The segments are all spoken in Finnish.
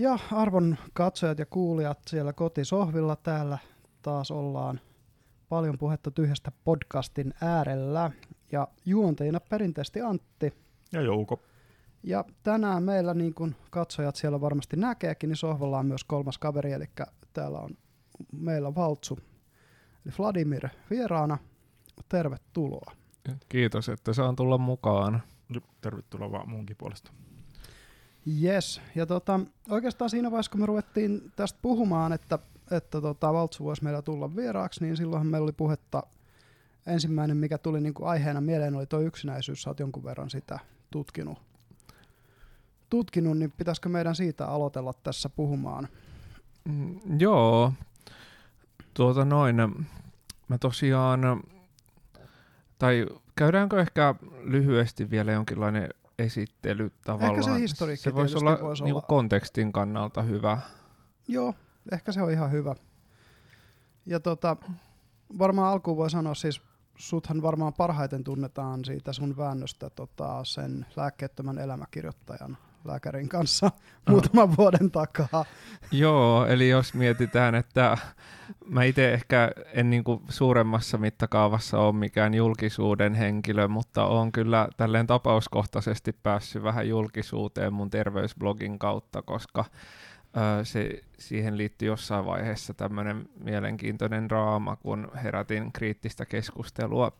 Ja arvon katsojat ja kuulijat siellä kotisohvilla täällä taas ollaan paljon puhetta tyhjästä podcastin äärellä. Ja juonteina perinteisesti Antti. Ja Jouko. Ja tänään meillä, niin kuin katsojat siellä varmasti näkeekin, niin sohvalla on myös kolmas kaveri, eli täällä on meillä Valtsu, eli Vladimir vieraana. Tervetuloa. Kiitos, että saan tulla mukaan. Tervetuloa vaan muunkin puolesta. Yes, ja tota, oikeastaan siinä vaiheessa, kun me ruvettiin tästä puhumaan, että, että tota, Valtsu voisi meillä tulla vieraaksi, niin silloinhan meillä oli puhetta, ensimmäinen mikä tuli niin kuin aiheena mieleen oli tuo yksinäisyys, sä oot jonkun verran sitä tutkinut. tutkinut, niin pitäisikö meidän siitä aloitella tässä puhumaan? Mm, joo, tuota noin, mä tosiaan, tai käydäänkö ehkä lyhyesti vielä jonkinlainen esittely tavallaan. Ehkä se historiikki Se voisi olla, vois niin olla kontekstin kannalta hyvä. Joo, ehkä se on ihan hyvä. Ja tota, varmaan alkuun voi sanoa siis, suthan varmaan parhaiten tunnetaan siitä sun väännöstä tota, sen lääkkeettömän elämäkirjoittajan lääkärin kanssa muutaman vuoden takaa. Joo, eli jos mietitään, että mä itse ehkä en niin kuin suuremmassa mittakaavassa ole mikään julkisuuden henkilö, mutta on kyllä tälleen tapauskohtaisesti päässyt vähän julkisuuteen mun terveysblogin kautta, koska se, siihen liittyy jossain vaiheessa tämmöinen mielenkiintoinen draama, kun herätin kriittistä keskustelua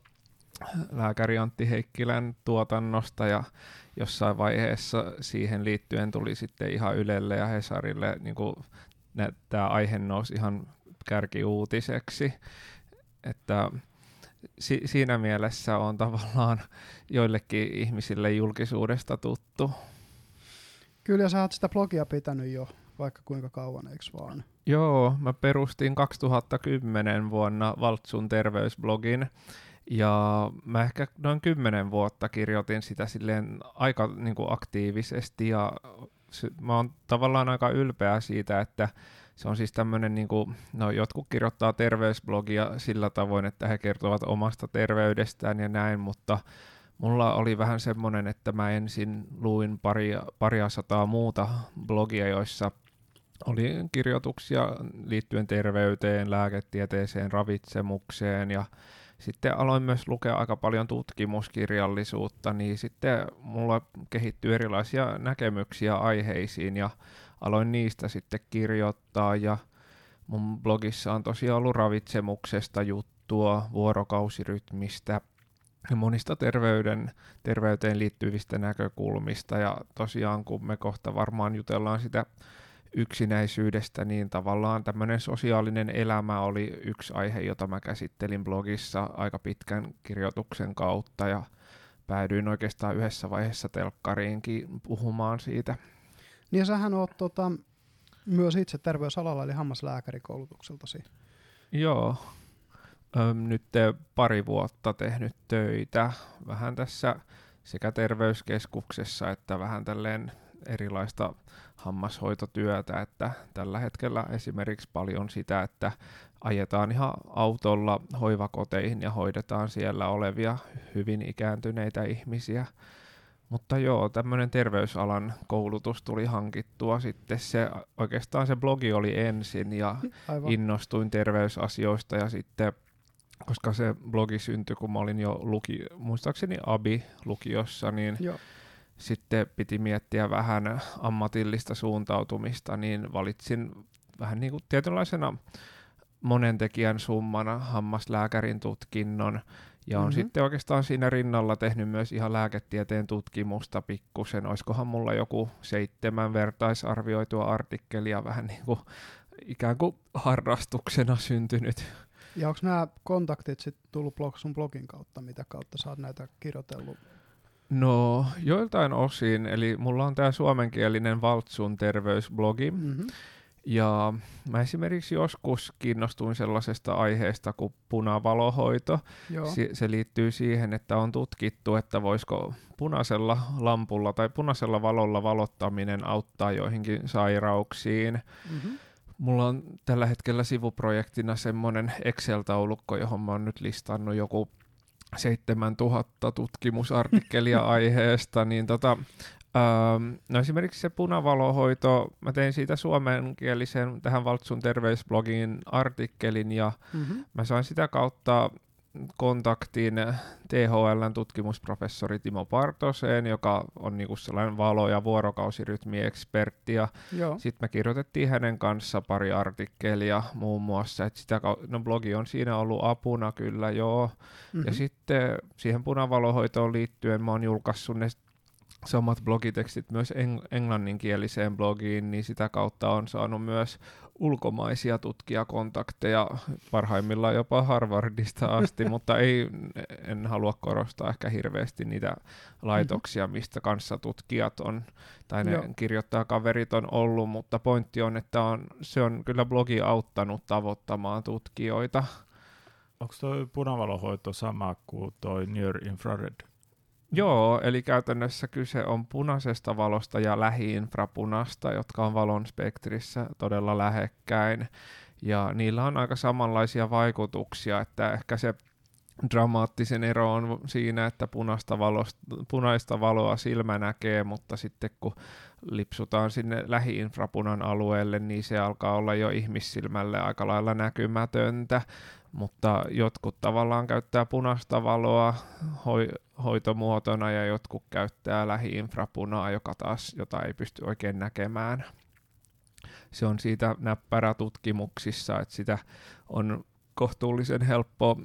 lääkäri Antti Heikkilän tuotannosta ja jossain vaiheessa siihen liittyen tuli sitten ihan Ylelle ja Hesarille niin tämä aihe nousi ihan kärkiuutiseksi, että si- siinä mielessä on tavallaan joillekin ihmisille julkisuudesta tuttu. Kyllä, sä oot sitä blogia pitänyt jo vaikka kuinka kauan, eikö vaan? Joo, mä perustin 2010 vuonna Valtsun terveysblogin, ja mä ehkä noin kymmenen vuotta kirjoitin sitä silleen aika niin kuin aktiivisesti ja mä oon tavallaan aika ylpeä siitä, että se on siis tämmöinen, niin no jotkut kirjoittaa terveysblogia sillä tavoin, että he kertovat omasta terveydestään ja näin, mutta mulla oli vähän semmoinen, että mä ensin luin paria, paria sataa muuta blogia, joissa oli kirjoituksia liittyen terveyteen, lääketieteeseen, ravitsemukseen ja sitten aloin myös lukea aika paljon tutkimuskirjallisuutta, niin sitten mulla kehittyi erilaisia näkemyksiä aiheisiin ja aloin niistä sitten kirjoittaa. Ja mun blogissa on tosiaan ollut ravitsemuksesta juttua, vuorokausirytmistä ja monista terveyden, terveyteen liittyvistä näkökulmista. Ja tosiaan kun me kohta varmaan jutellaan sitä yksinäisyydestä, niin tavallaan tämmöinen sosiaalinen elämä oli yksi aihe, jota mä käsittelin blogissa aika pitkän kirjoituksen kautta ja päädyin oikeastaan yhdessä vaiheessa telkkariinkin puhumaan siitä. Niin sähän oot tota, myös itse terveysalalla eli hammaslääkärikoulutukseltasi. Joo, Öm, nyt pari vuotta tehnyt töitä vähän tässä sekä terveyskeskuksessa että vähän tälleen erilaista hammashoitotyötä, että tällä hetkellä esimerkiksi paljon sitä, että ajetaan ihan autolla hoivakoteihin ja hoidetaan siellä olevia hyvin ikääntyneitä ihmisiä. Mutta joo, tämmöinen terveysalan koulutus tuli hankittua sitten. Se, oikeastaan se blogi oli ensin ja Aivan. innostuin terveysasioista ja sitten koska se blogi syntyi, kun mä olin jo luki, muistaakseni Abi-lukiossa, niin Joo sitten piti miettiä vähän ammatillista suuntautumista, niin valitsin vähän niin kuin tietynlaisena monen tekijän summana hammaslääkärin tutkinnon, ja on mm-hmm. sitten oikeastaan siinä rinnalla tehnyt myös ihan lääketieteen tutkimusta pikkusen. Olisikohan mulla joku seitsemän vertaisarvioitua artikkelia vähän niin kuin ikään kuin harrastuksena syntynyt. Ja onko nämä kontaktit sitten tullut sun blogin kautta, mitä kautta sä oot näitä kirjoitellut No, joiltain osin. Eli mulla on tämä suomenkielinen Valtsun terveysblogi. Mm-hmm. Ja mä esimerkiksi joskus kiinnostuin sellaisesta aiheesta kuin punavalohoito. Se, se liittyy siihen, että on tutkittu, että voisiko punaisella lampulla tai punaisella valolla valottaminen auttaa joihinkin sairauksiin. Mm-hmm. Mulla on tällä hetkellä sivuprojektina semmoinen Excel-taulukko, johon mä oon nyt listannut joku 7000 tutkimusartikkelia aiheesta, niin tota, Öö, no esimerkiksi se punavalohoito, mä tein siitä suomenkielisen tähän Valtsun terveysblogin artikkelin ja Mm-hmm. mä sain sitä kautta kontaktin THLn tutkimusprofessori Timo Partoseen, joka on niinku sellainen valo- ja vuorokausirytmiekspertti. Sitten me kirjoitettiin hänen kanssa pari artikkelia muun muassa, että sitä no blogi on siinä ollut apuna kyllä joo, Mm-hmm. ja sitten siihen punavalohoitoon liittyen mä oon julkaissut ne samat blogitekstit myös eng- englanninkieliseen blogiin, niin sitä kautta on saanut myös ulkomaisia tutkijakontakteja, parhaimmillaan jopa Harvardista asti, mutta ei, en halua korostaa ehkä hirveästi niitä laitoksia, mistä kanssa tutkijat on, tai ne Joo. kirjoittajakaverit on ollut, mutta pointti on, että on, se on kyllä blogi auttanut tavoittamaan tutkijoita. Onko tuo punavalohoito sama kuin tuo near infrared? Joo, eli käytännössä kyse on punaisesta valosta ja lähiinfrapunasta, jotka on valon spektrissä todella lähekkäin. Ja niillä on aika samanlaisia vaikutuksia, että ehkä se dramaattisen ero on siinä, että punaista, valosta, punaista valoa silmä näkee, mutta sitten kun lipsutaan sinne lähiinfrapunan alueelle, niin se alkaa olla jo ihmissilmälle aika lailla näkymätöntä. Mutta jotkut tavallaan käyttää punaista valoa hoi- hoitomuotona ja jotkut käyttää lähiinfrapunaa, joka taas, jota ei pysty oikein näkemään. Se on siitä näppärä tutkimuksissa, että sitä on kohtuullisen helppo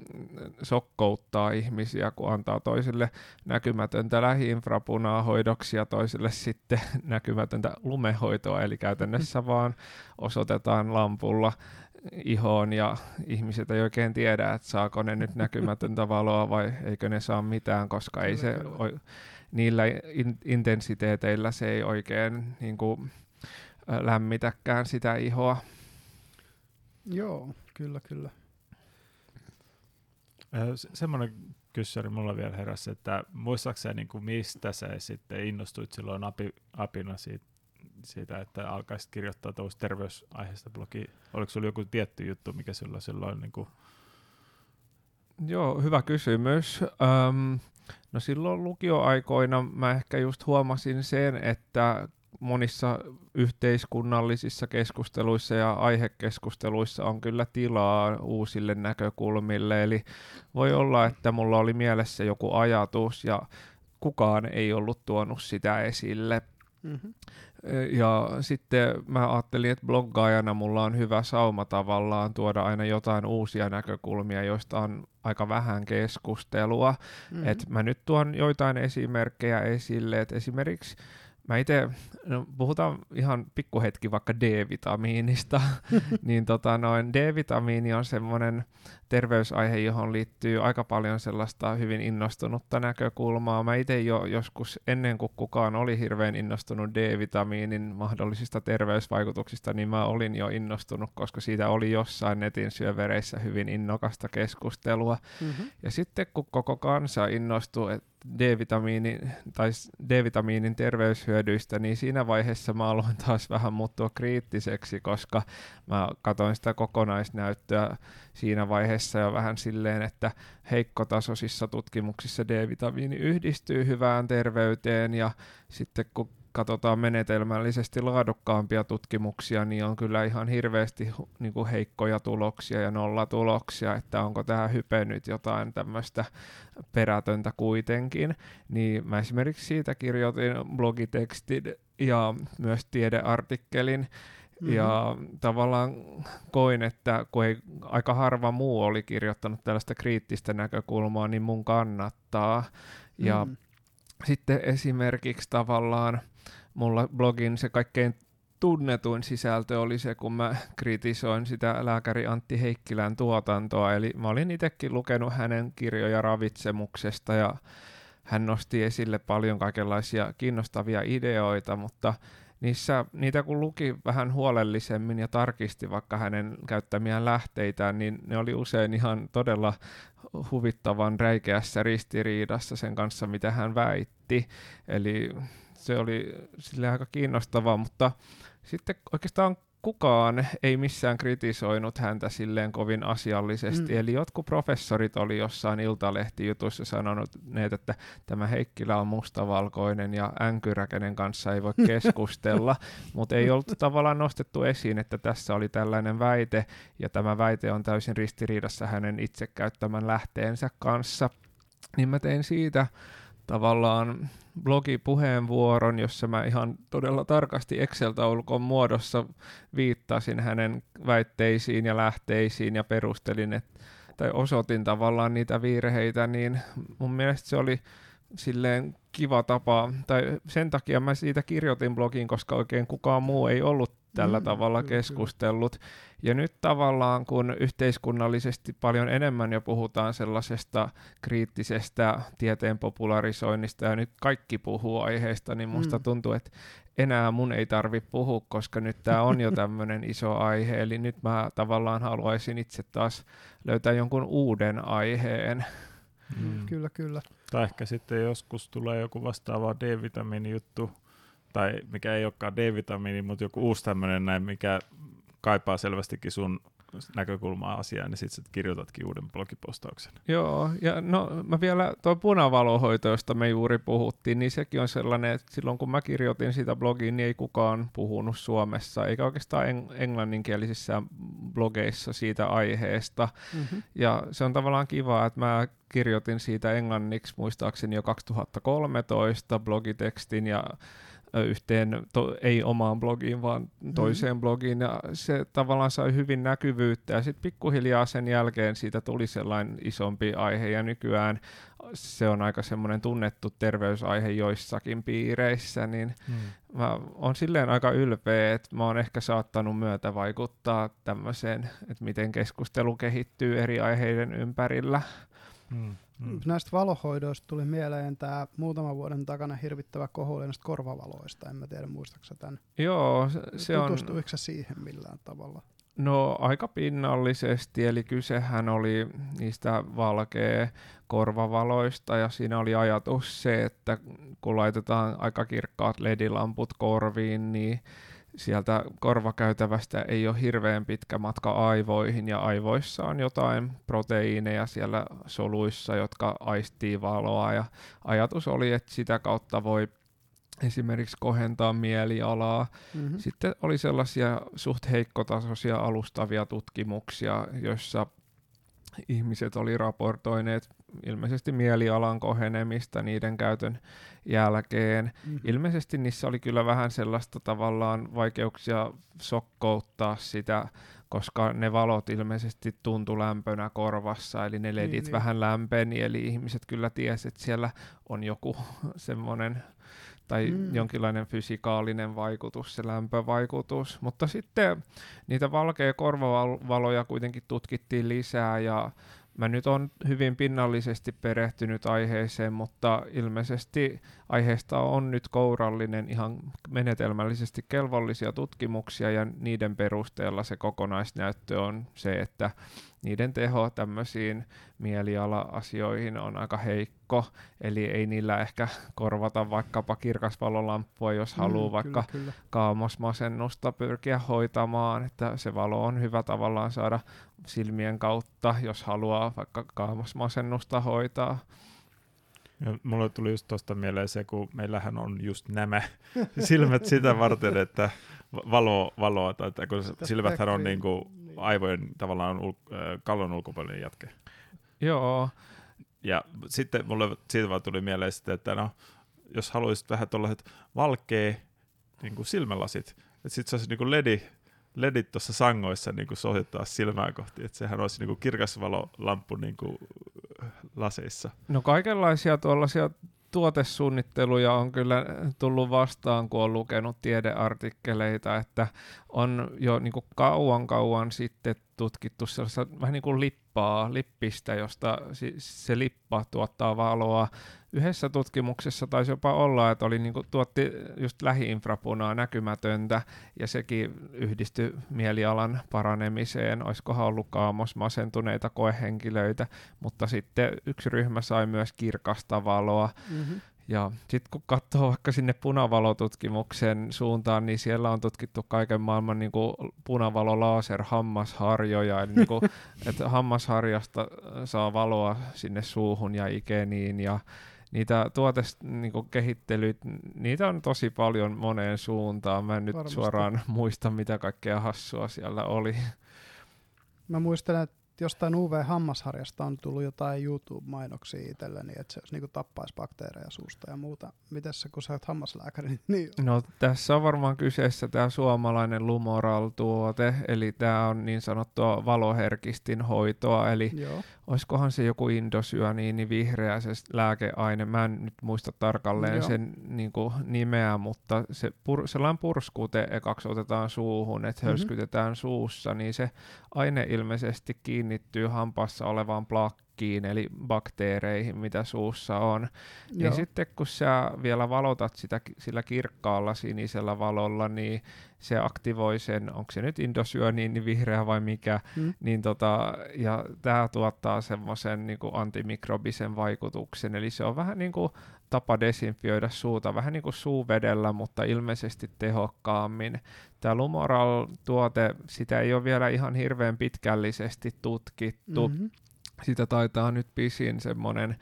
sokkouttaa ihmisiä, kun antaa toisille näkymätöntä lähiinfrapunaa hoidoksi ja toisille sitten näkymätöntä lumehoitoa, eli käytännössä vaan osoitetaan lampulla ihoon ja ihmiset ei oikein tiedä, että saako ne nyt näkymätöntä valoa vai eikö ne saa mitään, koska ei se oi, niillä in, intensiteeteillä se ei oikein niin kuin, lämmitäkään sitä ihoa. Joo, kyllä, kyllä. Se- Semmoinen kyssäri mulla vielä heräsi, että muistaakseni niin kuin mistä sä sitten innostuit silloin api, apina siitä, siitä, että alkaisit kirjoittaa tuosta terveysaiheesta blogi. Oliko sulla joku tietty juttu, mikä sulla silloin niin kuin, Joo, hyvä kysymys. Öm, no silloin lukioaikoina mä ehkä just huomasin sen, että monissa yhteiskunnallisissa keskusteluissa ja aihekeskusteluissa on kyllä tilaa uusille näkökulmille. Eli voi olla, että mulla oli mielessä joku ajatus ja kukaan ei ollut tuonut sitä esille. Mm-hmm. Ja sitten mä ajattelin, että bloggaajana mulla on hyvä sauma tavallaan tuoda aina jotain uusia näkökulmia, joista on aika vähän keskustelua. Mm-hmm. Et mä nyt tuon joitain esimerkkejä esille, että esimerkiksi mä itse, no puhutaan ihan pikkuhetki vaikka D-vitamiinista, niin tota noin, D-vitamiini on semmoinen terveysaihe, johon liittyy aika paljon sellaista hyvin innostunutta näkökulmaa. Mä itse jo joskus ennen kuin kukaan oli hirveän innostunut D-vitamiinin mahdollisista terveysvaikutuksista, niin mä olin jo innostunut, koska siitä oli jossain netin syövereissä hyvin innokasta keskustelua. Mm-hmm. Ja sitten kun koko kansa innostui et D-vitamiini, tai D-vitamiinin terveyshyödyistä, niin siinä vaiheessa mä aloin taas vähän muuttua kriittiseksi, koska mä katsoin sitä kokonaisnäyttöä siinä vaiheessa jo vähän silleen, että heikkotasoisissa tutkimuksissa D-vitamiini yhdistyy hyvään terveyteen ja sitten kun katsotaan menetelmällisesti laadukkaampia tutkimuksia, niin on kyllä ihan hirveästi niin kuin heikkoja tuloksia ja nollatuloksia, että onko tämä hype nyt jotain tämmöistä perätöntä kuitenkin. Niin mä esimerkiksi siitä kirjoitin blogitekstin ja myös tiedeartikkelin, Mm-hmm. ja tavallaan koin, että kun ei aika harva muu oli kirjoittanut tällaista kriittistä näkökulmaa, niin mun kannattaa. Ja Mm. sitten esimerkiksi tavallaan mulla blogin se kaikkein tunnetuin sisältö oli se, kun mä kritisoin sitä lääkäri Antti Heikkilän tuotantoa. Eli mä olin itsekin lukenut hänen kirjoja ravitsemuksesta ja hän nosti esille paljon kaikenlaisia kiinnostavia ideoita, mutta niissä, niitä kun luki vähän huolellisemmin ja tarkisti vaikka hänen käyttämiään lähteitään, niin ne oli usein ihan todella huvittavan räikeässä ristiriidassa sen kanssa, mitä hän väitti. Eli se oli sille aika kiinnostavaa, mutta sitten oikeastaan kukaan ei missään kritisoinut häntä silleen kovin asiallisesti. Mm. Eli jotkut professorit oli jossain iltalehtijutussa sanonut, että tämä Heikkilä on mustavalkoinen ja änkyrä, kenen kanssa ei voi keskustella, mutta ei ollut tavallaan nostettu esiin, että tässä oli tällainen väite, ja tämä väite on täysin ristiriidassa hänen itse käyttämän lähteensä kanssa. Niin mä tein siitä tavallaan blogipuheenvuoron, jossa mä ihan todella tarkasti Excel-taulukon muodossa viittasin hänen väitteisiin ja lähteisiin ja perustelin, että, tai osoitin tavallaan niitä virheitä, niin mun mielestä se oli silleen kiva tapa, tai sen takia mä siitä kirjoitin blogiin, koska oikein kukaan muu ei ollut tällä mm, tavalla kyllä, keskustellut. Kyllä. Ja nyt tavallaan, kun yhteiskunnallisesti paljon enemmän jo puhutaan sellaisesta kriittisestä tieteen popularisoinnista, ja nyt kaikki puhuu aiheesta, niin musta mm. tuntuu, että enää mun ei tarvi puhua, koska nyt tämä on jo tämmöinen iso aihe, eli nyt mä tavallaan haluaisin itse taas löytää jonkun uuden aiheen. Mm. Kyllä, kyllä. Tai ehkä sitten joskus tulee joku vastaava D-vitamiini juttu, tai mikä ei olekaan D-vitamiini, mutta joku uusi tämmöinen näin, mikä kaipaa selvästikin sun näkökulmaa asiaan, niin sitten kirjoitatkin uuden blogipostauksen. Joo, ja no mä vielä, tuo punavalohoito, josta me juuri puhuttiin, niin sekin on sellainen, että silloin kun mä kirjoitin sitä blogiin, niin ei kukaan puhunut Suomessa, eikä oikeastaan eng- englanninkielisissä blogeissa siitä aiheesta. Mm-hmm. Ja se on tavallaan kiva, että mä kirjoitin siitä englanniksi muistaakseni jo 2013 blogitekstin, ja yhteen, to, ei omaan blogiin, vaan toiseen mm. blogiin, ja se tavallaan sai hyvin näkyvyyttä, ja sitten pikkuhiljaa sen jälkeen siitä tuli sellainen isompi aihe, ja nykyään se on aika semmoinen tunnettu terveysaihe joissakin piireissä, niin mm. mä oon silleen aika ylpeä, että mä oon ehkä saattanut myötä vaikuttaa tämmöiseen, että miten keskustelu kehittyy eri aiheiden ympärillä. Mm. Mm. Näistä valohoidoista tuli mieleen tämä muutaman vuoden takana hirvittävä kohu näistä korvavaloista. En mä tiedä, muistaaksä tämän? Joo, se on... Tutustuiko siihen millään tavalla? No aika pinnallisesti, eli kysehän oli niistä valkea korvavaloista ja siinä oli ajatus se, että kun laitetaan aika kirkkaat ledilamput korviin, niin sieltä korvakäytävästä ei ole hirveän pitkä matka aivoihin ja aivoissa on jotain proteiineja siellä soluissa, jotka aistii valoa ja ajatus oli, että sitä kautta voi esimerkiksi kohentaa mielialaa. Mm-hmm. Sitten oli sellaisia suht heikkotasoisia alustavia tutkimuksia, joissa ihmiset oli raportoineet ilmeisesti mielialan kohenemista niiden käytön jälkeen. Mm-hmm. Ilmeisesti niissä oli kyllä vähän sellaista tavallaan vaikeuksia sokkouttaa sitä, koska ne valot ilmeisesti tuntu lämpönä korvassa, eli ne ledit niin, niin. vähän lämpeni, eli ihmiset kyllä tiesivät, että siellä on joku semmoinen tai mm. jonkinlainen fysikaalinen vaikutus, se lämpövaikutus. Mutta sitten niitä valkea korvavaloja kuitenkin tutkittiin lisää ja Mä nyt on hyvin pinnallisesti perehtynyt aiheeseen, mutta ilmeisesti aiheesta on nyt kourallinen ihan menetelmällisesti kelvollisia tutkimuksia ja niiden perusteella se kokonaisnäyttö on se, että niiden teho tämmöisiin mieliala-asioihin on aika heikko, eli ei niillä ehkä korvata vaikkapa kirkasvalolamppua, jos mm, haluaa vaikka kyllä, kaamosmasennusta pyrkiä hoitamaan, että se valo on hyvä tavallaan saada silmien kautta, jos haluaa vaikka kaamosmasennusta hoitaa. Ja mulle tuli just tuosta mieleen se, kun meillähän on just nämä silmät sitä varten, että valo, valoa, tai että kun silmäthän on niin kuin aivojen tavallaan ul- kallon ulkopuolinen jatke. Joo. Ja sitten mulle siitä vaan tuli mieleen sitten, että no, jos haluaisit vähän tuollaiset valkea niin kuin silmälasit, että sitten se olisi niin kuin ledi, ledit tuossa sangoissa niin kuin sohittaa silmää kohti, että sehän olisi niin kuin kirkasvalolamppu niin kuin laseissa. No kaikenlaisia tuollaisia tuotesuunnitteluja on kyllä tullut vastaan, kun on lukenut tiedeartikkeleita, että on jo niin kuin kauan kauan sitten tutkittu sellaista vähän niin kuin lippaa, lippistä, josta se lippa tuottaa valoa. Yhdessä tutkimuksessa taisi jopa olla, että oli niin kuin, tuotti just lähiinfrapunaa näkymätöntä, ja sekin yhdistyi mielialan paranemiseen. Olisikohan ollut kaamos masentuneita koehenkilöitä, mutta sitten yksi ryhmä sai myös kirkasta valoa. Mm-hmm. Ja sitten kun katsoo vaikka sinne punavalotutkimuksen suuntaan, niin siellä on tutkittu kaiken maailman niin kuin punavalo laser hammasharjoja, eli niin kuin, että hammasharjasta saa valoa sinne suuhun ja ikeniin ja niitä tuotekehittelyt, niin niitä on tosi paljon moneen suuntaan. Mä en nyt Varmasti. suoraan muista, mitä kaikkea hassua siellä oli. Mä muistelen, että jostain UV-hammasharjasta on tullut jotain YouTube-mainoksia itselleni, että se niinku tappaisi bakteereja suusta ja muuta. Mites se, kun sä oot hammaslääkäri, niin... No tässä on varmaan kyseessä tämä suomalainen Lumoral-tuote, eli tämä on niin sanottua valoherkistin hoitoa, eli Joo. olisikohan se joku indosyaniini vihreä se lääkeaine, mä en nyt muista tarkalleen Joo. sen niin kuin, nimeä, mutta se pur, sellainen purskute ekaksi otetaan suuhun, että mm-hmm. suussa, niin se aine ilmeisesti kiinnittyy hampassa olevaan plakkiin, eli bakteereihin, mitä suussa on. Niin Joo. Niin sitten kun sä vielä valotat sitä sillä kirkkaalla sinisellä valolla, niin se aktivoi sen, onko se nyt indosyöniin, niin vihreä vai mikä, hmm. niin tota, ja tämä tuottaa semmoisen niin antimikrobisen vaikutuksen, eli se on vähän niin kuin tapa desinfioida suuta, vähän niin kuin suuvedellä, mutta ilmeisesti tehokkaammin. Tämä Lumoral-tuote, sitä ei ole vielä ihan hirveän pitkällisesti tutkittu. Mm-hmm. Sitä taitaa nyt pisin semmoinen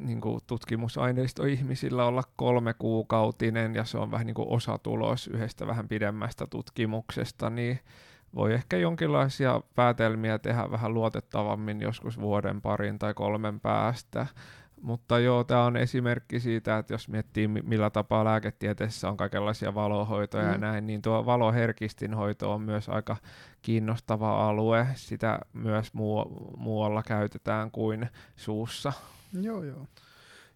niin kuin tutkimusaineisto ihmisillä olla kolme kuukautinen ja se on vähän niin kuin osatulos yhdestä vähän pidemmästä tutkimuksesta, niin voi ehkä jonkinlaisia päätelmiä tehdä vähän luotettavammin joskus vuoden parin tai kolmen päästä. Mutta joo, tämä on esimerkki siitä, että jos miettii millä tapaa lääketieteessä on kaikenlaisia valohoitoja mm. ja näin, niin tuo valoherkistinhoito on myös aika kiinnostava alue. Sitä myös muu- muualla käytetään kuin suussa. Joo, joo.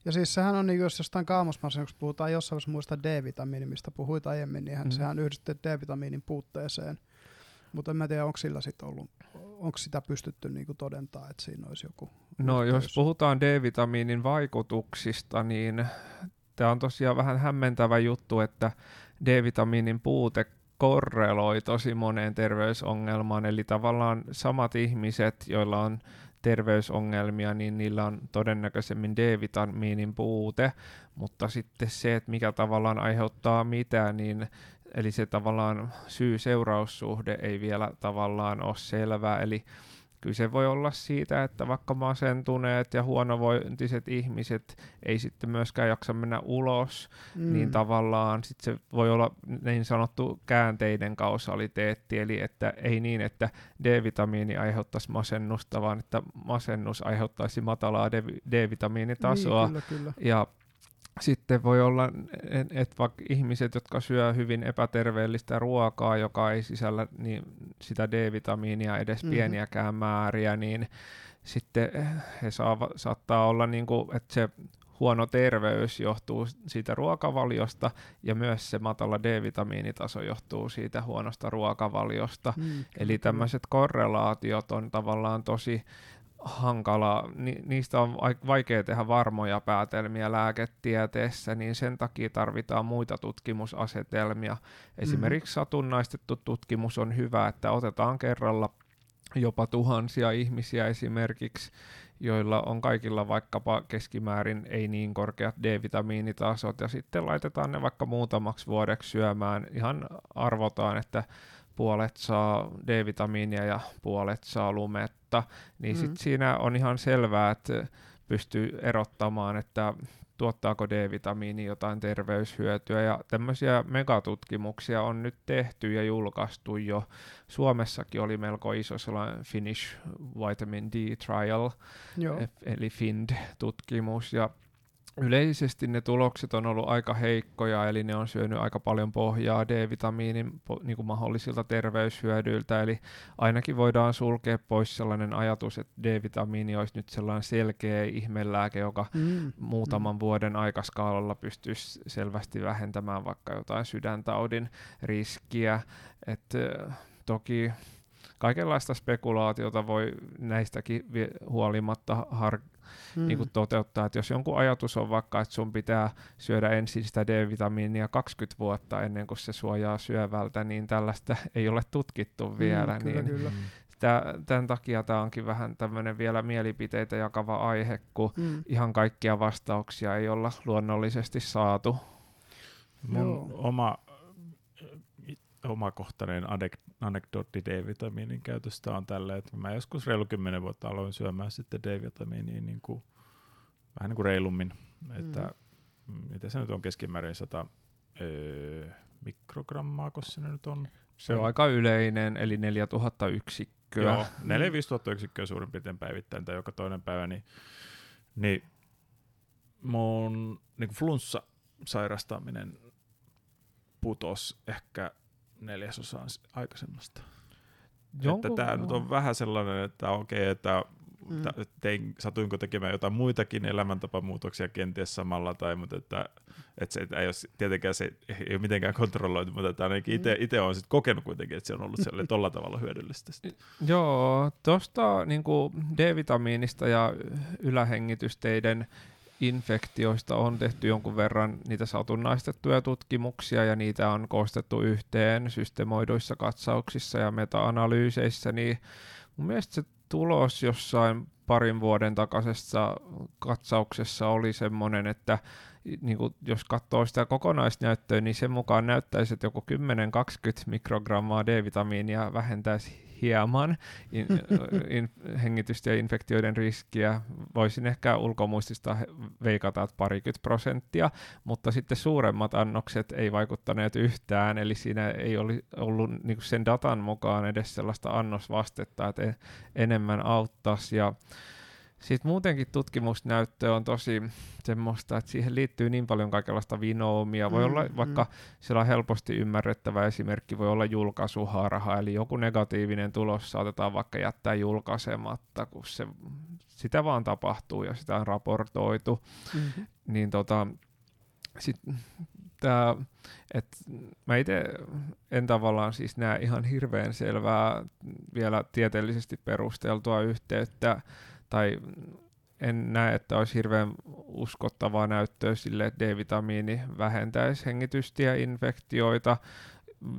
Ja siis sehän on, niin jos jostain kaamosmasennuksesta puhutaan jossain vaiheessa muista D-vitamiini, mistä puhuit aiemmin, niin mm. sehän yhdistetään D-vitamiinin puutteeseen. Mutta en mä tiedä, onko sillä sitten ollut, onko sitä pystytty niinku todentaa, että siinä olisi joku No yhteys. jos puhutaan D-vitamiinin vaikutuksista, niin tämä on tosiaan vähän hämmentävä juttu, että D-vitamiinin puute korreloi tosi moneen terveysongelmaan, eli tavallaan samat ihmiset, joilla on terveysongelmia, niin niillä on todennäköisemmin D-vitamiinin puute, mutta sitten se, että mikä tavallaan aiheuttaa mitä, niin eli se tavallaan syy-seuraussuhde ei vielä tavallaan ole selvää, eli kyllä se voi olla siitä, että vaikka masentuneet ja huonovointiset ihmiset ei sitten myöskään jaksa mennä ulos, mm. niin tavallaan sit se voi olla niin sanottu käänteinen kausaliteetti, eli että ei niin, että D-vitamiini aiheuttaisi masennusta, vaan että masennus aiheuttaisi matalaa D-vitamiinitasoa. Niin, kyllä, kyllä. Ja sitten voi olla, että vaikka ihmiset, jotka syö hyvin epäterveellistä ruokaa, joka ei sisällä niin sitä D-vitamiinia edes mm-hmm. pieniäkään määriä, niin sitten he saava, saattaa olla, niin kuin, että se huono terveys johtuu siitä ruokavaliosta ja myös se matala D-vitamiinitaso johtuu siitä huonosta ruokavaliosta. Mm, Eli tämmöiset korrelaatiot on tavallaan tosi hankala, ni, niistä on vaikea tehdä varmoja päätelmiä lääketieteessä, niin sen takia tarvitaan muita tutkimusasetelmia. Esimerkiksi mm-hmm. satunnaistettu tutkimus on hyvä, että otetaan kerralla jopa tuhansia ihmisiä esimerkiksi, joilla on kaikilla vaikkapa keskimäärin ei niin korkeat D-vitamiinitasot, ja sitten laitetaan ne vaikka muutamaksi vuodeksi syömään. Ihan arvotaan, että puolet saa D-vitamiinia ja puolet saa lumetta, niin mm. sit siinä on ihan selvää, että pystyy erottamaan, että tuottaako D-vitamiini jotain terveyshyötyä. Ja tämmöisiä megatutkimuksia on nyt tehty ja julkaistu jo. Suomessakin oli melko iso sellainen Finnish Vitamin D Trial, Joo. eli FIND-tutkimus. Ja yleisesti ne tulokset on ollut aika heikkoja, eli ne on syönyt aika paljon pohjaa D-vitamiinin niin kuin mahdollisilta terveyshyödyiltä, eli ainakin voidaan sulkea pois sellainen ajatus, että D-vitamiini olisi nyt sellainen selkeä ihmelääke, joka mm. muutaman mm. vuoden aikaskaalalla pystyisi selvästi vähentämään vaikka jotain sydäntaudin riskiä, että toki kaikenlaista spekulaatiota voi näistäkin huolimatta har- mm. niin kuin toteuttaa. Että jos jonkun ajatus on vaikka, että sun pitää syödä ensin sitä D-vitamiinia 20 vuotta ennen kuin se suojaa syövältä, niin tällaista ei ole tutkittu mm, vielä. Mm, kyllä, niin kyllä. tämän takia tämä onkin vähän tämmöinen vielä mielipiteitä jakava aihe, kun Mm. ihan kaikkia vastauksia ei olla luonnollisesti saatu. Mun Joo. oma omakohtainen adek- anekdootti D-vitamiinin käytöstä on tällä, että mä joskus reilu kymmenen vuotta aloin syömään sitten D-vitamiiniin niin kuin, vähän niin kuin reilummin, että mm. mitä se nyt on keskimäärin 100 öö, mikrogrammaa, kun se nyt on. Se on aika yleinen, eli 4000 yksikköä. Joo, 4 5 000 yksikköä suurin piirtein päivittäin tai joka toinen päivä, niin, niin mun niin flunssa sairastaminen putos ehkä neljäsosaan aikaisemmasta. Että tämä nyt on vähän sellainen, että okei, että Mm. tein, satuinko tekemään jotain muitakin elämäntapamuutoksia kenties samalla, tai, mutta että, että se että ei ole, tietenkään se ei ole mitenkään kontrolloitu, mutta että ainakin itse, Mm. itse olen sit kokenut kuitenkin, että se on ollut sellainen tolla tavalla hyödyllistä. Sit. Joo, tuosta niin D-vitamiinista ja ylähengitysteiden infektioista on tehty jonkun verran niitä satunnaistettuja tutkimuksia ja niitä on koostettu yhteen systemoiduissa katsauksissa ja meta-analyyseissä, niin mun mielestä se tulos jossain parin vuoden takaisessa katsauksessa oli semmoinen, että niin kuin jos katsoo sitä kokonaisnäyttöä, niin sen mukaan näyttäisi, että joku 10-20 mikrogrammaa D-vitamiinia vähentäisi hieman in, in, hengitystä ja infektioiden riskiä. Voisin ehkä ulkomuistista veikata, että parikymmentä prosenttia, mutta sitten suuremmat annokset ei vaikuttaneet yhtään, eli siinä ei oli ollut niin sen datan mukaan edes sellaista annosvastetta, että en, enemmän auttaisi. Ja sitten muutenkin tutkimusnäyttö on tosi semmoista, että siihen liittyy niin paljon kaikenlaista vinoumia. Voi Mm, olla mm. vaikka siellä on helposti ymmärrettävä esimerkki, voi olla julkaisuharha, eli joku negatiivinen tulos saatetaan vaikka jättää julkaisematta, kun se, sitä vaan tapahtuu ja sitä on raportoitu. Mhm. Niin tota, sit tää, et mä itse en tavallaan siis näe ihan hirveän selvää vielä tieteellisesti perusteltua yhteyttä, tai en näe, että olisi hirveän uskottavaa näyttöä sille, että D-vitamiini vähentäisi hengitystieinfektioita.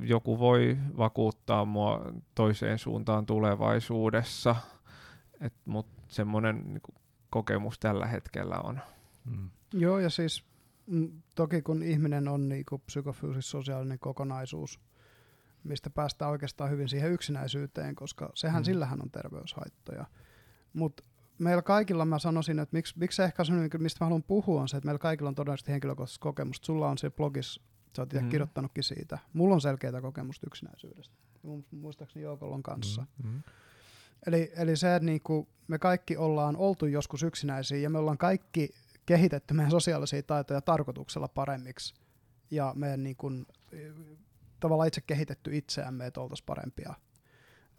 Joku voi vakuuttaa mua toiseen suuntaan tulevaisuudessa, mutta semmoinen niinku, kokemus tällä hetkellä on. Mm. Joo, ja siis mm, toki kun ihminen on niinku psykofyysis-sosiaalinen kokonaisuus, mistä päästään oikeastaan hyvin siihen yksinäisyyteen, koska sehän mm. sillähän on terveyshaittoja. Mutta meillä kaikilla mä sanoisin, että miksi, miksi se ehkä on, mistä mä haluan puhua, on se, että meillä kaikilla on todennäköisesti henkilökohtaista kokemusta. Sulla on se blogissa, sä oot Mm. kirjoittanutkin siitä. Mulla on selkeää kokemusta yksinäisyydestä. Muistaakseni Joukolla on kanssa. Mm. Mm. Eli, eli se, että niinku me kaikki ollaan oltu joskus yksinäisiä ja me ollaan kaikki kehitetty meidän sosiaalisia taitoja tarkoituksella paremmiksi ja meidän niinku, tavallaan itse kehitetty itseämme, että oltaisiin parempia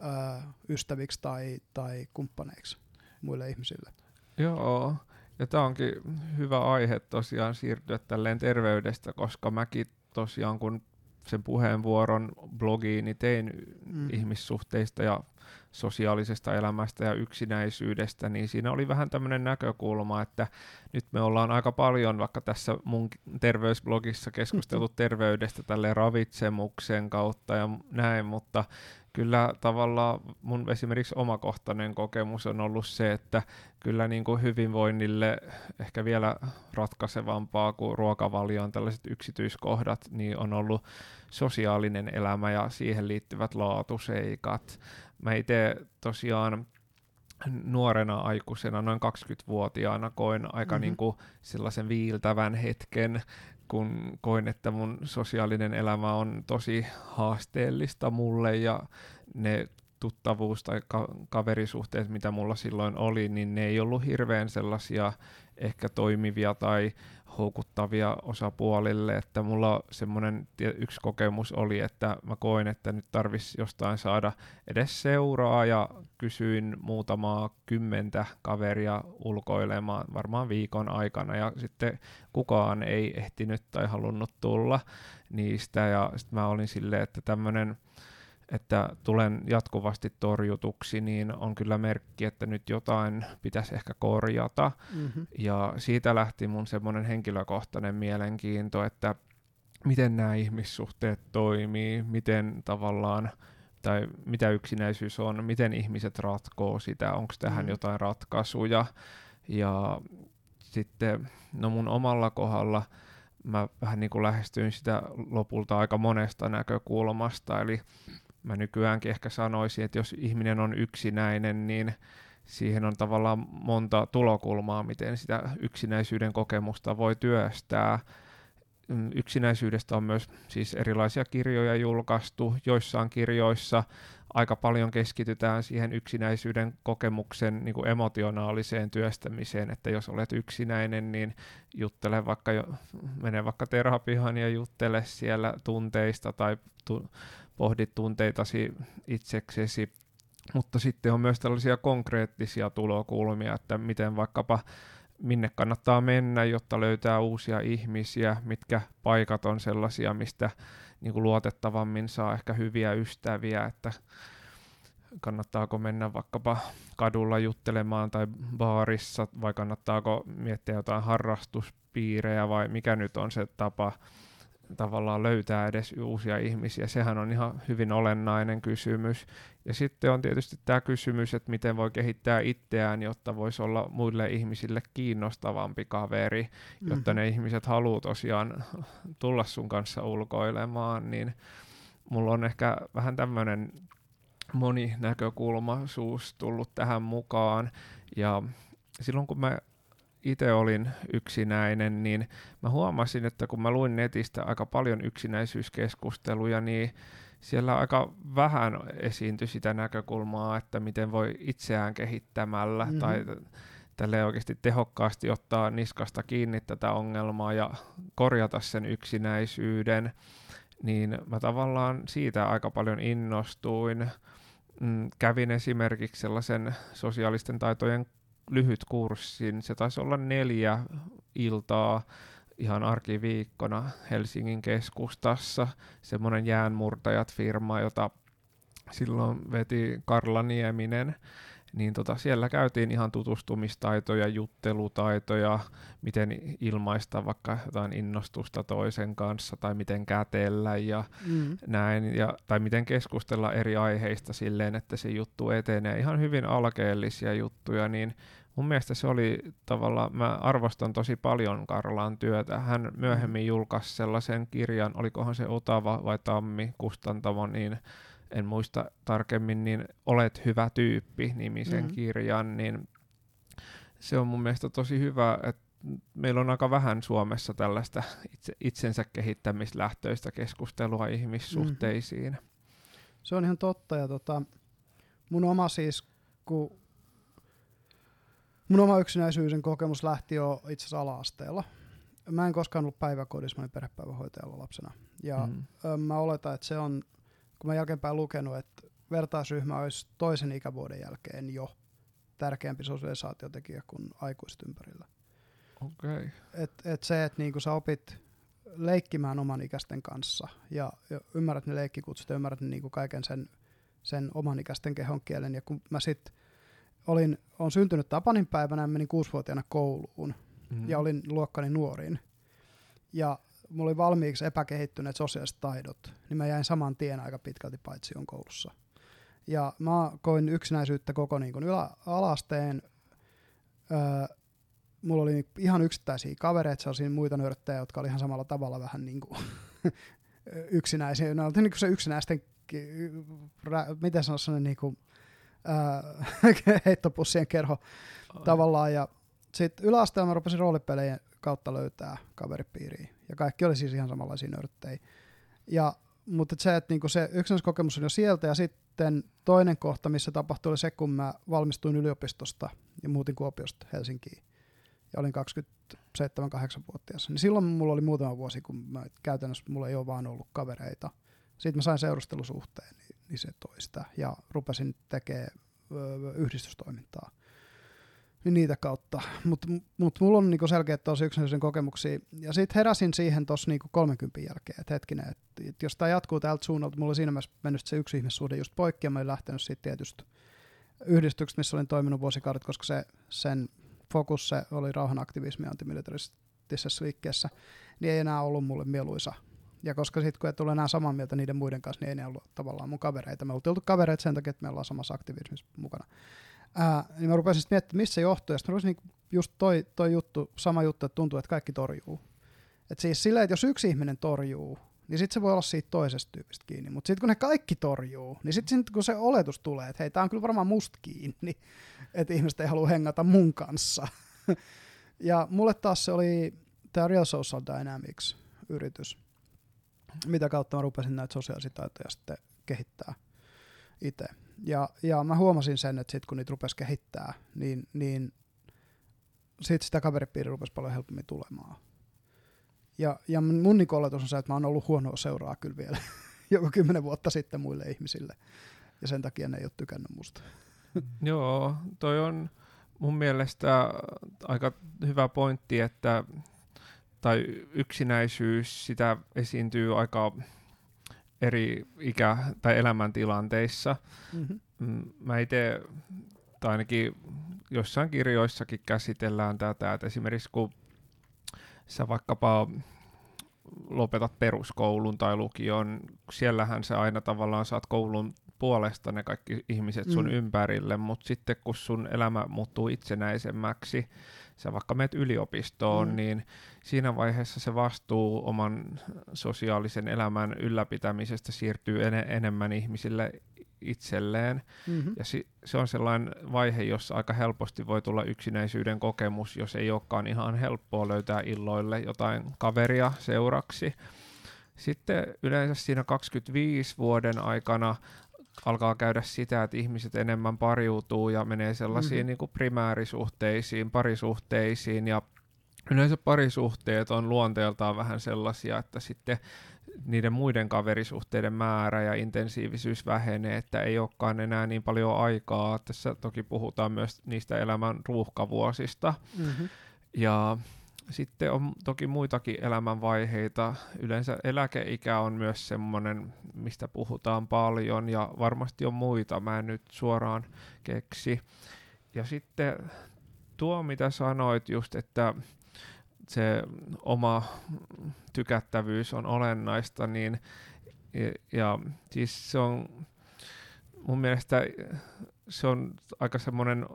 ö, ystäviksi tai, tai kumppaneiksi muille ihmisille. Joo, ja tämä onkin hyvä aihe tosiaan siirtyä tälleen terveydestä, koska mäkin tosiaan kun sen puheenvuoron blogiini tein Mm. mm. ihmissuhteista ja sosiaalisesta elämästä ja yksinäisyydestä, niin siinä oli vähän tämmöinen näkökulma, että nyt me ollaan aika paljon vaikka tässä mun terveysblogissa keskusteltu terveydestä tälle ravitsemuksen kautta ja näin, mutta kyllä tavallaan mun esimerkiksi omakohtainen kokemus on ollut se, että kyllä niin kuin hyvinvoinnille ehkä vielä ratkaisevampaa kuin ruokavalion tällaiset yksityiskohdat, niin on ollut sosiaalinen elämä ja siihen liittyvät laatuseikat. Mä itse tosiaan nuorena aikuisena, noin 20-vuotiaana, koin aika Mhm. mm-hmm. niin kuin sellaisen viiltävän hetken, kun koin, että mun sosiaalinen elämä on tosi haasteellista mulle ja ne tuttavuus- tai ka- kaverisuhteet, mitä mulla silloin oli, niin ne ei ollut hirveän sellaisia ehkä toimivia tai houkuttavia osapuolille, että mulla semmoinen yksi kokemus oli, että mä koin, että nyt tarvisi jostain saada edes seuraa ja kysyin muutamaa kymmentä kaveria ulkoilemaan varmaan viikon aikana ja sitten kukaan ei ehtinyt tai halunnut tulla niistä ja sitten mä olin silleen, että tämmöinen että tulen jatkuvasti torjutuksi, niin on kyllä merkki, että nyt jotain pitäisi ehkä korjata. Mm-hmm. Ja siitä lähti mun semmoinen henkilökohtainen mielenkiinto, että miten nämä ihmissuhteet toimii, miten tavallaan tai mitä yksinäisyys on, miten ihmiset ratkoo sitä, onko tähän Mm. jotain ratkaisuja. Ja sitten no mun omalla kohdalla mä vähän niin kuin lähestyin sitä lopulta aika monesta näkökulmasta, eli mä nykyäänkin ehkä sanoisin, että jos ihminen on yksinäinen, niin siihen on tavallaan monta tulokulmaa, miten sitä yksinäisyyden kokemusta voi työstää. Mm, Yksinäisyydestä on myös siis erilaisia kirjoja julkaistu. Joissain kirjoissa aika paljon keskitytään siihen yksinäisyyden kokemuksen niin kuin emotionaaliseen työstämiseen, että jos olet yksinäinen, niin juttele vaikka mene vaikka terapiaan ja juttele siellä tunteista tai tu, pohdit tunteitasi itseksesi. Mutta sitten on myös tällaisia konkreettisia tulokulmia, että miten vaikkapa minne kannattaa mennä, jotta löytää uusia ihmisiä, mitkä paikat on sellaisia, mistä niin kuin luotettavammin saa ehkä hyviä ystäviä, että kannattaako mennä vaikkapa kadulla juttelemaan tai baarissa, vai kannattaako miettiä jotain harrastuspiirejä, vai mikä nyt on se tapa tavallaan löytää edes uusia ihmisiä. Sehän on ihan hyvin olennainen kysymys. Ja sitten on tietysti tämä kysymys, että miten voi kehittää itseään, jotta voisi olla muille ihmisille kiinnostavampi kaveri, jotta Mhm. ne ihmiset haluaa tosiaan tulla sun kanssa ulkoilemaan, niin mulla on ehkä vähän tämmöinen moninäkökulmaisuus tullut tähän mukaan. Ja silloin kun mä itse olin yksinäinen, niin mä huomasin, että kun mä luin netistä aika paljon yksinäisyyskeskusteluja, niin siellä aika vähän esiintyi sitä näkökulmaa, että miten voi itseään kehittämällä Mhm. mm-hmm. tai tälle oikeasti tehokkaasti ottaa niskasta kiinni tätä ongelmaa ja korjata sen yksinäisyyden, niin mä tavallaan siitä aika paljon innostuin. Mm, kävin esimerkiksi sellaisen sosiaalisten taitojen lyhyt kurssin, se taisi olla neljä iltaa ihan arkiviikkona Helsingin keskustassa, semmoinen jäänmurtajat-firma, jota silloin veti Karla Nieminen, niin tota, siellä käytiin ihan tutustumistaitoja, juttelutaitoja, miten ilmaista vaikka jotain innostusta toisen kanssa tai miten kätellä ja Mm. näin, ja, tai miten keskustella eri aiheista silleen, että se juttu etenee. Ihan hyvin alkeellisia juttuja, niin mun mielestä se oli tavallaan, mä arvostan tosi paljon Karlan työtä. Hän myöhemmin julkaisi sellaisen kirjan, olikohan se Otava vai Tammi kustantamo, niin en muista tarkemmin, niin Olet hyvä tyyppi nimisen Mhm. kirjan, niin se on mun mielestä tosi hyvä, että meillä on aika vähän Suomessa tällaista itse, itsensä kehittämislähtöistä keskustelua ihmissuhteisiin. Se on ihan totta. Ja tota, mun oma siis, kun mun oma yksinäisyyden kokemus lähti jo itse asiassa ala-asteella. Mä en koskaan ollut päiväkodissa, mä olin perhepäivähoitajalla lapsena. Ja Mm. mä oletan, että se on, kun mä jälkeenpäin lukenut, että vertaisryhmä olisi toisen ikävuoden jälkeen jo tärkeämpi sosialisaatiotekijä kuin aikuiset ympärillä. Okei. Okay. Et, et se, että niinku sä opit leikkimään oman ikäisten kanssa ja, ja ymmärrät ne leikkikutsut ja ymmärrät ne niinku kaiken sen, sen oman ikäisten kehon kielen. Ja kun mä sit olin, on syntynyt Tapanin päivänä ja menin kuusivuotiaana kouluun Mm. ja olin luokkani nuorin. Ja mulla oli valmiiksi epäkehittyneet sosiaaliset taidot, niin mä jäin saman tien aika pitkälti paitsi on koulussa. Ja mä koin yksinäisyyttä koko niin kuin ylä, alasteen. Öö, mulla oli ihan yksittäisiä kavereita, sellaisia muita nörttejä, jotka oli ihan samalla tavalla vähän niin kuin yksinäisiä. Ne oli niin kuin se yksinäisten, miten sanoisi, sellainen niin kuin, öö, heittopussien kerho Ai. tavallaan. Ja sitten yläasteella mä rupesin roolipelien kautta löytää kaveripiiriä. Ja kaikki oli siis ihan samanlaisia nörttejä. Ja, mutta se, että niinku se yksinäiskokemus on jo sieltä. Ja sitten toinen kohta, missä tapahtui, oli se, kun mä valmistuin yliopistosta ja muutin Kuopiosta Helsinkiin. Ja olin 27-8-vuotias. Niin silloin mulla oli muutama vuosi, kun mä, käytännössä mulla ei ole vaan ollut kavereita. Sitten mä sain seurustelusuhteen, niin, niin se toi sitä. Ja rupesin tekemään yhdistystoimintaa niitä kautta. Mutta mut mulla on niinku selkeät tosi yksinäisyyden kokemuksia. Ja sitten heräsin siihen tuossa niinku 30 jälkeen, että hetkinen, että et jos tämä jatkuu tältä suunnalta, mulla oli siinä mielessä mennyt se yksi ihmissuhde just poikki, ja mä olin lähtenyt siitä tietystä yhdistyksestä, missä olin toiminut vuosikaudet, koska se, sen fokus se oli rauhanaktivismi antimilitaristisessa liikkeessä, niin ei enää ollut mulle mieluisa Ja koska sitten kun et ole enää samaa mieltä niiden muiden kanssa, niin ei ne ollut tavallaan mun kavereita. Me oltiin oltu kavereita sen takia, että me ollaan samassa aktivismissa mukana. Ää, niin mä rupesin sitten miettimään, missä se johtuu. Ja sitten rupesin niin just toi, toi juttu, sama juttu, että tuntuu, että kaikki torjuu. Et siis silleen, että jos yksi ihminen torjuu, niin sitten se voi olla siitä toisesta tyypistä kiinni. Mutta sitten kun ne kaikki torjuu, niin sitten kun se oletus tulee, että hei, tämä on kyllä varmaan musta kiinni, että ihmiset ei halua hengata mun kanssa. ja mulle taas se oli tämä Real Social Dynamics-yritys, mitä kautta mä rupesin näitä sosiaalisia taitoja sitten kehittää itse. Ja, ja mä huomasin sen, että sitten kun niitä rupesi kehittää, niin, niin sitten sitä kaveripiiri rupesi paljon helpommin tulemaan. Ja, ja mun niin oletus on se, että mä oon ollut huonoa seuraa kyllä vielä joku kymmenen vuotta sitten muille ihmisille. Ja sen takia ne ei ole tykännyt musta. Joo, toi on mun mielestä aika hyvä pointti, että tai yksinäisyys, sitä esiintyy aika eri ikä- tai elämäntilanteissa. Mm-hmm. Mä itse, tai ainakin jossain kirjoissakin käsitellään tätä, että esimerkiksi kun sä vaikkapa lopetat peruskoulun tai lukion, siellähän sä aina tavallaan saat koulun puolesta ne kaikki ihmiset sun mm. ympärille, mutta sitten kun sun elämä muuttuu itsenäisemmäksi, sä vaikka menet yliopistoon, mm. niin siinä vaiheessa se vastuu oman sosiaalisen elämän ylläpitämisestä siirtyy en- enemmän ihmisille itselleen. Mm-hmm. Ja si- se on sellainen vaihe, jossa aika helposti voi tulla yksinäisyyden kokemus, jos ei olekaan ihan helppoa löytää illoille jotain kaveria seuraksi. Sitten yleensä siinä 25 vuoden aikana alkaa käydä sitä, että ihmiset enemmän pariutuu ja menee sellaisiin mm-hmm. niin kuin primäärisuhteisiin, parisuhteisiin ja yleensä parisuhteet on luonteeltaan vähän sellaisia, että sitten niiden muiden kaverisuhteiden määrä ja intensiivisyys vähenee, että ei olekaan enää niin paljon aikaa. Tässä toki puhutaan myös niistä elämän ruuhkavuosista. Mm-hmm. Ja sitten on toki muitakin elämänvaiheita. Yleensä eläkeikä on myös semmoinen, mistä puhutaan paljon ja varmasti on muita, mä en nyt suoraan keksi. Ja sitten tuo, mitä sanoit just, että se oma tykättävyys on olennaista, niin ja, ja siis se on mun mielestä se on aika semmoinen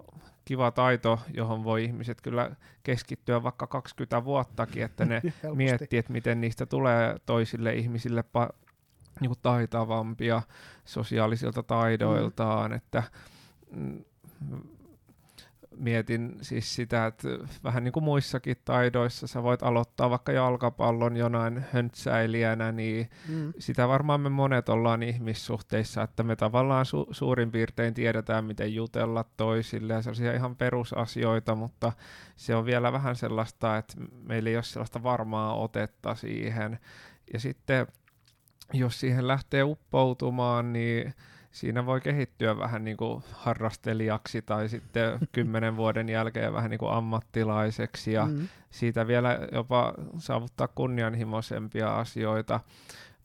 kiva taito, johon voi ihmiset kyllä keskittyä vaikka 20 vuottakin, että ne miettii, että miten niistä tulee toisille ihmisille pa- niin kuin taitavampia sosiaalisilta taidoiltaan, mm. että mm, mietin siis sitä, että vähän niin kuin muissakin taidoissa sä voit aloittaa vaikka jalkapallon jonain höntsäilijänä, niin mm. sitä varmaan me monet ollaan ihmissuhteissa, että me tavallaan su- suurin piirtein tiedetään, miten jutella toisille ja sellaisia ihan perusasioita, mutta se on vielä vähän sellaista, että meillä ei ole sellaista varmaa otetta siihen. Ja sitten jos siihen lähtee uppoutumaan, niin siinä voi kehittyä vähän niin kuin harrastelijaksi tai sitten kymmenen vuoden jälkeen vähän niin kuin ammattilaiseksi ja mm. siitä vielä jopa saavuttaa kunnianhimoisempia asioita.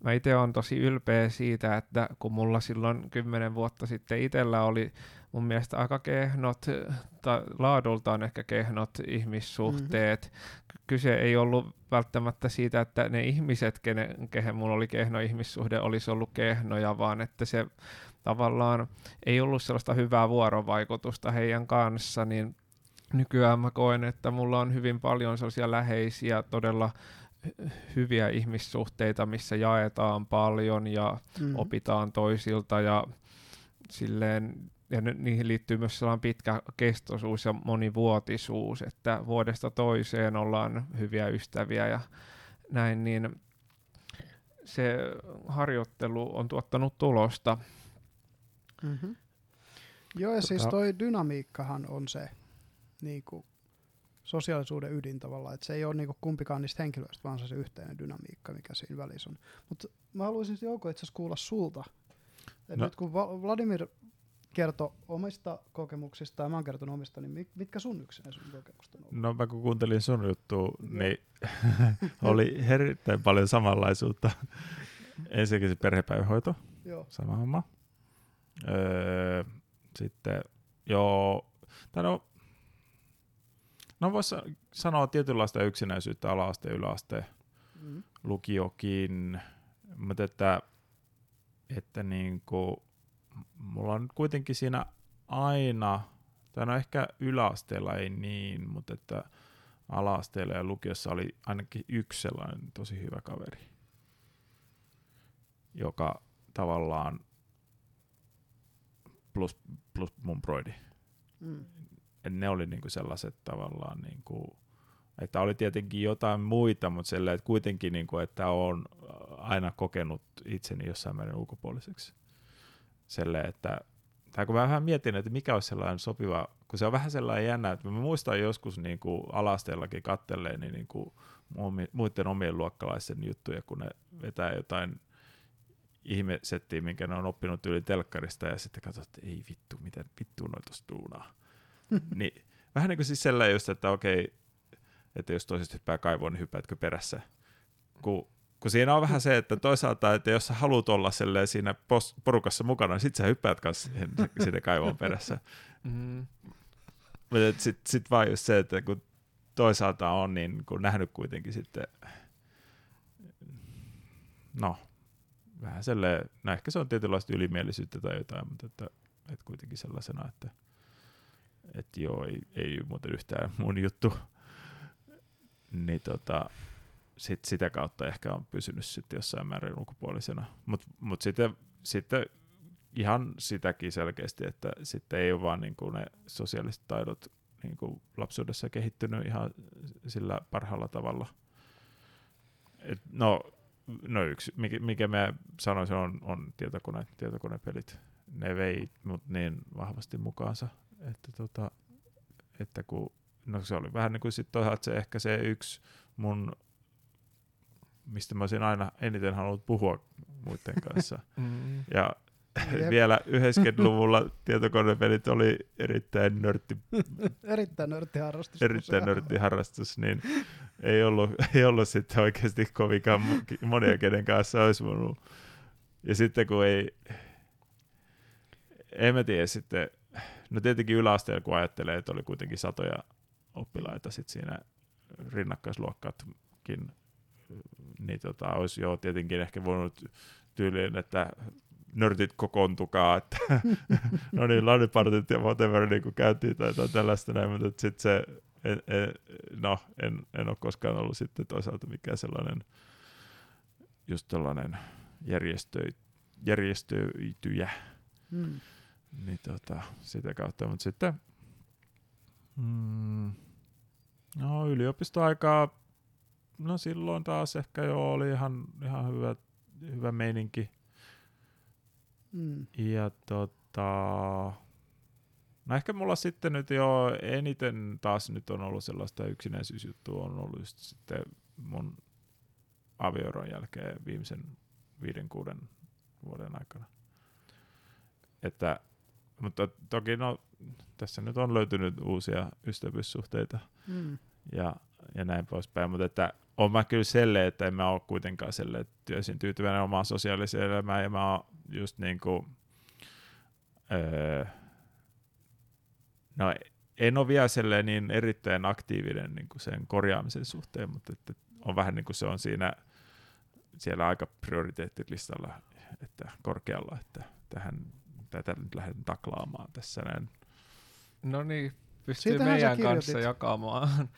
Mä itse olen tosi ylpeä siitä, että kun mulla silloin kymmenen vuotta sitten itsellä oli mun mielestä aika kehnot, tai laadultaan ehkä kehnot ihmissuhteet. Mm-hmm. Kyse ei ollut välttämättä siitä, että ne ihmiset, kenen, kehen mulla oli kehno ihmissuhde, olisi ollut kehnoja, vaan että se tavallaan ei ollut sellaista hyvää vuorovaikutusta heidän kanssa, niin nykyään mä koen, että mulla on hyvin paljon sellaisia läheisiä, todella hyviä ihmissuhteita, missä jaetaan paljon ja mm. opitaan toisilta ja silleen ja niihin liittyy myös sellainen pitkä kestoisuus ja monivuotisuus, että vuodesta toiseen ollaan hyviä ystäviä ja näin, niin se harjoittelu on tuottanut tulosta. Mm-hmm. Joo, ja tota... siis toi dynamiikkahan on se niin kuin, sosiaalisuuden ydin tavallaan, että se ei ole niin kuin, kumpikaan niistä henkilöistä, vaan se, se yhteinen dynamiikka, mikä siinä välissä on. Mutta mä haluaisin Jouko itse asiassa kuulla sulta. Et no. Nyt kun Vladimir kertoi omista kokemuksista ja mä oon kertonut omista, niin mitkä sun yksinäisyyden kokemukset on ollut? No mä kun kuuntelin sun juttua, niin oli erittäin paljon samanlaisuutta. Ensinnäkin se perhepäivähoito, Joo. sama homma. Öö, sitten joo, tai no, no voisi sanoa tietynlaista yksinäisyyttä ala-asteen ja yläasteen Mm. lukiokin, mutta että, että niin kuin, mulla on kuitenkin siinä aina, tai no ehkä yläasteella ei niin, mutta että ala-asteella ja lukiossa oli ainakin yksi sellainen tosi hyvä kaveri, joka tavallaan plus, plus mun broidi. Mm. Et ne oli niinku sellaiset tavallaan, niinku, että oli tietenkin jotain muita, mutta sellainen, että kuitenkin, niinku, että on aina kokenut itseni jossain määrin ulkopuoliseksi. Sellainen, että tai kun mä vähän mietin, että mikä olisi sellainen sopiva, kun se on vähän sellainen jännä, että mä muistan joskus niin kuin alasteellakin kattelleen niin, niin kuin muiden omien luokkalaisten juttuja, kun ne vetää jotain ihmesettiä, minkä ne on oppinut yli telkkarista, ja sitten katsot, että ei vittu, miten vittu noita tuunaa. niin, vähän niin kuin siis sellainen just, että okei, että jos toisesta hyppää kaivoon, niin hyppäätkö perässä. Kun kun siinä on vähän se, että toisaalta, että jos sä haluat olla siinä porukassa mukana, niin sit sä hyppäät kanssa sinne kaivon perässä. Mm. Mutta sitten sit vaan just se, että kun toisaalta on niin kun nähnyt kuitenkin sitten, no, vähän sellainen, no ehkä se on tietynlaista ylimielisyyttä tai jotain, mutta että, että kuitenkin sellaisena, että, että joo, ei, ei muuten yhtään mun juttu. Niin tota, sit sitä kautta ehkä on pysynyt sitten jossain määrin ulkopuolisena. Mutta mut sitten, sitten ihan sitäkin selkeästi, että sitten ei ole vaan niin kuin ne sosiaaliset taidot niin kuin lapsuudessa kehittynyt ihan sillä parhaalla tavalla. Et no, no yksi, mikä, mikä mä sanoisin, on, on tietokone, tietokonepelit. Ne vei mut niin vahvasti mukaansa, että, tota, että kun, no se oli vähän niin kuin sitten toisaalta se ehkä se yksi mun mistä mä olisin aina eniten halunnut puhua muiden kanssa. Mm. Ja Jep. vielä 90-luvulla tietokonepelit oli erittäin nörtti. erittäin nörtti harrastus. Erittäin nörtti harrastus, niin ei ollut, ei ollut sitten oikeasti kovinkaan monia, kenen kanssa olisi voinut. Ja sitten kun ei, en mä tiedä sitten, no tietenkin yläasteella kun ajattelee, että oli kuitenkin satoja oppilaita sitten siinä rinnakkaisluokkatkin niin tota, olisi jo tietenkin ehkä voinut tyyliin, että nörtit kokoontukaa, että no niin, lanipartit ja whatever niin kuin käytiin tai jotain tällaista näin, mutta sitten se, en, en, no, en, en ole koskaan ollut sitten toisaalta mikään sellainen just tällainen järjestö, järjestöityjä, mm. niin tota, sitä kautta, mutta sitten mm, no, yliopistoaikaa no silloin taas ehkä jo oli ihan, ihan hyvä, hyvä meininki. Mm. Ja tota, no ehkä mulla sitten nyt jo eniten taas nyt on ollut sellaista yksinäisyysjuttua, on ollut just sitten mun avioeron jälkeen viimeisen viiden, kuuden vuoden aikana. Että, mutta toki no, tässä nyt on löytynyt uusia ystävyyssuhteita mm. ja, ja näin poispäin, mutta että on mä kyllä selle, että en mä ole kuitenkaan selle työsin tyytyväinen omaan sosiaaliseen elämään ja mä oon just niin kuin, öö, no en ole vielä selleen niin erittäin aktiivinen niin kuin sen korjaamisen suhteen, mutta että on vähän niin kuin se on siinä siellä aika prioriteettilistalla, että korkealla, että tähän, tätä nyt lähden taklaamaan tässä näin. No niin, pystyy Siitähän meidän kanssa jakamaan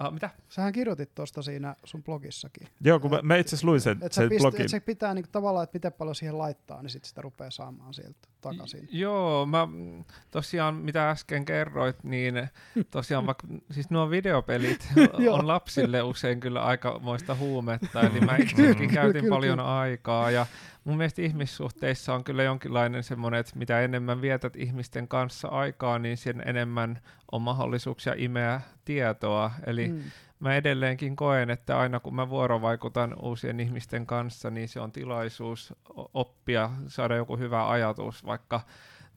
Ah, mitä? Sähän kirjoitit tuosta siinä sun blogissakin. Joo, kun mä, mä itse asiassa luin sen, et sen pist, blogin. Et se pitää niinku tavallaan, että miten paljon siihen laittaa, niin sit sitä rupeaa saamaan sieltä takaisin. Joo, mä tosiaan mitä äsken kerroit, niin tosiaan vaikka, siis nuo videopelit on lapsille usein kyllä aikamoista huumetta, eli mä itsekin käytin paljon aikaa ja mun mielestä ihmissuhteissa on kyllä jonkinlainen semmoinen, että mitä enemmän vietät ihmisten kanssa aikaa, niin sen enemmän on mahdollisuuksia imeä tietoa. Eli mm. Mä edelleenkin koen, että aina kun mä vuorovaikutan uusien ihmisten kanssa, niin se on tilaisuus oppia, saada joku hyvä ajatus vaikka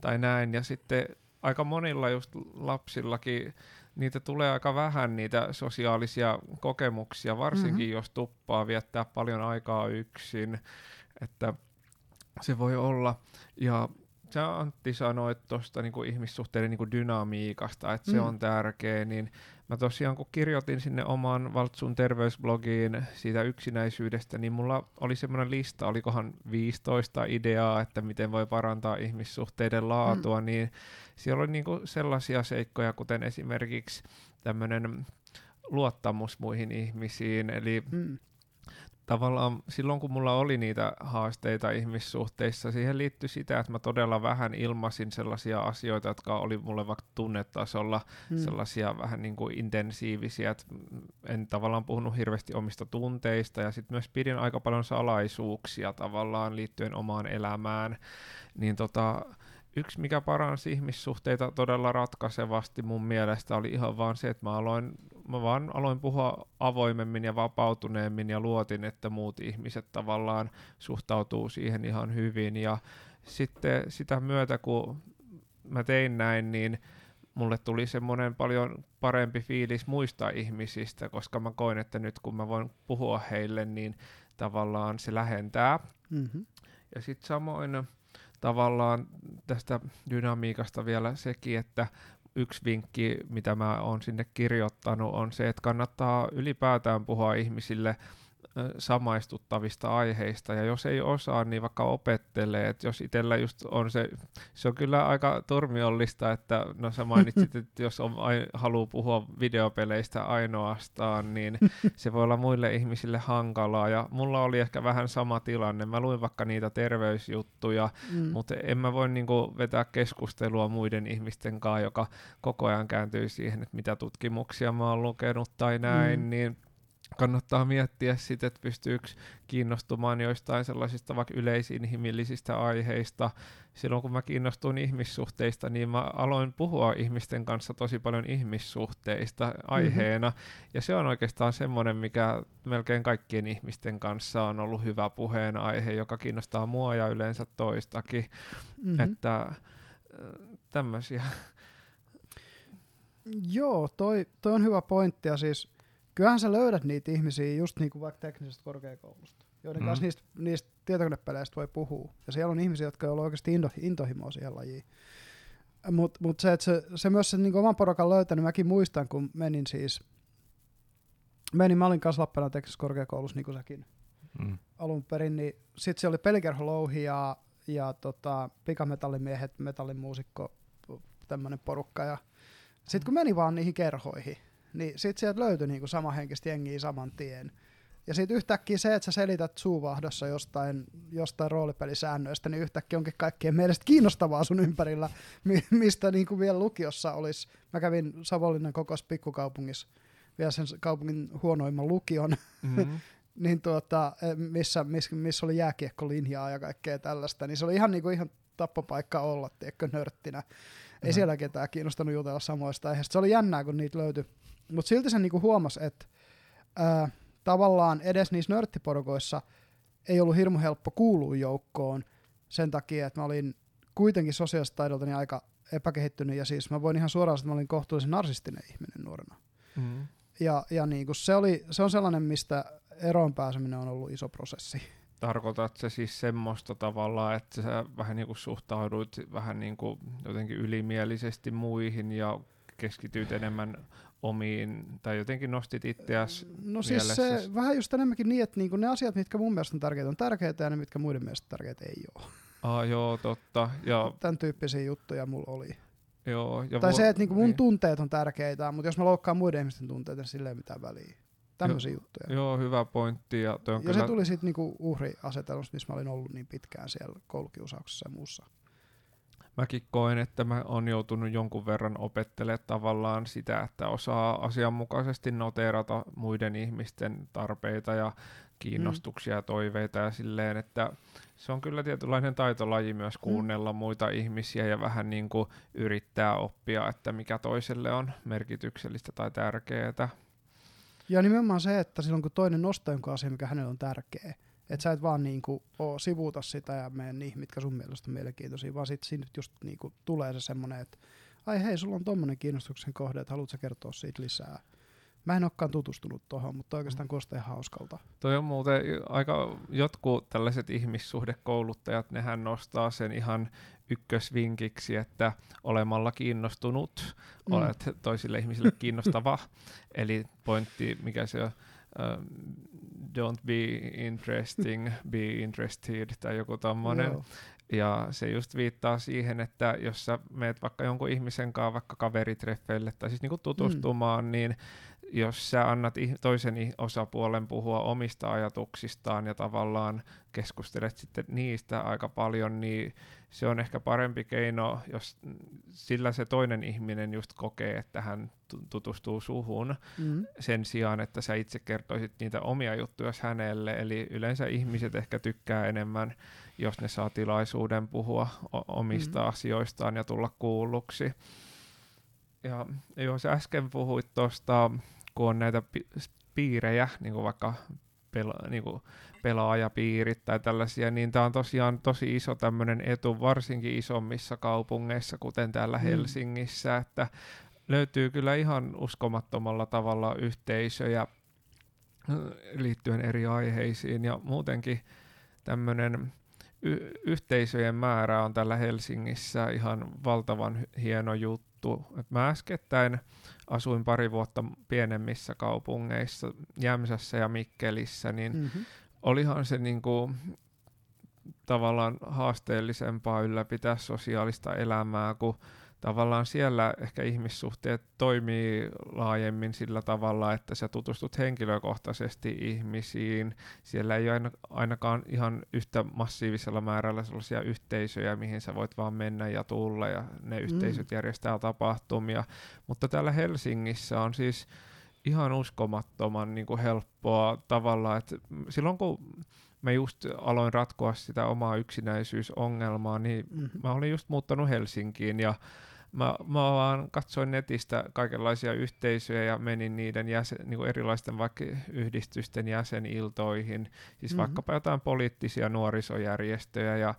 tai näin. Ja sitten aika monilla just lapsillakin niitä tulee aika vähän niitä sosiaalisia kokemuksia, varsinkin mm-hmm. jos tuppaa viettää paljon aikaa yksin että se voi olla. Ja sä Antti sanoit tuosta niinku ihmissuhteiden niinku dynamiikasta, että mm. se on tärkeä, niin mä tosiaan kun kirjoitin sinne omaan Valtsun terveysblogiin siitä yksinäisyydestä, niin mulla oli semmoinen lista, olikohan 15 ideaa, että miten voi parantaa ihmissuhteiden laatua, mm. niin siellä oli niinku sellaisia seikkoja, kuten esimerkiksi tämmöinen luottamus muihin ihmisiin, eli mm tavallaan silloin kun mulla oli niitä haasteita ihmissuhteissa, siihen liittyi sitä, että mä todella vähän ilmasin sellaisia asioita, jotka oli mulle vaikka tunnetasolla hmm. sellaisia vähän niin kuin intensiivisiä, että en tavallaan puhunut hirveästi omista tunteista ja sitten myös pidin aika paljon salaisuuksia tavallaan liittyen omaan elämään, niin tota, yksi, mikä paransi ihmissuhteita todella ratkaisevasti mun mielestä, oli ihan vaan se, että mä aloin, mä vaan aloin puhua avoimemmin ja vapautuneemmin ja luotin, että muut ihmiset tavallaan suhtautuu siihen ihan hyvin. Ja sitten sitä myötä, kun mä tein näin, niin mulle tuli semmoinen paljon parempi fiilis muista ihmisistä, koska mä koin, että nyt kun mä voin puhua heille, niin tavallaan se lähentää. Mm-hmm. Ja sitten samoin tavallaan tästä dynamiikasta vielä sekin, että yksi vinkki, mitä mä oon sinne kirjoittanut, on se, että kannattaa ylipäätään puhua ihmisille samaistuttavista aiheista, ja jos ei osaa, niin vaikka opettelee, että jos itsellä just on se, se on kyllä aika turmiollista, että no sä mainitsit, että jos on, ai, haluaa puhua videopeleistä ainoastaan, niin se voi olla muille ihmisille hankalaa, ja mulla oli ehkä vähän sama tilanne, mä luin vaikka niitä terveysjuttuja, mm. mutta en mä voi niinku vetää keskustelua muiden ihmisten kanssa, joka koko ajan kääntyy siihen, että mitä tutkimuksia mä oon lukenut tai näin, mm. niin kannattaa miettiä sitten, että pystyykö kiinnostumaan joistain sellaisista vaikka yleisinhimillisistä aiheista. Silloin kun mä kiinnostuin ihmissuhteista, niin mä aloin puhua ihmisten kanssa tosi paljon ihmissuhteista aiheena. Mm-hmm. Ja se on oikeastaan semmoinen, mikä melkein kaikkien ihmisten kanssa on ollut hyvä puheenaihe, joka kiinnostaa mua ja yleensä toistakin. Mm-hmm. Että äh, tämmöisiä. Joo, toi, toi on hyvä pointti ja siis kyllähän sä löydät niitä ihmisiä just niin kuin vaikka teknisestä korkeakoulusta, joiden mm. kanssa niistä, niistä tietokonepeleistä voi puhua. Ja siellä on ihmisiä, jotka on oikeasti into, intohimoa siihen lajiin. Mutta mut se, että se, se myös se niin oman porukan löytänyt, mäkin muistan, kun menin siis, menin, mä olin kanssa Lappeenrannan teknisessä korkeakoulussa, niin kuin säkin mm. alun perin, niin sitten se oli pelikerholouhi ja, ja tota, pikametallimiehet, metallimuusikko, tämmöinen porukka. Ja sitten kun meni vaan niihin kerhoihin, niin sit sieltä löytyi niinku samanhenkistä jengiä saman tien. Ja sitten yhtäkkiä se, että sä selität suuvahdossa jostain, jostain roolipelisäännöistä, niin yhtäkkiä onkin kaikkien mielestä kiinnostavaa sun ympärillä, mistä niin kuin vielä lukiossa olisi. Mä kävin Savonlinnan kokos pikkukaupungissa, vielä sen kaupungin huonoimman lukion, mm-hmm. niin tuota, e, missä, missä, missä oli jääkiekkolinjaa ja kaikkea tällaista, niin se oli ihan, niin kuin, ihan tappopaikka olla, tiedätkö, nörttinä. Ei mm-hmm. siellä ketään kiinnostanut jutella samoista aiheista. Se oli jännää, kun niitä löytyi mutta silti se niinku huomasi, että ää, tavallaan edes niissä nörttiporukoissa ei ollut hirmu helppo kuulua joukkoon sen takia, että mä olin kuitenkin sosiaalista taidoltani aika epäkehittynyt ja siis mä voin ihan suoraan että mä olin kohtuullisen narsistinen ihminen nuorena. Mm. Ja, ja niin se, oli, se on sellainen, mistä eroon pääseminen on ollut iso prosessi. Tarkoitat se siis semmoista tavallaan, että sä vähän niin kuin suhtauduit vähän niin kuin jotenkin ylimielisesti muihin ja keskityt enemmän omiin, tai jotenkin nostit itseäsi No siis se vähän just enemmänkin niin, että niinku ne asiat, mitkä mun mielestä on tärkeitä, on tärkeitä ja ne, mitkä muiden mielestä tärkeitä ei ole. Ah, joo, totta. Ja... Tämän tyyppisiä juttuja mulla oli. Joo, ja tai vo- se, että niinku mun niin. tunteet on tärkeitä, mutta jos mä loukkaan muiden ihmisten tunteita, niin sillä ei mitään väliä. Tämmöisiä jo, juttuja. Joo, hyvä pointti. Ja, ja kyllä... se tuli sitten niinku uhriasetelmasta, missä mä olin ollut niin pitkään siellä koulukiusauksessa ja muussa mäkin koen, että mä oon joutunut jonkun verran opettelemaan tavallaan sitä, että osaa asianmukaisesti noteerata muiden ihmisten tarpeita ja kiinnostuksia ja mm. toiveita ja silleen, että se on kyllä tietynlainen taitolaji myös mm. kuunnella mm. muita ihmisiä ja vähän niin kuin yrittää oppia, että mikä toiselle on merkityksellistä tai tärkeää. Ja nimenomaan se, että silloin kun toinen nostaa jonkun asian, mikä hänelle on tärkeä, että sä et vaan niinku oo sivuuta sitä ja mene niihin, mitkä sun mielestä on mielenkiintoisia, vaan sitten siinä just niinku tulee se semmoinen, että ai hei, sulla on tommonen kiinnostuksen kohde, että haluatko kertoa siitä lisää. Mä en olekaan tutustunut tuohon, mutta oikeastaan kuulostaa ihan hauskalta. Toi on muuten aika, jotkut tällaiset ihmissuhdekouluttajat, nehän nostaa sen ihan ykkösvinkiksi, että olemalla kiinnostunut mm. olet toisille ihmisille kiinnostava. Eli pointti, mikä se on, uh, don't be interesting, be interested tai joku tommonen. Ja se just viittaa siihen, että jos sä meet vaikka jonkun ihmisen kanssa vaikka kaveritreffeille tai siis niinku tutustumaan, mm. niin jos sä annat toisen osapuolen puhua omista ajatuksistaan ja tavallaan keskustelet sitten niistä aika paljon, niin se on ehkä parempi keino, jos sillä se toinen ihminen just kokee, että hän tutustuu suhun mm. sen sijaan, että sä itse kertoisit niitä omia juttuja hänelle. Eli yleensä ihmiset ehkä tykkää enemmän, jos ne saa tilaisuuden puhua omista mm. asioistaan ja tulla kuulluksi. Ja jos äsken puhuit tuosta kun on näitä pi- piirejä, niin kuin vaikka pela- niin kuin pelaajapiirit tai tällaisia, niin tämä on tosiaan tosi iso tämmöinen etu, varsinkin isommissa kaupungeissa, kuten täällä mm. Helsingissä, että löytyy kyllä ihan uskomattomalla tavalla yhteisöjä liittyen eri aiheisiin ja muutenkin tämmöinen y- yhteisöjen määrä on täällä Helsingissä ihan valtavan hieno juttu. Et mä äskettäin asuin pari vuotta pienemmissä kaupungeissa, Jämsässä ja Mikkelissä, niin mm-hmm. Olihan se niinku tavallaan haasteellisempaa ylläpitää sosiaalista elämää, kun tavallaan siellä ehkä ihmissuhteet toimii laajemmin sillä tavalla, että sä tutustut henkilökohtaisesti ihmisiin. Siellä ei ole ainakaan ihan yhtä massiivisella määrällä sellaisia yhteisöjä, mihin sä voit vaan mennä ja tulla ja ne mm. yhteisöt järjestää tapahtumia. Mutta täällä Helsingissä on siis ihan uskomattoman niin kuin helppoa tavalla, että silloin kun mä just aloin ratkoa sitä omaa yksinäisyysongelmaa, niin mm-hmm. mä olin just muuttanut Helsinkiin ja Mä, mä vaan katsoin netistä kaikenlaisia yhteisöjä ja menin niiden jäsen, niin kuin erilaisten vaikka yhdistysten jäseniltoihin, siis mm-hmm. vaikkapa jotain poliittisia nuorisojärjestöjä ja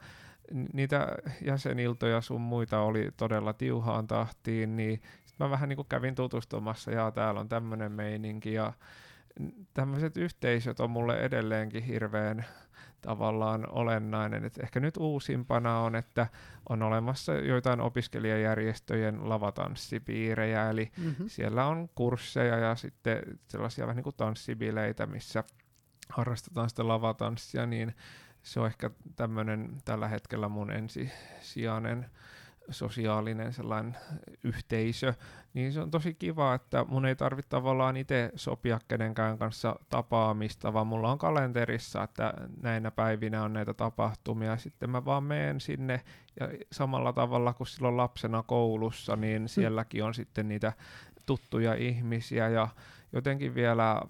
niitä jäseniltoja sun muita oli todella tiuhaan tahtiin, niin sit mä vähän niin kuin kävin tutustumassa ja täällä on tämmöinen meininki ja tämmöiset yhteisöt on mulle edelleenkin hirveän tavallaan olennainen. Et ehkä nyt uusimpana on, että on olemassa joitain opiskelijajärjestöjen lavatanssipiirejä, eli mm-hmm. siellä on kursseja ja sitten sellaisia vähän niin kuin tanssibileitä, missä harrastetaan sitä lavatanssia, niin se on ehkä tämmöinen tällä hetkellä mun ensisijainen sosiaalinen sellainen yhteisö, niin se on tosi kiva, että mun ei tarvitse tavallaan itse sopia kenenkään kanssa tapaamista, vaan mulla on kalenterissa, että näinä päivinä on näitä tapahtumia, sitten mä vaan menen sinne ja samalla tavalla kuin silloin lapsena koulussa, niin mm. sielläkin on sitten niitä tuttuja ihmisiä ja jotenkin vielä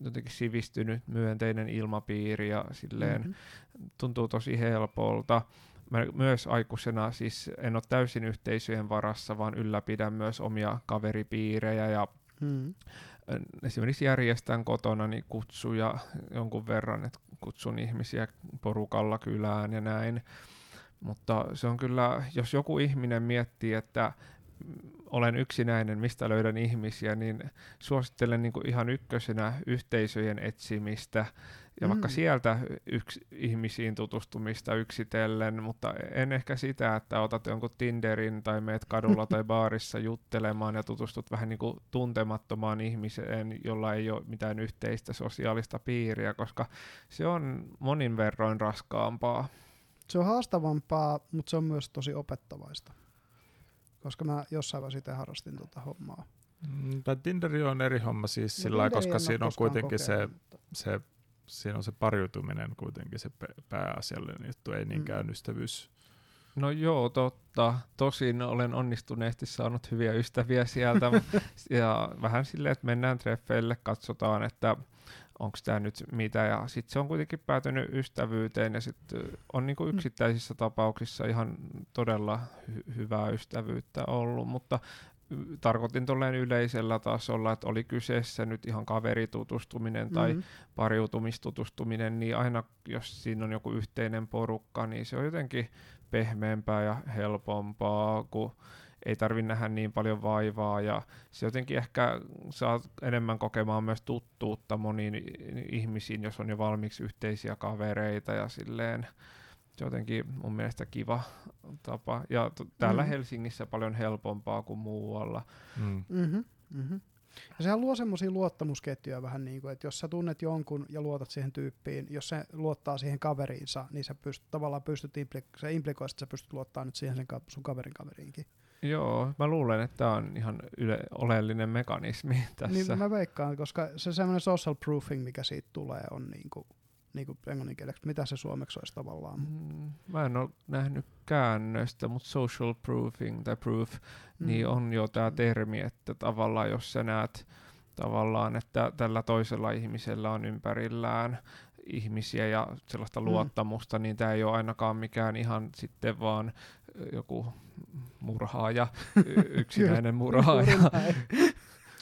jotenkin sivistynyt myönteinen ilmapiiri ja silleen mm-hmm. tuntuu tosi helpolta mä myös aikuisena siis en ole täysin yhteisöjen varassa, vaan ylläpidän myös omia kaveripiirejä ja hmm. esimerkiksi järjestän kotona niin kutsuja jonkun verran, että kutsun ihmisiä porukalla kylään ja näin. Mutta se on kyllä, jos joku ihminen miettii, että olen yksinäinen, mistä löydän ihmisiä, niin suosittelen niin kuin ihan ykkösenä yhteisöjen etsimistä ja mm. vaikka sieltä yks, ihmisiin tutustumista yksitellen, mutta en ehkä sitä, että otat jonkun Tinderin tai meet kadulla tai baarissa juttelemaan ja tutustut vähän niin kuin tuntemattomaan ihmiseen, jolla ei ole mitään yhteistä sosiaalista piiriä, koska se on monin verroin raskaampaa. Se on haastavampaa, mutta se on myös tosi opettavaista, koska mä jossain vaiheessa itse harrastin tuota hommaa. Mm, Tinderi on eri homma siis no, sillä koska siinä on kuitenkin se, se siinä on se pariutuminen kuitenkin se pääasiallinen juttu, ei niinkään mm. ystävyys. No joo, totta. Tosin olen onnistuneesti saanut hyviä ystäviä sieltä. ja vähän silleen, että mennään treffeille, katsotaan, että onko tämä nyt mitä. Ja sitten se on kuitenkin päätynyt ystävyyteen ja sitten on niinku mm. yksittäisissä tapauksissa ihan todella hy- hyvää ystävyyttä ollut. Mutta tarkoitin tolleen yleisellä tasolla, että oli kyseessä nyt ihan kaveritutustuminen tai mm-hmm. pariutumistutustuminen, niin aina jos siinä on joku yhteinen porukka, niin se on jotenkin pehmeämpää ja helpompaa, kun ei tarvi nähdä niin paljon vaivaa ja se jotenkin ehkä saa enemmän kokemaan myös tuttuutta moniin ihmisiin, jos on jo valmiiksi yhteisiä kavereita ja silleen jotenkin mun mielestä kiva tapa. Ja t- täällä mm. Helsingissä paljon helpompaa kuin muualla. Mm. Mm-hmm, mm-hmm. Ja sehän luo semmoisia luottamusketjuja vähän niin kuin, että jos sä tunnet jonkun ja luotat siihen tyyppiin, jos se luottaa siihen kaveriinsa, niin sä pyst, tavallaan pystyt, implik- se implikoi, että sä pystyt luottamaan nyt siihen sen ka- sun kaverin kaveriinkin. Joo, mä luulen, että tämä on ihan yle- oleellinen mekanismi tässä. Niin mä veikkaan, koska se semmoinen social proofing, mikä siitä tulee, on niin kuin niin kuin englanninkieleksi, mitä se suomeksi olisi tavallaan? Mm, mä en ole nähnyt käännöstä, mutta social proofing tai proof, mm. niin on jo tämä termi, että tavallaan jos sä näet tavallaan, että tällä toisella ihmisellä on ympärillään ihmisiä ja sellaista mm. luottamusta, niin tämä ei ole ainakaan mikään ihan sitten vaan joku murhaaja, yksinäinen murhaaja.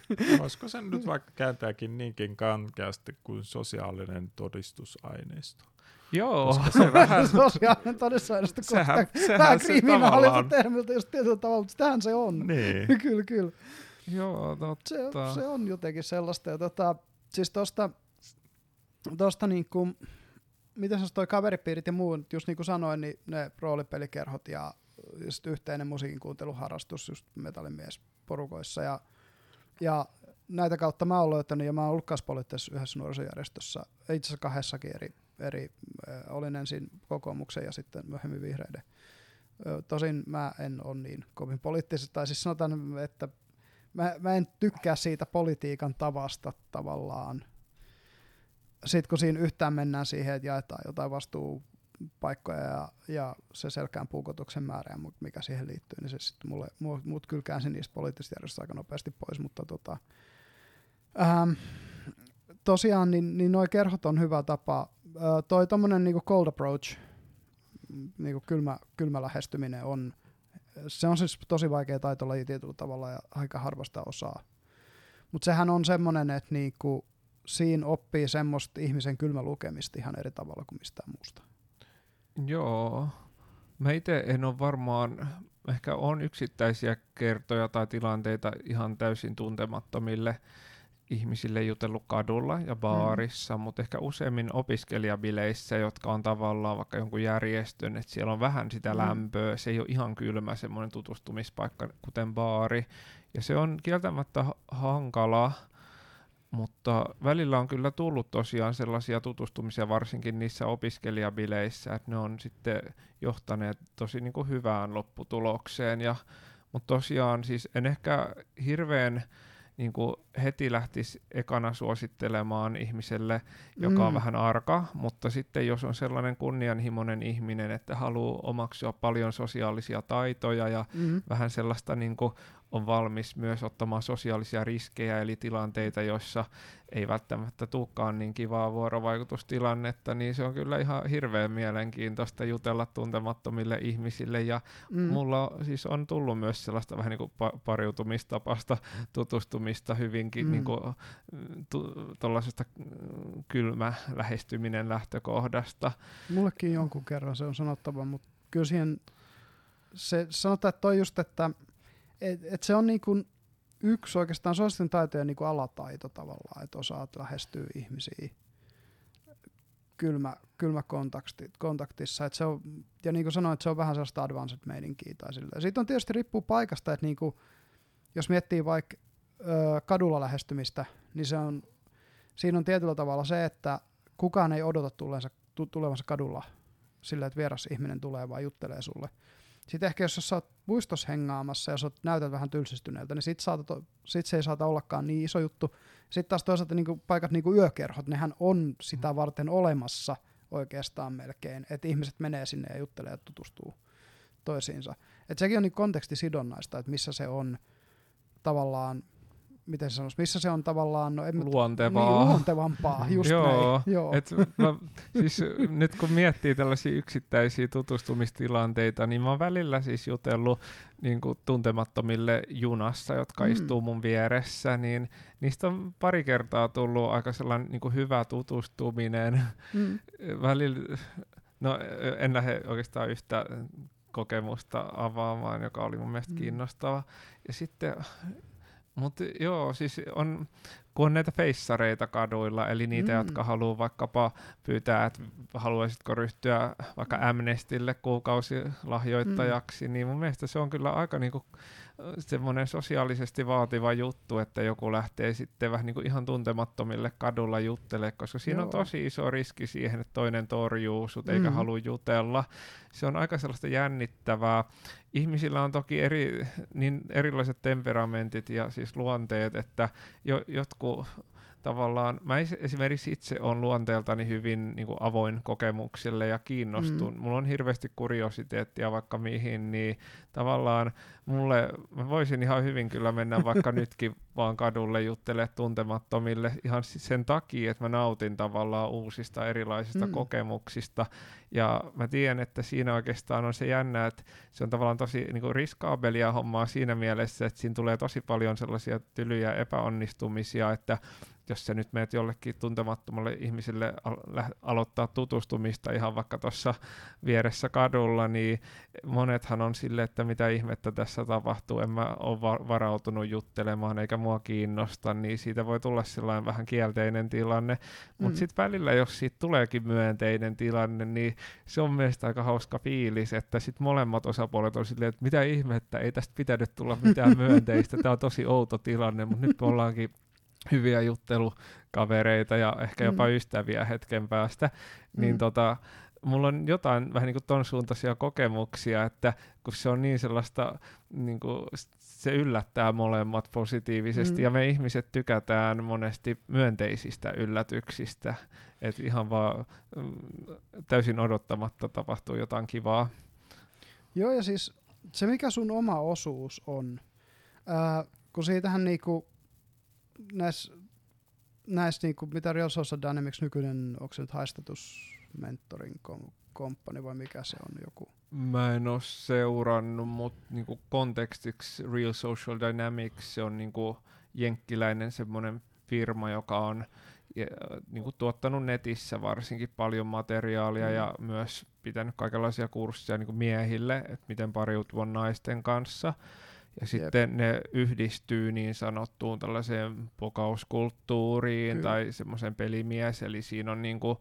Olisiko sen nyt vaikka kääntääkin niinkin kankeasti kuin sosiaalinen todistusaineisto? Joo. Koska se vähän... sosiaalinen todistusaineisto, sehän, sehän vähän kriminaaliselta termiltä just tietyllä tavalla, mutta sitähän se on. Niin. kyllä, kyllä. Joo, totta. Se, se on jotenkin sellaista. Ja tota, siis tosta, tosta niinku, miten se toi kaveripiirit ja muu, just niin kuin sanoin, niin ne roolipelikerhot ja just yhteinen musiikin kuunteluharrastus just metallimies porukoissa ja ja näitä kautta mä oon löytänyt, ja mä oon ollut poliittisessa yhdessä nuorisojärjestössä, itse asiassa kahdessakin eri, eri äh, olin ensin kokoomuksen ja sitten myöhemmin vihreiden. Tosin mä en ole niin kovin poliittisesta, tai siis sanotaan, että mä, mä en tykkää siitä politiikan tavasta tavallaan. Sitten kun siinä yhtään mennään siihen, että jaetaan jotain vastuu paikkoja ja, ja se selkään puukotuksen määrä, mikä siihen liittyy, niin se sitten mulle, mut, mut kyllä käänsi niistä poliittisista järjestöistä aika nopeasti pois, mutta tota, ähm, tosiaan niin, niin noi kerhot on hyvä tapa. Äh, toi tommonen niinku cold approach, niinku kylmä, kylmä lähestyminen on, se on siis tosi vaikea taitolaji tietyllä tavalla ja aika harvasta osaa. Mutta sehän on semmoinen, että niinku, siinä oppii semmoista ihmisen kylmä lukemista ihan eri tavalla kuin mistään muusta. Joo. Mä itse en ole varmaan, ehkä on yksittäisiä kertoja tai tilanteita ihan täysin tuntemattomille ihmisille jutellut kadulla ja baarissa, mm. mutta ehkä useimmin opiskelijabileissä, jotka on tavallaan vaikka jonkun järjestön, että siellä on vähän sitä mm. lämpöä, se ei ole ihan kylmä semmoinen tutustumispaikka, kuten baari, ja se on kieltämättä hankala, mutta välillä on kyllä tullut tosiaan sellaisia tutustumisia, varsinkin niissä opiskelijabileissä, että ne on sitten johtaneet tosi niin kuin hyvään lopputulokseen. Ja, mutta tosiaan siis en ehkä hirveän niin kuin heti lähtisi ekana suosittelemaan ihmiselle, joka mm. on vähän arka, mutta sitten jos on sellainen kunnianhimoinen ihminen, että haluaa omaksua paljon sosiaalisia taitoja ja mm. vähän sellaista niin kuin on valmis myös ottamaan sosiaalisia riskejä, eli tilanteita, joissa ei välttämättä tulekaan niin kivaa vuorovaikutustilannetta, niin se on kyllä ihan hirveän mielenkiintoista jutella tuntemattomille ihmisille, ja mm. mulla siis on tullut myös sellaista vähän niin kuin pa- pariutumistapasta tutustumista hyvinkin mm. niin kuin, tuollaisesta kylmä lähestyminen lähtökohdasta. Mullekin jonkun kerran se on sanottava, mutta kyllä siihen se sanotaan, että toi just, että et, et se on niin kuin yksi oikeastaan sosiaalisten taitojen niin kuin alataito tavallaan, että osaat lähestyä ihmisiä kylmä, kylmä kontakti, kontaktissa. Et se on, ja niin kuin sanoin, että se on vähän sellaista advanced meininkiä tai sillä. Siitä on tietysti riippuu paikasta, että niin kuin, jos miettii vaikka kadulla lähestymistä, niin se on, siinä on tietyllä tavalla se, että kukaan ei odota tulleensa, tulevansa kadulla sillä, että vieras ihminen tulee vaan juttelee sulle. Sitten ehkä jos sä oot puistossa hengaamassa ja sä näytät vähän tylsistyneeltä, niin sit, saatat, sit se ei saata ollakaan niin iso juttu. Sitten taas toisaalta niinku paikat niin kuin yökerhot, nehän on sitä mm. varten olemassa oikeastaan melkein, että ihmiset menee sinne ja juttelee ja tutustuu toisiinsa. Et sekin on niin kontekstisidonnaista, että missä se on tavallaan miten se sanoisi, missä se on tavallaan... No, en Luontevaa. Niin, luontevampaa, just Joo, näin. Joo. Et mä, siis nyt kun miettii tällaisia yksittäisiä tutustumistilanteita, niin mä oon välillä siis jutellut niin kuin tuntemattomille junassa, jotka mm. istuu mun vieressä, niin niistä on pari kertaa tullut aika sellainen niin kuin hyvä tutustuminen. Mm. Välillä, no en lähde oikeastaan yhtä kokemusta avaamaan, joka oli mun mielestä Mm. kiinnostava. Ja sitten, mutta joo, siis on, kun on näitä feissareita kaduilla, eli niitä, Mm. jotka haluaa vaikkapa pyytää, että haluaisitko ryhtyä vaikka Amnestille kuukausilahjoittajaksi, niin mun mielestä se on kyllä aika niinku semmoinen sosiaalisesti vaativa juttu, että joku lähtee sitten vähän niin kuin ihan tuntemattomille kadulla juttelemaan, koska siinä on Joo. tosi iso riski siihen, että toinen torjuu sut eikä Mm. halua jutella. Se on aika sellaista jännittävää. Ihmisillä on toki eri, niin erilaiset temperamentit ja siis luonteet, että jo, jotkut tavallaan, mä esimerkiksi itse on luonteeltani hyvin niin kuin avoin kokemuksille ja kiinnostun. Mm. Mulla on hirveästi kuriositeettia vaikka mihin, niin tavallaan mulle, mä voisin ihan hyvin kyllä mennä vaikka nytkin vaan kadulle juttele tuntemattomille ihan sen takia, että mä nautin tavallaan uusista erilaisista mm. kokemuksista. Ja mä tiedän, että siinä oikeastaan on se jännä, että se on tavallaan tosi niin kuin riskaabelia hommaa siinä mielessä, että siinä tulee tosi paljon sellaisia tylyjä epäonnistumisia, että jos sä nyt meet jollekin tuntemattomalle ihmiselle al- aloittaa tutustumista ihan vaikka tuossa vieressä kadulla, niin monethan on sille, että mitä ihmettä tässä tapahtuu, en mä ole va- varautunut juttelemaan eikä mua kiinnosta, niin siitä voi tulla sellainen vähän kielteinen tilanne, mutta Mm. sitten välillä, jos siitä tuleekin myönteinen tilanne, niin se on mielestäni aika hauska fiilis, että sitten molemmat osapuolet on silleen, että mitä ihmettä, ei tästä pitänyt tulla mitään myönteistä, tämä on tosi outo tilanne, mutta nyt me ollaankin hyviä juttelukavereita ja ehkä jopa Mm. ystäviä hetken päästä, niin Mm. tota, mulla on jotain vähän niin kuin ton suuntaisia kokemuksia, että kun se on niin sellaista, niin kuin, se yllättää molemmat positiivisesti, Mm. ja me ihmiset tykätään monesti myönteisistä yllätyksistä, että ihan vaan mm, täysin odottamatta tapahtuu jotain kivaa. Joo, ja siis se mikä sun oma osuus on, ää, kun siitähän niinku näissä näis niinku, mitä Real Social Dynamics nykyinen, onko se nyt haistatus mentoring kom- komppani vai mikä se on joku? Mä en ole seurannut, mutta niinku kontekstiksi Real Social Dynamics se on niinku jenkkiläinen semmoinen firma, joka on ja, niinku tuottanut netissä varsinkin paljon materiaalia Mm. ja myös pitänyt kaikenlaisia kursseja niinku miehille, että miten pariutua naisten kanssa. Ja sitten ne yhdistyy niin sanottuun tällaiseen pokauskulttuuriin Kyllä. tai semmoiseen pelimies, eli siinä on niinku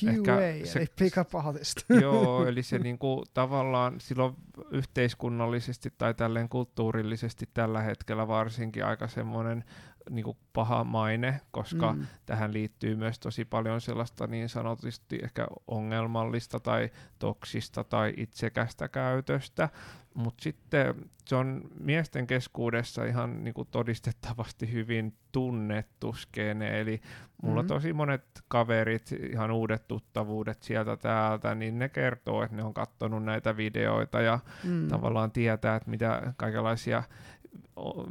PUA, se- eli pick up artist. Joo, eli se niinku, tavallaan silloin yhteiskunnallisesti tai tälleen kulttuurillisesti tällä hetkellä varsinkin aika semmoinen niinku paha maine, koska mm. Mm. tähän liittyy myös tosi paljon sellaista niin sanotusti ehkä ongelmallista tai toksista tai itsekästä käytöstä, mutta sitten se on miesten keskuudessa ihan niinku todistettavasti hyvin tunnettu skene, eli mulla Mhm. tosi monet kaverit, ihan uudet tuttavuudet sieltä täältä, niin ne kertoo, että ne on katsonut näitä videoita ja Mm. tavallaan tietää, että mitä kaikenlaisia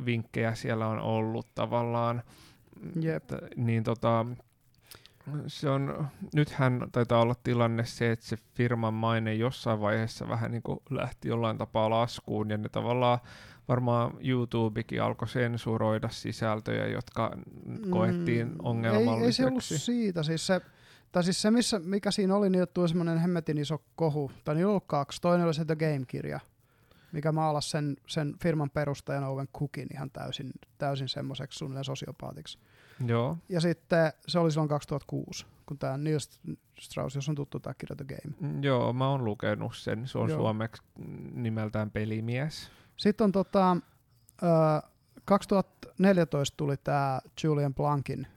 vinkkejä siellä on ollut tavallaan. Jep. Että, niin tota, se on, nythän taitaa olla tilanne se, että se firman maine jossain vaiheessa vähän niin kuin lähti jollain tapaa laskuun ja ne tavallaan varmaan YouTubekin alkoi sensuroida sisältöjä, jotka koettiin Mm, ongelmalliseksi. Ei, ei se ollut siitä. Siis se, tai siis se, missä, mikä siinä oli, niin tuli semmoinen hemmetin iso kohu. Tai niillä oli ollut kaksi. Toinen oli se The Game-kirja, mikä maalasi sen, sen firman perustajan Owen Cookin ihan täysin, täysin semmoiseksi suunnilleen sosiopaatiksi. Joo, Ja sitten se oli silloin 2006, kun tämä Neil Strauss, jos on tuttu tämä kirja The Game. Mm, joo, mä oon lukenut sen. Se on Joo. suomeksi nimeltään Pelimies. Sitten on tota, ö, 2014 tuli tämä Julian Blankin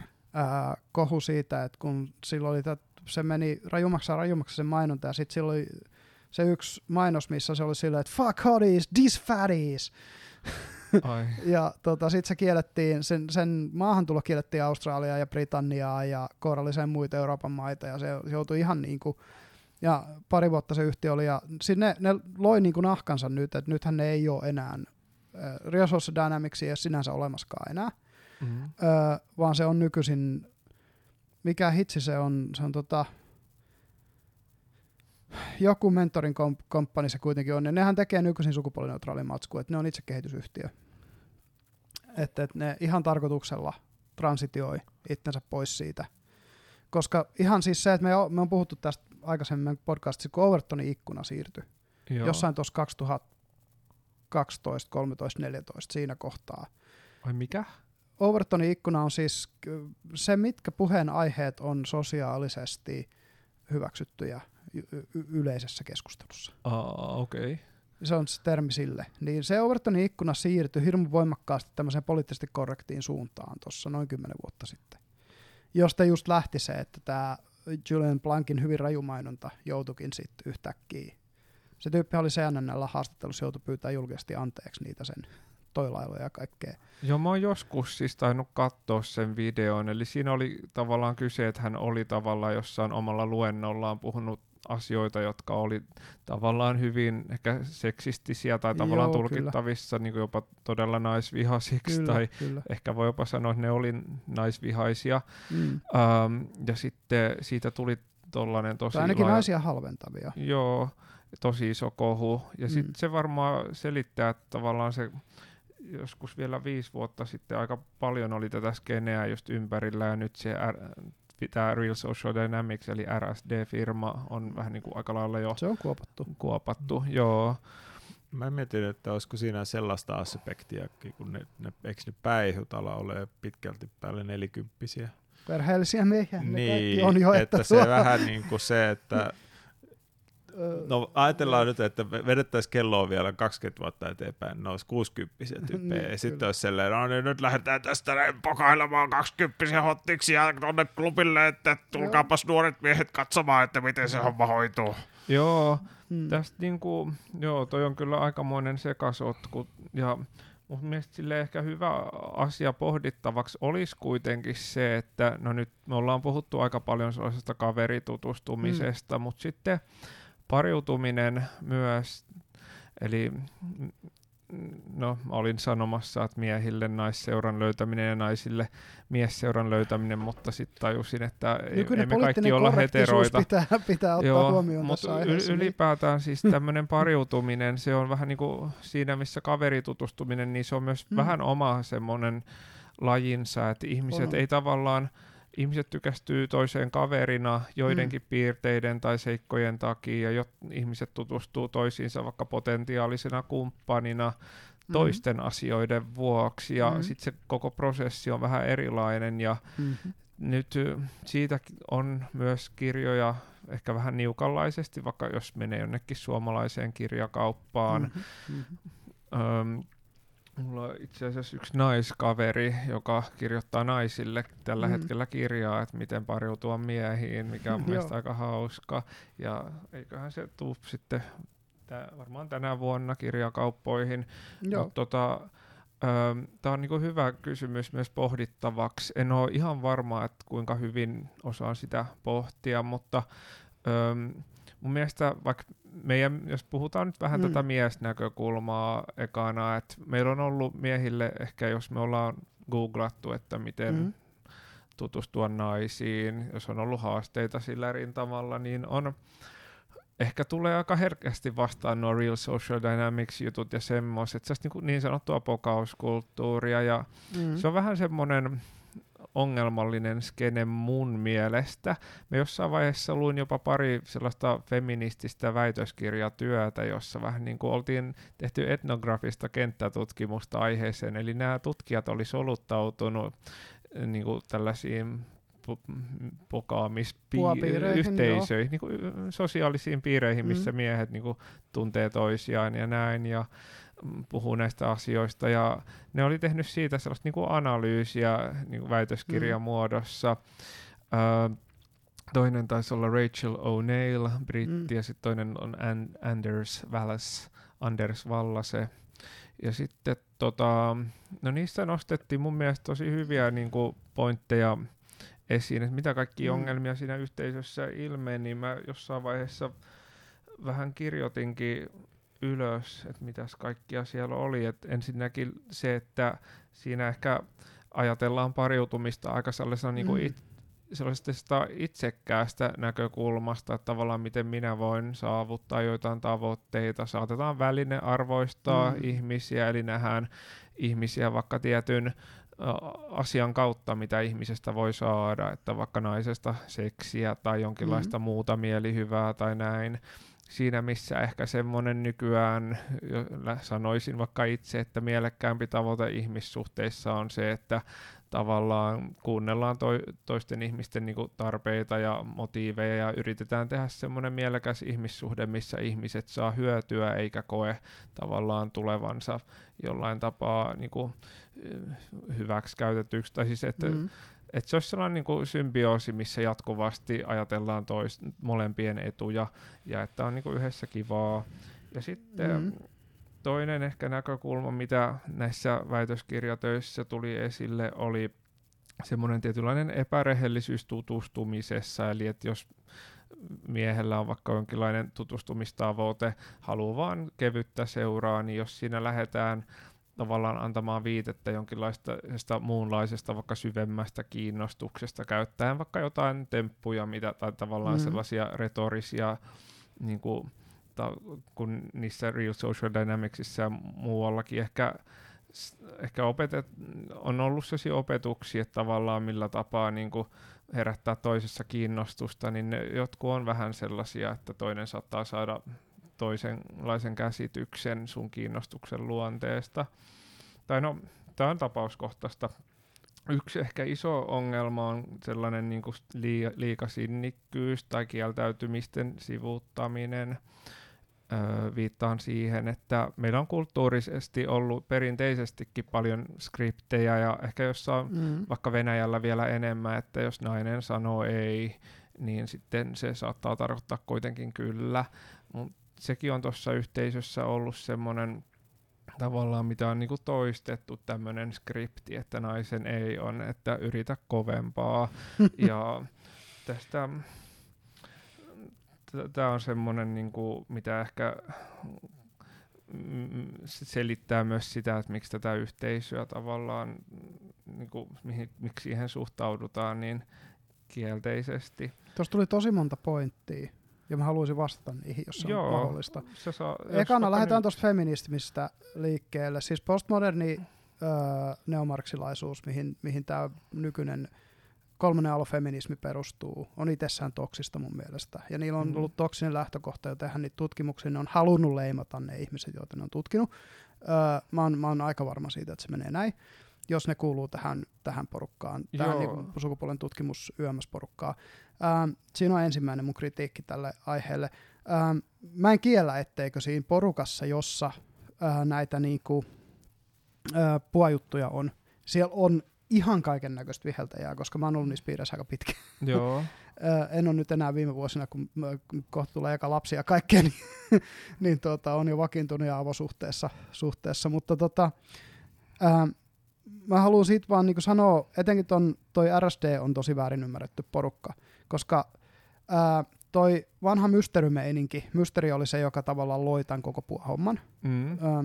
ö, kohu siitä, että kun silloin oli tät, se meni rajumaksi ja rajumaksi se mainonta ja sitten silloin oli se yksi mainos, missä se oli silleen, että fuck hotties, these fatties. Ai. Ja tota, sitten se kiellettiin, sen, sen maahantulo kiellettiin Australiaa ja Britanniaa ja kouralliseen muita Euroopan maita ja se joutui ihan niin kuin, ja pari vuotta se yhtiö oli ja sinne ne loi niin kuin nahkansa nyt, että nythän ne ei ole enää, äh, Social Dynamics ei ole sinänsä olemaskaan enää, Mm. ö, vaan se on nykyisin, mikä hitsi se on, se on tota, joku mentorin kom- komppani se kuitenkin on, ja nehän tekee nykyisin sukupuolineutraalin matskua, että ne on itse kehitysyhtiö. Että et ne ihan tarkoituksella transitioi itsensä pois siitä. Koska ihan siis se, että me, o- me on puhuttu tästä aikaisemmin podcastissa, kun Overtonin ikkuna siirtyi, Joo. jossain tuossa 2012, 13, 14 siinä kohtaa. Ai mikä? Overtonin ikkuna on siis se, mitkä puheenaiheet on sosiaalisesti hyväksyttyjä yleisessä keskustelussa. Aa, okei. Okay. Se on se termi sille. Niin se Overtonin ikkuna siirtyi hirmu voimakkaasti tämmöiseen poliittisesti korrektiin suuntaan tuossa noin kymmenen vuotta sitten. Josta just lähti se, että tämä Julian Blankin hyvin rajumainonta joutuikin sitten yhtäkkiä. Se tyyppi oli CNNllä haastattelussa, joutui pyytää julkisesti anteeksi niitä sen toilailuja ja kaikkea. Joo, mä oon joskus siis tainnut katsoa sen videon, eli siinä oli tavallaan kyse, että hän oli tavallaan jossain omalla luennollaan puhunut asioita, jotka oli tavallaan hyvin ehkä seksistisiä tai tavallaan Joo, tulkittavissa niin jopa todella naisvihasiksi Kyllä, tai kyllä. ehkä voi jopa sanoa, että ne oli naisvihaisia. Mm. Ähm, ja sitten siitä tuli tollanen tosi Tai ainakin laaja- naisia halventavia. Joo, tosi iso kohu. Ja sitten Mm. se varmaan selittää, että tavallaan se joskus vielä viisi vuotta sitten aika paljon oli tätä skeneä just ympärillä ja nyt se R- tämä Real Social Dynamics eli RSD-firma on vähän niin kuin aika lailla jo Se on kuopattu. kuopattu. Joo, Mä mietin, että olisiko siinä sellaista aspektia, kun ne, ne, eikö ne päihut ala ole pitkälti päälle nelikymppisiä. Perheellisiä miehiä, ne Niin, kaikki on jo, että, että, se vähän niin kuin se, että no ajatellaan nyt, että vedettäisiin kelloa vielä 20 vuotta eteenpäin, ne olisi 60 tyyppejä, Niin, ja sitten olisi silleen, no niin nyt lähdetään tästä näin pokailemaan 20 hottiksi ja tuonne klubille, että tulkaapas nuoret miehet katsomaan, että miten se homma hoituu. joo. mm. Tästä niinku, joo, toi on kyllä aikamoinen sekasotku. Ja mun mielestä sille ehkä hyvä asia pohdittavaksi olisi kuitenkin se, että no nyt me ollaan puhuttu aika paljon sellaisesta kaveritutustumisesta, mm. mutta sitten pariutuminen myös, eli mm, no olin sanomassa, että miehille naisseuran löytäminen ja naisille miesseuran löytäminen, mutta sitten tajusin, että Nykyinen ei me kaikki olla heteroita. pitää, pitää ottaa Joo, huomioon mutta tässä aiheessa. yl- ylipäätään siis tämmöinen pariutuminen, se on vähän niin kuin siinä, missä kaveritutustuminen, niin se on myös Mm. mm. vähän oma semmoinen lajinsa, että ihmiset On. ei tavallaan, ihmiset tykästyy toiseen kaverina joidenkin mm. piirteiden tai seikkojen takia, ja jot, ihmiset tutustuu toisiinsa vaikka potentiaalisena kumppanina Mm. toisten asioiden vuoksi, ja Mm. mm. sitten se koko prosessi on vähän erilainen, ja Mhm. nyt siitä on myös kirjoja ehkä vähän niukanlaisesti, vaikka jos menee jonnekin suomalaiseen kirjakauppaan. Mhm. Mhm. Öm, mulla on itse asiassa yksi naiskaveri, joka kirjoittaa naisille tällä Mhm. hetkellä kirjaa, että miten pariutua miehiin, mikä on mielestäni aika hauska. Ja eiköhän se tuu sitten tää, varmaan tänä vuonna kirjakauppoihin. Tota, Tämä on niinku hyvä kysymys myös pohdittavaksi. En ole ihan varma, että kuinka hyvin osaan sitä pohtia, mutta öm, mun mielestä vaikka meidän, jos puhutaan nyt vähän Mm. tätä miesnäkökulmaa ekana, että meillä on ollut miehille ehkä, jos me ollaan googlattu, että miten Mm. tutustua naisiin, jos on ollut haasteita sillä rintamalla, niin on ehkä tulee aika herkästi vastaan nuo Real Social Dynamics jutut ja semmoiset, se niin, niin sanottua pokauskulttuuria ja Mm. se on vähän semmoinen ongelmallinen skene mun mielestä. Me jossain vaiheessa luin jopa pari sellaista feminististä väitöskirjatyötä, jossa vähän niin kuin oltiin tehty etnografista kenttätutkimusta aiheeseen, eli nämä tutkijat oli soluttautunut eh, niin kuin tällaisiin pokaamisyhteisöihin, niin kuin y- sosiaalisiin piireihin, missä Mm. miehet niin kuin tuntee toisiaan ja näin, ja puhuu näistä asioista, ja ne oli tehnyt siitä sellaista niin kuin analyysiä niin kuin väitöskirjan Mm. muodossa. Ö, toinen taisi olla Rachel O'Neill, britti, Mm. ja sitten toinen on An- Anders Wallace, Anders Wallase. Ja sitten tota, no niissä nostettiin mun mielestä tosi hyviä niin kuin pointteja esiin, että mitä kaikki Mm. ongelmia siinä yhteisössä ilmeni, niin mä jossain vaiheessa vähän kirjoitinkin ylös, että mitäs kaikkia siellä oli. Et ensinnäkin se, että siinä ehkä ajatellaan pariutumista aika sellaisena niin kuin Mm. it, sellaisesta itsekkäästä näkökulmasta, että tavallaan miten minä voin saavuttaa joitain tavoitteita. Saatetaan väline arvoistaa Mm. mm. ihmisiä, eli nähdään ihmisiä vaikka tietyn asian kautta, mitä ihmisestä voi saada, että vaikka naisesta seksiä tai jonkinlaista mm. muuta mielihyvää tai näin. Siinä missä ehkä semmoinen nykyään, sanoisin vaikka itse, että mielekkäämpi tavoite ihmissuhteissa on se, että tavallaan kuunnellaan toi, toisten ihmisten niin kuin, tarpeita ja motiiveja ja yritetään tehdä semmoinen mielekäs ihmissuhde, missä ihmiset saa hyötyä eikä koe tavallaan tulevansa jollain tapaa niin kuin, hyväksi käytetyksi. Tai siis, että mm. Että se olisi sellainen niin kuin symbioosi, missä jatkuvasti ajatellaan tois, molempien etuja ja että on niin kuin yhdessä kivaa. Ja sitten mm. toinen ehkä näkökulma, mitä näissä väitöskirjatöissä tuli esille, oli semmoinen tietynlainen epärehellisyys tutustumisessa, eli että jos miehellä on vaikka jonkinlainen tutustumistavoite, haluaa vaan kevyttä seuraa, niin jos siinä lähdetään tavallaan antamaan viitettä jonkinlaista muunlaisesta vaikka syvemmästä kiinnostuksesta käyttäen vaikka jotain temppuja mitä, tai tavallaan mm. sellaisia retorisia niin kuin, ta, kun niissä Real Social Dynamicsissa ja muuallakin ehkä ehkä opetet, on ollut sellaisia opetuksia, että tavallaan millä tapaa niin kuin herättää toisessa kiinnostusta, niin ne jotkut on vähän sellaisia, että toinen saattaa saada toisenlaisen käsityksen sun kiinnostuksen luonteesta. Tai no, tämä on tapauskohtaista. Yksi ehkä iso ongelma on sellainen niin kuin liikasinnikkyys tai kieltäytymisten sivuuttaminen. Öö, viittaan siihen, että meillä on kulttuurisesti ollut perinteisestikin paljon skriptejä ja ehkä jossain mm. vaikka Venäjällä vielä enemmän, että jos nainen sanoo ei, niin sitten se saattaa tarkoittaa kuitenkin kyllä. Mutta sekin on tuossa yhteisössä ollut semmoinen tavallaan, mitä on niinku toistettu tämmöinen skripti, että naisen ei on, että yritä kovempaa. ja tästä tämä on semmoinen, niinku, mitä ehkä selittää myös sitä, että miksi tätä yhteisöä tavallaan, niinku, mihin, miksi siihen suhtaudutaan niin kielteisesti. Tuossa tuli tosi monta pointtia ja mä haluaisin vastata niihin, jos se Joo, on mahdollista. Se saa, Ekana lähdetään niin... tuosta feminismistä liikkeelle. Siis postmoderni öö, neomarksilaisuus, mihin, mihin tämä nykyinen kolmannen aallon feminismi perustuu, on itsessään toksista mun mielestä. Ja niillä on mm. ollut toksinen lähtökohta, jo tehdä niitä tutkimuksia, ne on halunnut leimata ne ihmiset, joita ne on tutkinut. Öö, mä, oon, mä oon aika varma siitä, että se menee näin jos ne kuuluu tähän, tähän porukkaan, Joo. tähän niin sukupuolen tutkimus porukkaan. Ähm, siinä on ensimmäinen mun kritiikki tälle aiheelle. Ähm, mä en kiellä, etteikö siinä porukassa, jossa äh, näitä niinku, äh, puajuttuja on, siellä on ihan kaiken näköistä viheltäjää, koska mä oon ollut niissä piirissä aika pitkä. Joo. en ole nyt enää viime vuosina, kun kohta tulee eka lapsia ja kaikkea, niin, niin tota, on jo vakiintunut ja avosuhteessa, suhteessa, mutta tota, ähm, mä haluan siitä vaan niin sanoa, etenkin ton, toi RSD on tosi väärin ymmärretty porukka, koska ää, toi vanha mysterymeininki, mysteri oli se, joka tavallaan loi tämän koko homman. Mm. Ää,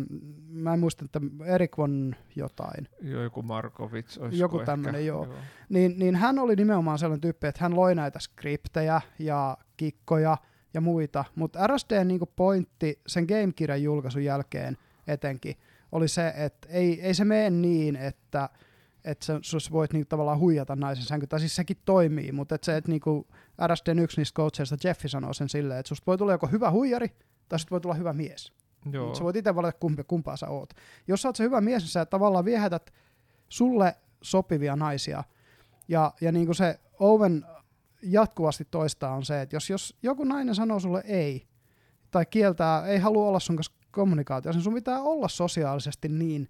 mä en muista, että Erik von jotain. Joku Markovits Joku tämmöinen, joo. joo. Niin, niin hän oli nimenomaan sellainen tyyppi, että hän loi näitä skriptejä ja kikkoja ja muita, mutta RSDn niin pointti sen Game-kirjan julkaisun jälkeen etenkin – oli se, että ei, ei se mene niin, että että sä, sä voit niinku tavallaan huijata naisen sänky, tai siis sekin toimii, mutta et se, että niinku RSDn yksi niistä coacheista, Jeffi sanoo sen silleen, että susta voi tulla joko hyvä huijari, tai susta voi tulla hyvä mies. Joo. Mut sä voit itse valita kumpi, kumpaa sä oot. Jos sä oot se hyvä mies, niin sä tavallaan viehätät sulle sopivia naisia, ja, ja niinku se Owen jatkuvasti toistaa on se, että jos, jos joku nainen sanoo sulle ei, tai kieltää, ei halua olla sun kanssa kommunikaatiossa, sun pitää olla sosiaalisesti niin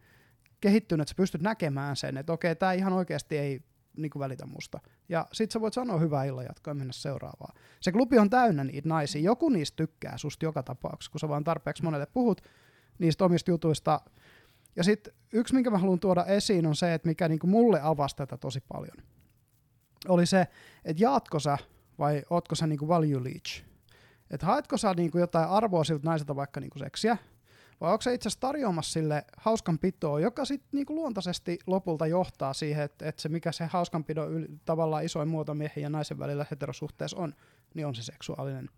kehittynyt, että sä pystyt näkemään sen, että okei, tämä ihan oikeasti ei niin välitä musta. Ja sit sä voit sanoa hyvää illan jatkoa ja mennä seuraavaan. Se klubi on täynnä niitä naisia. Joku niistä tykkää susta joka tapauksessa, kun sä vaan tarpeeksi monelle puhut niistä omista jutuista. Ja sitten yksi, minkä mä haluan tuoda esiin, on se, että mikä niin kuin mulle avasi tätä tosi paljon. Oli se, että jaatko sä vai ootko sä niin kuin value leech? Että haetko sä niin kuin jotain arvoa siltä naiselta vaikka niin kuin seksiä, vai onko se itse asiassa tarjoamassa sille hauskan pitoa, joka sitten niinku luontaisesti lopulta johtaa siihen, että, että se mikä se hauskanpidon yl, tavallaan isoin muoto miehen ja naisen välillä heterosuhteessa on, niin on se seksuaalinen.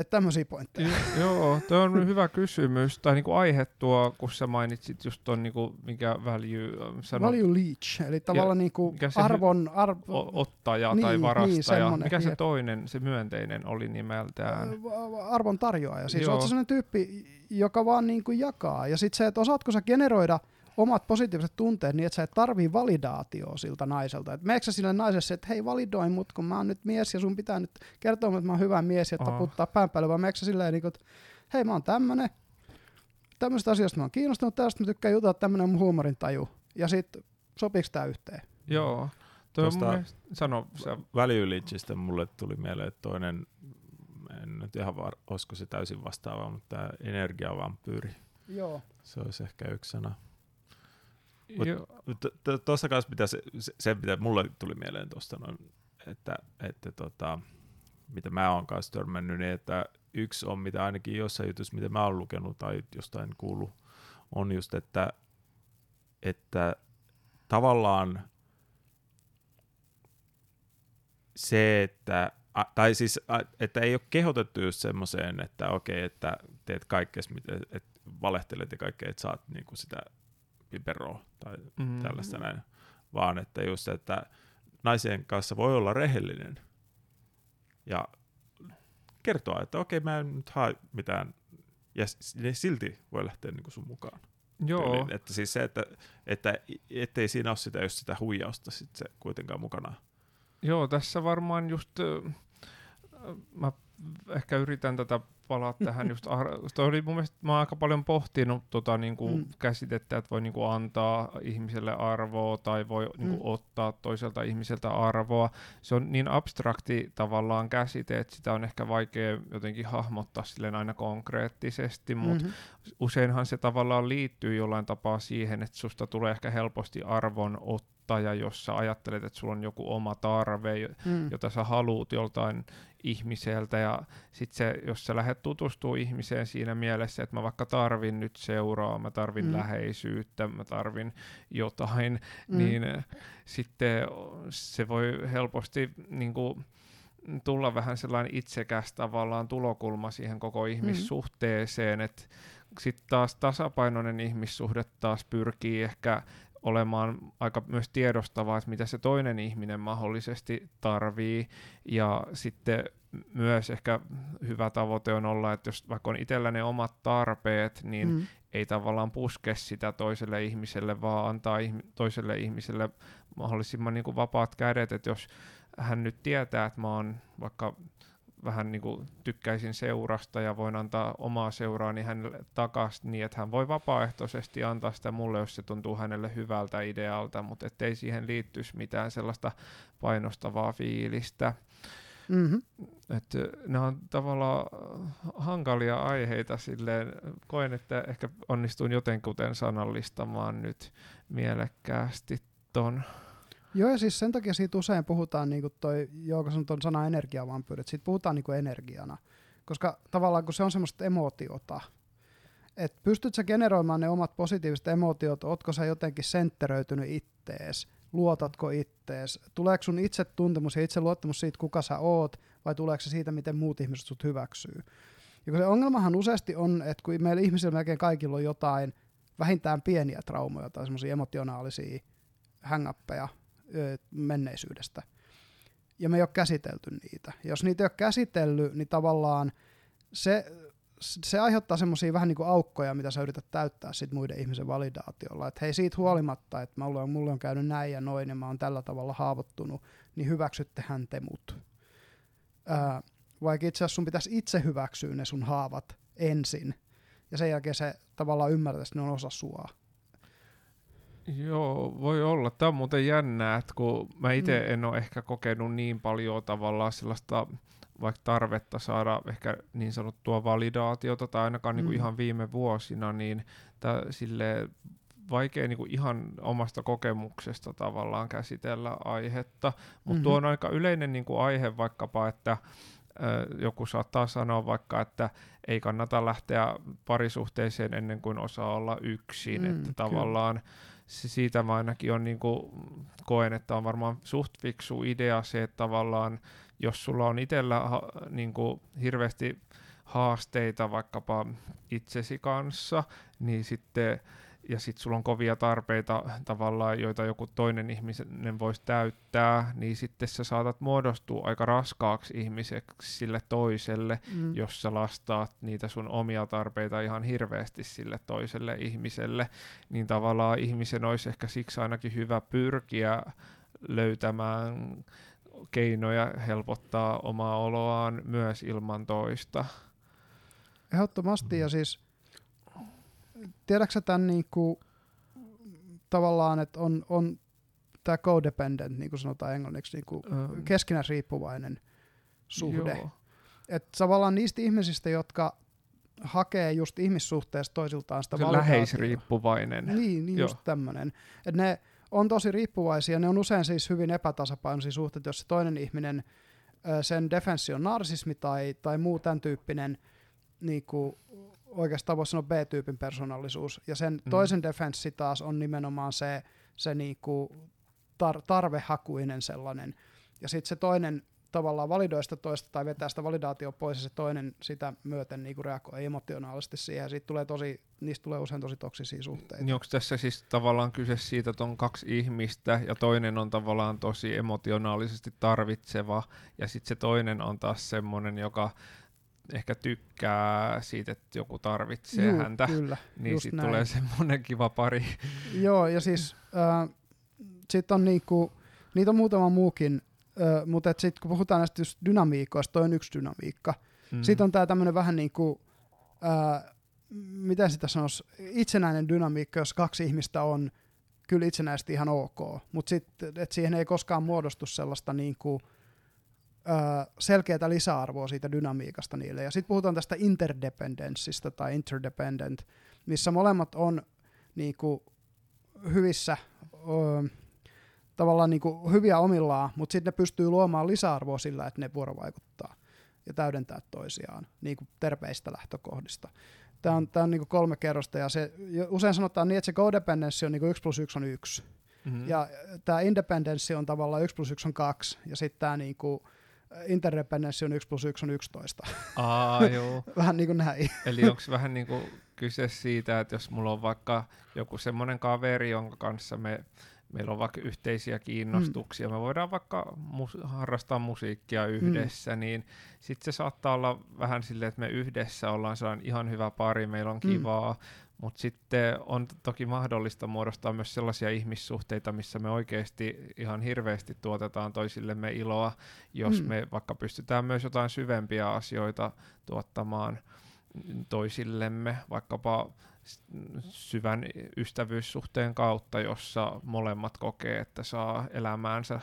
Että tämmöisiä pointteja. Jo- Joo, tuo on hyvä kysymys. Tai niinku aihe tuo, kun sä mainitsit just tuon, niinku, mikä value, ähm, sano, Value leech, eli tavallaan niinku arvon, arv, ottaja Niin, tai niin, varastaja. semmonen, mikä se toinen, se myönteinen oli nimeltään? Arvon tarjoaja. Siis oot sellainen tyyppi, joka vaan niin kuin jakaa. Ja sitten se, että osaatko sä generoida omat positiiviset tunteet niin, että sä et tarvii validaatioa siltä naiselta. Et meneekö sä sille naiselle, että hei validoi mut, kun mä oon nyt mies ja sun pitää nyt kertoa, että mä oon hyvä mies ja taputtaa pään päälle, vai meneekö sä silleen, niin kuin, että hei mä oon tämmönen, tämmöistä asioista mä oon kiinnostunut, tästä mä tykkään jutella, tämmönen on mun huumorin taju. Ja sit sopiks tää yhteen? Joo. Toi mun mielestä, sano sä. Value Leechistä mulle tuli mieleen että toinen, en nyt ihan var, olisiko se täysin vastaava, mutta tämä energiavampyyri, Joo. se olisi ehkä yksi sana. Tuossa kanssa pitäisi, se, se mitä mulle tuli mieleen tuosta, noin, että, että tota, mitä mä oon kanssa törmännyt, niin että yksi on, mitä ainakin jossain jutussa, mitä mä oon lukenut tai jostain kuullut, on just, että, että tavallaan se, että a- tai siis, a- että ei ole kehotettu just semmoiseen, että okei, että teet kaikkea, mitä, että valehtelet ja kaikkea, että saat niinku sitä piperoa tai Mm. tällaista näin, vaan että just, että naisen kanssa voi olla rehellinen ja kertoa, että okei, mä en nyt hae mitään, ja ne silti voi lähteä niin sun mukaan. Joo. Tyyliin. Että siis se, että, että ettei siinä ole sitä, just sitä huijausta sit se kuitenkaan mukana. Joo, tässä varmaan just, ö, mä ehkä yritän tätä palaa tähän just, ar- toi oli mun mielestä, mä oon aika paljon pohtinut tota niinku Mm. käsitettä, että voi niinku antaa ihmiselle arvoa tai voi niinku Mm. ottaa toiselta ihmiseltä arvoa. Se on niin abstrakti tavallaan käsite, että sitä on ehkä vaikea jotenkin hahmottaa silleen aina konkreettisesti, mutta Mhm. useinhan se tavallaan liittyy jollain tapaa siihen, että susta tulee ehkä helposti arvon ottaja, jos sä ajattelet, että sulla on joku oma tarve, Mm. jota sä haluut joltain ihmiseltä ja sit se, jos sä lähdet tutustuu ihmiseen siinä mielessä, että mä vaikka tarvin nyt seuraa, mä tarvin Mm. läheisyyttä, mä tarvin jotain, Mm. niin äh, sitten se voi helposti niin kuin, tulla vähän sellainen itsekäs tavallaan tulokulma siihen koko ihmissuhteeseen, että sitten taas tasapainoinen ihmissuhde taas pyrkii ehkä olemaan aika myös tiedostavaa, että mitä se toinen ihminen mahdollisesti tarvii ja sitten myös ehkä hyvä tavoite on olla, että jos vaikka on itsellä ne omat tarpeet, niin Mm. ei tavallaan puske sitä toiselle ihmiselle, vaan antaa ihm- toiselle ihmiselle mahdollisimman niin kuin vapaat kädet, että jos hän nyt tietää, että mä oon vaikka vähän niin kuin tykkäisin seurasta ja voin antaa omaa seuraa niin hänelle takaisin niin, että hän voi vapaaehtoisesti antaa sitä mulle, jos se tuntuu hänelle hyvältä idealta, mutta ettei siihen liittyisi mitään sellaista painostavaa fiilistä. Mm-hmm. Että nämä on tavallaan hankalia aiheita silleen. Koen, että ehkä onnistuin jotenkuten sanallistamaan nyt mielekkäästi ton. Joo, ja siis sen takia siitä usein puhutaan, niin kuin toi Jouko sanoi tuon sana energiavampyydet, siitä puhutaan niin kuin energiana. Koska tavallaan kun se on semmoista emootiota, että pystyt sä generoimaan ne omat positiiviset emootiot, ootko sä jotenkin sentteröitynyt ittees, luotatko ittees, tuleeko sun itse tuntemus ja itse luottamus siitä, kuka sä oot, vai tuleeko se siitä, miten muut ihmiset sut hyväksyy. Ja kun se ongelmahan useasti on, että kun meillä ihmisillä melkein kaikilla on jotain vähintään pieniä traumoja tai semmoisia emotionaalisia hängappeja menneisyydestä. Ja me ei ole käsitelty niitä. Jos niitä ei ole käsitellyt, niin tavallaan se, se aiheuttaa semmoisia vähän niin kuin aukkoja, mitä sä yrität täyttää sit muiden ihmisen validaatiolla. Että hei siitä huolimatta, että mulla on, mulla on käynyt näin ja noin ja mä oon tällä tavalla haavoittunut, niin hyväksyttehän te mut. Ää, vaikka itse asiassa sun pitäisi itse hyväksyä ne sun haavat ensin. Ja sen jälkeen se tavallaan ymmärtäisi, että ne on osa sua. Joo, voi olla. Tämä on muuten jännää, että kun mä itse Mm. en ole ehkä kokenut niin paljon tavallaan sellaista vaikka tarvetta saada ehkä niin sanottua validaatiota tai ainakaan niinku Mm. ihan viime vuosina, niin tää sille vaikea niinku ihan omasta kokemuksesta tavallaan käsitellä aihetta, mutta Mhm. tuo on aika yleinen niinku aihe vaikkapa, että joku saattaa sanoa vaikka, että ei kannata lähteä parisuhteeseen ennen kuin osaa olla yksin, Mm, että kyllä. tavallaan se siitä mä ainakin on niinku, koen, että on varmaan suht fiksu idea se, että tavallaan jos sulla on itsellä ha, niinku, hirveästi haasteita vaikkapa itsesi kanssa, niin sitten ja sitten sulla on kovia tarpeita tavallaan, joita joku toinen ihminen voisi täyttää, niin sitten sä saatat muodostua aika raskaaksi ihmiseksi sille toiselle, mm. jos sä lastaat niitä sun omia tarpeita ihan hirveästi sille toiselle ihmiselle, niin tavallaan ihmisen olisi ehkä siksi ainakin hyvä pyrkiä löytämään keinoja helpottaa omaa oloaan myös ilman toista. Ehdottomasti, ja siis tiedätkö tämän niinku, tavallaan, että on, on tämä codependent, niin kuin sanotaan englanniksi, niinku um, keskinäisriippuvainen suhde. Joo. Että tavallaan niistä ihmisistä, jotka hakee just ihmissuhteesta toisiltaan sitä Se läheisriippuvainen. Niin, niin just tämmöinen. Että ne on tosi riippuvaisia, ne on usein siis hyvin epätasapainoisia suhteita, jos se toinen ihminen, sen defenssi on narsismi tai, tai muu tämän tyyppinen niin kuin, oikeastaan voisi sanoa B-tyypin persoonallisuus, ja sen mm. toisen defenssi taas on nimenomaan se, se niinku tar- tarvehakuinen sellainen, ja sitten se toinen tavallaan validoi sitä toista tai vetää sitä validaatio pois ja se toinen sitä myöten niin reagoi emotionaalisesti siihen ja siitä tulee tosi, niistä tulee usein tosi toksisia suhteita. Niin onko tässä siis tavallaan kyse siitä, että on kaksi ihmistä ja toinen on tavallaan tosi emotionaalisesti tarvitseva ja sitten se toinen on taas semmoinen, joka ehkä tykkää siitä, että joku tarvitsee Juu, häntä, kyllä, niin sitten tulee semmoinen kiva pari. Joo, ja siis äh, sitten on niinku, niitä on muutama muukin, äh, mutta sitten kun puhutaan näistä just dynamiikoista, toi on yksi dynamiikka. Mm. Sitten on tämä tämmöinen vähän niin kuin, äh, miten sitä sanoisi, itsenäinen dynamiikka, jos kaksi ihmistä on kyllä itsenäisesti ihan ok, mutta sitten, siihen ei koskaan muodostu sellaista niin kuin, selkeää lisäarvoa siitä dynamiikasta niille. Ja sitten puhutaan tästä interdependenssistä tai interdependent, missä molemmat on niinku, hyvissä, ö, tavallaan niinku, hyviä omillaan, mutta sitten ne pystyy luomaan lisäarvoa sillä, että ne vuorovaikuttaa ja täydentää toisiaan niinku terveistä lähtökohdista. Tämä on, tää on niinku kolme kerrosta ja se, usein sanotaan niin, että se codependenssi on niinku 1 plus 1 on 1. Mm-hmm. Ja tämä independenssi on tavallaan 1 plus 1 on 2. Ja sitten tämä niinku, interdependenssi on 1 plus 1 on 11. Aa, joo. vähän niin kuin näin. Eli onko vähän niin kuin kyse siitä, että jos mulla on vaikka joku semmoinen kaveri, jonka kanssa me, meillä on vaikka yhteisiä kiinnostuksia, mm. me voidaan vaikka mus- harrastaa musiikkia mm. yhdessä, mm. niin sitten se saattaa olla vähän silleen, että me yhdessä ollaan sellainen ihan hyvä pari, meillä on mm. kivaa, mm. Mutta sitten on toki mahdollista muodostaa myös sellaisia ihmissuhteita, missä me oikeasti ihan hirveästi tuotetaan toisillemme iloa, jos mm. me vaikka pystytään myös jotain syvempiä asioita tuottamaan toisillemme, vaikkapa syvän ystävyyssuhteen kautta, jossa molemmat kokee, että saa elämäänsä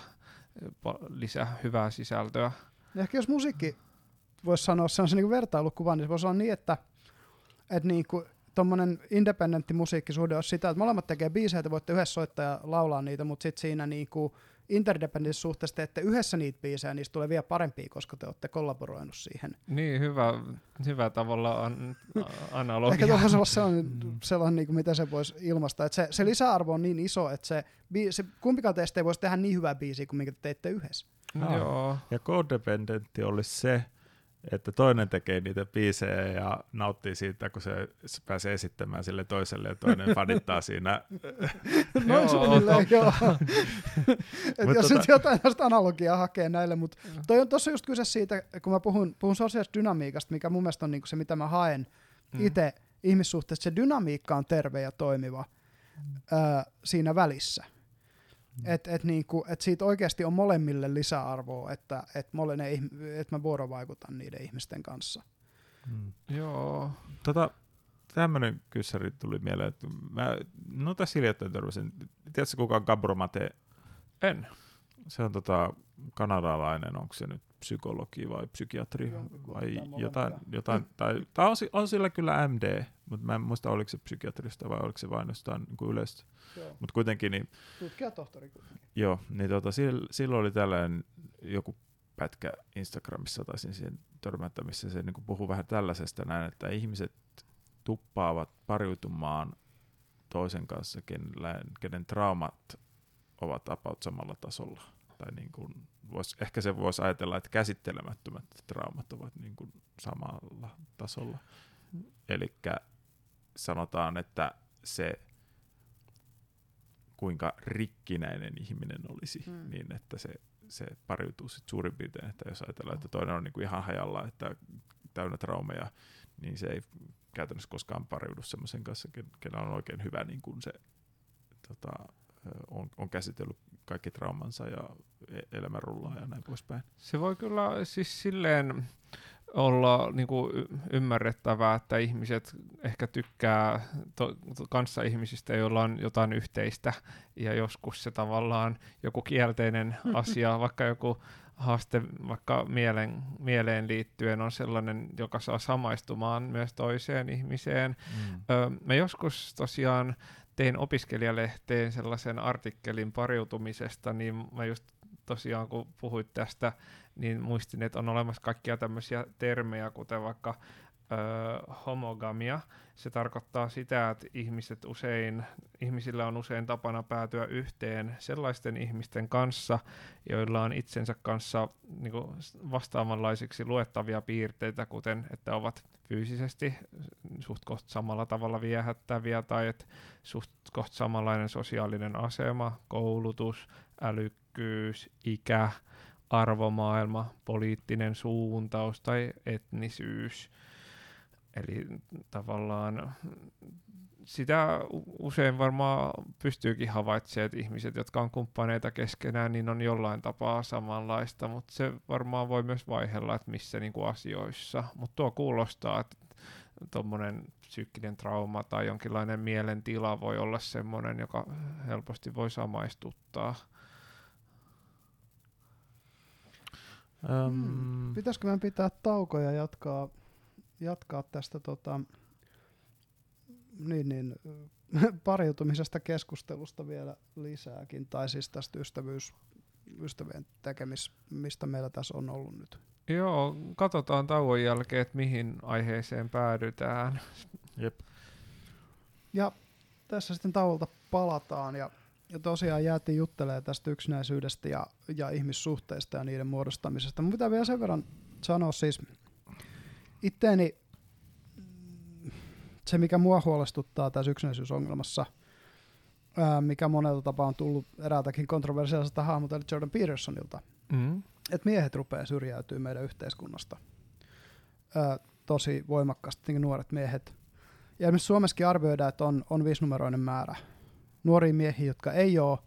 lisää hyvää sisältöä. Ehkä jos musiikki voisi sanoa, se on se niin vertailukuva, niin se voisi olla niin, että, että niin kuin tuommoinen independentti musiikkisuhde on sitä, että molemmat tekee biisejä, te voitte yhdessä soittaa ja laulaa niitä, mutta sitten siinä niinku interdependentissä suhteessa teette yhdessä niitä biisejä, niistä tulee vielä parempia, koska te olette kollaboroinut siihen. Niin, hyvä, hyvä tavalla an, analogia. Ehkä tuossa olla sellainen, sellainen niin kuin miten se voisi ilmaista, että se, se lisäarvo on niin iso, että se, se kumpikaan teistä ei voisi tehdä niin hyvää biisiä kuin minkä te teitte yhdessä. No. Joo. Ja codependentti olisi se, että toinen tekee niitä biisejä ja nauttii siitä, kun se, pääsee esittämään sille toiselle ja toinen fanittaa siinä. Noin suunnilleen, joo. Et jos tota... nyt jotain tästä analogiaa hakee näille, mutta toi on tuossa just kyse siitä, kun mä puhun, puhun sosiaalisesta dynamiikasta, mikä mun mielestä on niinku se, mitä mä haen mm. itse ihmissuhteessa, se dynamiikka on terve ja toimiva mm. ö, siinä välissä. Mm. Että et niinku, et siitä oikeasti on molemmille lisäarvoa, että et ne, et mä vuorovaikutan niiden ihmisten kanssa. Mm. Joo. Tota, tämmöinen kyssäri tuli mieleen, että mä, no tässä hiljattain törmäsin, tiedätkö kuka on Gabro Mate? En. Se on tota, kanadalainen, onko se nyt psykologi vai psykiatri vai jotain, jotain mm. tai, tai on, on, sillä kyllä MD, mutta mä en muista oliko se psykiatrista vai oliko se vain jostain niin yleistä. Mutta kuitenkin niin... Tutkijatohtori kuitenkin. Joo, niin tota, silloin oli tällainen joku pätkä Instagramissa taisin siihen törmätä, missä se niin puhuu vähän tällaisesta näin, että ihmiset tuppaavat pariutumaan toisen kanssa, kenellä, kenen traumat ovat about samalla tasolla tai niin kuin vois, ehkä se voisi ajatella, että käsittelemättömät traumat ovat niin kuin samalla tasolla. Eli sanotaan, että se kuinka rikkinäinen ihminen olisi, mm. niin että se, se pariutuu sit suurin piirtein, että jos ajatellaan, että toinen on niinku ihan hajalla, että täynnä traumeja, niin se ei käytännössä koskaan pariudu semmoisen kanssa, kenellä on oikein hyvä niin kuin se tota, on, on käsitellyt kaikki traumansa ja e-, elämä rullaa ja näin poispäin. Se voi kyllä siis silleen olla niin kuin ymmärrettävää, että ihmiset ehkä tykkää to, kanssa ihmisistä, joilla on jotain yhteistä, ja joskus se tavallaan joku kielteinen asia, vaikka joku haaste vaikka mielen, mieleen liittyen on sellainen, joka saa samaistumaan myös toiseen ihmiseen. Mm. Ö, mä joskus tosiaan tein opiskelijalehteen sellaisen artikkelin pariutumisesta, niin mä just tosiaan kun puhuit tästä, niin muistin, että on olemassa kaikkia tämmöisiä termejä, kuten vaikka ö, homogamia. Se tarkoittaa sitä, että ihmiset usein, ihmisillä on usein tapana päätyä yhteen sellaisten ihmisten kanssa, joilla on itsensä kanssa niin kuin vastaavanlaisiksi luettavia piirteitä, kuten että ovat fyysisesti suht koht samalla tavalla viehättäviä tai että suht koht samanlainen sosiaalinen asema, koulutus, älykkyys, ikä, arvomaailma, poliittinen suuntaus tai etnisyys. Eli tavallaan sitä usein varmaan pystyykin havaitsemaan, että ihmiset, jotka on kumppaneita keskenään, niin on jollain tapaa samanlaista, mutta se varmaan voi myös vaihella, että missä niinku asioissa. Mutta tuo kuulostaa, että tuommoinen psyykkinen trauma tai jonkinlainen mielentila voi olla semmoinen, joka helposti voi samaistuttaa. Um, Pitäisikö meidän pitää taukoja jatkaa, jatkaa tästä tota, niin, niin, pariutumisesta keskustelusta vielä lisääkin, tai siis tästä ystävyys, ystävien tekemis, mistä meillä tässä on ollut nyt. Joo, katsotaan tauon jälkeen, että mihin aiheeseen päädytään. Jep. Ja tässä sitten tauolta palataan ja ja tosiaan jäätiin juttelemaan tästä yksinäisyydestä ja, ja ihmissuhteista ja niiden muodostamisesta. Mutta pitää vielä sen verran sanoa siis itteeni se, mikä mua huolestuttaa tässä yksinäisyysongelmassa, ää, mikä monella tapaa on tullut eräältäkin kontroversiaalisesta hahmota, eli Jordan Petersonilta, mm. että miehet rupeaa syrjäytyä meidän yhteiskunnasta ää, tosi voimakkaasti, niin nuoret miehet. Ja esimerkiksi Suomessakin arvioidaan, että on, on viisinumeroinen määrä nuoria miehiä, jotka ei ole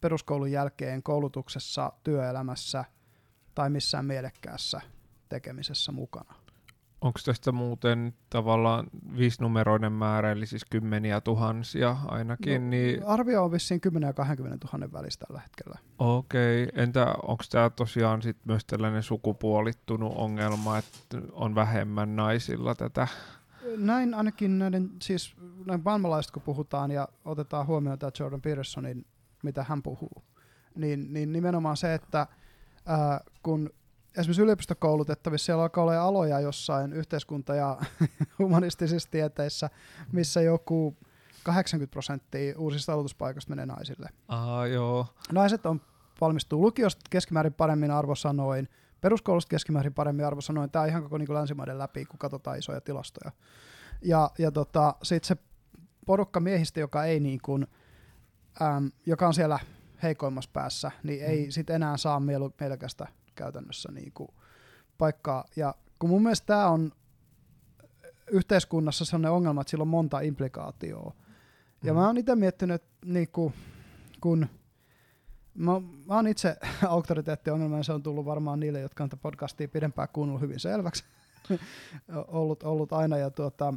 peruskoulun jälkeen koulutuksessa, työelämässä tai missään mielekkäässä tekemisessä mukana. Onko tästä muuten tavallaan viisinumeroinen määrä, eli siis kymmeniä tuhansia ainakin? No, niin... Arvio on vissiin 10 ja 20 000 välistä tällä hetkellä. Okei, okay. entä onko tämä tosiaan sit myös tällainen sukupuolittunut ongelma, että on vähemmän naisilla tätä? näin ainakin näiden, siis näin maailmanlaista kun puhutaan ja otetaan huomioon tämä Jordan Petersonin, mitä hän puhuu, niin, niin nimenomaan se, että ää, kun esimerkiksi yliopistokoulutettavissa siellä alkaa olla aloja jossain yhteiskunta- ja humanistisissa tieteissä, missä joku 80 prosenttia uusista aloituspaikoista menee naisille. Aa, joo. Naiset on valmistuu lukiosta keskimäärin paremmin arvosanoin, peruskoulusta keskimäärin paremmin arvosanoin. Tämä on ihan koko niin länsimaiden läpi, kun katsotaan isoja tilastoja. Ja, ja tota, sitten se porukka miehistä, joka ei niin kuin, äm, joka on siellä heikoimmassa päässä, niin ei mm. sit enää saa mielu, melkästä käytännössä niin kuin paikkaa. Ja kun mun mielestä tämä on yhteiskunnassa sellainen ongelma, että sillä on monta implikaatioa. Ja mm. mä oon itse miettinyt, että niin kuin, kun Mä, mä oon itse auktoriteettiongelma ja se on tullut varmaan niille, jotka on tätä podcastia pidempään kuunnellut hyvin selväksi. ollut, ollut aina ja tuota,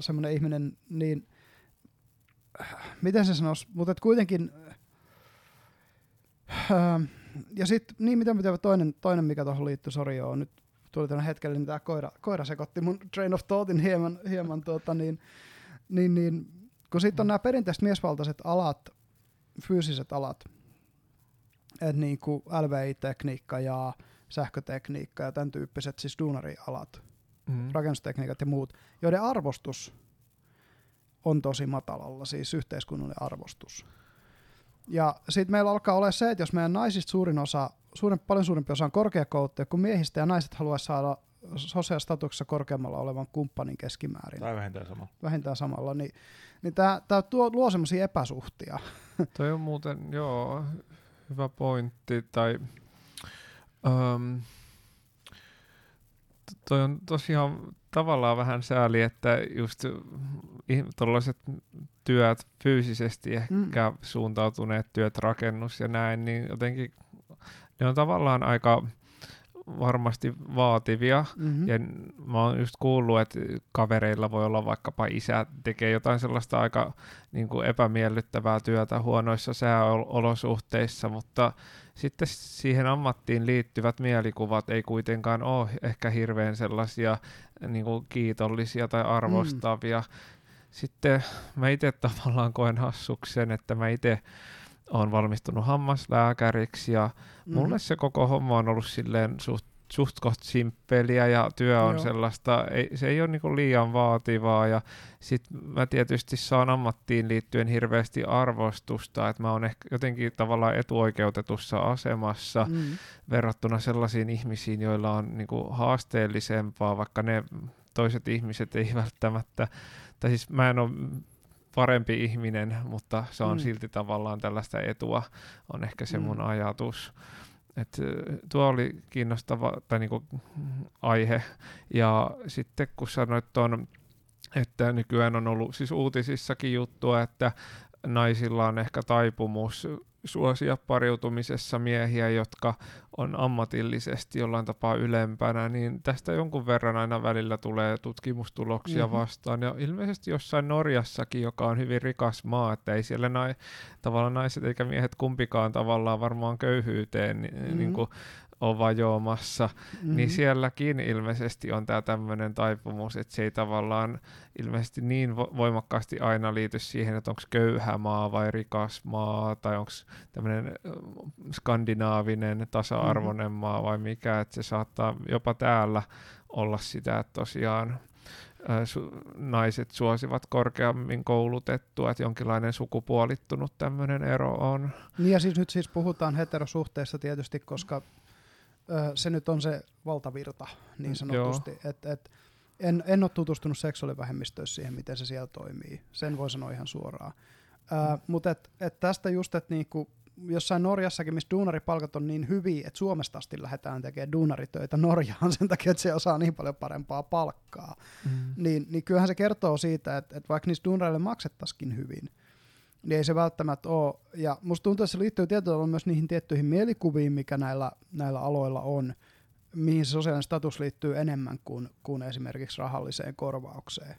semmoinen ihminen, niin miten se sanoisi, mutta kuitenkin ja sitten, niin mitä mitä toinen, toinen mikä tuohon liittyy, sori joo, nyt tuli tämmöinen hetkellinen, niin tämä koira, koira sekoitti mun train of thoughtin hieman, hieman tuota, niin, niin, niin, kun sitten on nämä perinteiset miesvaltaiset alat, fyysiset alat, että niin kuin LVI-tekniikka ja sähkötekniikka ja tämän tyyppiset siis duunarialat, mm. rakennustekniikat ja muut, joiden arvostus on tosi matalalla, siis yhteiskunnallinen arvostus. Ja sitten meillä alkaa olla se, että jos meidän naisista suurin osa, suurin, paljon suurempi osa on korkeakouluttaja kuin miehistä, ja naiset haluaisi saada sosiaalistatuksessa korkeammalla olevan kumppanin keskimäärin. Tai vähintään sama. Vähintään samalla, niin, niin tämä luo semmoisia epäsuhtia. Toi on muuten, joo, hyvä pointti, tai um, toi on tosiaan tavallaan vähän sääli, että just tuollaiset työt fyysisesti ehkä mm. suuntautuneet työt, rakennus ja näin, niin jotenkin ne on tavallaan aika varmasti vaativia. Mm-hmm. Ja mä oon just kuullut, että kavereilla voi olla vaikkapa isä tekee jotain sellaista aika niin kuin epämiellyttävää työtä huonoissa sääolosuhteissa, mutta sitten siihen ammattiin liittyvät mielikuvat ei kuitenkaan ole ehkä hirveän sellaisia niin kuin kiitollisia tai arvostavia. Mm. Sitten mä itse tavallaan koen hassuksen, että mä itse olen valmistunut hammaslääkäriksi ja mm. mulle se koko homma on ollut silleen suht, suht koht simppeliä ja työ on Joo. sellaista, ei, se ei ole niinku liian vaativaa ja sitten mä tietysti saan ammattiin liittyen hirveästi arvostusta, että mä oon ehkä jotenkin tavallaan etuoikeutetussa asemassa mm. verrattuna sellaisiin ihmisiin, joilla on niinku haasteellisempaa, vaikka ne toiset ihmiset ei välttämättä, tai siis mä en ole parempi ihminen, mutta se on mm. silti tavallaan tällaista etua, on ehkä se mm. mun ajatus. Et, tuo oli kiinnostava tai niinku, aihe. Ja sitten kun sanoit tuon, että nykyään on ollut siis uutisissakin juttua, että naisilla on ehkä taipumus suosia pariutumisessa miehiä, jotka on ammatillisesti jollain tapaa ylempänä, niin tästä jonkun verran aina välillä tulee tutkimustuloksia mm-hmm. vastaan. Ja ilmeisesti jossain Norjassakin, joka on hyvin rikas maa, että ei siellä nai, tavallaan naiset eikä miehet kumpikaan tavallaan varmaan köyhyyteen mm-hmm. niin kuin on vajoamassa, mm-hmm. niin sielläkin ilmeisesti on tämä tämmöinen taipumus, että se ei tavallaan ilmeisesti niin vo- voimakkaasti aina liity siihen, että onko köyhä maa vai rikas maa, tai onko tämmöinen skandinaavinen tasa-arvoinen mm-hmm. maa vai mikä, että se saattaa jopa täällä olla sitä, että tosiaan su- naiset suosivat korkeammin koulutettua, että jonkinlainen sukupuolittunut tämmöinen ero on. Niin ja siis nyt siis puhutaan heterosuhteessa tietysti, koska se nyt on se valtavirta niin sanotusti. Et, et, en, en ole tutustunut seksuaalivähemmistöissä siihen, miten se siellä toimii. Sen voi sanoa ihan suoraan. Mm. Mutta et, et tästä just, että niinku, jossain Norjassakin, missä duunaripalkat on niin hyviä, että Suomesta asti lähdetään tekemään duunaritöitä Norjaan sen takia, että se osaa niin paljon parempaa palkkaa, mm. niin, niin kyllähän se kertoo siitä, että, että vaikka niistä duunareille maksettaisikin hyvin, niin ei se välttämättä ole. Ja musta tuntuu, että se liittyy tietyllä myös niihin tiettyihin mielikuviin, mikä näillä, näillä aloilla on, mihin se sosiaalinen status liittyy enemmän kuin, kuin esimerkiksi rahalliseen korvaukseen.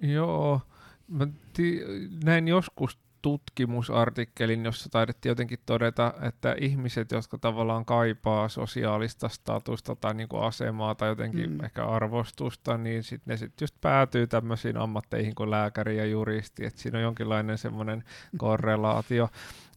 Joo, mä ti- näin joskus tutkimusartikkelin, jossa taidettiin jotenkin todeta, että ihmiset, jotka tavallaan kaipaa sosiaalista statusta tai niin kuin asemaa tai jotenkin mm. ehkä arvostusta, niin sitten ne sitten just päätyy tämmöisiin ammatteihin kuin lääkäri ja juristi, että siinä on jonkinlainen semmoinen korrelaatio.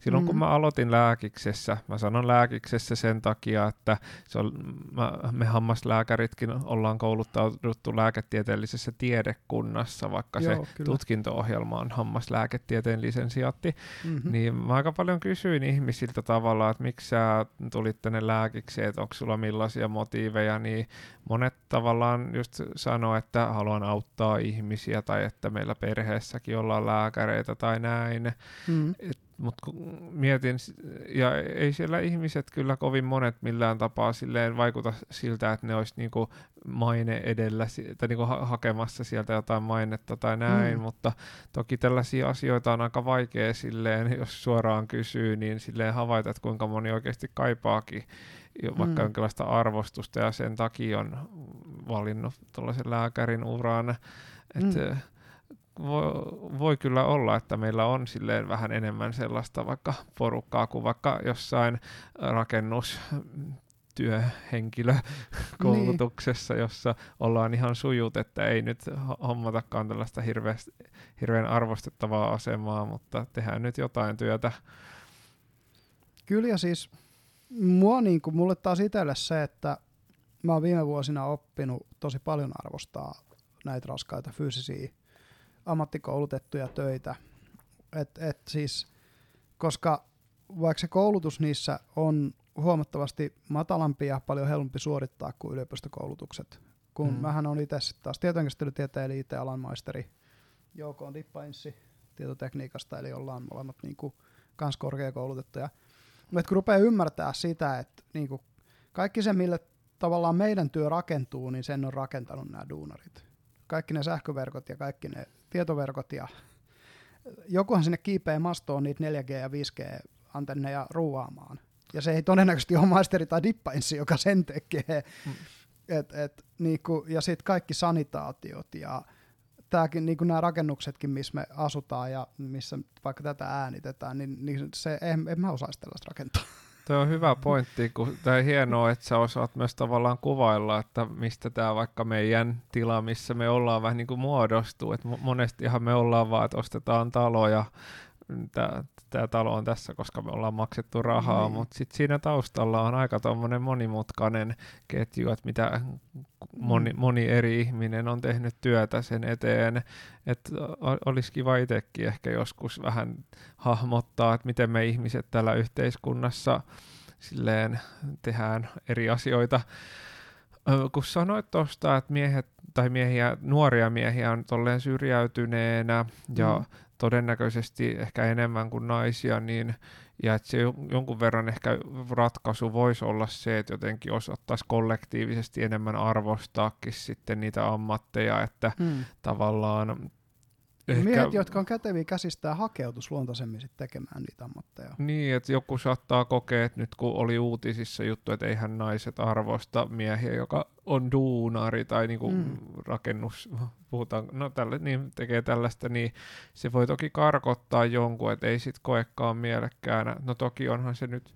Silloin mm. kun mä aloitin lääkiksessä, mä sanon lääkiksessä sen takia, että se on, mä, me hammaslääkäritkin ollaan kouluttauduttu lääketieteellisessä tiedekunnassa, vaikka Joo, se kyllä. tutkinto-ohjelma on hammaslääketieteen lisensiaatti, mm-hmm. niin mä aika paljon kysyin ihmisiltä tavallaan, että miksi sä tulit tänne lääkikseen, että onko sulla millaisia motiiveja, niin monet tavallaan just sanoo, että haluan auttaa ihmisiä tai että meillä perheessäkin ollaan lääkäreitä tai näin. Mm. Et mutta mietin, ja ei siellä ihmiset kyllä kovin monet millään tapaa silleen vaikuta siltä, että ne olisi niinku maine edellä tai niinku ha- hakemassa sieltä jotain mainetta tai näin, mm. mutta toki tällaisia asioita on aika vaikea silleen, jos suoraan kysyy, niin silleen havaita, että kuinka moni oikeasti kaipaakin vaikka mm. jonkinlaista arvostusta ja sen takia on valinnut tuollaisen lääkärin uran, että mm voi, voi kyllä olla, että meillä on silleen vähän enemmän sellaista vaikka porukkaa kuin vaikka jossain rakennus työhenkilökoulutuksessa, niin. jossa ollaan ihan sujut, että ei nyt hommatakaan tällaista hirveästi, hirveän arvostettavaa asemaa, mutta tehdään nyt jotain työtä. Kyllä ja siis mua niin kuin, mulle taas itselle se, että mä oon viime vuosina oppinut tosi paljon arvostaa näitä raskaita fyysisiä ammattikoulutettuja töitä. Et, et siis koska vaikka se koulutus niissä on huomattavasti matalampi ja paljon helpompi suorittaa kuin yliopistokoulutukset. Kun mm. mähän on itse taas tietojenkäsittelytieteen eli IT-alan maisteri, Jouko on dippainssi tietotekniikasta, eli ollaan molemmat niin kuin, kans korkeakoulutettuja. Mutta kun rupeaa ymmärtää sitä, että niin kuin, kaikki se, mille tavallaan meidän työ rakentuu, niin sen on rakentanut nämä duunarit. Kaikki ne sähköverkot ja kaikki ne tietoverkot ja jokuhan sinne kiipeä mastoon niitä 4G ja 5G antenneja ruuaamaan. Ja se ei todennäköisesti ole maisteri tai dippainssi, joka sen tekee. Mm. Et, et, niinku, ja sitten kaikki sanitaatiot ja tämäkin, niin kuin nämä rakennuksetkin, missä me asutaan ja missä vaikka tätä äänitetään, niin, niin se, en, en mä osaisi tällaista rakentaa. Tuo on hyvä pointti, kun tämä on hienoa, että sä osaat myös tavallaan kuvailla, että mistä tämä vaikka meidän tila, missä me ollaan vähän niin kuin muodostuu. Et monestihan me ollaan vaan, että ostetaan taloja tämä talo on tässä, koska me ollaan maksettu rahaa, niin. mutta sitten siinä taustalla on aika tuommoinen monimutkainen ketju, että mitä moni, mm. moni eri ihminen on tehnyt työtä sen eteen, että olisi kiva itsekin ehkä joskus vähän hahmottaa, että miten me ihmiset täällä yhteiskunnassa silleen tehdään eri asioita. Kun sanoit tuosta, että miehet tai miehiä, nuoria miehiä on tolleen syrjäytyneenä ja mm todennäköisesti ehkä enemmän kuin naisia, niin, ja että se jonkun verran ehkä ratkaisu voisi olla se, että jotenkin osattaisi kollektiivisesti enemmän arvostaakin sitten niitä ammatteja, että hmm. tavallaan Ehkä... Miehet, jotka on käteviä käsistään, hakeutus luontaisemmin sit tekemään niitä ammatteja. Niin, että joku saattaa kokea, että nyt kun oli uutisissa juttu, että eihän naiset arvosta miehiä, joka on duunari tai niinku mm. rakennus, puhutaan, no tälle, niin tekee tällaista, niin se voi toki karkottaa jonkun, että ei sit koekaan mielekkäänä. No toki onhan se nyt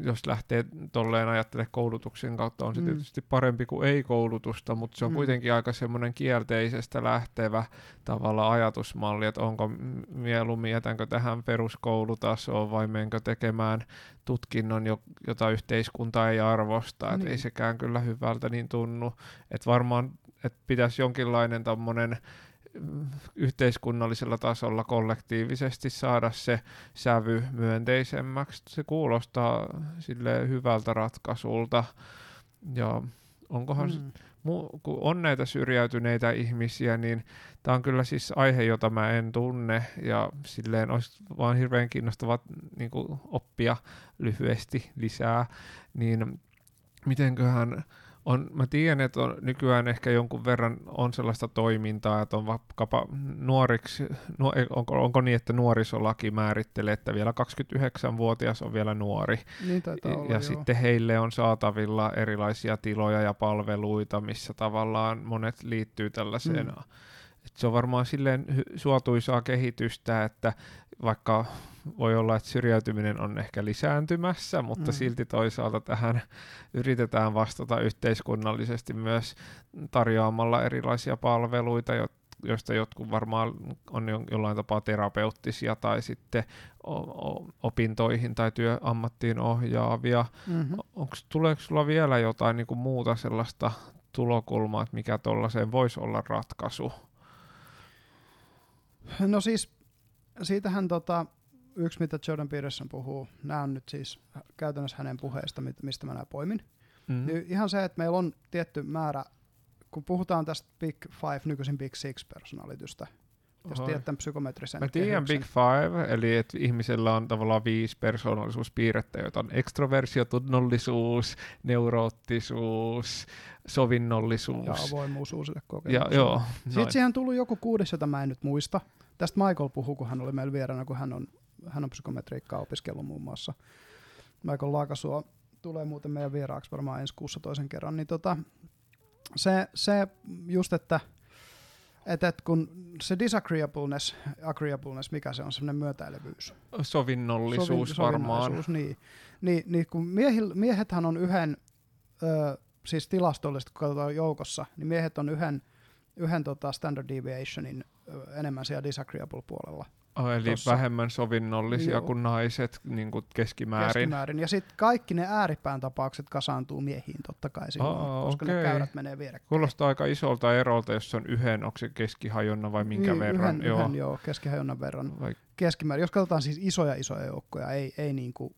jos lähtee tolleen ajattele koulutuksen kautta, on se mm. tietysti parempi kuin ei-koulutusta, mutta se on mm. kuitenkin aika semmoinen kielteisestä lähtevä tavalla ajatusmalli, että onko mieluummin jätänkö tähän peruskoulutasoon vai menkö tekemään tutkinnon, jota yhteiskunta ei arvosta, että niin. ei sekään kyllä hyvältä niin tunnu, että varmaan että pitäisi jonkinlainen tämmöinen yhteiskunnallisella tasolla kollektiivisesti saada se sävy myönteisemmäksi. Se kuulostaa sille hyvältä ratkaisulta. Ja onkohan, mm. mu, kun on näitä syrjäytyneitä ihmisiä, niin tämä on kyllä siis aihe, jota mä en tunne ja silleen olisi vaan hirveän kiinnostavaa niin oppia lyhyesti lisää, niin mitenköhän on, mä tiedän, että on, nykyään ehkä jonkun verran on sellaista toimintaa, että on vaikkapa nuoriksi, nu, onko, onko niin, että nuorisolaki määrittelee, että vielä 29-vuotias on vielä nuori. Niin olla, ja joo. sitten heille on saatavilla erilaisia tiloja ja palveluita, missä tavallaan monet liittyy tällaiseen mm et se on varmaan silleen suotuisaa kehitystä, että vaikka voi olla, että syrjäytyminen on ehkä lisääntymässä, mutta mm. silti toisaalta tähän yritetään vastata yhteiskunnallisesti myös tarjoamalla erilaisia palveluita, joista jotkut varmaan on jollain tapaa terapeuttisia tai sitten opintoihin tai työammattiin ohjaavia. Mm-hmm. Onks, tuleeko sulla vielä jotain niin kuin muuta sellaista tulokulmaa, että mikä tuollaiseen voisi olla ratkaisu? No siis, siitähän tota, yksi, mitä Jordan Peterson puhuu, nämä on nyt siis käytännössä hänen puheesta, mistä mä nämä poimin. Mm-hmm. Niin ihan se, että meillä on tietty määrä, kun puhutaan tästä Big Five, nykyisin Big Six personalitystä, jos tiedät tämän psykometrisen Mä tiedän Big Five, eli että ihmisellä on tavallaan viisi persoonallisuuspiirrettä, joita on ekstroversio, tunnollisuus, neuroottisuus, sovinnollisuus. Ja avoimuus uusille kokemuksille. Ja, joo, Sitten siihen on tullut joku kuudes, jota mä en nyt muista. Tästä Michael puhuu, kun hän oli meillä vieraana, kun hän on, hän on psykometriikkaa opiskellut muun muassa. Michael Laakasuo tulee muuten meidän vieraaksi varmaan ensi kuussa toisen kerran. Niin tota, se, se just, että – että et kun se disagreeableness, agreeableness, mikä se on, semmoinen myötäilevyys. Sovinnollisuus Sovin, varmaan. Niin. Niin, niin kun miehil, miehethän on yhden, ö, siis tilastollisesti kun katsotaan joukossa, niin miehet on yhden yhden tota standard deviationin ö, enemmän siellä disagreeable puolella Oh, eli tossa. vähemmän sovinnollisia Joo. kuin naiset niin kuin keskimäärin. keskimäärin. Ja sitten kaikki ne ääripään tapaukset kasaantuu miehiin totta kai silloin, Aa, koska okei. ne käyrät menee vierekkäin. Kuulostaa aika isolta erolta, jos on yhden, onko se keskihajonna vai minkä Niin, verran. Yhden, joo. Yhden, joo, keskihajonnan verran. Vai, Keskimäärin, jos katsotaan siis isoja isoja joukkoja, ei, ei niin kuin,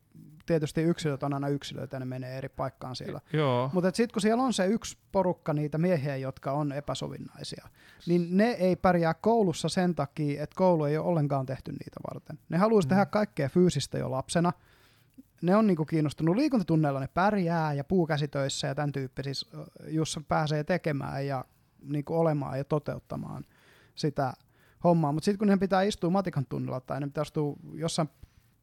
tietysti yksilöt on aina yksilöitä ja ne menee eri paikkaan siellä. joo, Mutta sitten kun siellä on se yksi porukka niitä miehiä, jotka on epäsovinnaisia, niin ne ei pärjää koulussa sen takia, että koulu ei ole ollenkaan tehty niitä varten. Ne haluaisi Mm. tehdä kaikkea fyysistä jo lapsena. Ne on niinku kiinnostunut liikuntatunneilla, ne pärjää ja puukäsitöissä ja tämän tyyppisissä, jossa pääsee tekemään ja niinku olemaan ja toteuttamaan sitä hommaa. Mutta sitten kun ne pitää istua matikan tunnilla tai ne pitää istua jossain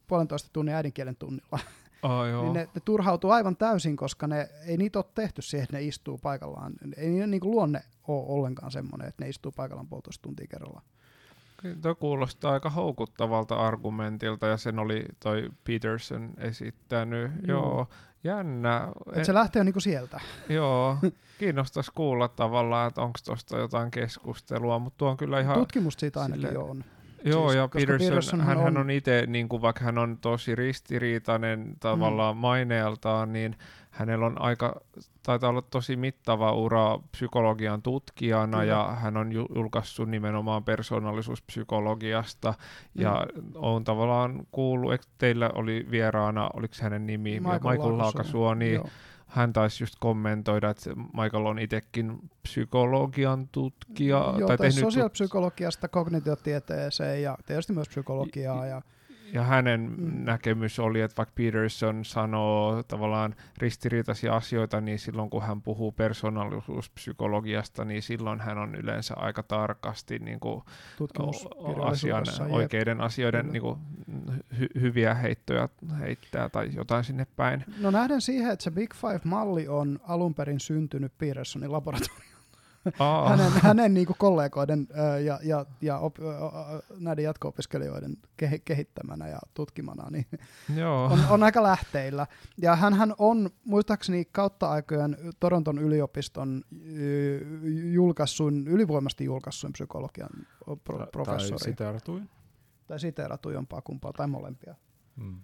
puolentoista tunnin äidinkielen tunnilla, oh, joo. niin ne, ne turhautuu aivan täysin, koska ne, ei niitä ole tehty siihen, että ne istuu paikallaan. Ei niiden niin luonne ole ollenkaan semmoinen, että ne istuu paikallaan puolitoista tuntia kerrallaan. Tuo kuulostaa aika houkuttavalta argumentilta ja sen oli toi Peterson esittänyt. Joo. Joo, jännä. Et se lähtee jo niin sieltä. Joo, kiinnostaisi kuulla tavallaan, että onko tuosta jotain keskustelua, mutta tuo on kyllä ihan... Tutkimusta siitä ainakin sille- on. Joo, Siis, ja Peterson, Petersonhan hän, hän on- itse, niin kuin vaikka hän on tosi ristiriitainen tavallaan mm. maineeltaan, niin hänellä on aika, taitaa olla tosi mittava ura psykologian tutkijana, Kyllä. ja hän on ju- julkaissut nimenomaan persoonallisuuspsykologiasta, ja on tavallaan kuullut, että teillä oli vieraana, oliko hänen nimi, Michael Michael. Laakasuo, niin Joo. Hän taisi just kommentoida, että Michael on itsekin psykologian tutkija, Joo, tai tehnyt sosiaalipsykologiasta kognitiotieteeseen ja tietysti myös psykologiaa. Ja, Ja hänen Mm. näkemys oli, että vaikka Peterson sanoo tavallaan ristiriitaisia asioita, niin silloin kun hän puhuu persoonallisuuspsykologiasta, niin silloin hän on yleensä aika tarkasti niin kuin, asian, oikeiden asioiden niin kuin, hy- hyviä heittoja heittää tai jotain sinne päin. No nähden siihen, että se Big Five-malli on alun perin syntynyt Petersonin laboratoriossa. Aa, hänen, hänen niin kuin kollegoiden ö, ja, ja, ja op, ö, näiden jatko-opiskelijoiden kehi- kehittämänä ja tutkimana, niin joo. on, on aika lähteillä. Ja hän on muistaakseni kautta aikojen Toronton yliopiston julkaissuin, ylivoimasti julkaissuin psykologian pro, Tai professori. siteeratuin. Tai siteeratu jompaa kumpaa tai molempia. Mm.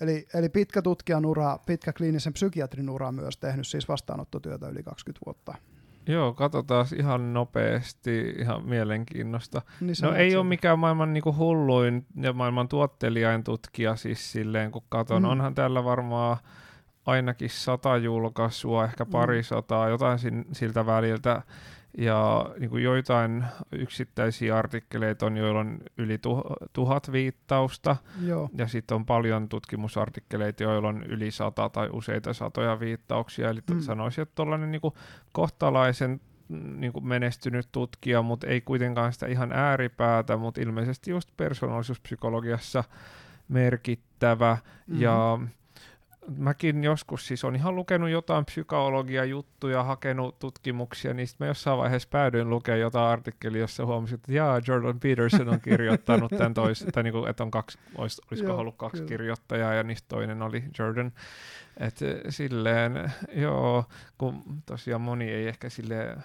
Eli, eli pitkä tutkijan ura, pitkä kliinisen psykiatrin ura myös tehnyt siis vastaanottotyötä yli 20 vuotta. Joo, katsotaan ihan nopeasti, ihan mielenkiinnosta. Niin No ei ole mikään maailman niinku hulluin ja maailman tuottelijain tutkija siis silleen, kun katon. Mm. Mm. Onhan täällä varmaan ainakin sata julkaisua, ehkä Mm. pari sataa, jotain sin, siltä väliltä. Ja niin kuin joitain yksittäisiä artikkeleita on, joilla on yli tu, tuhat viittausta. Joo. Ja sitten on paljon tutkimusartikkeleita, joilla on yli sata tai useita satoja viittauksia. Eli Mm. sanoisin, että tuollainen niin kohtalaisen niin kuin menestynyt tutkija, mutta ei kuitenkaan sitä ihan ääripäätä, mutta ilmeisesti just persoonallisuuspsykologiassa merkittävä. Mhm. Mm-hmm. Ja mäkin joskus siis on ihan lukenut jotain psykologia-juttuja, hakenut tutkimuksia, niin sitten mä jossain vaiheessa päädyin lukemaan jotain artikkelia, jossa huomasin, että jaa, Jordan Peterson on kirjoittanut tämän tois, tai niinku, että on kaksi, olis, olisiko Joo, ollut kaksi kyllä. kirjoittajaa, ja niistä toinen oli Jordan. Et eh, silleen, joo, kun tosiaan moni ei ehkä silleen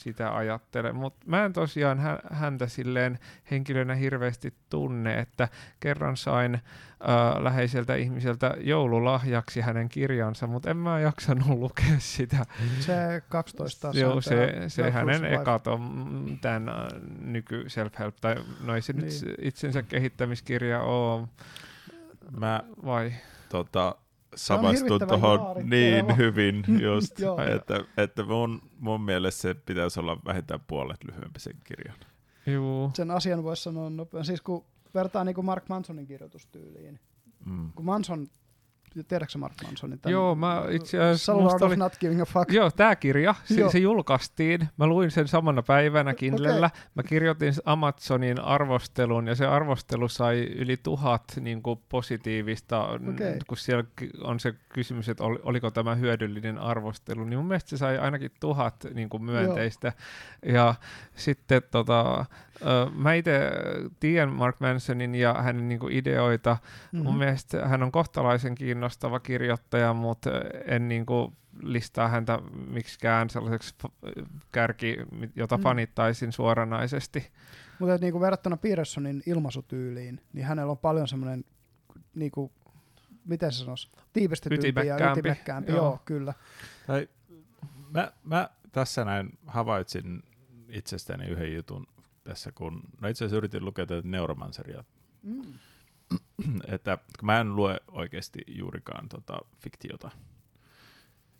sitä ajattele, mutta mä en tosiaan hä- häntä silleen henkilönä hirveästi tunne, että kerran sain äh, läheiseltä ihmiseltä joululahjaksi hänen kirjansa, mutta en mä jaksanut lukea sitä. Se 12 Joo, se, se hänen ekat on tämän äh, nyky self-help, tai no ei se. Niin. nyt itsensä kehittämiskirja ole, Mä vai? tota, samastun tuohon niin hyvin just, Joo. että, että mun, mun mielestä se pitäisi olla vähintään puolet lyhyempi sen kirjan. Juu. Sen asian voisi sanoa nopeasti. Siis kun vertaa niin kuin Mark Mansonin kirjoitustyyliin. Mm. Kun Manson, tiedätkö Mark Mansonin? Tän, Joo, mä itse asiassa- of oli- Not Giving a Fuck. Joo, tämä kirja, se, Joo. se julkaistiin. Mä luin sen samana päivänä Kindlellä. Mä kirjoitin Amazonin arvostelun ja se arvostelu sai yli tuhat niin kuin positiivista, Okei. kun siellä on se kysymys, että oli, oliko tämä hyödyllinen arvostelu, niin mun mielestä se sai ainakin tuhat niin kuin myönteistä. Ja sitten tota, mä itse tiedän Mark Mansonin ja hänen niin kuin ideoita. Mhm. Mun mielestä hän on kohtalaisen kiinnostava kirjoittaja, mutta en niin kuin listaa häntä miksikään sellaiseksi kärki, jota mm. fanittaisin suoranaisesti. Mutta niin verrattuna Petersonin ilmaisutyyliin, niin hänellä on paljon semmoinen, niin kuin, miten se sanoisi, tiivistetympi ja ytimekkäämpi. Joo. Joo, kyllä. Tai, mä, mä tässä näin havaitsin itsestäni yhden jutun tässä, kun no itse asiassa yritin lukea tätä neuromanseria. Mm. että kun mä en lue oikeasti juurikaan tota fiktiota.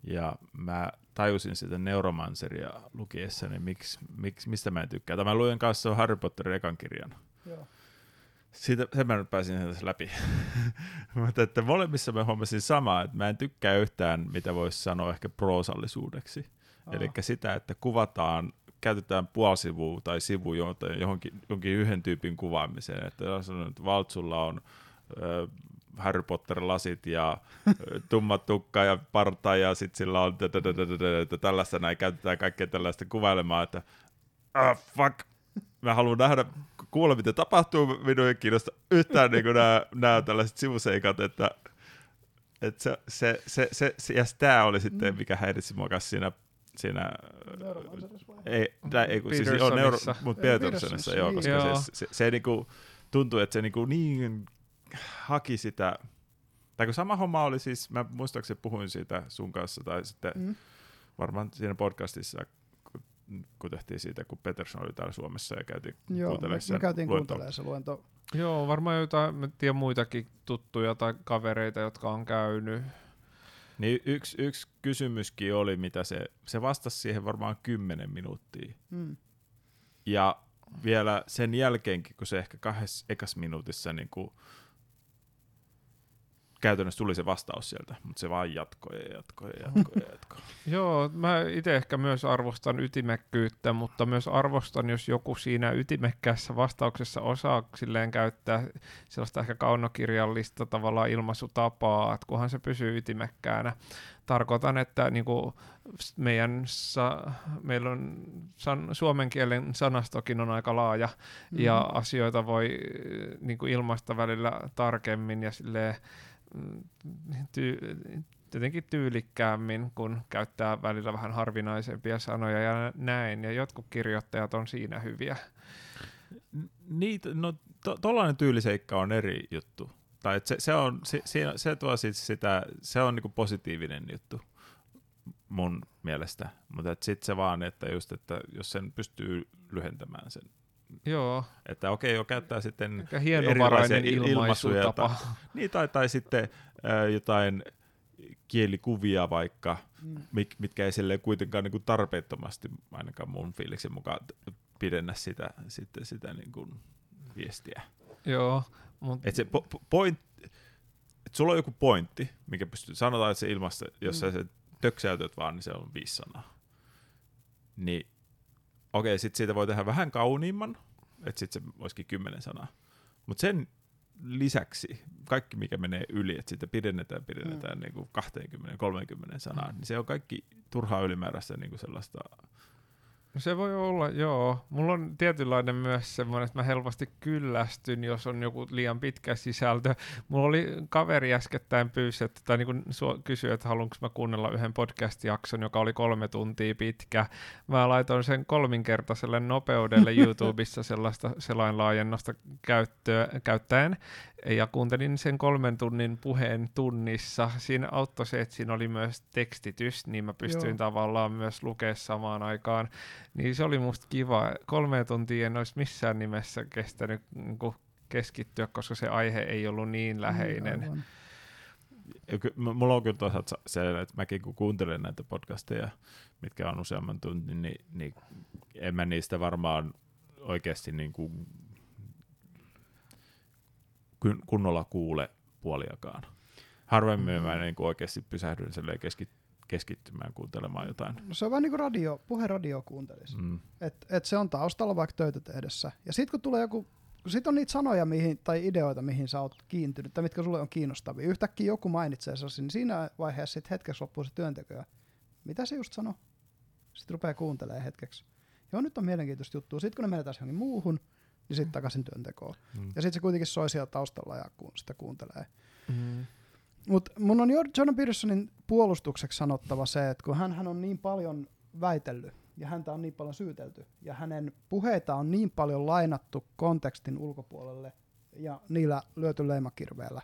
Ja mä tajusin sitä neuromanseria lukiessani, miksi, miksi, mistä mä en tykkää. Tämä luin kanssa Harry Potterin ekan kirjan. Joo. Siitä, sen mä nyt pääsin tässä läpi. Mutta että molemmissa mä huomasin samaa, että mä en tykkää yhtään, mitä voisi sanoa ehkä proosallisuudeksi. Eli sitä, että kuvataan käytetään puolisivua tai sivu johonkin, johonkin yhden tyypin kuvaamiseen. Että jos on, että Valtsulla on äh, Harry Potter-lasit ja tumma tukka ja parta ja sitten sillä on tällaista näin, käytetään kaikkea tällaista kuvailemaan, että ah, fuck, mä haluan nähdä, kuulla mitä tapahtuu, minun ei kiinnosta yhtään niin nämä, nämä tällaiset sivuseikat, että, että se, se, se, se, se, ja tämä oli sitten, mikä häiritsi mua siinä siinä... Ei, tää, ei, kun, siis on neuro, mutta Petersonissa, joo, koska joo. se, se, se, niinku, tuntuu, että se niinku niin haki sitä, tai kun sama homma oli siis, mä muistaakseni puhuin siitä sun kanssa, tai sitten mm. varmaan siinä podcastissa, kun tehtiin siitä, kun Peterson oli täällä Suomessa ja käytiin Joo, me, me käytiin kuuntelemaan se luento. Joo, varmaan jotain, mä tiedän muitakin tuttuja tai kavereita, jotka on käynyt niin yksi, yksi kysymyskin oli, mitä se, se vastasi siihen varmaan kymmenen minuuttia. Mm. Ja vielä sen jälkeenkin, kun se ehkä kahdessa ekas minuutissa niin kuin käytännössä tuli se vastaus sieltä, mutta se vaan jatkoi ja jatkoi ja jatkoi ja jatkoi. Joo, mä itse ehkä myös arvostan ytimekkyyttä, mutta myös arvostan, jos joku siinä ytimekkäässä vastauksessa osaa silleen käyttää sellaista ehkä kaunokirjallista tavallaan ilmaisutapaa, että kunhan se pysyy ytimekkäänä. Tarkoitan, että niin kuin meidän sa- meillä on san- suomen kielen sanastokin on aika laaja mm-hmm. ja asioita voi niin kuin ilmaista välillä tarkemmin ja silleen ty- jotenkin tyylikkäämmin, kun käyttää välillä vähän harvinaisempia sanoja ja näin, ja jotkut kirjoittajat on siinä hyviä. Niitä, no to, tyyliseikka on eri juttu. Tai se, se, on, se, se, se tuo sitä, se on niinku positiivinen juttu mun mielestä, mutta sitten se vaan, että just, että jos sen pystyy lyhentämään sen Joo. Että okei, jo käyttää sitten erilaisia ilmaisuja. Tai, niin, tai, tai sitten äh, jotain kielikuvia vaikka, mm. mit, mitkä ei silleen kuitenkaan niin kuin tarpeettomasti, ainakaan mun fiiliksen mukaan, pidennä sitä, sitten sitä niin kuin viestiä. Joo. Mut... Et se po- point, et sulla on joku pointti, mikä pystyy, sanotaan, että se ilmasta, jos mm. sä se töksäytöt vaan, niin se on viisi sanaa. Niin okei, sitten siitä voi tehdä vähän kauniimman, että sitten se olisikin kymmenen sanaa. Mutta sen lisäksi kaikki, mikä menee yli, että sitä pidennetään, pidennetään mm. niin kuin 20-30 sanaa, mm. niin se on kaikki turhaa ylimääräistä niin kuin sellaista se voi olla, joo. Mulla on tietynlainen myös semmoinen, että mä helposti kyllästyn, jos on joku liian pitkä sisältö. Mulla oli kaveri äskettäin pyysi, että, tai niin kysyi, että haluanko mä kuunnella yhden podcast-jakson, joka oli kolme tuntia pitkä. Mä laitoin sen kolminkertaiselle nopeudelle YouTubessa sellaista selainlaajennosta käyttöä, käyttäen, ja kuuntelin sen kolmen tunnin puheen tunnissa. Siinä auttoi se, että siinä oli myös tekstitys, niin mä pystyin Joo. tavallaan myös lukemaan samaan aikaan. Niin se oli musta kiva. Kolme tuntia en olisi missään nimessä kestänyt niin keskittyä, koska se aihe ei ollut niin mm, läheinen. Mm, Mulla on kyllä toisaalta se, että mäkin kun kuuntelen näitä podcasteja, mitkä on useamman tunnin, niin, niin en mä niistä varmaan oikeasti niin kuin kunnolla kuule puoliakaan. Harvemmin mm. mä niin kuin oikeasti pysähdyn keskit, keskittymään kuuntelemaan jotain. No se on vähän niin kuin radio, puheradio kuuntelisi. Mm. Et, et se on taustalla vaikka töitä tehdessä. Ja sitten kun tulee joku, sit on niitä sanoja mihin, tai ideoita, mihin sä oot kiintynyt, tai mitkä sulle on kiinnostavia. Yhtäkkiä joku mainitsee sellaisia, niin siinä vaiheessa sit hetkeksi loppuu se työnteko. Mitä se just sanoo? Sitten rupeaa kuuntelemaan hetkeksi. Joo, nyt on mielenkiintoista juttua. Sitten kun ne menetään johonkin muuhun, niin sitten takaisin työntekoon. Mm. Ja sitten se kuitenkin soi siellä taustalla ja kun sitä kuuntelee. Mm. Mutta mun on Jordan Petersonin puolustukseksi sanottava se, että kun hän on niin paljon väitellyt ja häntä on niin paljon syytelty ja hänen puheita on niin paljon lainattu kontekstin ulkopuolelle ja niillä lyöty leimakirveellä,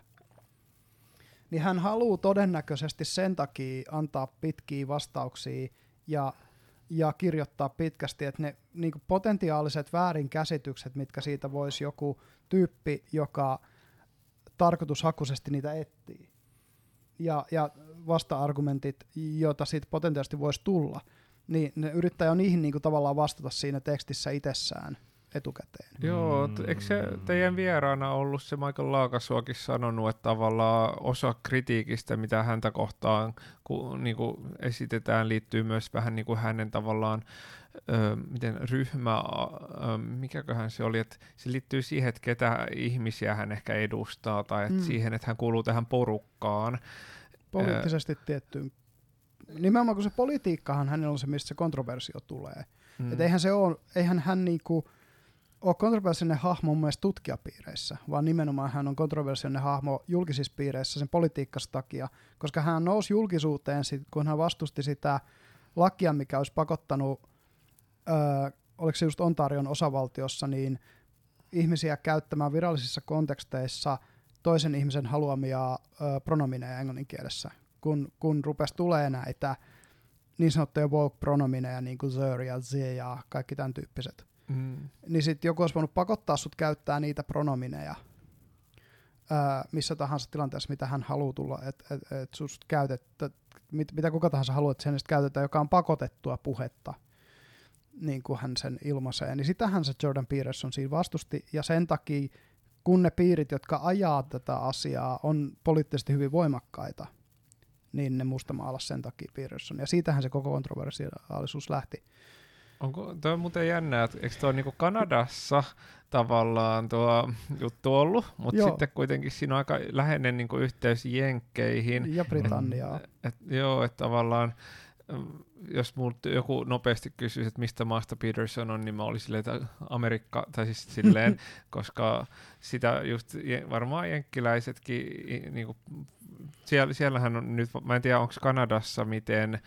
niin hän haluaa todennäköisesti sen takia antaa pitkiä vastauksia ja, ja kirjoittaa pitkästi, että ne niin potentiaaliset väärinkäsitykset, mitkä siitä voisi joku tyyppi, joka tarkoitushakuisesti niitä etsii, ja, ja vasta-argumentit, joita siitä potentiaalisesti voisi tulla, niin ne yrittää jo niihin niin kuin tavallaan vastata siinä tekstissä itsessään etukäteen. Joo, t- eikö se teidän vieraana ollut se Michael Laakasuokin sanonut, että tavallaan osa kritiikistä, mitä häntä kohtaan kun, niin kuin esitetään, liittyy myös vähän niin kuin hänen tavallaan Ö, miten ryhmä, ö, mikäköhän se oli, että se liittyy siihen, että ketä ihmisiä hän ehkä edustaa, tai että mm. siihen, että hän kuuluu tähän porukkaan. Poliittisesti ö, tiettyyn. Nimenomaan kun se politiikkahan hänellä on se, mistä se kontroversio tulee. Mm. Et eihän se ole, eihän hän niinku, ole kontroversillinen hahmo mun mielestä tutkijapiireissä, vaan nimenomaan hän on kontroversillinen hahmo julkisissa piireissä sen politiikkas takia, koska hän nousi julkisuuteen, sit, kun hän vastusti sitä lakia, mikä olisi pakottanut, öö, oliko se just Ontarion osavaltiossa, niin ihmisiä käyttämään virallisissa konteksteissa toisen ihmisen haluamia öö, pronomineja englannin kielessä, kun, kun rupesi tulee näitä niin sanottuja woke pronomineja, niin kuin Zer ja Z ja kaikki tämän tyyppiset mm. niin sitten joku olisi voinut pakottaa sut käyttää niitä pronomineja ää, missä tahansa tilanteessa, mitä hän haluaa tulla, että et, et susta käytettä, mit, mitä kuka tahansa haluaa, että sen käytetään, joka on pakotettua puhetta, niin kuin hän sen ilmaisee. Niin sitähän se Jordan Peterson siinä vastusti, ja sen takia, kun ne piirit, jotka ajaa tätä asiaa, on poliittisesti hyvin voimakkaita, niin ne mustamaalas sen takia Peterson. Ja siitähän se koko kontroversiaalisuus lähti. Onko, tuo on muuten jännä, että eikö tuo niinku Kanadassa tavallaan tuo juttu ollut, mutta sitten kuitenkin siinä on aika läheinen niinku yhteys Jenkkeihin. Ja Britanniaa. Et, et, joo, että tavallaan jos multa joku nopeasti kysyisi, että mistä maasta Peterson on, niin mä olisin silleen, että Amerikka, tai siis silleen, koska sitä just varmaan jenkkiläisetkin niin kuin siellä, siellähän on nyt, mä en tiedä onko Kanadassa miten,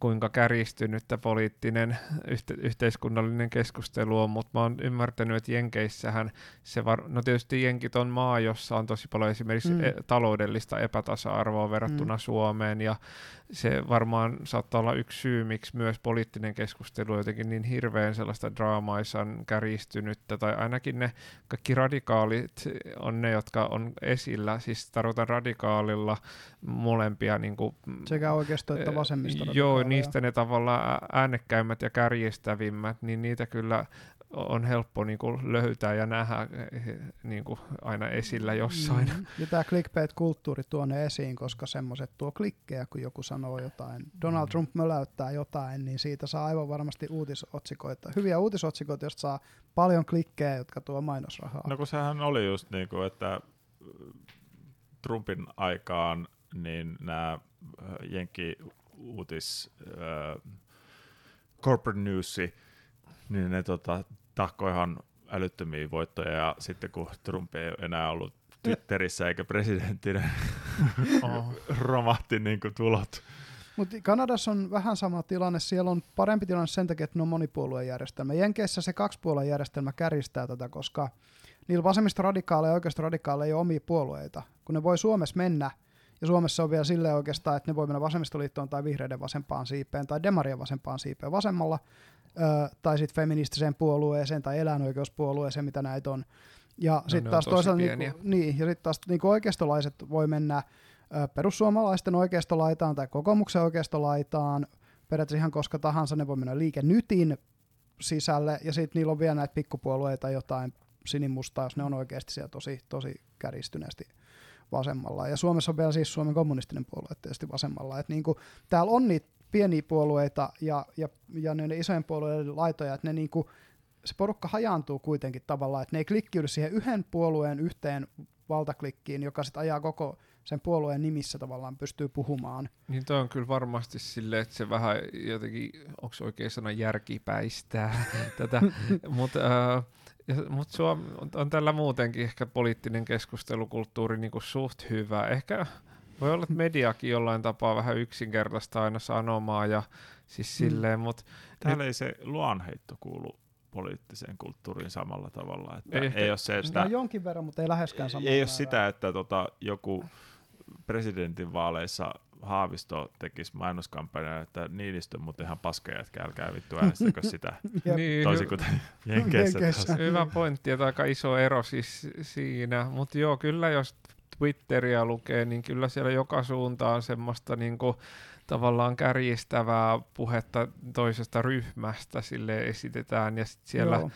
kuinka kärjistynyttä poliittinen yhte, yhteiskunnallinen keskustelu on, mutta mä oon ymmärtänyt, että Jenkeissähän se, var, no tietysti Jenkit on maa, jossa on tosi paljon esimerkiksi mm. e- taloudellista epätasa-arvoa verrattuna mm. Suomeen, ja se varmaan saattaa olla yksi syy, miksi myös poliittinen keskustelu on jotenkin niin hirveän sellaista draamaisan kärjistynyttä, tai ainakin ne kaikki radikaalit on ne, jotka on esillä, siis tarkoitan radikaalilla molempia. Niin kuin, Sekä oikeisto että vasemmista. Joo, niistä ne tavallaan äänekkäimmät ja kärjestävimmät, niin niitä kyllä on helppo niin kuin löytää ja nähdä niin kuin aina esillä jossain. Mm. Ja tämä clickbait-kulttuuri tuo ne esiin, koska semmoiset tuo klikkejä, kun joku sanoo jotain. Donald mm. Trump möläyttää jotain, niin siitä saa aivan varmasti uutisotsikoita. Hyviä uutisotsikoita, joista saa paljon klikkejä, jotka tuo mainosrahaa. No kun sehän oli just niin kuin, että Trumpin aikaan niin nämä Jenkki uutis äh, corporate newsi, niin ne tota, tahkoi ihan älyttömiä voittoja ja sitten kun Trump ei enää ollut Twitterissä eikä presidenttinä, oh. romahti niin kuin tulot. Mutta Kanadassa on vähän sama tilanne. Siellä on parempi tilanne sen takia, että ne on monipuoluejärjestelmä. Jenkeissä se kaksipuoluejärjestelmä kärjistää tätä, koska niillä vasemmista radikaaleja ja oikeasta radikaaleja ei ole omia puolueita. Kun ne voi Suomessa mennä, ja Suomessa on vielä silleen oikeastaan, että ne voi mennä vasemmistoliittoon tai vihreiden vasempaan siipeen tai demarien vasempaan siipeen vasemmalla, tai sitten feministiseen puolueeseen tai eläinoikeuspuolueeseen, mitä näitä on. Ja no, sitten taas toisaalta niinku, niin, ja sit taas niinku oikeistolaiset voi mennä ö, perussuomalaisten oikeistolaitaan tai kokoomuksen oikeistolaitaan, periaatteessa ihan koska tahansa, ne voi mennä liike nytin sisälle, ja sitten niillä on vielä näitä pikkupuolueita, jotain sinimustaa, jos ne on oikeasti siellä tosi, tosi käristyneesti vasemmalla. Ja Suomessa on vielä siis Suomen kommunistinen puolue tietysti vasemmalla. Et niinku, täällä on niitä pieniä puolueita ja, ja, ja ne isojen puolueiden laitoja, että ne niinku, se porukka hajaantuu kuitenkin tavallaan, että ne ei klikkiydy siihen yhden puolueen yhteen valtaklikkiin, joka sitten ajaa koko sen puolueen nimissä tavallaan pystyy puhumaan. Niin toi on kyllä varmasti silleen, että se vähän jotenkin, onko oikein sana järkipäistää tätä, mutta äh, mutta on, on tällä muutenkin ehkä poliittinen keskustelukulttuuri niin suht hyvä. Ehkä Voi olla, että mediakin jollain tapaa vähän yksinkertaista aina sanomaa ja siis Mm. silleen, mutta Täällä ei se luonheitto kuulu poliittiseen kulttuuriin samalla tavalla. Että Ei ei, ehkä- ei ole se, Sitä... että, jonkin verran, mutta ei läheskään samalla ei ole sitä, että tota, joku presidentinvaaleissa Haavisto tekisi mainoskampanjaa, että Niinistö, mutta ihan paska jätkä, älkää vittu äänestäkö sitä. Niin, Toisin kuin Jenkeissä. Jenkeissä. Hyvä pointti, että aika iso ero siis siinä. Mutta joo, kyllä jos Twitteriä lukee, niin kyllä siellä joka suuntaan semmoista niinku tavallaan kärjistävää puhetta toisesta ryhmästä sille esitetään. Ja sit siellä Joo.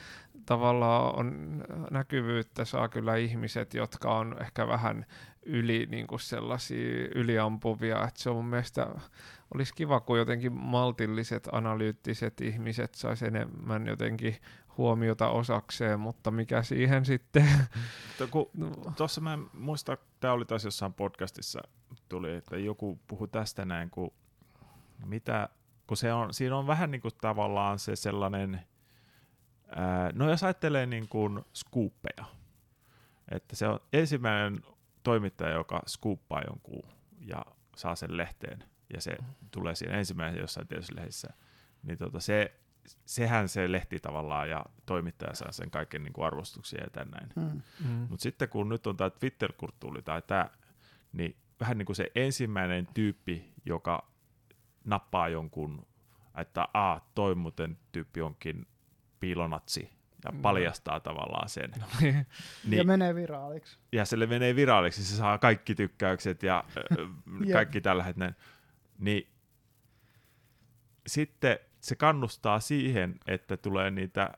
Tavallaan on näkyvyyttä saa kyllä ihmiset, jotka on ehkä vähän yli niin kuin sellaisia yliampuvia, että se on mun mielestä olisi kiva, kun jotenkin maltilliset, analyyttiset ihmiset sais enemmän jotenkin huomiota osakseen, mutta mikä siihen sitten... Tuossa mä en muista, tämä oli taas jossain podcastissa, tuli, että joku puhui tästä näin, kun, mitä, kun se on, siinä on vähän niin kuin tavallaan se sellainen, no jos ajattelee niin kuin skuuppeja, että se on ensimmäinen toimittaja, joka skuuppaa jonkun ja saa sen lehteen, ja se tulee siinä ensimmäisen jossain tietyssä lehdessä, niin tota se, sehän se lehti tavallaan ja toimittaja saa sen kaiken niin kuin arvostuksia ja tän näin. Mm. mm, Mutta sitten kun nyt on tämä Twitter-kulttuuri tai tämä, niin vähän niin kuin se ensimmäinen tyyppi, joka nappaa jonkun, että a, toi muuten tyyppi onkin piilonatsi ja Mm. paljastaa tavallaan sen. niin, Ja menee viraaliksi. ja sille menee viraaliksi, se saa kaikki tykkäykset ja kaikki tällä hetkellä. Niin sitten se kannustaa siihen, että tulee niitä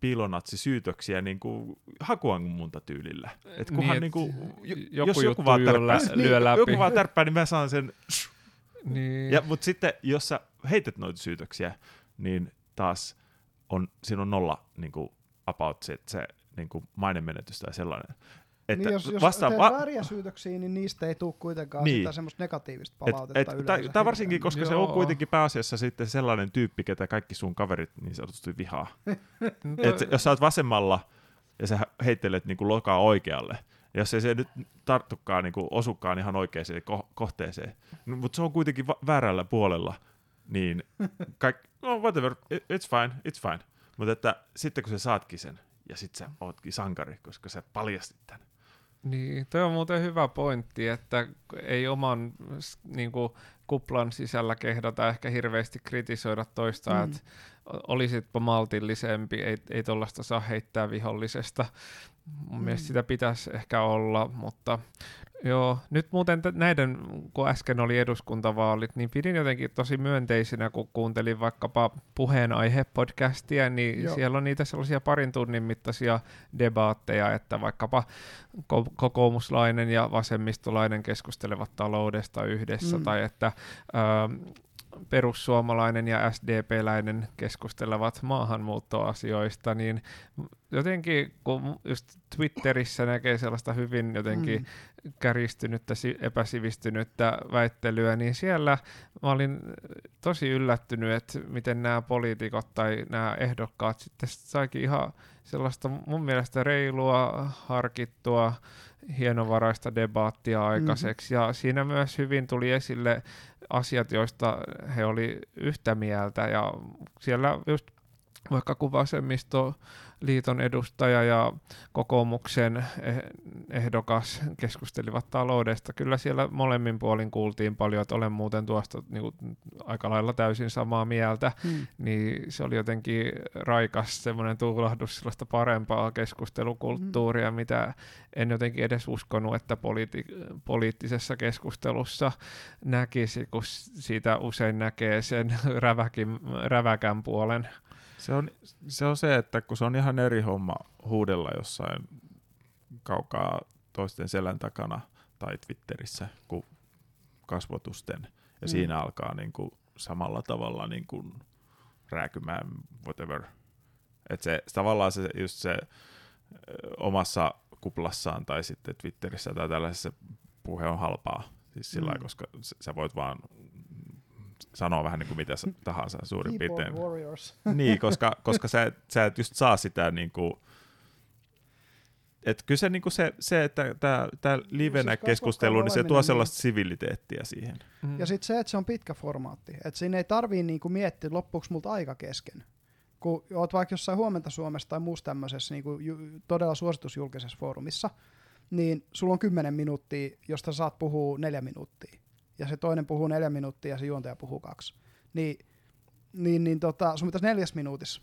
piilonatsisyytöksiä niin kuin hakuanmunta tyylillä. Et kunhan Niin, niin, kuin, joku jos joku vaan lyö tärppää, lä- niin, lyö läpi. joku vaan tärppää, niin mä saan sen. niin, Ja, mutta sitten, jos sä heität noita syytöksiä, niin taas on, siinä on nolla niin kuin, about se, se niin kuin mainemenetys tai sellainen. Että niin jos, jos vasta, teet va- vääriä syytöksiä, niin niistä ei tule kuitenkaan Niin. sitä semmoista negatiivista Et, palautetta et, yleensä. tai varsinkin, koska se on Joo. kuitenkin pääasiassa sitten sellainen tyyppi, ketä kaikki sun kaverit niin sanotusti vihaa. Et, jos sä oot vasemmalla ja sä heittelet niin kuin lokaa oikealle, ja jos ei se nyt tarttukaan, niin kuin osukaan ihan oikeaan ko- kohteeseen, no, mutta se on kuitenkin va- väärällä puolella, niin kaik, no whatever, it- it's fine, it's fine. Mutta että sitten kun sä saatkin sen, ja sit sä ootkin sankari, koska sä paljastit tämän. Niin, toi on muuten hyvä pointti, että ei oman s- niinku, kuplan sisällä kehdata ehkä hirveästi kritisoida toista, Mm. mm. että olisitpa maltillisempi, ei, ei tuollaista saa heittää vihollisesta. Mun Mm. mielestä sitä pitäisi ehkä olla, mutta joo, nyt muuten t- näiden, kun äsken oli eduskuntavaalit, niin pidin jotenkin tosi myönteisinä, kun kuuntelin vaikkapa puheenaihe-podcastia, niin Joo. siellä on niitä sellaisia parin tunnin mittaisia debaatteja, että vaikkapa ko- kokoomuslainen ja vasemmistolainen keskustelevat taloudesta yhdessä, Mm. tai että ö, perussuomalainen ja SDP-läinen keskustelevat maahanmuuttoasioista, niin jotenkin kun just Twitterissä näkee sellaista hyvin jotenkin Mm. kärjistynyttä, si- epäsivistynyttä väittelyä, niin siellä mä olin tosi yllättynyt, että miten nämä poliitikot tai nämä ehdokkaat sitten saikin ihan sellaista mun mielestä reilua, harkittua, hienovaraista debaattia aikaiseksi. Ja siinä myös hyvin tuli esille asiat, joista he oli yhtä mieltä. Ja siellä just vaikka kun vasemmistoliiton edustaja ja kokoomuksen eh- ehdokas keskustelivat taloudesta, kyllä siellä molemmin puolin kuultiin paljon, että olen muuten tuosta niin kuin, aika lailla täysin samaa mieltä, Mm. niin se oli jotenkin raikas semmoinen tuulahdus sellaista parempaa keskustelukulttuuria, mm. mitä en jotenkin edes uskonut, että poliiti- poliittisessa keskustelussa näkisi, kun siitä usein näkee sen räväkin, räväkän puolen. Se on, se on se, että kun se on ihan eri homma huudella jossain kaukaa toisten selän takana tai Twitterissä kuin kasvotusten. Ja Mm. siinä alkaa niin kuin samalla tavalla niin kuin rääkymään whatever. Et se, tavallaan se, just se omassa kuplassaan tai sitten Twitterissä tai tällaisessa puhe on halpaa. Siis sillä Mm. koska sä voit vaan sanoa vähän niin kuin mitä tahansa suurin Keyboard piirtein. Warriors. Niin, koska, koska sä, sä et just saa sitä niin kuin, et kyllä se, niinku se, se, että tämä livenä siis keskustelu, niin se tuo niin- sellaista siviliteettiä siihen. Mm. Ja sitten se, että se on pitkä formaatti. Että siinä ei tarvii niinku miettiä, että loppuuko multa aika kesken. Kun oot vaikka jossain huomenta Suomessa tai muussa tämmöisessä niinku ju- todella suositusjulkisessa foorumissa, niin sulla on 10 minuuttia, josta saat puhua neljä minuuttia. Ja se toinen puhuu neljä minuuttia ja se juontaja puhuu kaksi. Niin, niin, niin tota, sun pitäisi neljäs minuutissa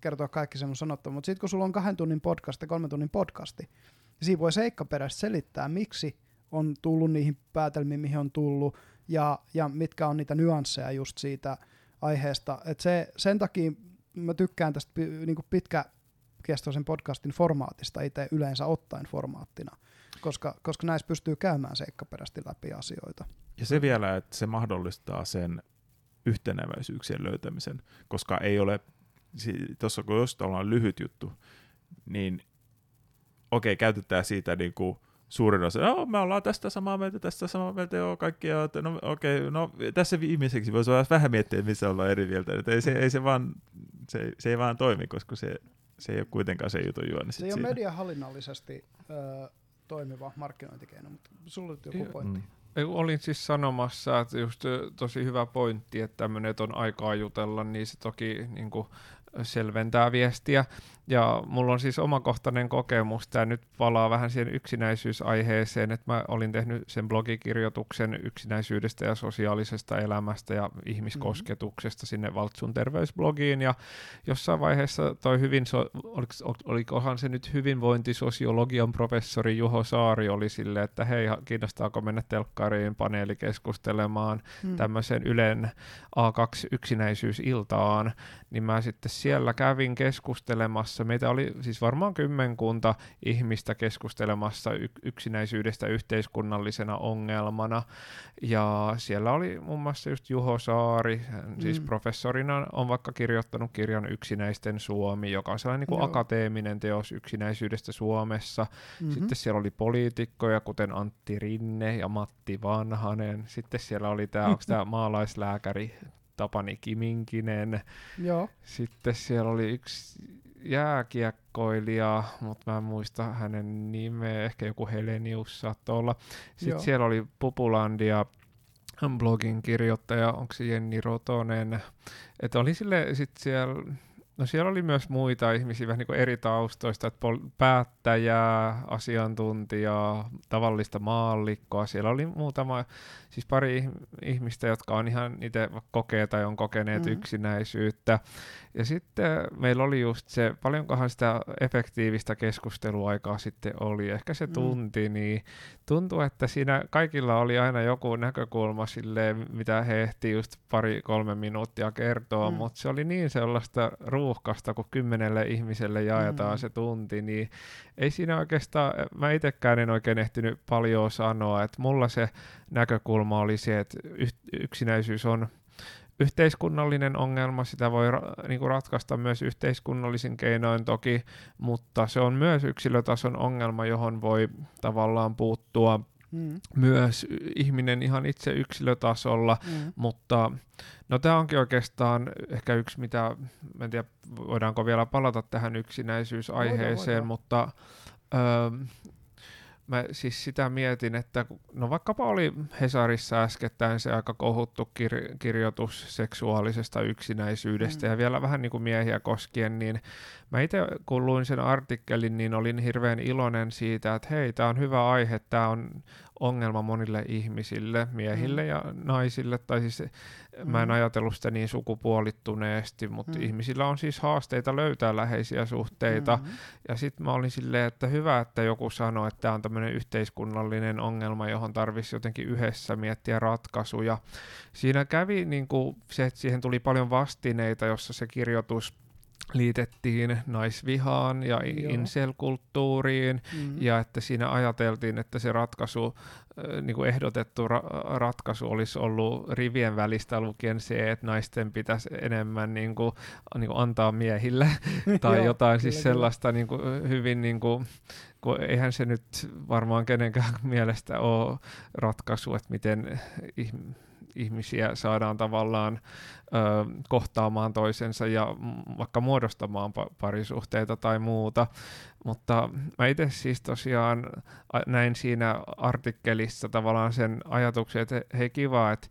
kertoa kaikki se mun sanottava. Mutta sitten kun sulla on kahden tunnin podcasti, kolmen tunnin podcasti, niin siinä voi seikkaperäisesti selittää, miksi on tullut niihin päätelmiin, mihin on tullut, ja, ja mitkä on niitä nyansseja just siitä aiheesta. Et se, sen takia mä tykkään tästä niinku pitkäkestoisen podcastin formaatista itse yleensä ottaen formaattina, koska, koska näissä pystyy käymään seikkaperäisesti läpi asioita. Ja se vielä, että se mahdollistaa sen yhteneväisyyksien löytämisen, koska ei ole, tuossa kun jos ollaan lyhyt juttu, niin okei, käytetään siitä niin kuin suurin osa, no, me ollaan tästä samaa mieltä, tästä samaa mieltä, joo, kaikki, joo, no okei, no tässä viimeiseksi voisi vähän miettiä, missä ollaan eri mieltä, että ei se, ei se vaan, se, se ei vaan toimi, koska se, se ei ole kuitenkaan se jutun juoni. Se ei ole mediahallinnallisesti ö, toimiva markkinointikeino, mutta sulla on joku pointti. Mm. Olin siis sanomassa, että just tosi hyvä pointti, että tämmöinen, on aikaa jutella, niin se toki niin kuin, selventää viestiä. Ja mulla on siis omakohtainen kokemus, tämä nyt palaa vähän siihen yksinäisyysaiheeseen, että mä olin tehnyt sen blogikirjoituksen yksinäisyydestä ja sosiaalisesta elämästä ja ihmiskosketuksesta sinne Valtsun terveysblogiin, ja jossain vaiheessa toi hyvin, so, oliks, ol- olikohan se nyt hyvinvointisosiologian professori Juho Saari oli sille, että hei, kiinnostaako mennä telkkariin paneelikeskustelemaan Mm. tämmöisen Ylen A2 yksinäisyysiltaan, niin mä sitten siellä kävin keskustelemassa. Meitä oli siis varmaan kymmenkunta ihmistä keskustelemassa yksinäisyydestä yhteiskunnallisena ongelmana. Ja siellä oli muun muassa just Juho Saari, siis Mm. professorina on vaikka kirjoittanut kirjan Yksinäisten Suomi, joka on sellainen niin kuin akateeminen teos yksinäisyydestä Suomessa. Mhm. Sitten siellä oli poliitikkoja, kuten Antti Rinne ja Matti Vanhanen. Sitten siellä oli tämä, onko tämä maalaislääkäri Tapani Kiminkinen. Joo, Sitten siellä oli yksi jääkiekkoilija, mutta mä en muista hänen nimeä, ehkä joku Helenius saattoi olla. Sitten Joo. siellä oli Pupulandia blogin kirjoittaja, onko se Jenni Rotonen. Että oli sille sitten siellä, no siellä oli myös muita ihmisiä vähän niin kuin eri taustoista, että pol- päättäjää, asiantuntijaa, tavallista maallikkoa. Siellä oli muutama, siis pari ih- ihmistä, jotka on ihan itse kokee tai on kokeneet Mhm. mm-hmm. yksinäisyyttä. Ja sitten meillä oli just se, paljonkohan sitä efektiivistä keskusteluaikaa sitten oli, ehkä se Mm. tunti, niin tuntuu, että siinä kaikilla oli aina joku näkökulma silleen, mitä he ehti just pari-kolme minuuttia kertoa, Mm. mm. mutta se oli niin sellaista ruuhkasta, kun kymmenelle ihmiselle jaetaan Mm. mm. se tunti, niin ei siinä oikeastaan, mä itsekään en oikein ehtinyt paljon sanoa, että mulla se näkökulma oli se, että yksinäisyys on yhteiskunnallinen ongelma, sitä voi ra- niinku ratkaista myös yhteiskunnallisin keinoin toki, mutta se on myös yksilötason ongelma, johon voi tavallaan puuttua mm. myös ihminen ihan itse yksilötasolla, Mm. mutta no tämä onkin oikeastaan ehkä yksi, mitä, en tiedä voidaanko vielä palata tähän yksinäisyysaiheeseen, Voidaan, voidaan. mutta öö, mä siis sitä mietin, että no vaikkapa oli Hesarissa äskettäin se aika kohuttu kir- kirjoitus seksuaalisesta yksinäisyydestä mm. ja vielä vähän niin kuin miehiä koskien, niin mä itse kun luin sen artikkelin, niin olin hirveän iloinen siitä, että hei, tämä on hyvä aihe, tämä on ongelma monille ihmisille, miehille Mm. ja naisille, tai siis mä en Mm. ajatellut sitä niin sukupuolittuneesti, mutta Mm. ihmisillä on siis haasteita löytää läheisiä suhteita, Mhm. ja sitten mä olin silleen, että hyvä, että joku sanoi, että tämä on tämmöinen yhteiskunnallinen ongelma, johon tarvitsisi jotenkin yhdessä miettiä ratkaisuja. Siinä kävi niin kuin se, että siihen tuli paljon vastineita, jossa se kirjoitus liitettiin naisvihaan ja Joo. incel-kulttuuriin, Mhm. ja että siinä ajateltiin, että se ratkaisu, äh, niin kuin ehdotettu ra- ratkaisu olisi ollut rivien välistä lukien se, että naisten pitäisi enemmän niin kuin, niin kuin antaa miehille tai Joo, jotain kyllä, siis kyllä. sellaista niin kuin, hyvin, niin kuin, kun eihän se nyt varmaan kenenkään mielestä ole ratkaisu, että miten ihm- ihmisiä saadaan tavallaan ö, kohtaamaan toisensa ja vaikka muodostamaan pa- parisuhteita tai muuta. Mutta mä itse siis tosiaan näin siinä artikkelissa tavallaan sen ajatuksen, että hei kiva, että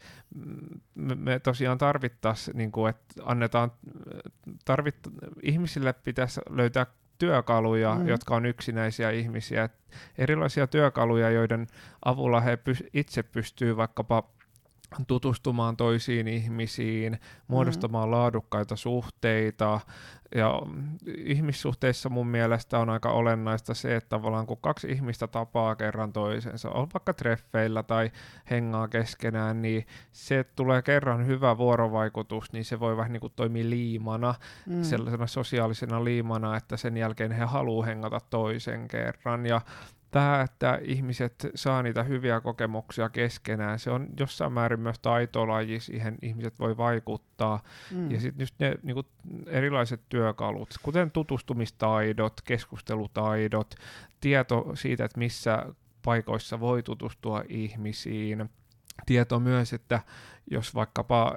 me, me tosiaan tarvittaisiin, niin kuin, että annetaan, tarvit, ihmisille pitäisi löytää työkaluja, mm. jotka on yksinäisiä ihmisiä, erilaisia työkaluja, joiden avulla he py- itse pystyvät vaikkapa tutustumaan toisiin ihmisiin, muodostamaan mm. laadukkaita suhteita. Ja ihmissuhteissa mun mielestä on aika olennaista se, että tavallaan kun kaksi ihmistä tapaa kerran toisensa, on vaikka treffeillä tai hengaa keskenään, niin se, että tulee kerran hyvä vuorovaikutus, niin se voi vähän niin kuin toimia liimana, mm. sellaisena sosiaalisena liimana, että sen jälkeen he haluaa hengata toisen kerran. Ja tämä, että ihmiset saa niitä hyviä kokemuksia keskenään, se on jossain määrin myös taitolaji, siihen ihmiset voi vaikuttaa. Mm. Ja sitten just ne niin kuin erilaiset työkalut, kuten tutustumistaidot, keskustelutaidot, tieto siitä, että missä paikoissa voi tutustua ihmisiin, tieto myös, että jos vaikkapa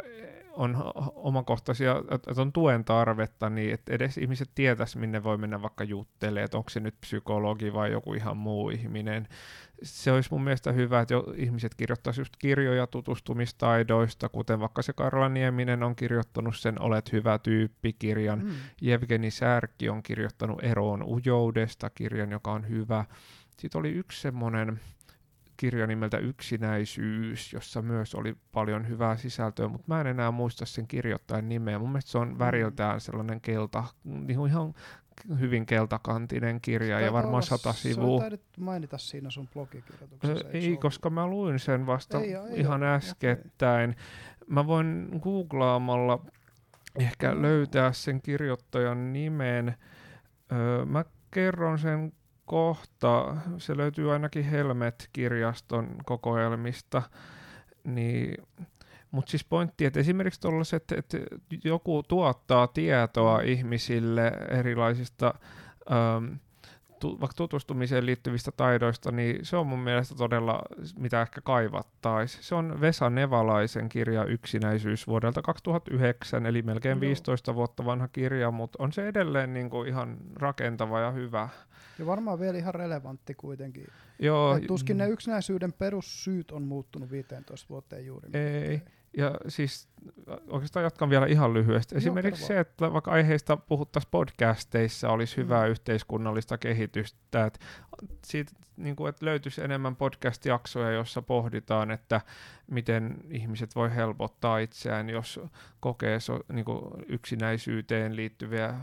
on omakohtaisia, että on tuen tarvetta, niin että edes ihmiset tietäisi, minne voi mennä vaikka juttelemaan, että onko se nyt psykologi vai joku ihan muu ihminen. Se olisi mun mielestä hyvä, että jo ihmiset kirjoittaisivat just kirjoja tutustumistaidoista, kuten vaikka se Karla Nieminen on kirjoittanut sen Olet hyvä tyyppi-kirjan, mm. Jevgeni Särki on kirjoittanut Eroon ujoudesta kirjan, joka on hyvä. Sitten oli yksi semmoinen, kirja nimeltä Yksinäisyys, jossa myös oli paljon hyvää sisältöä, mutta mä en enää muista sen kirjoittajan nimeä. Mun mielestä se on mm. väriltään sellainen kelta, niin ihan hyvin keltakantinen kirja ja varmaan sata sivua. Sä mainita siinä sun blogikirjoituksessa. Ei, ei koska mä luin sen vasta ei, ei, ihan ei, äskettäin. Okay. Mä voin googlaamalla ehkä mm. löytää sen kirjoittajan nimen. Öö, mä kerron sen kohta, se löytyy ainakin Helmet-kirjaston kokoelmista, niin mutta siis pointti, että esimerkiksi tuollaiset, että joku tuottaa tietoa ihmisille erilaisista ähm, tu, vaikka tutustumiseen liittyvistä taidoista, niin se on mun mielestä todella, mitä ehkä kaivattaisi. Se on Vesa Nevalaisen kirja Yksinäisyys vuodelta 2009, eli melkein 15 vuotta vanha kirja, mutta on se edelleen niin kuin ihan rakentava ja hyvä. Ja varmaan vielä ihan relevantti kuitenkin. Joo. Tuskin ne yksinäisyyden perussyyt on muuttunut 15 vuoteen juuri. Ei. Ja siis oikeastaan jatkan vielä ihan lyhyesti. Esimerkiksi Joo, se, että vaikka aiheista puhuttaisiin podcasteissa, olisi mm. hyvää yhteiskunnallista kehitystä. Että siitä, niin kuin, että löytyisi enemmän podcast-jaksoja, joissa pohditaan, että miten ihmiset voi helpottaa itseään, jos kokee so, niin kuin yksinäisyyteen liittyviä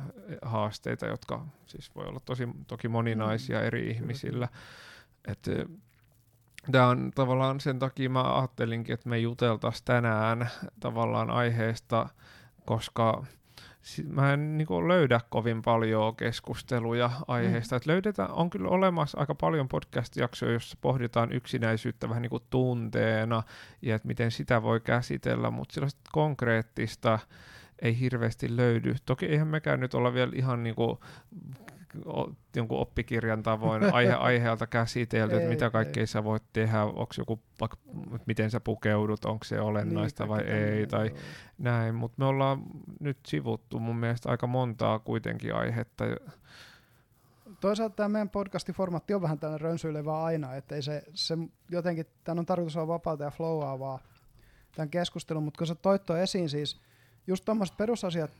haasteita, jotka siis voi olla tosi, toki moninaisia mm. eri ihmisillä. Että Tämä on tavallaan sen takia mä ajattelinkin, että me juteltaisiin tänään tavallaan aiheesta, koska mä en niin kuin, löydä kovin paljon keskusteluja aiheesta. Mm. Et löydetään, on kyllä olemassa aika paljon podcast-jaksoja, joissa pohditaan yksinäisyyttä vähän niin kuin tunteena ja että miten sitä voi käsitellä, mutta sellaista konkreettista ei hirveästi löydy. Toki eihän mekään nyt olla vielä ihan niin kuin jonkun oppikirjan tavoin aihe, aiheelta käsitelty, että mitä kaikkea ei. sä voit tehdä, onko joku, vaikka, miten sä pukeudut, onko se olennaista niin, vai ei, tai joo. näin, mutta me ollaan nyt sivuttu mun mielestä aika montaa kuitenkin aihetta. Toisaalta tämä meidän podcastin formaatti on vähän tällainen rönsyilevä aina, että ei se, se jotenkin, tämän on tarkoitus olla vapaata ja flowaavaa tämän keskustelun, mutta kun sä toit esiin siis just tuommoiset perusasiat,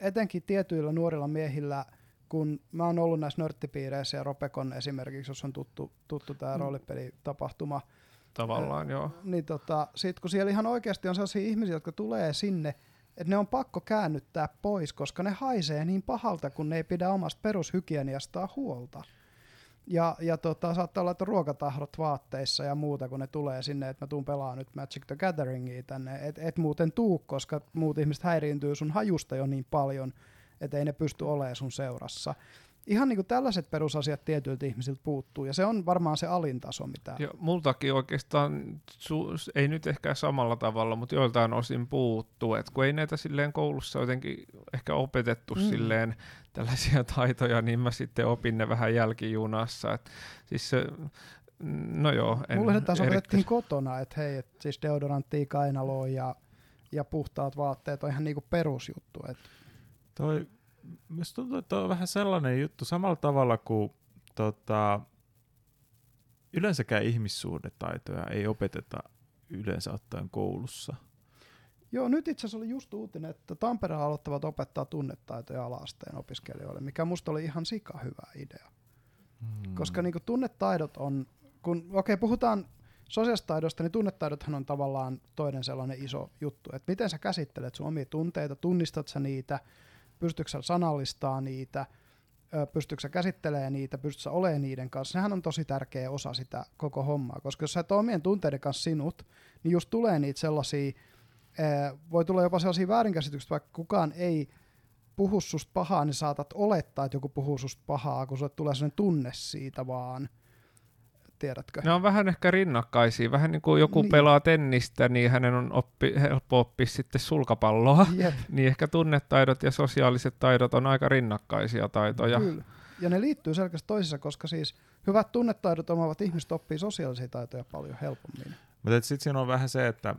etenkin tietyillä nuorilla miehillä – kun mä oon ollut näissä nörttipiireissä ja Ropekon esimerkiksi, jos on tuttu, tuttu tämä mm. roolipelitapahtuma. Tavallaan, joo. Niin tota, sit kun siellä ihan oikeasti on sellaisia ihmisiä, jotka tulee sinne, että ne on pakko käännyttää pois, koska ne haisee niin pahalta, kun ne ei pidä omasta perushygieniastaan huolta. Ja, ja tota, saattaa olla, että ruokatahdot vaatteissa ja muuta, kun ne tulee sinne, että mä tuun pelaamaan nyt Magic the Gatheringia tänne. Et, et muuten tuu, koska muut ihmiset häiriintyy sun hajusta jo niin paljon, että ei ne pysty olemaan sun seurassa. Ihan niin kuin tällaiset perusasiat tietyiltä ihmisiltä puuttuu, ja se on varmaan se alintaso, mitä... Ja multakin oikeastaan, su- ei nyt ehkä samalla tavalla, mutta joiltain osin puuttuu, että kun ei näitä silleen koulussa jotenkin ehkä opetettu mm. silleen tällaisia taitoja, niin mä sitten opin ne vähän jälkijunassa. Et siis se, No joo. En Mulle taas opetettiin kotona, että hei, et siis deodoranttia, kainaloa ja, ja puhtaat vaatteet on ihan niinku perusjuttu. Et, Toi, musta tuntuu, että on vähän sellainen juttu samalla tavalla kuin tota, yleensäkään ihmissuhdetaitoja ei opeteta yleensä ottaen koulussa. joo, nyt itse asiassa oli just uutinen, että Tampereella aloittavat opettaa tunnetaitoja alasteen opiskelijoille, mikä musta oli ihan sika hyvä idea. Hmm. Koska niinku tunnetaidot on, kun okei okay, puhutaan sosiaalisista taidoista, niin tunnetaidothan on tavallaan toinen sellainen iso juttu, että miten sä käsittelet sun omia tunteita, tunnistat sä niitä, pystytkö sä sanallistaa niitä, ö, pystytkö sä käsittelemään niitä, pystytkö sä olemaan niiden kanssa. Sehän on tosi tärkeä osa sitä koko hommaa, koska jos sä et ole omien tunteiden kanssa sinut, niin just tulee niitä sellaisia, voi tulla jopa sellaisia väärinkäsityksiä, vaikka kukaan ei puhu susta pahaa, niin saatat olettaa, että joku puhuu susta pahaa, kun sulle tulee sellainen tunne siitä vaan, tiedätkö? Ne on vähän ehkä rinnakkaisia. Vähän niin kuin joku Niin. pelaa tennistä, niin hänen on oppi, helppo oppia sitten sulkapalloa. Jep, Niin ehkä tunnetaidot ja sosiaaliset taidot on aika rinnakkaisia taitoja. kyllä. Ja ne liittyy selkeästi toisiinsa, koska siis hyvät tunnetaidot omaavat ihmiset oppii sosiaalisia taitoja paljon helpommin. Mutta sitten siinä on vähän se, että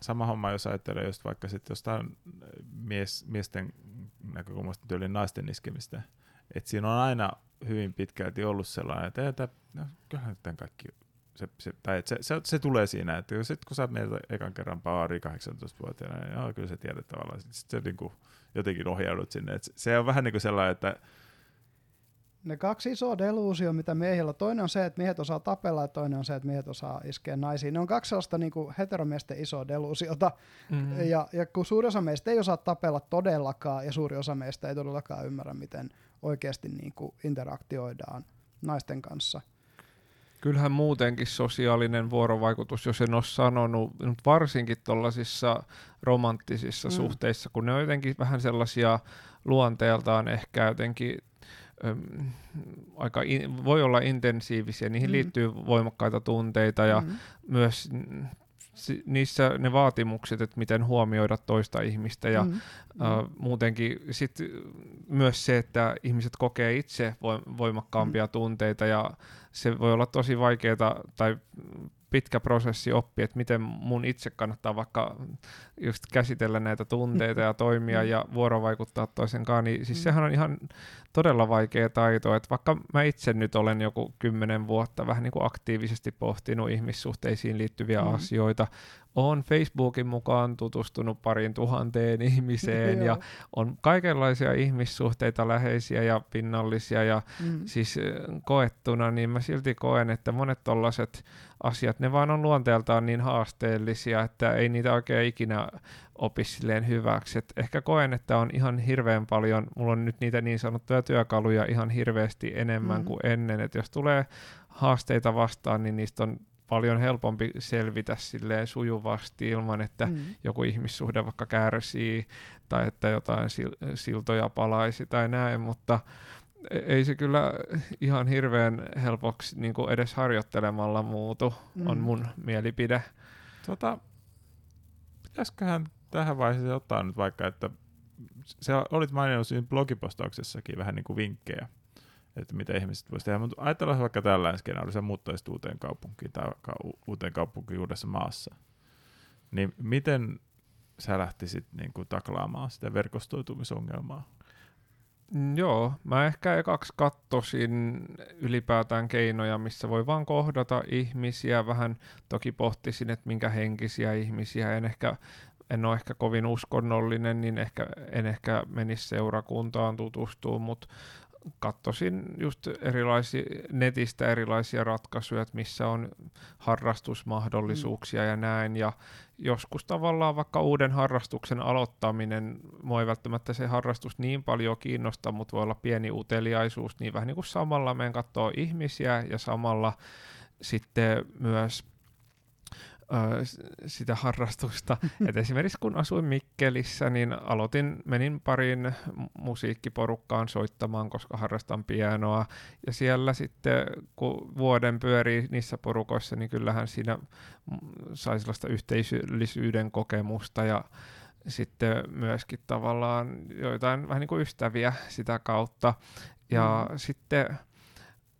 sama homma, jos ajattelee just vaikka sitten jostain mies, miesten näkökulmasta tyyliin naisten iskemistä, että siinä on aina hyvin pitkälti ollut sellainen, että, että no, kyllähän nyt tämän kaikki, se, se, tai että se, se, se, tulee siinä, että sitten kun sä menet ekan kerran baari 18-vuotiaana, niin joo, kyllä sä tiedät tavallaan, sitten sit sä niinku jotenkin ohjaudut sinne, että se on vähän niin kuin sellainen, että Ne kaksi isoa deluusio, mitä miehillä on. Toinen on se, että miehet osaa tapella ja toinen on se, että miehet osaa iskeä naisiin. Ne on kaksi sellaista niin kuin heteromiesten isoa deluusiota. Mm. Ja, ja kun suuri osa meistä ei osaa tapella todellakaan ja suuri osa meistä ei todellakaan ymmärrä, miten oikeasti niin kuin interaktioidaan naisten kanssa. Kyllähän muutenkin sosiaalinen vuorovaikutus, jos en ole sanonut, varsinkin tuollaisissa romanttisissa Mm. suhteissa, kun ne on jotenkin vähän sellaisia luonteeltaan ehkä jotenkin äm, aika in, voi olla intensiivisiä, niihin Mm. liittyy voimakkaita tunteita ja myös mm, si- niissä ne vaatimukset, että miten huomioida toista ihmistä ja Mhm. Uh, muutenkin sit myös se, että ihmiset kokee itse voi- voimakkaampia Mm. tunteita ja se voi olla tosi vaikeaa tai pitkä prosessi oppia, että miten mun itse kannattaa vaikka just käsitellä näitä tunteita ja toimia ja vuorovaikuttaa toisen kanssa, niin siis Mm. sehän on ihan todella vaikea taito, että vaikka mä itse nyt olen joku kymmenen vuotta vähän niin kuin aktiivisesti pohtinut ihmissuhteisiin liittyviä Mm. asioita, on Facebookin mukaan tutustunut pariin tuhanteen ihmiseen ja on kaikenlaisia ihmissuhteita läheisiä ja pinnallisia ja Mhm. siis äh, koettuna, niin mä silti koen, että monet tollaset asiat, ne vaan on luonteeltaan niin haasteellisia, että ei niitä oikein ikinä opi silleen hyväksi. Et ehkä koen, että on ihan hirveän paljon, mulla on nyt niitä niin sanottuja työkaluja ihan hirveästi enemmän mm. kuin ennen, että jos tulee haasteita vastaan, niin niistä on paljon helpompi selvitä silleen sujuvasti ilman, että Mhm. joku ihmissuhde vaikka kärsii tai että jotain sil- siltoja palaisi tai näin, mutta e- ei se kyllä ihan hirveän helpoksi niin kuin edes harjoittelemalla muutu, on Mhm. mun mielipide. Tota, pitäisiköhän tähän vaiheeseen ottaa nyt vaikka, että se olit maininnut siinä blogipostauksessakin vähän niin kuin vinkkejä, että mitä ihmiset voisivat tehdä, mutta ajatellaan vaikka tällainen skenaario, sä muuttaisit uuteen kaupunkiin tai u- uuteen kaupunkiin uudessa maassa, niin miten sä lähtisit niin kuin taklaamaan sitä verkostoitumisongelmaa? Mm, Joo, mä ehkä ekaksi kattosin ylipäätään keinoja, missä voi vaan kohdata ihmisiä, vähän toki pohtisin, että minkä henkisiä ihmisiä, en ehkä en ole ehkä kovin uskonnollinen, niin ehkä, en ehkä menisi seurakuntaan tutustumaan, mutta katsosin just erilaisia, netistä erilaisia ratkaisuja, että missä on harrastusmahdollisuuksia mm. ja näin, ja joskus tavallaan vaikka uuden harrastuksen aloittaminen, ei välttämättä se harrastus niin paljon kiinnosta, mutta voi olla pieni uteliaisuus, niin vähän niin kuin samalla meidän katsoo ihmisiä ja samalla sitten myös sitä harrastusta. Et esimerkiksi kun asuin Mikkelissä, niin aloitin, menin pariin musiikkiporukkaan soittamaan, koska harrastan pianoa. Ja siellä sitten, kun vuoden pyörii niissä porukoissa, niin kyllähän siinä sai sellaista yhteisöllisyyden kokemusta ja sitten myöskin tavallaan joitain vähän niin kuin ystäviä sitä kautta. Ja mm. sitten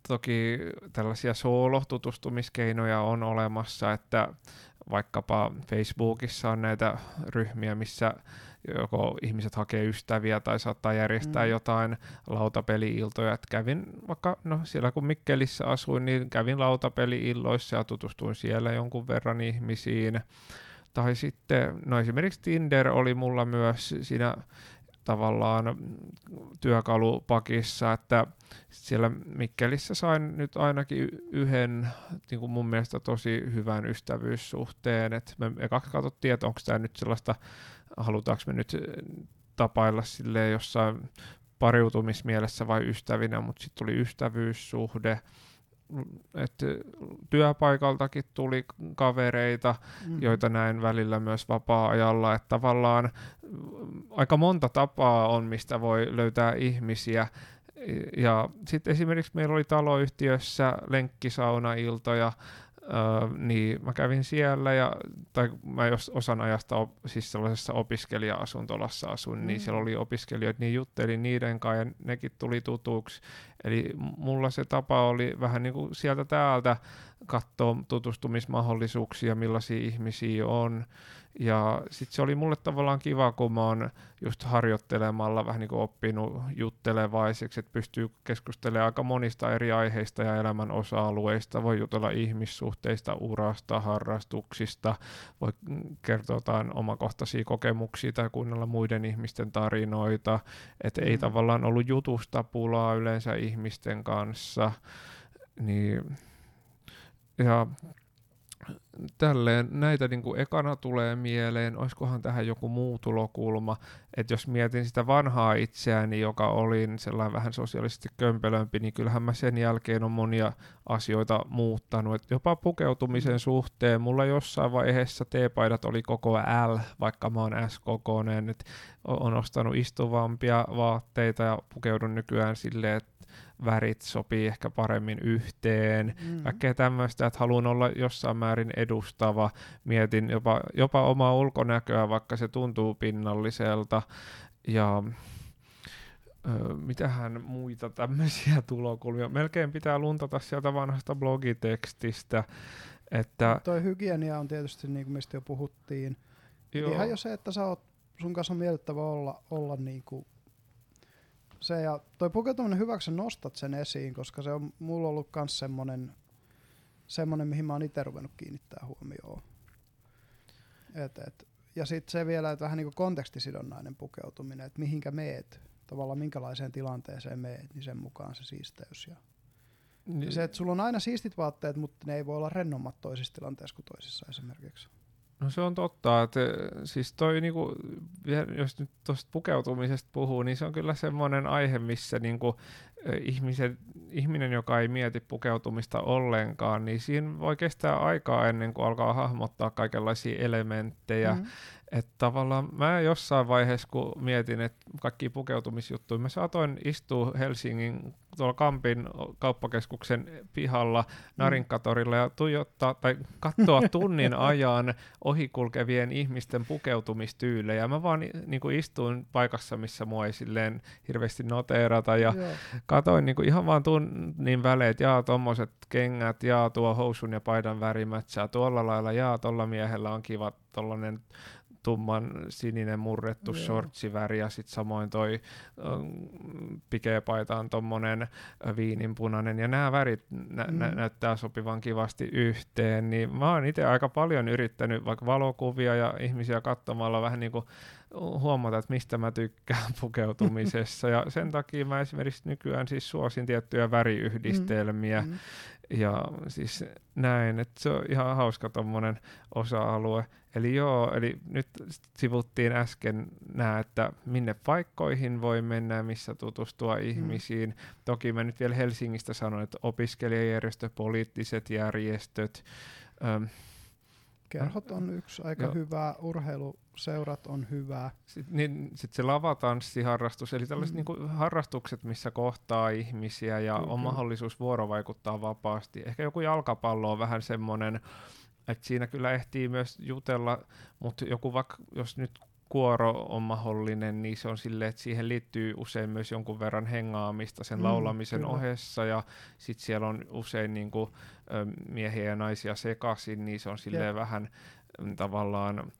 toki tällaisia soolo-tutustumiskeinoja on olemassa, että vaikkapa Facebookissa on näitä ryhmiä, missä joko ihmiset hakee ystäviä tai saattaa järjestää mm. jotain lautapeli-iltoja. Et kävin vaikka, no siellä kun Mikkelissä asuin, niin kävin lautapeli-illoissa ja tutustuin siellä jonkun verran ihmisiin. Tai sitten, no esimerkiksi Tinder oli mulla myös siinä tavallaan työkalupakissa, että siellä Mikkelissä sain nyt ainakin yhden niin kuin mun mielestä tosi hyvän ystävyyssuhteen, että me ekaksi katsottiin, että onko tämä nyt sellaista, halutaanko me nyt tapailla sille jossain pariutumismielessä vai ystävinä, mutta sitten tuli ystävyyssuhde, että työpaikaltakin tuli kavereita, mm. joita näin välillä myös vapaa-ajalla, että tavallaan aika monta tapaa on, mistä voi löytää ihmisiä, ja sitten esimerkiksi meillä oli taloyhtiössä lenkkisaunailtoja, Öö, niin mä kävin siellä, ja, tai mä jos osan ajasta op, siis sellaisessa opiskelija-asuntolassa asun, niin mm. niin siellä oli opiskelijoita, niin juttelin niiden kanssa, ja nekin tuli tutuksi. Eli mulla se tapa oli vähän niin kuin sieltä täältä katsoa tutustumismahdollisuuksia, millaisia ihmisiä on, ja sitten se oli mulle tavallaan kiva, kun mä oon just harjoittelemalla vähän niin kuin oppinut juttelevaiseksi, että pystyy keskustelemaan aika monista eri aiheista ja elämän osa-alueista. Voi jutella ihmissuhteista, urasta, harrastuksista, voi kertoa jotain omakohtaisia kokemuksia tai kuunnella muiden ihmisten tarinoita. Että ei mm. tavallaan ollut jutusta pulaa yleensä ihmisten kanssa. Niin ja tälleen näitä niin kuin ekana tulee mieleen, olisikohan tähän joku muu tulokulma, että jos mietin sitä vanhaa itseäni, joka oli sellainen vähän sosiaalisesti kömpelömpi, niin kyllähän mä sen jälkeen on monia asioita muuttanut, että jopa pukeutumisen suhteen, mulla jossain vaiheessa T-paidat oli koko L, vaikka mä oon S-kokoinen, että on ostanut istuvampia vaatteita ja pukeudun nykyään silleen, että värit sopii ehkä paremmin yhteen, mm. kaikkea tämmöistä, että haluan olla jossain määrin edustava, mietin jopa, jopa omaa ulkonäköä, vaikka se tuntuu pinnalliselta, ja Öö, mitähän muita tämmöisiä tulokulmia. Melkein pitää luntata sieltä vanhasta blogitekstistä. Että Toi hygienia on tietysti, niin kuin mistä jo puhuttiin. Joo. Ihan jo se, että sä oot, sun kanssa on miellyttävä olla, olla niin kuin se ja toi pukeutuminen hyväksi nostat sen esiin, koska se on mulla ollut myös semmonen, semmonen, mihin mä oon itse ruvennut kiinnittää huomioon. Et, et. Ja sitten se vielä, että vähän niinku kontekstisidonnainen pukeutuminen, että mihinkä meet, tavallaan minkälaiseen tilanteeseen meet, niin sen mukaan se siisteys. Ja, niin. se, että sulla on aina siistit vaatteet, mutta ne ei voi olla rennommat toisissa tilanteissa kuin toisissa esimerkiksi. No se on totta, että siis toi niinku, jos nyt tuosta pukeutumisesta puhuu, niin se on kyllä semmoinen aihe, missä niinku, ihmisen, ihminen, joka ei mieti pukeutumista ollenkaan, niin siinä voi kestää aikaa ennen kuin alkaa hahmottaa kaikenlaisia elementtejä. Mm-hmm. Että tavallaan mä jossain vaiheessa, kun mietin, että kaikki pukeutumisjuttuja, mä saatoin istua Helsingin tuolla Kampin kauppakeskuksen pihalla Narinkatorilla ja tuijottaa tai katsoa tunnin ajan ohikulkevien ihmisten pukeutumistyylejä. Mä vaan niin kuin istuin paikassa, missä mua ei silleen hirveästi noteerata ja Joo. Katoin niin kuin ihan vaan tunnin välein, että jaa tommoset kengät, jaa tuo housun ja paidan värimätsää tuolla lailla, jaa tolla miehellä on kiva tollanen tumman sininen murrettu yeah. shortsiväri ja sitten samoin toi um, pikeepaita on tommonen viininpunainen ja nämä värit nä- mm. nä- näyttää sopivan kivasti yhteen, niin mä oon itse aika paljon yrittänyt vaikka valokuvia ja ihmisiä katsomalla vähän niin kuin huomata, että mistä mä tykkään pukeutumisessa ja sen takia mä esimerkiksi nykyään siis suosin tiettyjä väriyhdistelmiä mm. ja siis näin, että se on ihan hauska tommonen osa-alue. Eli joo, eli nyt sivuttiin äsken nämä, että minne paikkoihin voi mennä, missä tutustua mm. ihmisiin. Toki mä nyt vielä Helsingistä sanon, että opiskelijajärjestö, poliittiset järjestöt. Ähm, Kerhot on yksi aika joo. hyvä, urheiluseurat on hyvä. Sitten niin, sit se lavatanssiharrastus, eli tällaiset mm. niinku harrastukset, missä kohtaa ihmisiä ja Kyllä. on mahdollisuus vuorovaikuttaa vapaasti. Ehkä joku jalkapallo on vähän semmoinen, että siinä kyllä ehtii myös jutella, mutta joku vaikka, jos nyt kuoro on mahdollinen, niin se on silleen, että siihen liittyy usein myös jonkun verran hengaamista sen Mm, laulamisen kyllä. ohessa ja sitten siellä on usein niin kuin, miehiä ja naisia sekaisin, niin se on silleen Jep. vähän mm, tavallaan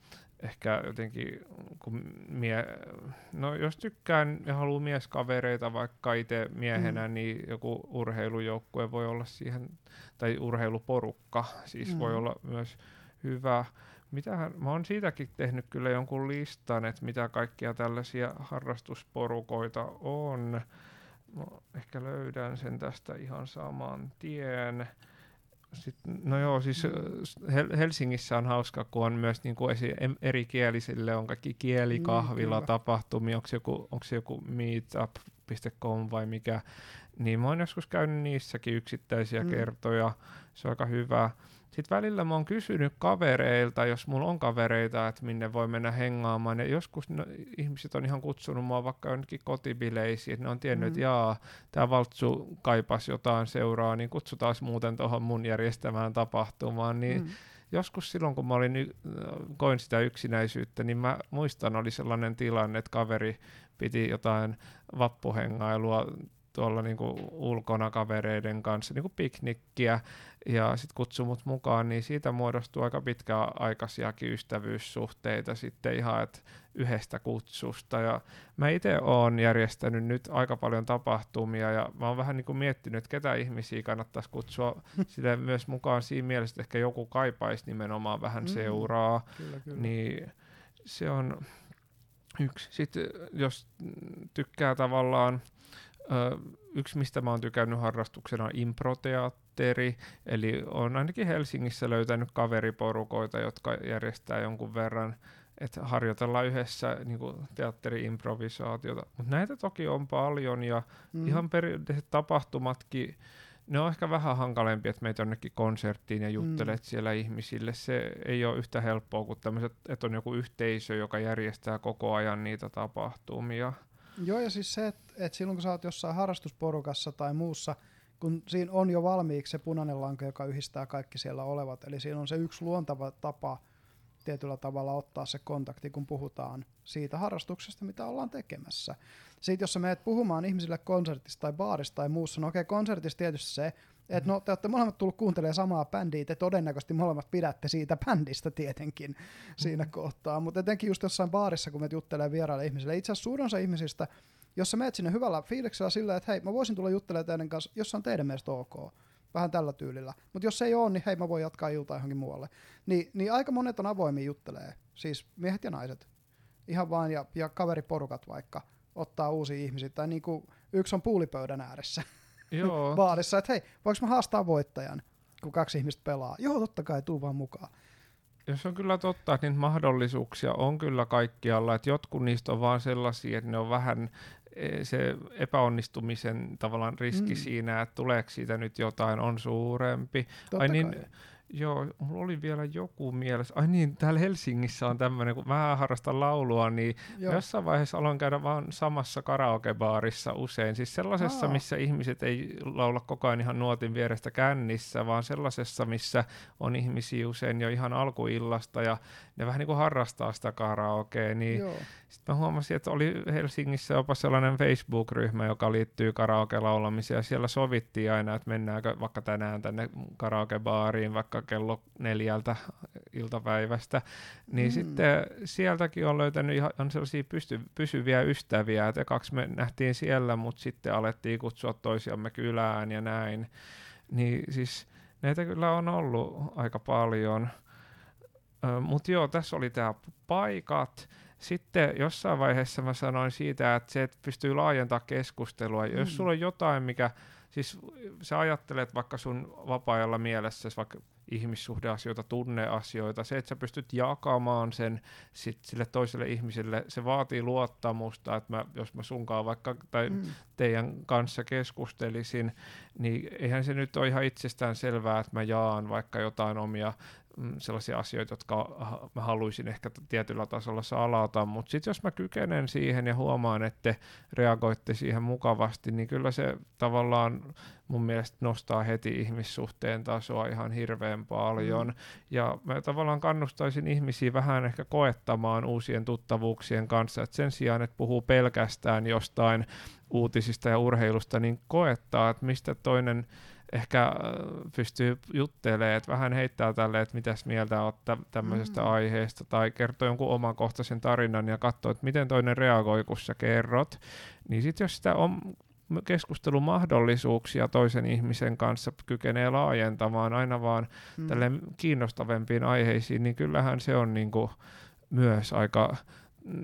ehkä jotenkin, kun mie, no jos tykkään ja haluaa mieskavereita vaikka itse miehenä, Mm. niin joku urheilujoukkue voi olla siihen, tai urheiluporukka siis Mm. voi olla myös hyvä. Mitähän, mä oon siitäkin tehnyt kyllä jonkun listan, että mitä kaikkia tällaisia harrastusporukoita on. Mä ehkä löydän sen tästä ihan saman tien. Sitten, no joo, siis. Hel- Helsingissä on hauska, kun on myös niin kuin esi- eri kielisille on kaikki kielikahvila Mm, kyllä. tapahtumia, onko joku, onko se joku meetup.com vai mikä, niin mä oon joskus käynyt niissäkin yksittäisiä Mm. kertoja, se on aika hyvä. Sitten välillä mä oon kysynyt kavereilta, jos mulla on kavereita, että minne voi mennä hengaamaan. Ja joskus no, ihmiset on ihan kutsunut mua vaikka jonnekin kotibileisiin, että ne on tiennyt, Mm. että jaa, tämä Valtsu kaipas jotain seuraa, niin kutsutaan muuten tuohon mun järjestämään tapahtumaan. Niin Mm. joskus silloin, kun mä olin, y- koin sitä yksinäisyyttä, niin mä muistan, oli sellainen tilanne, että kaveri piti jotain vappuhengailua tuolla niinku ulkona kavereiden kanssa, niinku piknikkiä, ja sitten kutsui mut mukaan, niin siitä muodostui aika pitkäaikaisiakin ystävyyssuhteita sitten ihan, että yhdestä kutsusta, ja mä itse oon järjestänyt nyt aika paljon tapahtumia, ja mä oon vähän niinku miettinyt, että ketä ihmisiä kannattaisi kutsua sille myös mukaan siinä mielessä, että ehkä joku kaipaisi nimenomaan vähän Mm. seuraa, Kyllä, kyllä. niin se on yksi. Sitten jos tykkää tavallaan, yksi mistä mä oon tykännyt harrastuksena on improteatteri, eli on ainakin Helsingissä löytänyt kaveriporukoita, jotka järjestää jonkun verran, että harjoitellaan yhdessä niin teatteri-improvisaatiota. Mutta näitä toki on paljon ja mm. ihan perinteiset tapahtumatkin, ne on ehkä vähän hankalempi, että meitä jonnekin konserttiin ja juttelet Mm. siellä ihmisille. Se ei ole yhtä helppoa kuin tämmöiset, että on joku yhteisö, joka järjestää koko ajan niitä tapahtumia. Joo, ja siis se, että et silloin kun sä oot jossain harrastusporukassa tai muussa, kun siinä on jo valmiiksi se punainen lanka, joka yhdistää kaikki siellä olevat, eli siinä on se yksi luontava tapa tietyllä tavalla ottaa se kontakti, kun puhutaan siitä harrastuksesta, mitä ollaan tekemässä. Sitten jos sä menet puhumaan ihmisille konsertista tai baarista tai muussa, no okei, konsertissa tietysti se, että no te olette molemmat tullut kuuntelemaan samaa bändiä, te todennäköisesti molemmat pidätte siitä bändistä tietenkin siinä kohtaa, mutta etenkin just jossain baarissa, kun me juttelee vieraille ihmisille, itse asiassa suurin osa ihmisistä, jos sä menet sinne hyvällä fiiliksellä sillä, että hei, mä voisin tulla juttelemaan teidän kanssa, jos se on teidän mielestä ok, vähän tällä tyylillä. Mutta jos se ei ole, niin hei, mä voin jatkaa iltaa johonkin muualle. Ni, niin aika monet on avoimia juttelee, siis miehet ja naiset. Ihan vaan, ja, ja kaveriporukat vaikka ottaa uusia ihmisiä. Tai niin kuin yksi on puulipöydän ääressä Joo, baarissa, että hei, voiko mä haastaa voittajan, kun kaksi ihmistä pelaa? Joo, totta kai, tuu vaan mukaan. jos on kyllä totta, että niitä mahdollisuuksia on kyllä kaikkialla, että jotkut niistä on vaan sellaisia, että ne on vähän eh, se epäonnistumisen tavallaan riski mm. siinä, että tuleeko siitä nyt jotain, on suurempi. Totta Ai niin, kai. Joo, mulla oli vielä joku mielessä. Ai niin, täällä Helsingissä on tämmöinen, kun mä harrastan laulua, niin Joo. jossain vaiheessa aloin käydä vaan samassa karaokebaarissa usein. Siis sellaisessa, Aa. missä ihmiset ei laula koko ajan ihan nuotin vierestä kännissä, vaan sellaisessa, missä on ihmisiä usein jo ihan alkuillasta ja ne vähän niin kuin harrastaa sitä karaokea. Niin sitten mä huomasin, että oli Helsingissä jopa sellainen Facebook-ryhmä, joka liittyy karaoke-laulamiseen, ja siellä sovittiin aina, että mennäänkö vaikka tänään tänne karaokebaariin vaikka kello neljältä iltapäivästä, niin mm. sitten sieltäkin on löytänyt ihan on sellaisia pysty, pysyviä ystäviä, että kaksi me nähtiin siellä, mutta sitten alettiin kutsua toisiamme kylään ja näin, niin siis näitä kyllä on ollut aika paljon. Mutta joo, tässä oli tämä paikat. Sitten jossain vaiheessa mä sanoin siitä, että se, että pystyy laajentamaan keskustelua. Mm. Jos sulla on jotain, mikä, siis sä ajattelet vaikka sun vapaa-ajalla mielessä vaikka ihmissuhdeasioita, tunneasioita, se, että sä pystyt jakamaan sen sit sille toiselle ihmiselle, se vaatii luottamusta, että mä, jos mä sunkaan vaikka, tai Mm. teidän kanssa keskustelisin, niin eihän se nyt ole ihan itsestään selvää, että mä jaan vaikka jotain omia sellaisia asioita, jotka mä haluaisin ehkä tietyllä tasolla salata, mutta sitten jos mä kykenen siihen ja huomaan, että reagoitte siihen mukavasti, niin kyllä se tavallaan mun mielestä nostaa heti ihmissuhteen tasoa ihan hirveän paljon. Mm. Ja mä tavallaan kannustaisin ihmisiä vähän ehkä koettamaan uusien tuttavuuksien kanssa, että sen sijaan, että puhuu pelkästään jostain uutisista ja urheilusta, niin koettaa, että mistä toinen ehkä äh, pystyy juttelemaan, että vähän heittää tälle, että mitäs mieltä olet tä- tämmöisestä mm. aiheesta, tai kertoo jonkun omakohtaisen tarinan ja katsoo, että miten toinen reagoi, kun sä kerrot, niin sitten jos sitä on keskustelumahdollisuuksia toisen ihmisen kanssa kykenee laajentamaan aina vaan mm. tälle kiinnostavempiin aiheisiin, niin kyllähän se on niinku myös aika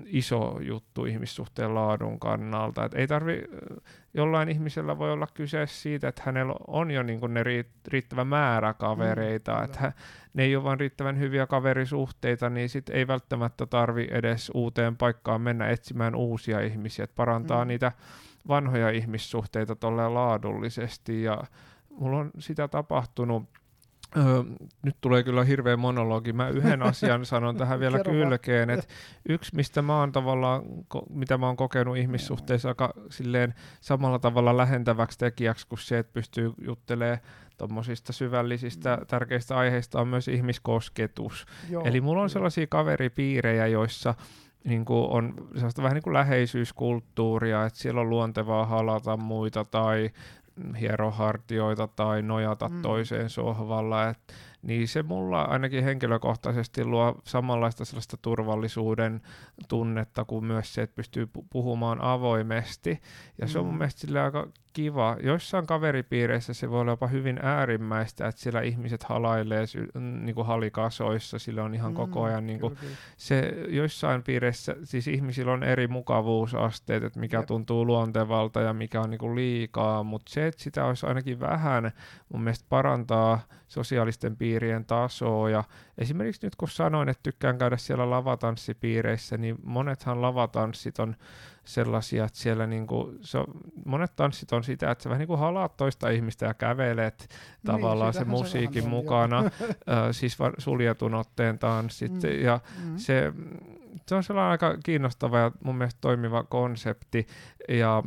iso juttu ihmissuhteen laadun kannalta. Et ei tarvi, jollain ihmisellä voi olla kyse siitä, että hänellä on jo niin ne riittävä määrä kavereita, mm, että ne ei ole vain riittävän hyviä kaverisuhteita, niin sit ei välttämättä tarvi edes uuteen paikkaan mennä etsimään uusia ihmisiä, että parantaa mm. niitä vanhoja ihmissuhteita tolleen laadullisesti ja mulla on sitä tapahtunut Öö, nyt tulee kyllä hirveä monologi. Mä yhden asian sanon tähän vielä kylkeen, että yksi, mistä mä oon tavallaan, mitä mä oon kokenut ihmissuhteissa aika silleen samalla tavalla lähentäväksi tekijäksi kuin se, että pystyy juttelemaan tuommoisista syvällisistä mm. tärkeistä aiheista on myös ihmiskosketus. Joo, Eli mulla on sellaisia kaveripiirejä, joissa niin kuin on sellaista vähän niin kuin läheisyyskulttuuria, että siellä on luontevaa halata muita tai hierohartioita tai nojata mm. toiseen sohvalla, et, niin se mulla ainakin henkilökohtaisesti luo samanlaista sellaista turvallisuuden tunnetta kuin myös se, että pystyy puhumaan avoimesti. Ja se on mun mm. mielestä aika kiva. Joissain kaveripiireissä se voi olla jopa hyvin äärimmäistä, että siellä ihmiset halailee sy- niin kuin halikasoissa, sillä on ihan mm, koko ajan niin kuin, se joissain piireissä, siis ihmisillä on eri mukavuusasteet, että mikä Jep. tuntuu luontevalta ja mikä on niin kuin liikaa, mutta se, että sitä olisi ainakin vähän, mun mielestä parantaa sosiaalisten piirien tasoa ja esimerkiksi nyt kun sanoin, että tykkään käydä siellä lavatanssipiireissä, niin monethan lavatanssit on sellaisia, että siellä niinku, se on, monet tanssit on sitä, että sä vähän niinku halaat toista ihmistä ja kävelet niin, tavallaan se musiikin se mukana, äh, siis suljetun otteen tanssit, mm. ja mm. se, se on sellainen aika kiinnostava ja mun mielestä toimiva konsepti, ja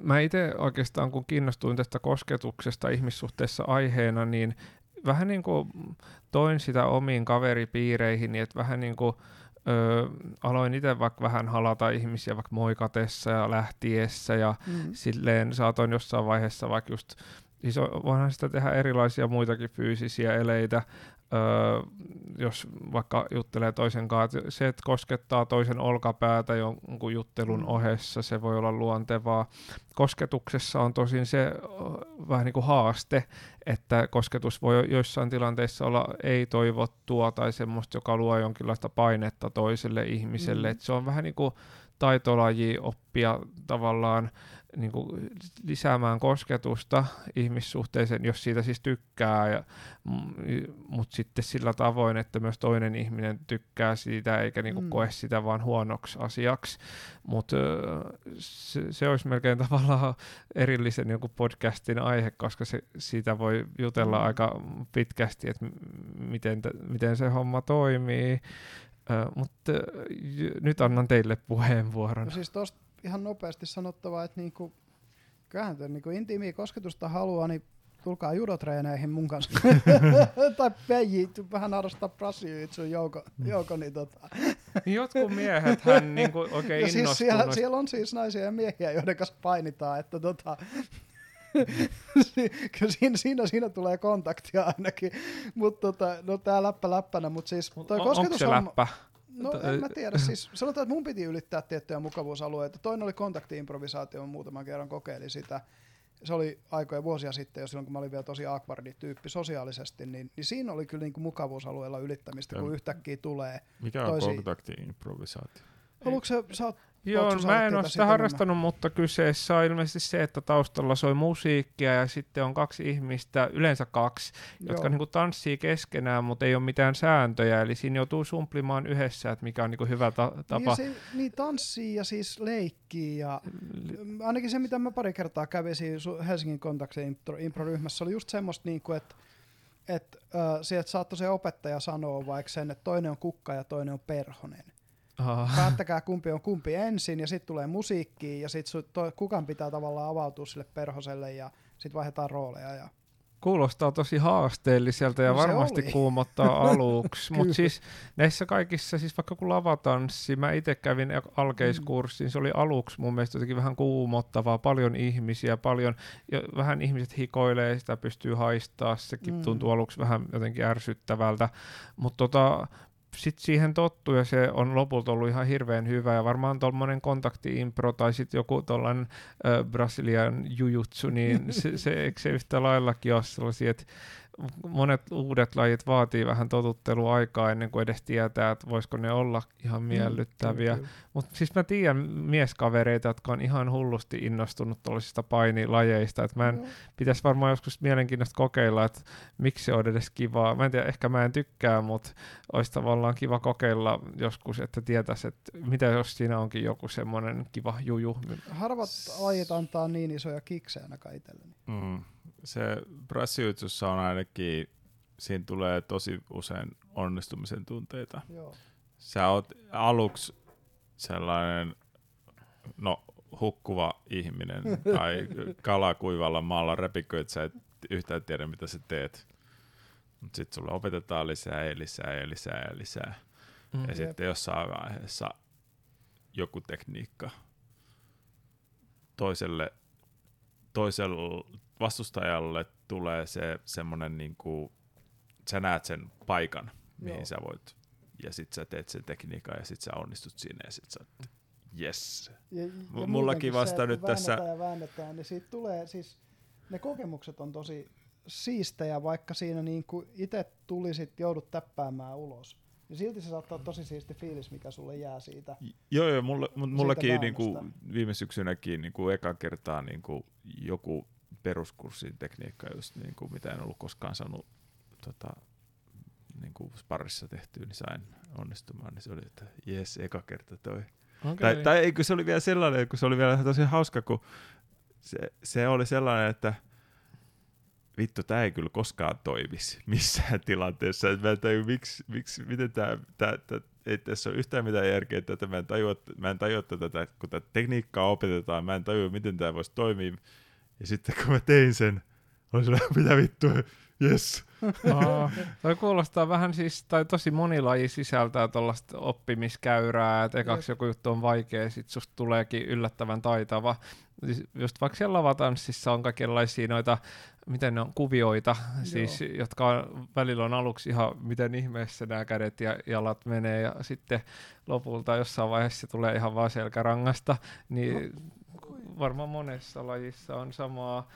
mä itse oikeastaan kun kiinnostuin tästä kosketuksesta ihmissuhteessa aiheena, niin vähän niin kuin toin sitä omiin kaveripiireihin, niin että vähän niin kuin Öö, aloin itse vaikka vähän halata ihmisiä vaikka moikatessa ja lähtiessä ja mm. silleen saatoin jossain vaiheessa vaikka just iso, voihan sitä tehdä erilaisia muitakin fyysisiä eleitä, öö, jos vaikka juttelee toisen kanssa, se, että koskettaa toisen olkapäätä jonkun juttelun mm. ohessa, se voi olla luontevaa. Kosketuksessa on tosin se vähän niin kuin haaste, että kosketus voi joissain tilanteissa olla ei-toivottua tai semmoista, joka luo jonkinlaista painetta toiselle ihmiselle. Mm. Et se on vähän niin kuin taitolaji oppia tavallaan niin kuin lisäämään kosketusta ihmissuhteeseen, jos siitä siis tykkää, ja, mutta sitten sillä tavoin, että myös toinen ihminen tykkää siitä eikä niin kuin mm. koe sitä vaan huonoksi asiaksi. Mutta se, se olisi melkein tavallaan erillisen joku podcastin aihe, koska se, siitä voi jutella mm. aika pitkästi, että miten, miten se homma toimii. Mutta nyt annan teille puheenvuoron. No siis tosta ihan nopeasti sanottava, että niinku, kyllähän te niinku intiimiä kosketusta haluaa, niin tulkaa judotreeneihin mun kanssa. tai peiji, vähän harrastaa sun jouko, jouko niin tota. Jotkut miehet hän niinku oikein ja siis siellä, siellä, on siis naisia ja miehiä, joiden kanssa painitaan, että tota, siinä, siinä, siinä, tulee kontaktia ainakin, mutta tota, no tää läppä läppänä, mutta siis toi on, kosketus on... läppä? No en mä tiedä, siis sanotaan, että mun piti ylittää tiettyjä mukavuusalueita. Toinen oli kontaktiimprovisaatio, muutaman kerran kokeilin sitä. Se oli aikoja vuosia sitten, jo silloin kun mä olin vielä tosi awkwardi-tyyppi sosiaalisesti, niin, niin siinä oli kyllä niinku mukavuusalueella ylittämistä, kun yhtäkkiä tulee Mikä on toisi... kontaktiimprovisaatio? Haluatko sä, sä oot Joo, mä en ole sitä harrastanut, mutta kyseessä on ilmeisesti se, että taustalla soi musiikkia ja sitten on kaksi ihmistä, yleensä kaksi, Joo. jotka niinku tanssii keskenään, mutta ei ole mitään sääntöjä, eli siinä joutuu sumplimaan yhdessä, että mikä on niinku hyvä ta- tapa. Niin, se, niin tanssii ja siis leikkii ja ainakin se, mitä mä pari kertaa kävin Helsingin kontaktin impro-ryhmässä, oli just semmoista, niinku, että että äh, sieltä saattoi se opettaja sanoa vaikka sen, että toinen on kukka ja toinen on perhonen. Ah. Päättäkää kumpi on kumpi ensin ja sitten tulee musiikki ja sitten kukan pitää tavallaan avautua sille perhoselle ja sitten vaihdetaan rooleja. Ja... Kuulostaa tosi haasteelliselta ja No varmasti oli. kuumottaa aluksi, mutta siis näissä kaikissa, siis vaikka kun lavatanssi, mä itse kävin alkeiskurssin, se oli aluksi mun mielestä jotenkin vähän kuumottavaa, paljon ihmisiä, paljon, ja vähän ihmiset hikoilee, sitä pystyy haistaa, sekin Mm. tuntuu aluksi vähän jotenkin ärsyttävältä, mutta tota, sitten siihen tottuu ja se on lopulta ollut ihan hirveän hyvä. Ja varmaan tuommoinen kontakti-impro tai sitten joku tuollainen äh, brasilian jujutsu, niin se, se, eikö se yhtä laillakin ole sellaisia, että monet uudet lajit vaatii vähän totutteluaikaa ennen kuin edes tietää, että voisiko ne olla ihan miellyttäviä. Mm, Mutta siis mä tiedän mieskavereita, jotka on ihan hullusti innostunut tuollaisista painilajeista, että mä en kyllä. pitäisi varmaan joskus mielenkiintoista kokeilla, että miksi se on edes kivaa. Mä en tiedä, ehkä mä en tykkää, mutta olisi tavallaan kiva kokeilla joskus, että tietäisi, että mitä jos siinä onkin joku semmoinen kiva juju. Harvat lajit antaa niin isoja kiksejä ainakaan itselleni. Mm. Se brassijutsussa on ainakin, siinä tulee tosi usein onnistumisen tunteita. Joo. Sä oot aluksi sellainen, no hukkuva ihminen tai kala kuivalla maalla repikö, että sä et yhtään tiedä mitä sä teet. Mutta sitten sulle opetetaan lisää ja lisää ja lisää ja lisää. Mm. Ja Jep. sitten jossain vaiheessa joku tekniikka toiselle, toiselle vastustajalle tulee se semmoinen niinku, sä näet sen paikan, mihin Joo. sä voit, ja sit sä teet sen tekniikan ja sit sä onnistut siinä ja sit sä oot, yes. Ja, ja mullakin vasta se, nyt tässä- ja väännetään, niin siitä tulee siis, ne kokemukset on tosi siistejä, vaikka siinä niin kuin itse tulisit, joudut täppäämään ulos. Ja silti se saattaa olla tosi siisti fiilis, mikä sulle jää siitä. Joo, joo, mullakin Siitä niinku, viime syksynäkin niinku, eka kertaa niinku, joku peruskurssin tekniikka, just, niinku, mitä en ollut koskaan saanut tota, niinku, sparrissa tehtyä, niin sain onnistumaan. Niin se oli, että jes, eka kerta toi. Okay. Tai, tai eikö se oli vielä sellainen, kun se oli vielä tosi hauska, kun se, se oli sellainen, että vittu, tämä ei kyllä koskaan toimisi missään tilanteessa. Et mä en tajua, miksi, miksi, miten tämä, tää, tää, ei tässä ole yhtään mitään järkeä, että mä en tajua, mä en tajua tätä, kun tätä tekniikkaa opetetaan, mä en tajua, miten tämä voisi toimia. Ja sitten kun mä tein sen, oli sellainen, mitä vittua, yes. Toi kuulostaa vähän siis, tai tosi moni laji sisältää tuollaista oppimiskäyrää, että ekaksi joku juttu on vaikea, sit susta tuleekin yllättävän taitava. Siis Just vaikka siellä lavatanssissa on kaikenlaisia noita, miten ne on, kuvioita, siis, jotka on, välillä on aluksi ihan, miten ihmeessä nämä kädet ja jalat menee, ja sitten lopulta jossain vaiheessa se tulee ihan vaan selkärangasta, niin varmaan monessa lajissa on samaa.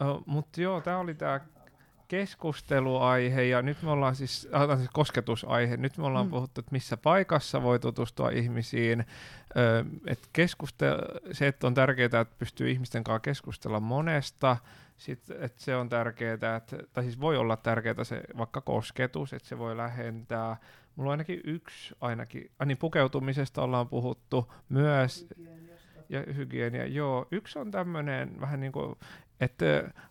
Uh, Mutta joo, tämä oli tämä keskusteluaihe ja nyt me ollaan siis, äh, siis kosketusaihe, nyt me ollaan Mm. puhuttu, että missä paikassa voi tutustua ihmisiin, Ö, et keskuste- se, että on tärkeää, että pystyy ihmisten kanssa keskustella monesta, sit, että se on tärkeää, että, tai siis voi olla tärkeää se vaikka kosketus, että se voi lähentää. Mulla on ainakin yksi, ainakin, ah, niin pukeutumisesta ollaan puhuttu myös, ja hygienia, joo. Yksi on tämmöinen vähän niin kuin, että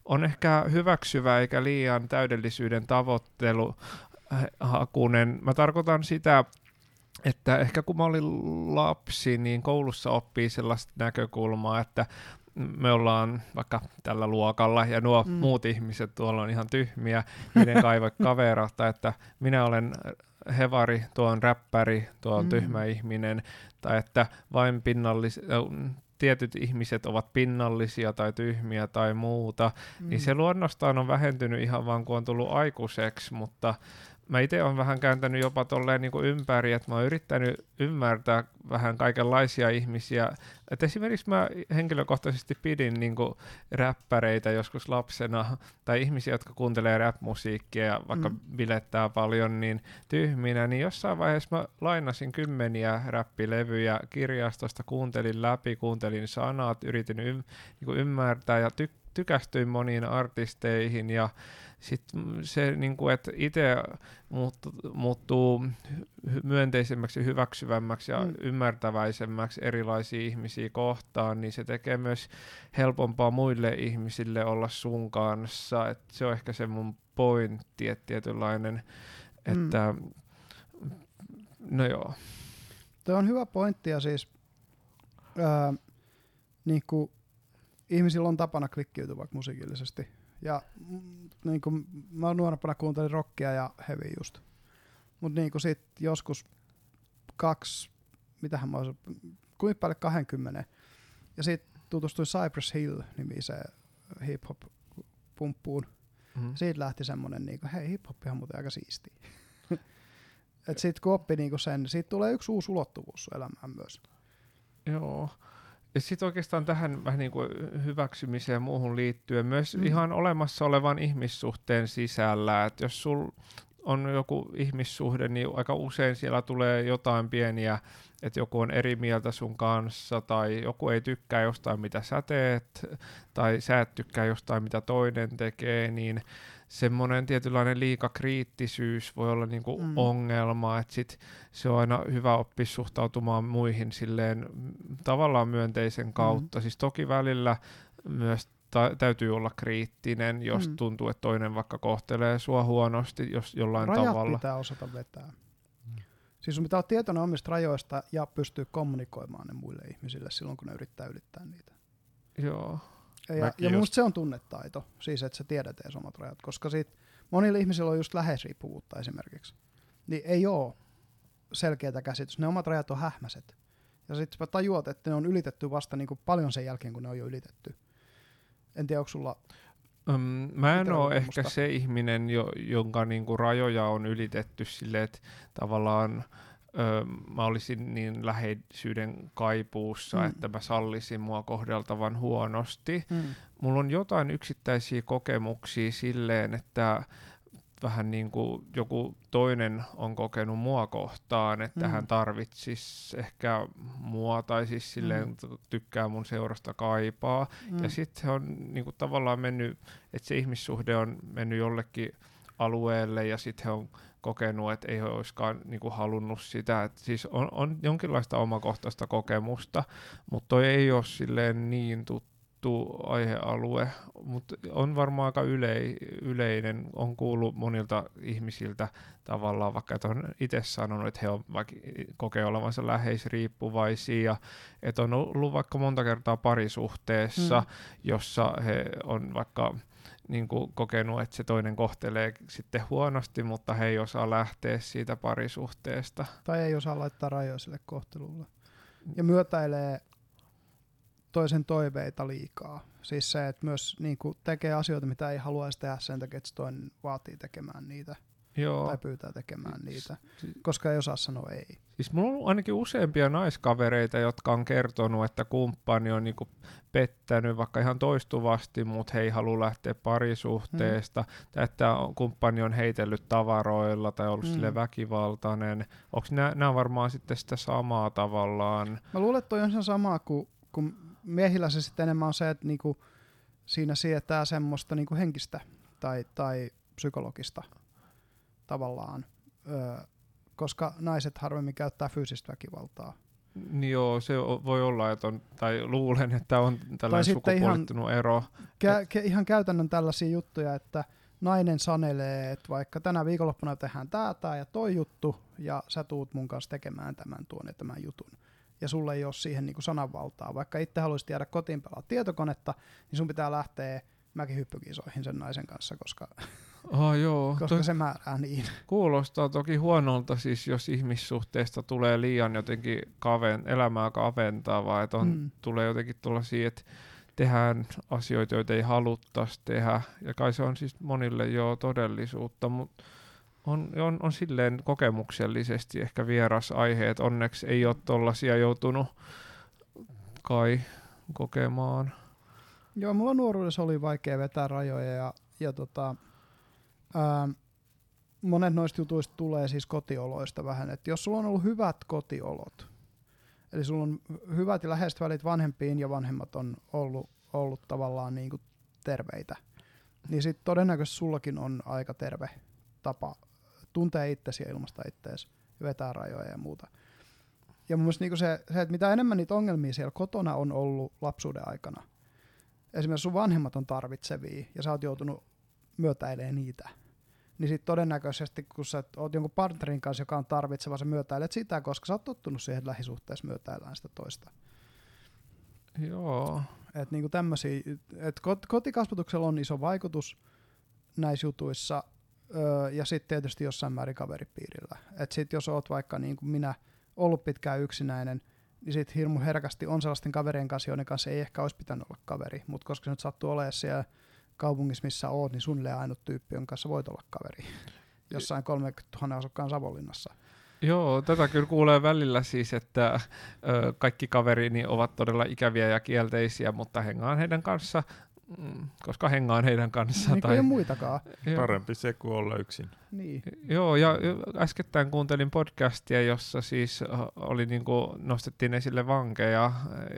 on ehkä hyväksyvä eikä liian täydellisyyden tavoittelu äh, hakunen. Mä tarkoitan sitä, että ehkä kun mä olin lapsi, niin koulussa oppii sellaista näkökulmaa, että me ollaan vaikka tällä luokalla ja nuo Mm. muut ihmiset tuolla on ihan tyhmiä, niiden kai voi kaverata, että minä olen hevari, tuo on räppäri, tuo on Mm. tyhmä ihminen, tai että vain pinnallis, äh, tietyt ihmiset ovat pinnallisia tai tyhmiä tai muuta, mm. niin se luonnostaan on vähentynyt ihan vaan kun on tullut aikuiseksi, mutta mä itse olen vähän kääntänyt jopa tolleen niin kuin ympäri, että mä oon yrittänyt ymmärtää vähän kaikenlaisia ihmisiä. Et esimerkiksi mä henkilökohtaisesti pidin niin kuin räppäreitä joskus lapsena, tai ihmisiä, jotka kuuntelee rap-musiikkia ja vaikka Mm. bilettää paljon, niin tyhminä, niin jossain vaiheessa mä lainasin kymmeniä räppilevyjä kirjastosta, kuuntelin läpi, kuuntelin sanat, yritin ym- niin ymmärtää ja tyk- tykästyin moniin artisteihin ja sitten se, niin kuin, että itse muuttuu, muuttuu myönteisemmäksi, hyväksyvämmäksi ja mm. ymmärtäväisemmäksi erilaisia ihmisiä kohtaan, niin se tekee myös helpompaa muille ihmisille olla sun kanssa. Et se on ehkä se mun pointti, että tietynlainen, että mm. no joo. Tuo on hyvä pointti ja siis ää, niin kuin ihmisillä on tapana klikkiytyä vaikka musiikillisesti. Ja mm, niin kuin, mä nuorempana kuuntelin rockia ja heavy just. Mutta niin sit joskus kaksi, mitähän mä olisin, kuinka paljon 20. Ja sitten tutustuin Cypress Hill-nimiseen hip-hop pumppuun. Mm-hmm. Siitä lähti semmonen niinku, hei hip-hop on muuten aika siistiä. Et sit kun oppi niinku sen, siitä tulee yksi uusi ulottuvuus elämään myös. Joo. Ja sitten oikeastaan tähän vähän niin kuin hyväksymiseen ja muuhun liittyen myös mm. ihan olemassa olevan ihmissuhteen sisällä, että jos sul on joku ihmissuhde, niin aika usein siellä tulee jotain pieniä, että joku on eri mieltä sun kanssa, tai joku ei tykkää jostain, mitä sä teet, tai sä et tykkää jostain, mitä toinen tekee, niin semmoinen tietynlainen liikakriittisyys voi olla niinku mm. ongelma, että sit se on aina hyvä oppia suhtautumaan muihin silleen tavallaan myönteisen kautta. Mm. Siis toki välillä myös ta- täytyy olla kriittinen, jos mm. tuntuu, että toinen vaikka kohtelee sua huonosti jos jollain Rajat tavalla. pitää osata vetää. Mm. Siis sun pitää olla tietoinen omista rajoista ja pystyä kommunikoimaan ne muille ihmisille silloin, kun ne yrittää ylittää niitä. Joo. Ja, ja just... se on tunnetaito, siis että sä tiedät edes omat rajat, koska siitä monilla ihmisillä on just läheisriippuvuutta esimerkiksi. Niin ei ole selkeää käsitys. Ne omat rajat on hähmäiset. Ja sitten tajuat, että ne on ylitetty vasta niin kuin paljon sen jälkeen, kun ne on jo ylitetty. En tiedä, onko sulla... Um, mä en ole ehkä se ihminen, jo, jonka niinku rajoja on ylitetty silleen, että tavallaan öö, mä olisin niin läheisyyden kaipuussa, mm. että mä sallisin mua kohdeltavan huonosti. Mm. Mulla on jotain yksittäisiä kokemuksia silleen, että vähän niin kuin joku toinen on kokenut mua kohtaan, että mm. hän tarvitsisi ehkä mua tai siis silleen mm. tykkää mun seurasta kaipaa. Mm. Ja sitten se on niin kuin tavallaan mennyt, että se ihmissuhde on mennyt jollekin alueelle ja sitten he on kokenut, että ei olisikaan niin kuin halunnut sitä. Et siis on, on jonkinlaista omakohtaista kokemusta, mutta toi ei ole silleen niin tuttu aihealue, mutta on varmaan aika ylei, yleinen. On kuullut monilta ihmisiltä tavallaan, vaikka että on itse sanonut, että he on vaikka kokee olevansa läheisriippuvaisia, ja että on ollut vaikka monta kertaa parisuhteessa, mm. jossa he on vaikka niin kuin kokenut, että se toinen kohtelee sitten huonosti, mutta he ei osaa lähteä siitä parisuhteesta. Tai ei osaa laittaa rajoja sille kohtelulle. Ja myötäilee toisen toiveita liikaa. Siis se, että myös niin kuin tekee asioita, mitä ei haluaisi tehdä sen takia, että toinen vaatii tekemään niitä. Joo. tai pyytää tekemään niitä, koska ei osaa sanoa ei. Siis mulla on ainakin useampia naiskavereita, jotka on kertonut, että kumppani on niinku pettänyt vaikka ihan toistuvasti, mutta he ei halua lähteä parisuhteesta, mm. tai että kumppani on heitellyt tavaroilla tai ollut mm. sille väkivaltainen. Onko nämä varmaan sitten sitä samaa tavallaan? Mä luulen, että toi on se sama kuin, kun miehillä se sitten enemmän on se, että niinku siinä sietää semmoista niinku henkistä tai, tai psykologista tavallaan, öö, koska naiset harvemmin käyttää fyysistä väkivaltaa. Niin joo, se voi olla, että on, tai luulen, että on tällainen sukupuolittunut ihan, ero. Kä, kä, ihan käytännön tällaisia juttuja, että nainen sanelee, että vaikka tänä viikonloppuna tehdään tää, tää ja toi juttu, ja sä tuut mun kanssa tekemään tämän tuon ja tämän jutun. Ja sulle ei ole siihen niinku sananvaltaa. Vaikka itse haluaisit jäädä kotiin pelaa tietokonetta, niin sun pitää lähteä mäkihyppykisoihin sen naisen kanssa, koska Oh, joo. Koska to- se määrää niin. Kuulostaa toki huonolta siis, jos ihmissuhteesta tulee liian jotenkin kaven, elämää kaventavaa, että on, mm. tulee jotenkin tuollaisia, että tehdään asioita, joita ei haluttaisi tehdä. Ja kai se on siis monille jo todellisuutta, mutta on, on, on silleen kokemuksellisesti ehkä vieras aihe, että onneksi ei ole tuollaisia joutunut kai kokemaan. Joo, mulla nuoruudessa oli vaikea vetää rajoja ja, ja tota, ää, monet noista jutuista tulee siis kotioloista vähän, että jos sulla on ollut hyvät kotiolot, eli sulla on hyvät ja läheiset välit vanhempiin ja vanhemmat on ollut, ollut tavallaan niin kuin terveitä, niin sitten todennäköisesti sullakin on aika terve tapa tuntea itsesi ja ilmasta itteesi ja vetää rajoja ja muuta. Ja mun mielestä niinku se, se, että mitä enemmän niitä ongelmia siellä kotona on ollut lapsuuden aikana, esimerkiksi sun vanhemmat on tarvitsevia ja sä oot joutunut myötäilemään niitä, niin sitten todennäköisesti, kun sä oot jonkun partnerin kanssa, joka on tarvitseva, sä myötäilet sitä, koska sä oot tottunut siihen että lähisuhteessa myötäillään sitä toista. Joo. Et niinku tämmösiä, et kot, kotikasvatuksella on iso vaikutus näissä jutuissa, öö, ja sitten tietysti jossain määrin kaveripiirillä. Et sit jos oot vaikka niin kuin minä ollut pitkään yksinäinen, niin sit hirmu herkästi on sellaisten kaverien kanssa, joiden kanssa ei ehkä olisi pitänyt olla kaveri, mutta koska se nyt sattuu olemaan siellä kaupungissa, missä oot, niin suunnilleen ainut tyyppi, jonka kanssa voit olla kaveri. Jossain 30 000 asukkaan Savonlinnassa. Joo, tätä kyllä kuulee välillä siis, että ö, kaikki kaverini ovat todella ikäviä ja kielteisiä, mutta hengaan heidän kanssa, mm, koska hengaan heidän kanssaan. Niin tai... ei muitakaan. Parempi se kuin olla yksin. Niin. Joo, ja äskettäin kuuntelin podcastia, jossa siis oli niin kuin, nostettiin esille vankeja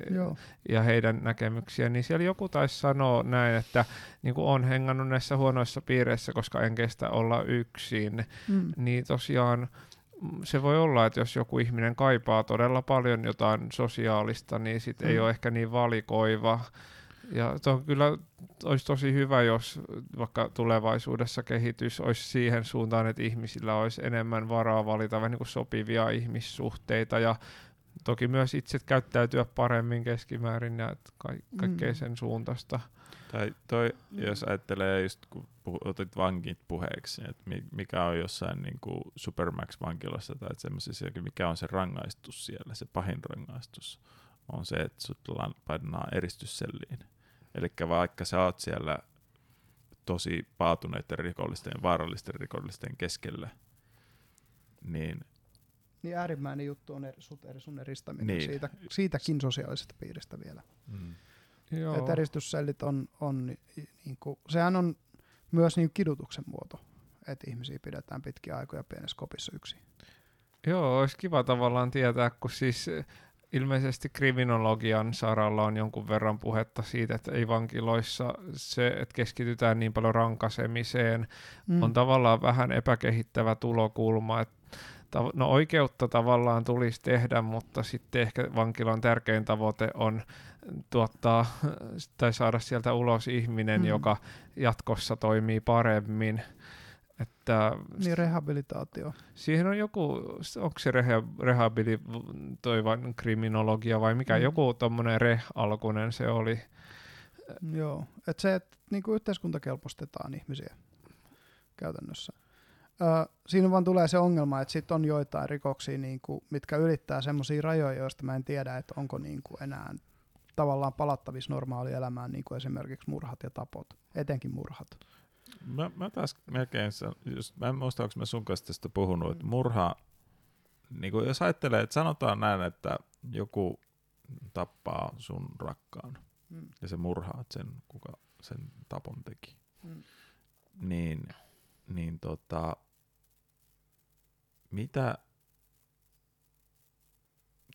Joo. ja heidän näkemyksiä, niin siellä joku taisi sanoa näin, että niin kuin on hengannut näissä huonoissa piireissä, koska en kestä olla yksin. Mm. Niin tosiaan se voi olla, että jos joku ihminen kaipaa todella paljon jotain sosiaalista, niin sit mm. ei ole ehkä niin valikoiva. Ja on kyllä olisi tosi hyvä, jos vaikka tulevaisuudessa kehitys olisi siihen suuntaan, että ihmisillä olisi enemmän varaa valita vähän niin kuin sopivia ihmissuhteita ja toki myös itse käyttäytyä paremmin keskimäärin ja ka- kaikkea mm. sen suuntaista. Tai toi, jos ajattelee just kun puh- otit vankit puheeksi, että mikä on jossain niin kuin Supermax-vankilassa tai semmoisessa, mikä on se rangaistus siellä, se pahin rangaistus, on se, että sut pannaan eristysselliin. Eli vaikka sä oot siellä tosi paatuneiden rikollisten ja vaarallisten rikollisten keskellä, niin niin äärimmäinen juttu on eri, sut, eri sun eristäminen niin. siitä, siitäkin sosiaalisesta piiristä vielä. Mm. Joo. Et eristyssellit on, on niin kuin, sehän on myös niin kidutuksen muoto, että ihmisiä pidetään pitkiä aikoja pienessä kopissa yksin. Joo, olisi kiva tavallaan tietää, kun siis ilmeisesti kriminologian saralla on jonkun verran puhetta siitä, että ei vankiloissa se, että keskitytään niin paljon rankasemiseen, mm. on tavallaan vähän epäkehittävä tulokulma, että no oikeutta tavallaan tulisi tehdä, mutta sitten ehkä vankilan tärkein tavoite on tuottaa tai saada sieltä ulos ihminen, mm. joka jatkossa toimii paremmin. Että niin rehabilitaatio. Siihen on joku, onko se reha, rehabilitoivan kriminologia vai mikä, mm. joku tuommoinen re-alkunen se oli. Joo, että se, että niinku yhteiskuntakelpostetaan ihmisiä käytännössä. Ö, siinä vaan tulee se ongelma, että sitten on joitain rikoksia, niinku, mitkä ylittää semmoisia rajoja, joista mä en tiedä, että onko niinku enää tavallaan palattavissa normaalielämään, niin kuin esimerkiksi murhat ja tapot, etenkin murhat. Mä, mä taas melkein, just, mä en muista, onko mä sun kanssa tästä puhunut, että murha, niin kuin jos ajattelee, että sanotaan näin, että joku tappaa sun rakkaan mm. ja se murhaa sen, kuka sen tapon teki, mm. niin, niin tota, mitä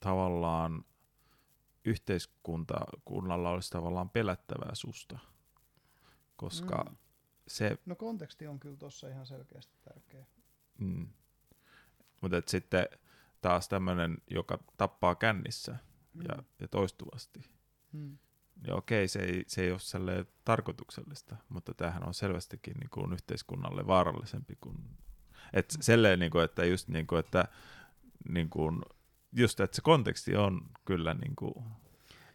tavallaan yhteiskunnalla olisi tavallaan pelättävää susta, koska mm. Se... No konteksti on kyllä tuossa ihan selkeästi tärkeä. Mm. Mutta sitten taas tämmöinen, joka tappaa kännissä mm. ja, ja toistuvasti, mm. ja okei, se ei, se ei ole tarkoituksellista, mutta tämähän on selvästikin niin kuin yhteiskunnalle vaarallisempi kuin... Et mm. selleen, niin kuin, että just niin kuin, että niin kuin, just, että se konteksti on kyllä niin kuin,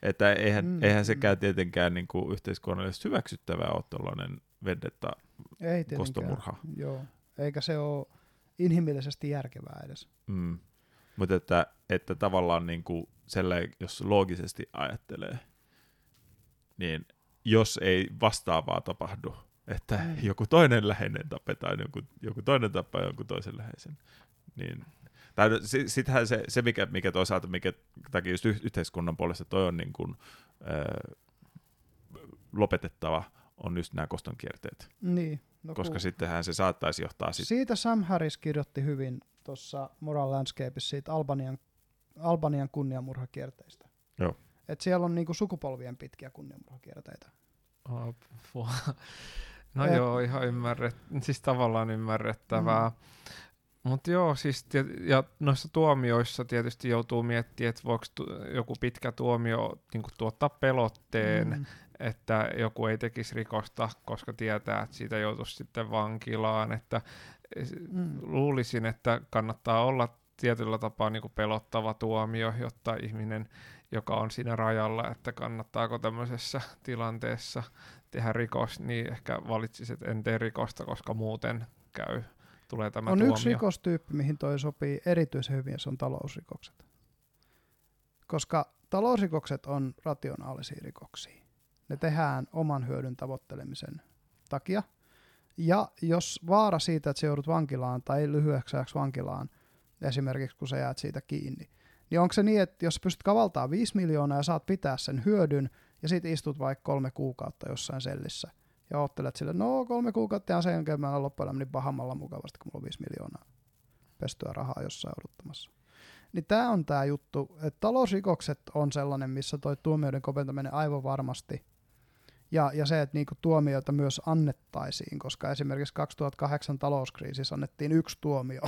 että eihän, mm, eihän sekään mm. tietenkään niin kuin yhteiskunnallisesti hyväksyttävää ole tuollainen vendetta Ei kostomurha. Joo, eikä se ole inhimillisesti järkevää edes. Mm. Mutta että, että tavallaan niin kuin selleen, jos loogisesti ajattelee, niin jos ei vastaavaa tapahdu, että mm. joku toinen läheinen tapetaan, joku, joku toinen tappaa jonkun toisen läheisen, niin tai sittenhän se, se mikä, mikä toisaalta, mikä takia just yhteiskunnan puolesta toi on niin kuin, ö, lopetettava, on just nämä kostonkierteet. Niin. No Koska cool. sittenhän se saattaisi johtaa... Sit... Siitä Sam Harris kirjoitti hyvin tuossa Moral Landscapeissa siitä Albanian, Albanian kunniamurhakierteistä. Joo. Et siellä on niinku sukupolvien pitkiä kunniamurhakierteitä. Apua. No Et- joo, ihan ymmärret, siis tavallaan ymmärrettävää. Mm. Mutta joo, siis tiet- ja noissa tuomioissa tietysti joutuu miettimään, että voiko tu- joku pitkä tuomio niin tuottaa pelotteen, mm. Mm. että joku ei tekisi rikosta, koska tietää, että siitä joutuisi sitten vankilaan. Että Mm. luulisin, että kannattaa olla tietyllä tapaa niin kuin pelottava tuomio, jotta ihminen, joka on siinä rajalla, että kannattaako tämmöisessä tilanteessa tehdä rikos, niin ehkä valitsisi, että en tee rikosta, koska muuten käy, tulee tämä on tuomio. yksi rikostyyppi, mihin toi sopii erityisen hyvin, se on talousrikokset. Koska talousrikokset on rationaalisia rikoksia. Ne tehdään oman hyödyn tavoittelemisen takia. Ja jos vaara siitä, että sä joudut vankilaan tai lyhyeksi ajaksi vankilaan, esimerkiksi kun sä jäät siitä kiinni, niin onko se niin, että jos pystyt kavaltaa 5 miljoonaa ja saat pitää sen hyödyn, ja sit istut vaikka kolme kuukautta jossain sellissä, ja oottelet sille, no kolme kuukautta ja sen jälkeen mä olen loppuelämäni pahammalla mukavasti, kun mulla on 5 miljoonaa pestyä rahaa jossain odottamassa. Niin tämä on tämä juttu, että talousrikokset on sellainen, missä toi tuomioiden koventaminen aivan varmasti, ja, ja se, että niinku tuomioita myös annettaisiin, koska esimerkiksi 2008 talouskriisissä annettiin yksi tuomio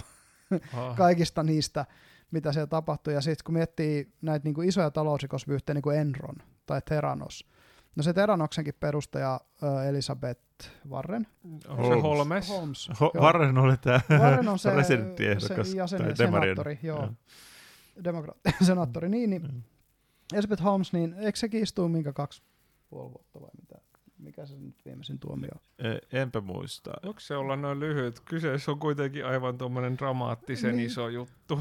kaikista niistä, mitä siellä tapahtui. Ja sitten kun miettii näitä niinku isoja talousrikosvyyhtejä, niin kuin Enron tai Theranos, no se Teranoksenkin perustaja Elisabeth Warren. onko se Holmes. Holmes? Holmes. Ho- joo. Warren oli tämä Warren on se, presidenttiehdokas. se tai demarien. senaattori, joo. Demokraatti, senaattori, niin, niin Mm. Elizabeth Holmes, niin eikö sekin istuu minkä kaksi puoli vuotta vai mitä? Mikä se nyt viimeisin tuomio on? E- Enpä muista. Onko se olla noin lyhyt? Kyseessä on kuitenkin aivan tuommoinen dramaattisen Niin. iso juttu.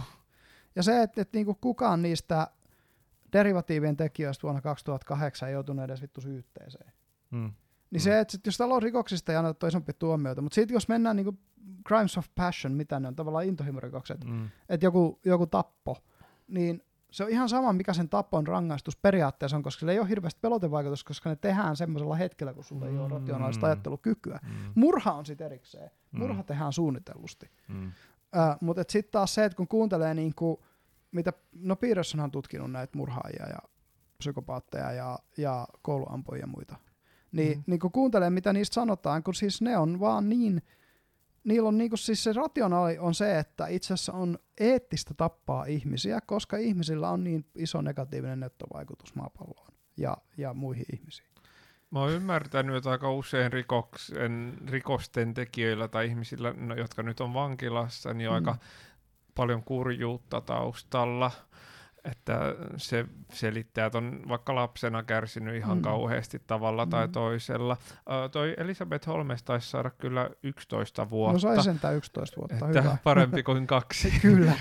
Ja se, että, että niinku kukaan niistä derivatiivien tekijöistä vuonna 2008 ei joutunut edes vittu syytteeseen. Mm. Niin se, että sit jos talousrikoksista ei anneta isompi tuomioita, mutta sitten jos mennään niinku crimes of passion, mitä ne on, tavallaan intohimorikokset, Mm. että joku, joku tappo, niin se on ihan sama, mikä sen tappon rangaistus periaatteessa on, koska sillä ei ole hirveästi pelotevaikutus, koska ne tehdään semmoisella hetkellä, kun sulla ei ole Mm. rationaalista ajattelukykyä. Mm. Murha on sitten erikseen. Murha Mm. tehdään suunnitellusti. Mm. Äh, mutta sitten taas se, että kun kuuntelee niinku, mitä, no Peterson on tutkinut näitä murhaajia ja psykopaatteja ja, ja kouluampuja ja muita, niin, Mm. mm. niin kun kuuntelee, mitä niistä sanotaan, kun siis ne on vaan niin, niillä on niinku siis se rationaali on se, että itse asiassa on eettistä tappaa ihmisiä, koska ihmisillä on niin iso negatiivinen nettovaikutus maapalloon ja, ja muihin ihmisiin. Mä oon ymmärtänyt, että aika usein rikoksen, rikosten tekijöillä tai ihmisillä, no, jotka nyt on vankilassa, niin on Mm. aika paljon kurjuutta taustalla. Että se selittää, että on vaikka lapsena kärsinyt ihan Mm. kauheasti tavalla tai Mm. toisella. Ö, toi Elisabeth Holmes taisi saada kyllä 11 vuotta. No sai sentään 11 vuotta, että hyvä. parempi kuin kaksi. Kyllä.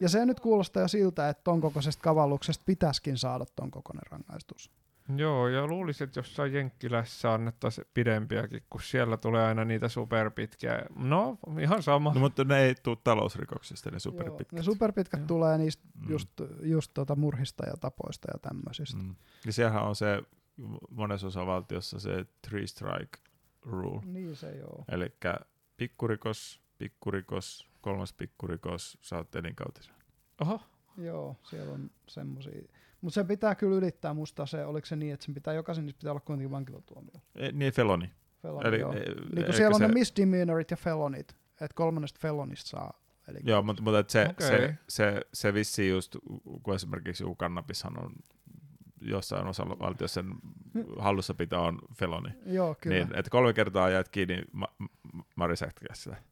Ja se nyt kuulostaa jo siltä, että ton kokoisesta kavalluksesta pitäisikin saada ton kokoinen rangaistus. Joo, ja luulisin, että jossain Jenkkilässä annettaisiin pidempiäkin, kun siellä tulee aina niitä superpitkiä. No, ihan sama. No, mutta ne ei tule talousrikoksista, ne Joo, superpitkät. ne superpitkät Joo. tulee niistä Mm. just, just tota murhista ja tapoista ja tämmöisistä. Mm. Ja siellähän on se monessa osavaltiossa se three strike rule. Niin se joo. Eli pikkurikos, pikkurikos, kolmas pikkurikos, oot elinkautisen. Oho, Joo, siellä on semmosia. Mutta se pitää kyllä ylittää musta se, oliko se niin, että sen pitää jokaisen niistä pitää olla kuitenkin vankilatuomio. E, niin feloni. Feloni, Eli, joo. e, Niin kuin siellä on se, ne misdemeanorit ja felonit, että kolmannesta felonista saa. Eli Joo, mutta, mutta et se, Okei. se, se, se vissiin just, kun esimerkiksi joku kannabishan on jossain osavaltiossa sen hallussapito on feloni. Joo, kyllä. Niin, että kolme kertaa jäät kiinni ma- ma- marisätkässä, niin,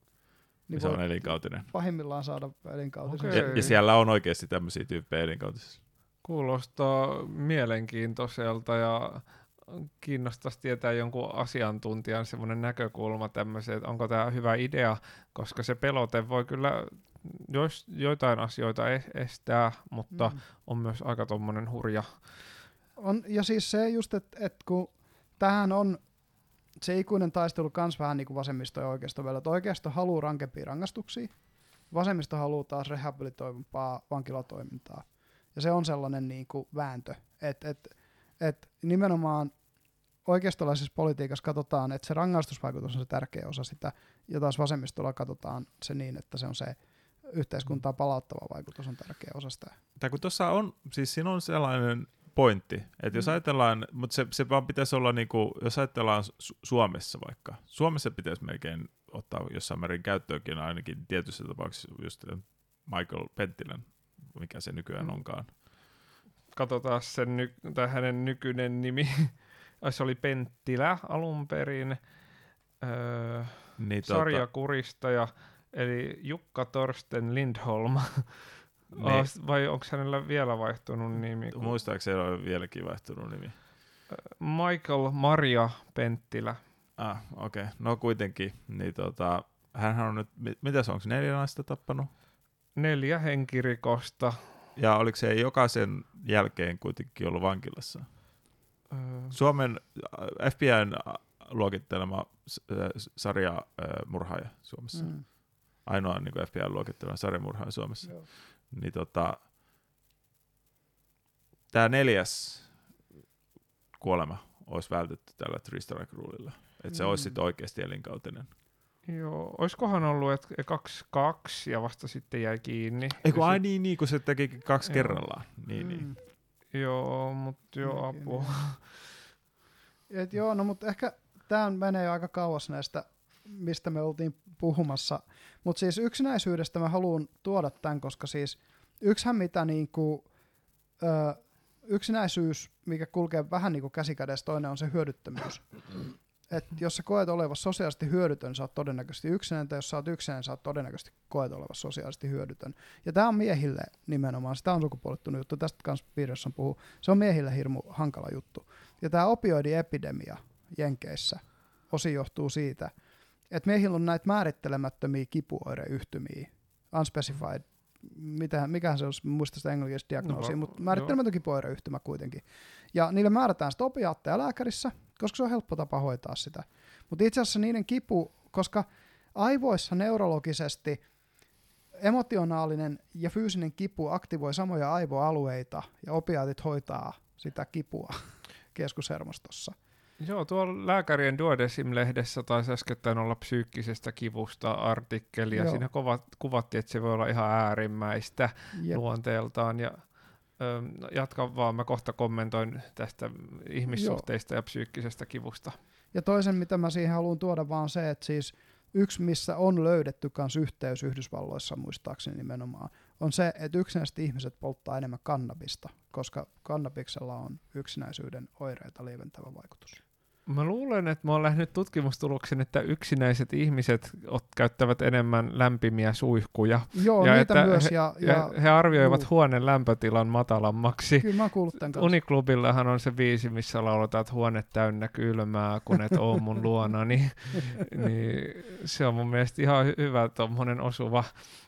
niin se on elinkautinen. pahimmillaan saada elinkautisen. Okei. Ja, ja siellä on oikeasti tämmöisiä tyyppejä elinkautisissa. kuulostaa mielenkiintoiselta ja kiinnostaisi tietää jonkun asiantuntijan semmoinen näkökulma tämmöiseen, että onko tämä hyvä idea, koska se pelote voi kyllä jois, joitain asioita e- estää, mutta Mm. on myös aika tommonen hurja. On, ja siis se just, että et kun tähän on se ikuinen taistelu kans vähän niin kuin vasemmisto ja oikeisto välillä, että oikeisto haluaa rankempia rangaistuksia, vasemmisto haluaa taas rehabilitoivampaa vankilatoimintaa. Ja se on sellainen niin kuin vääntö, että et, et nimenomaan oikeistolaisessa politiikassa katsotaan, että se rangaistusvaikutus on se tärkeä osa sitä, ja taas vasemmistolla katsotaan se niin, että se on se yhteiskuntaa palauttava vaikutus on tärkeä osa sitä. Tai kun tuossa on, siis siinä on sellainen pointti. Että jos Mm. ajatellaan, mutta se, se vaan pitäisi olla, niinku, jos ajatellaan Su- Suomessa vaikka, Suomessa pitäisi melkein ottaa jossain määrin käyttöönkin ainakin tietyissä tapauksissa just Michael Penttilän, mikä se nykyään Mm. onkaan. Katsotaan sen ny- tai hänen nykyinen nimi. Se oli Penttilä alun perin. Öö, Niin, sarjakuristaja, eli Jukka Torsten Lindholm. Niin. Vai onko hänellä vielä vaihtunut nimi? Tota, muistaakseni on vieläkin vaihtunut nimi. Michael Maria Penttilä. Ah, okei. Okay. No kuitenkin. Niin tota, hänhän on nyt, mi- mitä se onko neljä naista tappanut? Neljä henkirikosta. Ja oliko se jokaisen jälkeen kuitenkin ollut vankilassa? Öö, Suomen äh, FBIn äh, luokittelema s- äh, sarja äh, murhaaja Suomessa. Mm. Mm. Ainoa niin FBI luokittelema sarjamurhaaja Suomessa. Joo. Niin tota, tämä neljäs kuolema olisi vältetty tällä three strike rulella. Että se Mm. olisi sitten oikeasti elinkautinen. joo, olisikohan ollut, että kaksi kaksi ja vasta sitten jäi kiinni. Ei kun, Ja ai sit- niin, niin, kun se teki kaksi Joo. kerrallaan. Niin, niin. Mm. Joo, mutta joo, Niin, apua. Et joo, no mutta ehkä tämä menee jo aika kauas näistä, mistä me oltiin puhumassa. Mutta siis yksinäisyydestä mä haluan tuoda tämän, koska siis yksihän mitä niinku, ö, yksinäisyys, mikä kulkee vähän niinku käsikädessä, toinen on se hyödyttömyys. Et jos sä koet olevasi sosiaalisesti hyödytön, sä oot todennäköisesti yksinäinen, tai jos sä oot yksinäinen, sä oot todennäköisesti koet olevasi sosiaalisesti hyödytön. Ja tämä on miehille nimenomaan, sitä on sukupuolittunut juttu, tästä kanssa Peterson puhuu, se on miehille hirmu hankala juttu. Ja tämä opioidiepidemia Jenkeissä osin johtuu siitä, että miehillä on näitä määrittelemättömiä kipuoireyhtymiä, unspecified, mitä, mikähän se olisi, muista sitä englanninkielistä diagnoosia, No, mutta määrittelemätön kipuoireyhtymä kuitenkin. Ja niille määrätään sitä opiaatteja lääkärissä, koska se on helppo tapa hoitaa sitä. Mutta itse asiassa niiden kipu, koska aivoissa neurologisesti emotionaalinen ja fyysinen kipu aktivoi samoja aivoalueita ja opiaatit hoitaa sitä kipua keskushermostossa. Joo, tuolla lääkärien Duodesim-lehdessä taisi äskettäin olla psyykkisestä kivusta artikkeli, ja Joo. siinä kovat, kuvattiin, että se voi olla ihan äärimmäistä Jep. luonteeltaan. Ja, ö, no, jatka vaan, mä kohta kommentoin tästä ihmissuhteista ja psyykkisestä kivusta. Ja toisen, mitä mä siihen haluan tuoda, vaan se, että siis yksi, missä on löydetty kans yhteys Yhdysvalloissa muistaakseni nimenomaan, on se, että yksinäiset ihmiset polttaa enemmän kannabista, koska kannabiksella on yksinäisyyden oireita lieventävä vaikutus. Mä luulen, että mä oon nähnyt tutkimustuloksen, että yksinäiset ihmiset ot, käyttävät enemmän lämpimiä suihkuja. Joo, Ja niitä myös. he- Ja, Ja, he arvioivat juu. huoneen lämpötilan matalammaksi. kyllä mä oon. Uniklubillahan on se biisi, missä lauletaan, että huone täynnä kylmää, kun et oo mun luona, niin, niin se on mun mielestä ihan hy- hyvä tuommoinen osuva.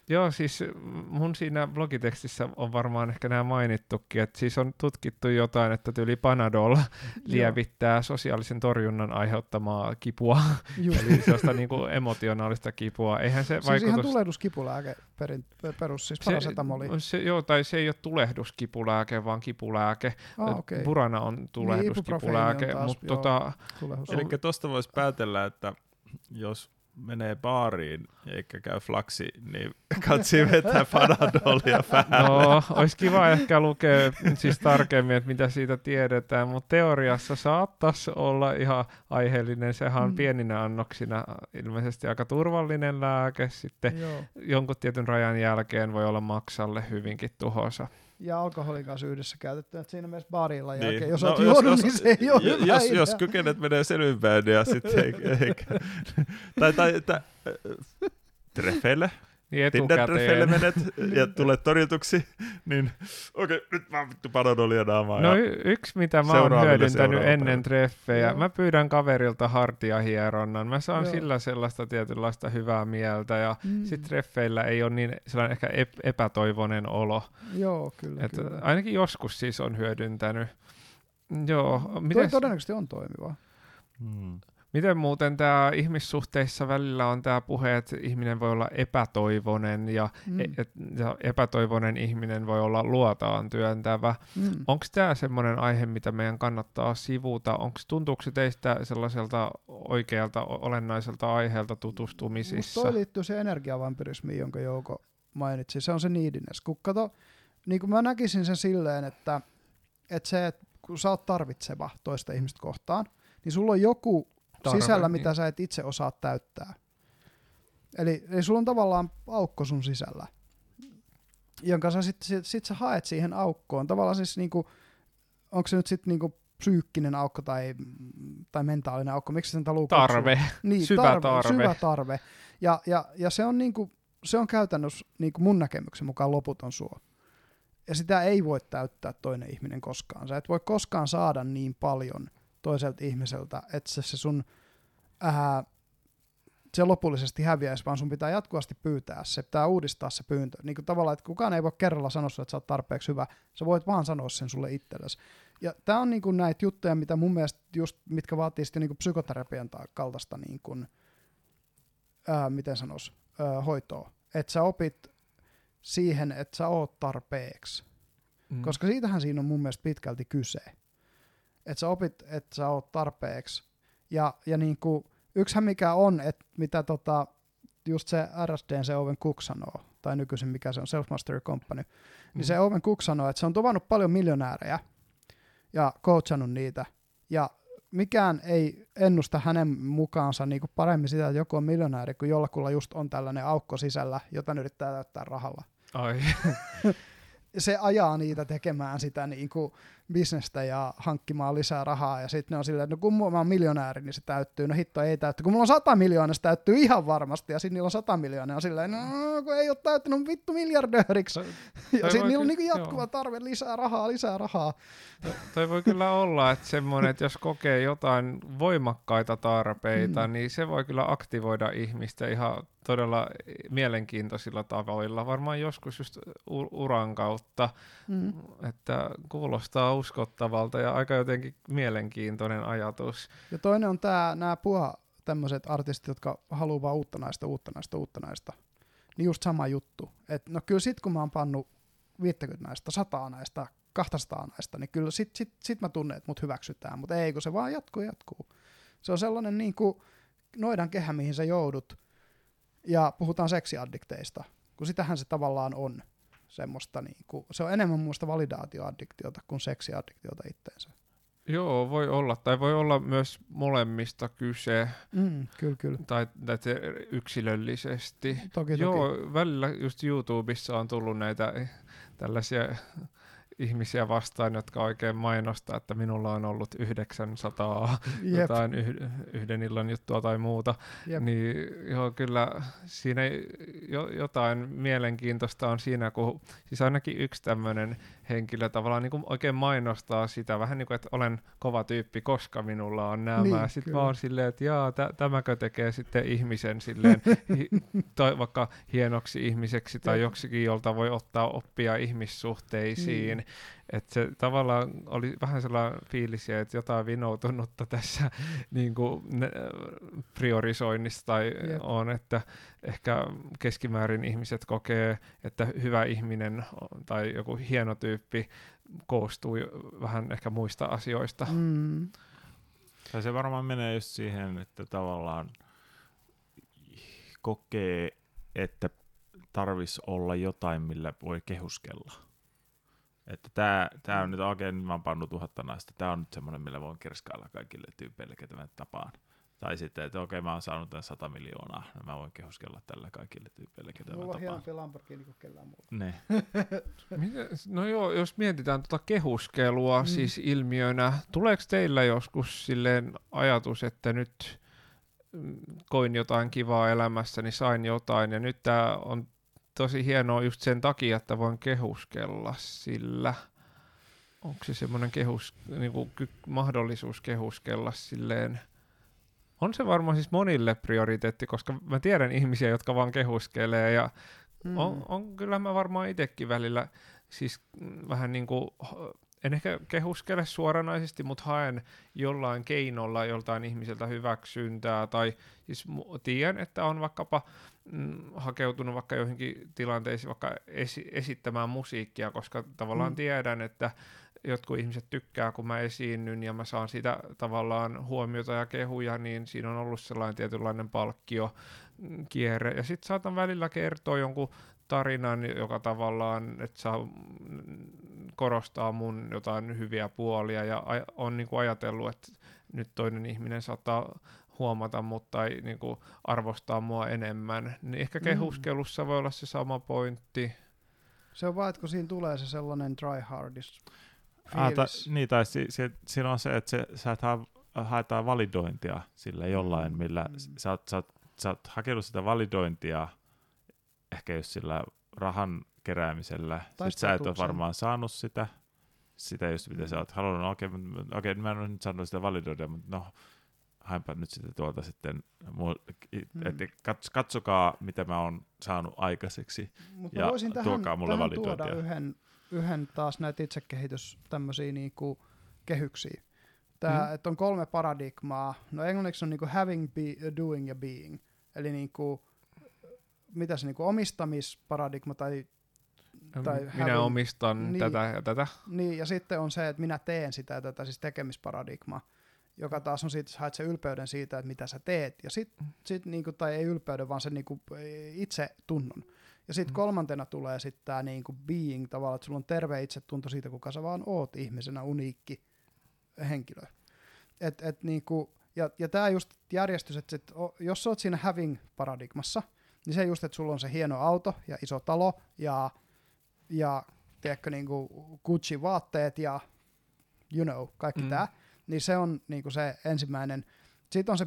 Joo, siis mun siinä blogitekstissä on varmaan ehkä nämä mainittukin, että siis on tutkittu jotain, että tyyli Panadol lievittää sosiaalisen torjunnan aiheuttamaa kipua, eli sellaista niin kuin emotionaalista kipua. Eihän se Siis ihan vaikutus... tulehduskipulääke perin, perus, siis parasetamoli. se, joo, tai se ei ole tulehduskipulääke, vaan kipulääke. ah. Okay. Burana on ibuprofeeni tulehduskipulääke, taas, mutta joo. tota, Tulehdus. Eli tuosta voisi päätellä, että jos menee baariin eikä käy flaksi, niin katsi vetää panadolia vähän. no, olisi kiva ehkä lukea siis tarkemmin, että mitä siitä tiedetään, mutta teoriassa saattaisi olla ihan aiheellinen. Sehän on Mm. pieninä annoksina ilmeisesti aika turvallinen lääke. Sitten Joo. jonkun tietyn rajan jälkeen voi olla maksalle hyvinkin tuhoisa. Ja alkoholin kanssa yhdessä käytetty, että siinä mielessä baarilla Niin. jälkeen. Jos No, jos- juonut, jos- niin se ei ole Jo- hyvä jos, idea. jos kykenet menee selvinpäin ja sitten eikä, tai, tai että äh, treffeille, Niin Tinder-treffeille menet ja tulet torjutuksi, niin okei, okay, nyt mä vittu panadolia naamaan. No ja, y- yksi, mitä mä oon hyödyntänyt ennen treffejä, Joo. mä pyydän kaverilta hartiahieronnan. Mä saan Joo. sillä sellaista tietynlaista hyvää mieltä ja Mm. sitten treffeillä ei ole niin sellainen ehkä ep- epätoivoinen olo. Joo, kyllä. Et kyllä. ainakin joskus siis on hyödyntänyt. Joo, Toi miten, todennäköisesti on toimiva. hmm. Miten muuten tämä ihmissuhteissa välillä on tämä puhe, että ihminen voi olla epätoivoinen ja, Mm. e- et, ja epätoivoinen ihminen voi olla luotaan työntävä. Mm. Onko tämä semmoinen aihe, mitä meidän kannattaa sivuta? Onko tuntuuko se teistä sellaiselta oikealta olennaiselta aiheelta tutustumisissa? toi liittyy se energiavampyrismiin, jonka Jouko mainitsi. Se on se neediness. Kun kato, niin kuin mä näkisin sen silleen, että että se, että kun sä oot tarvitseva toista ihmistä kohtaan, niin sulla on joku Tarve, sisällä, niin. mitä sä et itse osaa täyttää. Eli, eli sulla on tavallaan aukko sun sisällä, jonka sä sit, sit, sit sä haet siihen aukkoon. Tavallaan siis niinku, onko se nyt sitten niinku psyykkinen aukko tai, tai mentaalinen aukko, miksi sen kutsua? Tarve. Niin, Syvä tarve, tarve. Syvä tarve. Ja, ja, ja se on, niinku, se on käytännössä niinku mun näkemyksen mukaan loputon suo. Ja sitä ei voi täyttää toinen ihminen koskaan. Sä et voi koskaan saada niin paljon toiselta ihmiseltä, että se, se sun ää, se lopullisesti häviäisi, vaan sun pitää jatkuvasti pyytää se, pitää uudistaa se pyyntö. Niin kuin tavallaan, että kukaan ei voi kerralla sanoa sulle, että sä oot tarpeeksi hyvä, sä voit vaan sanoa sen sulle itsellesi. Ja tää on niin kuin näitä juttuja, mitä mun mielestä just, mitkä vaatii sitten niin kuin psykoterapian ta- kaltaista niin kuin, ää, miten sanois, ää, hoitoa. Että sä opit siihen, että sä oot tarpeeksi. Mm. Koska siitähän siinä on mun mielestä pitkälti kyse. Että sä opit, että sä oot tarpeeksi. Ja, ja niin kuin, yksihän mikä on, että mitä tota, just se RSDn se Owen Cook sanoo, tai nykyisin mikä se on, Self Mastery Company, mm. niin se Owen Cook sanoo, että se on tuvannut paljon miljonäärejä ja coachannut niitä. Ja mikään ei ennusta hänen mukaansa niin kuin paremmin sitä, että joku on miljonääri, kun jollakulla just on tällainen aukko sisällä, jota ne yrittää täyttää rahalla Ai. se ajaa niitä tekemään sitä niin kuin bisnestä ja hankkimaan lisää rahaa. Ja sitten ne on silleen, että no kun mä oon miljonääri, niin se täyttyy. No hitto ei täytty. Kun mulla on sata miljoonaa, se täyttyy ihan varmasti. Ja sitten niillä on sata miljoonaa. On silleen, no kun ei ole täyttänyt on vittu miljardööriksi. Toi- Ja toi sitten voi niillä on ky- niin jatkuva joo. tarve lisää rahaa, lisää rahaa. Toi voi kyllä olla, että semmoinen, että jos kokee jotain voimakkaita tarpeita, Mm. niin se voi kyllä aktivoida ihmistä ihan todella mielenkiintoisilla tavoilla. Varmaan joskus just u- uran kautta, Mm. että kuulostaa uskottavalta ja aika jotenkin mielenkiintoinen ajatus. Ja toinen on tää, nämä puha tämmöiset artistit, jotka haluaa vaan uutta naista, uutta naista, uutta naista. Niin just sama juttu. Et no kyllä sit kun mä oon pannut 50 naista, 100 naista, 200 naista, niin kyllä sit, sit, sit mä tunnen, että mut hyväksytään. Mutta ei, kun se vaan jatkuu ja jatkuu. Se on sellainen niin kuin noidan kehä, mihin sä joudut. Ja puhutaan seksiaddikteista, kun sitähän se tavallaan on. Semmoista niin kuin, se on enemmän muista validaatioaddiktiota kuin seksiaddiktiota itteensä. Joo, voi olla. Tai voi olla myös molemmista kyse, Mm, kyllä, kyllä. tai, tai se yksilöllisesti. Toki, toki. Joo, välillä just YouTubessa on tullut näitä tällaisia ihmisiä vastaan, jotka oikein mainostaa, että minulla on ollut 900 Jep, jotain yh- yhden illan juttua tai muuta. jep. Niin joo, kyllä siinä jo, jotain mielenkiintoista on siinä, kun siis ainakin yksi tämmöinen henkilö tavallaan niin kuin oikein mainostaa sitä, vähän niin kuin, että olen kova tyyppi, koska minulla on nämä. Niin, Sitten kyllä. mä oon silleen, että jaa, tä, tämäkö tekee sitten ihmisen silleen, hi, tai vaikka hienoksi ihmiseksi tai joksikin, jolta voi ottaa oppia ihmissuhteisiin. Niin. Että se tavallaan oli vähän sellainen fiilis, että jotain vinoutunutta tässä niin kuin, ne, priorisoinnissa tai Jep. on, että ehkä keskimäärin ihmiset kokee, että hyvä ihminen on- tai joku hieno tyyppi koostuu vähän ehkä muista asioista. Mm, Tai se varmaan menee just siihen, että tavallaan kokee, että tarvis olla jotain, millä voi kehuskella. Että tää, tää on nyt oikein, nyt mä oon pannut tuhatta naista, tää on nyt semmoinen, millä voin kerskailla kaikille tyypeille, ketä mä tapaan. Tai sitten, että okei, mä oon saanut tämän 100 miljoonaa, niin mä voin kehuskella tällä kaikille tyypeille, ketä mä Mulla on tapaan. hienompi Lamborghini kuin kellään muulla. Ne. Miten- No joo, jos mietitään tuota kehuskelua Mm. mm. siis ilmiönä, tuleeko teillä joskus silleen ajatus, että nyt mm, koin jotain kivaa elämässä, niin sain jotain, ja nyt tämä on tosi hienoa just sen takia, että voin kehuskella sillä. Onko se semmoinen kehus, niinku, ky- mahdollisuus kehuskella silleen? On se varmaan siis monille prioriteetti, koska mä tiedän ihmisiä, jotka vaan kehuskelee ja Mm. on, on kyllä mä varmaan itsekin välillä siis vähän niin kuin, en ehkä kehuskele suoranaisesti, mutta haen jollain keinolla joltain ihmiseltä hyväksyntää tai siis tiedän, että on vaikkapa mm, hakeutunut vaikka joihinkin tilanteisiin vaikka esi- esittämään musiikkia, koska tavallaan Mm. tiedän, että jotkut ihmiset tykkää, kun mä esiinnyn ja mä saan siitä tavallaan huomiota ja kehuja, niin siinä on ollut sellainen tietynlainen palkkio mm, kierre. Ja sitten saatan välillä kertoa jonkun tarinan, joka tavallaan, että saa mm, korostaa mun jotain hyviä puolia ja on niin kuin ajatellut, että nyt toinen ihminen saattaa huomata mut tai niin kuin arvostaa mua enemmän. Niin ehkä Mm. kehuskelussa voi olla se sama pointti. Se on vaan, että kun siinä tulee se sellainen try hardis Ah, ta, niin, tai si, si, siinä on se, että se, sä et ha, haetaan validointia sille jollain, millä Mm. sä, oot, sä, oot, sä oot hakenut sitä validointia ehkä just sillä rahan keräämisellä. Tai Sit sä et ole varmaan saanut sitä, sitä just mitä sä Mm. oot halunnut. Okei, okay, okay, mä en ole nyt saanut sitä validointia, mutta no, haenpa nyt sitten tuolta sitten, mu- i- Mm. et kats, katsokaa mitä mä oon saanut aikaiseksi. Mut Ja voisin tähän, tuokaa mulle tähän tuoda yhden, yhden taas näitä itsekehitys tämmöisiä niinku kehyksiä. Tää, Mm. että on kolme paradigmaa. No englanniksi on niinku having, be, doing ja being. Eli niinku, mitä se niinku omistamisparadigma tai Tai Minä having- omistan niin. niin. tätä ja tätä. niin, ja sitten on se, että minä teen sitä ja tätä, siis tekemisparadigma, joka taas on siitä, että haet sen ylpeyden siitä, että mitä sä teet, ja sit, sit niinku, tai ei ylpeyden, vaan sen niinku itse tunnon. Ja sitten Mm. kolmantena tulee sitten tämä niinku being tavallaan, että sulla on terve itsetunto siitä, kuka sä vaan oot ihmisenä, uniikki henkilö. Et, et niinku, ja, ja tämä just järjestys, että sit, jos sä oot siinä having-paradigmassa, niin se just, että sulla on se hieno auto ja iso talo ja, ja tiedätkö, niinku Gucci-vaatteet ja you know, kaikki mm. Mm. tämä, niin se on niinku se ensimmäinen. Sitten on se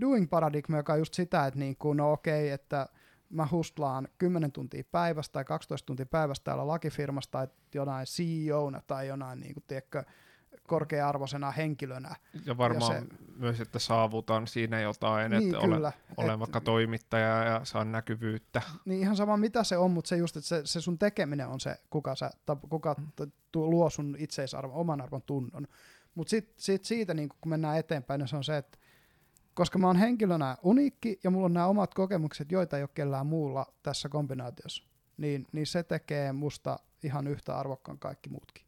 doing paradigma, joka on just sitä, että niinku, no okei, että mä hustlaan 10 tuntia päivästä tai 12 tuntia päivästä täällä lakifirmassa tai jonain CEOna tai jonain, niinku, tiedätkö, korkea-arvoisena henkilönä. Ja varmaan Ja se, myös, että saavutan siinä jotain, niin, että olen, kyllä. olen Et- vaikka toimittaja ja saan näkyvyyttä. Niin ihan sama mitä se on, mutta se just, että se, se sun tekeminen on se, kuka, sä, kuka Mm. t- luo sun itseisarvon, oman arvon tunnon. Mutta sitten sit siitä, niin kun mennään eteenpäin, niin se on se, että koska mä oon henkilönä uniikki ja mulla on nämä omat kokemukset, joita ei ole kellään muulla tässä kombinaatiossa, niin, niin se tekee musta ihan yhtä arvokkaan kaikki muutkin.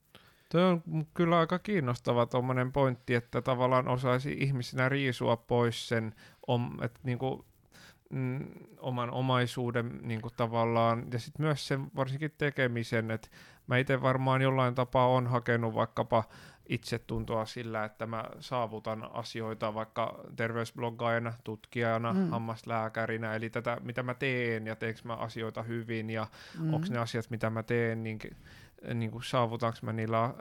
Tuo on kyllä aika kiinnostava tuommoinen pointti, että tavallaan osaisi ihmisenä riisua pois sen, om, että niinku, mm, oman omaisuuden niinku tavallaan, ja sitten myös sen varsinkin tekemisen, että mä itse varmaan jollain tapaa on hakenut vaikkapa itsetuntoa sillä, että mä saavutan asioita vaikka terveysbloggaajana, tutkijana, Mm. mm. hammaslääkärinä, eli tätä, mitä mä teen ja teekö mä asioita hyvin ja Mm. onko ne asiat, mitä mä teen, niin, niin kuin saavutanko mä niillä äh,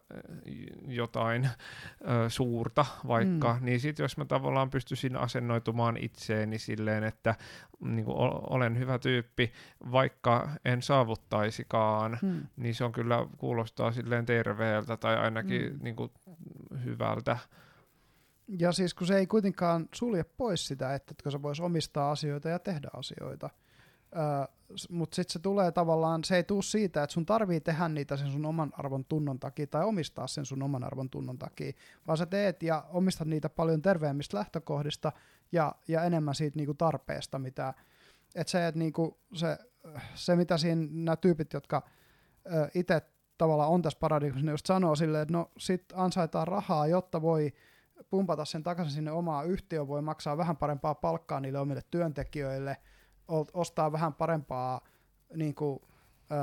jotain ö, suurta vaikka, Mm. mm. niin sitten jos mä tavallaan pystyisin asennoitumaan itseeni silleen, että niin kuin olen hyvä tyyppi, vaikka en saavuttaisikaan, Hmm. niin se on kyllä, kuulostaa silleen terveeltä tai ainakin Mm. mm. niin kuin, hyvältä. Ja siis kun se ei kuitenkaan sulje pois sitä, että sä vois omistaa asioita ja tehdä asioita. Mutta sitten se tulee tavallaan, se ei tuu siitä, että sun tarvii tehdä niitä sen sun oman arvon tunnon takia tai omistaa sen sun oman arvon tunnon takia, vaan sä teet ja omistat niitä paljon terveemmistä lähtökohdista ja, ja enemmän siitä niinku tarpeesta, mitä, että se, että niinku se, se, mitä siinä nämä tyypit, jotka itse tavallaan on tässä paradigmassa, ne just sanoo silleen, että no sit ansaitaan rahaa, jotta voi pumpata sen takaisin sinne omaan yhtiöön, voi maksaa vähän parempaa palkkaa niille omille työntekijöille, ostaa vähän parempaa, niin kuin, ö,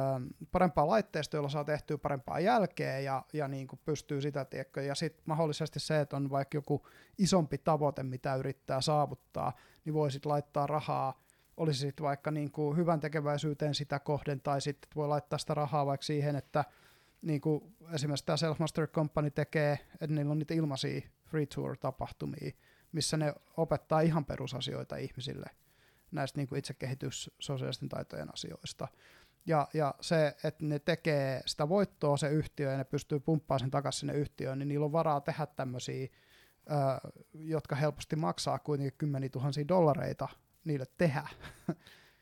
parempaa laitteistoa, jolla saa tehtyä parempaa jälkeä ja, ja niin kuin pystyy sitä, tiedätkö, ja sitten mahdollisesti se, että on vaikka joku isompi tavoite, mitä yrittää saavuttaa, niin voi sitten laittaa rahaa, olisi sitten vaikka niin kuin hyvän tekeväisyyteen sitä kohden, tai sitten voi laittaa sitä rahaa vaikka siihen, että niin kuin esimerkiksi tämä Selfmaster Company tekee, että niillä on niitä ilmaisia free tour-tapahtumia, missä ne opettaa ihan perusasioita ihmisille näistä niin kuin itsekehitys sosiaalisten taitojen asioista. Ja, ja se, että ne tekee sitä voittoa se yhtiö ja ne pystyy pumppaamaan sen takaisin sinne yhtiöön, niin niillä on varaa tehdä tämmöisiä, jotka helposti maksaa kuitenkin kymmeniä tuhansia dollareita niille tehdä.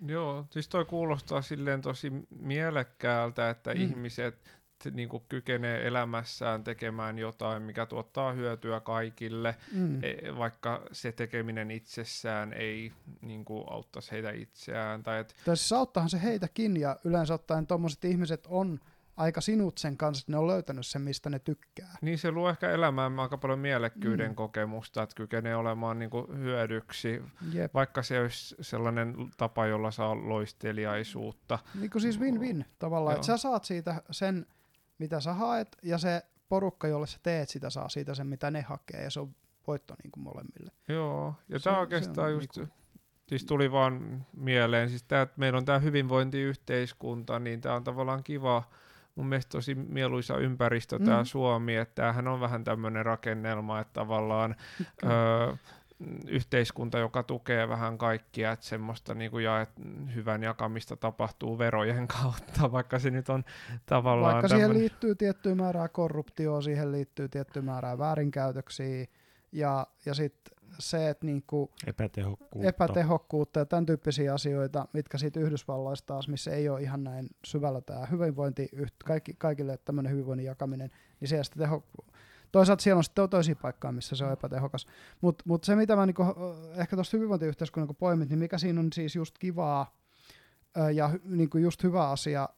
Joo, siis toi kuulostaa silleen tosi mielekkäältä, että Mm. mm. ihmiset niin kuin kykenee elämässään tekemään jotain, mikä tuottaa hyötyä kaikille, Mm. e- vaikka se tekeminen itsessään ei niin kuin, auttaisi heitä itseään. Tai et, Tai siis auttaahan se heitäkin ja yleensä ottaen tuommoiset ihmiset on aika sinut sen kanssa, että ne on löytänyt sen, mistä ne tykkää. niin se luo ehkä elämään aika paljon mielekkyyden Mm. kokemusta, että kykenee olemaan niin kuin, hyödyksi, Jep. vaikka se olisi sellainen tapa, jolla saa loisteliaisuutta. Niin kuin siis win-win tavallaan, että sä saat siitä sen, mitä sä haet, ja se porukka, jolle sä teet sitä, saa siitä sen, mitä ne hakee, ja se on voitto niin kuin molemmille. Joo, ja Se- tämä oikeastaan on just, niinku- siis tuli vaan mieleen, siis tää, että meillä on tämä hyvinvointiyhteiskunta, niin tämä on tavallaan kiva, mun mielestä tosi mieluisa ympäristö tämä Mm. Suomi, että tämähän on vähän tämmöinen rakennelma, että tavallaan Kyllä. öö, yhteiskunta, joka tukee vähän kaikkia, että semmoista niin kuin jaet, hyvän jakamista tapahtuu verojen kautta, vaikka se nyt on tavallaan Vaikka siihen tämmönen- liittyy tiettyä määrää korruptioa, siihen liittyy tiettyä määrää väärinkäytöksiä, ja, ja sitten se, että niinku Epätehokkuutta. epätehokkuutta ja tämän tyyppisiä asioita, mitkä siitä Yhdysvalloista taas, missä ei ole ihan näin syvällä tämä hyvinvointi, kaikki, kaikille tämmöinen hyvinvoinnin jakaminen, niin siellä sitten teho, toisaalta siellä on sitten toisia paikkaa, missä se on epätehokas. Mutta mut se, mitä mä niinku, ehkä tuosta hyvinvointiyhteiskunnan kun poimit, niin mikä siinä on siis just kivaa ja niinku just hyvä asia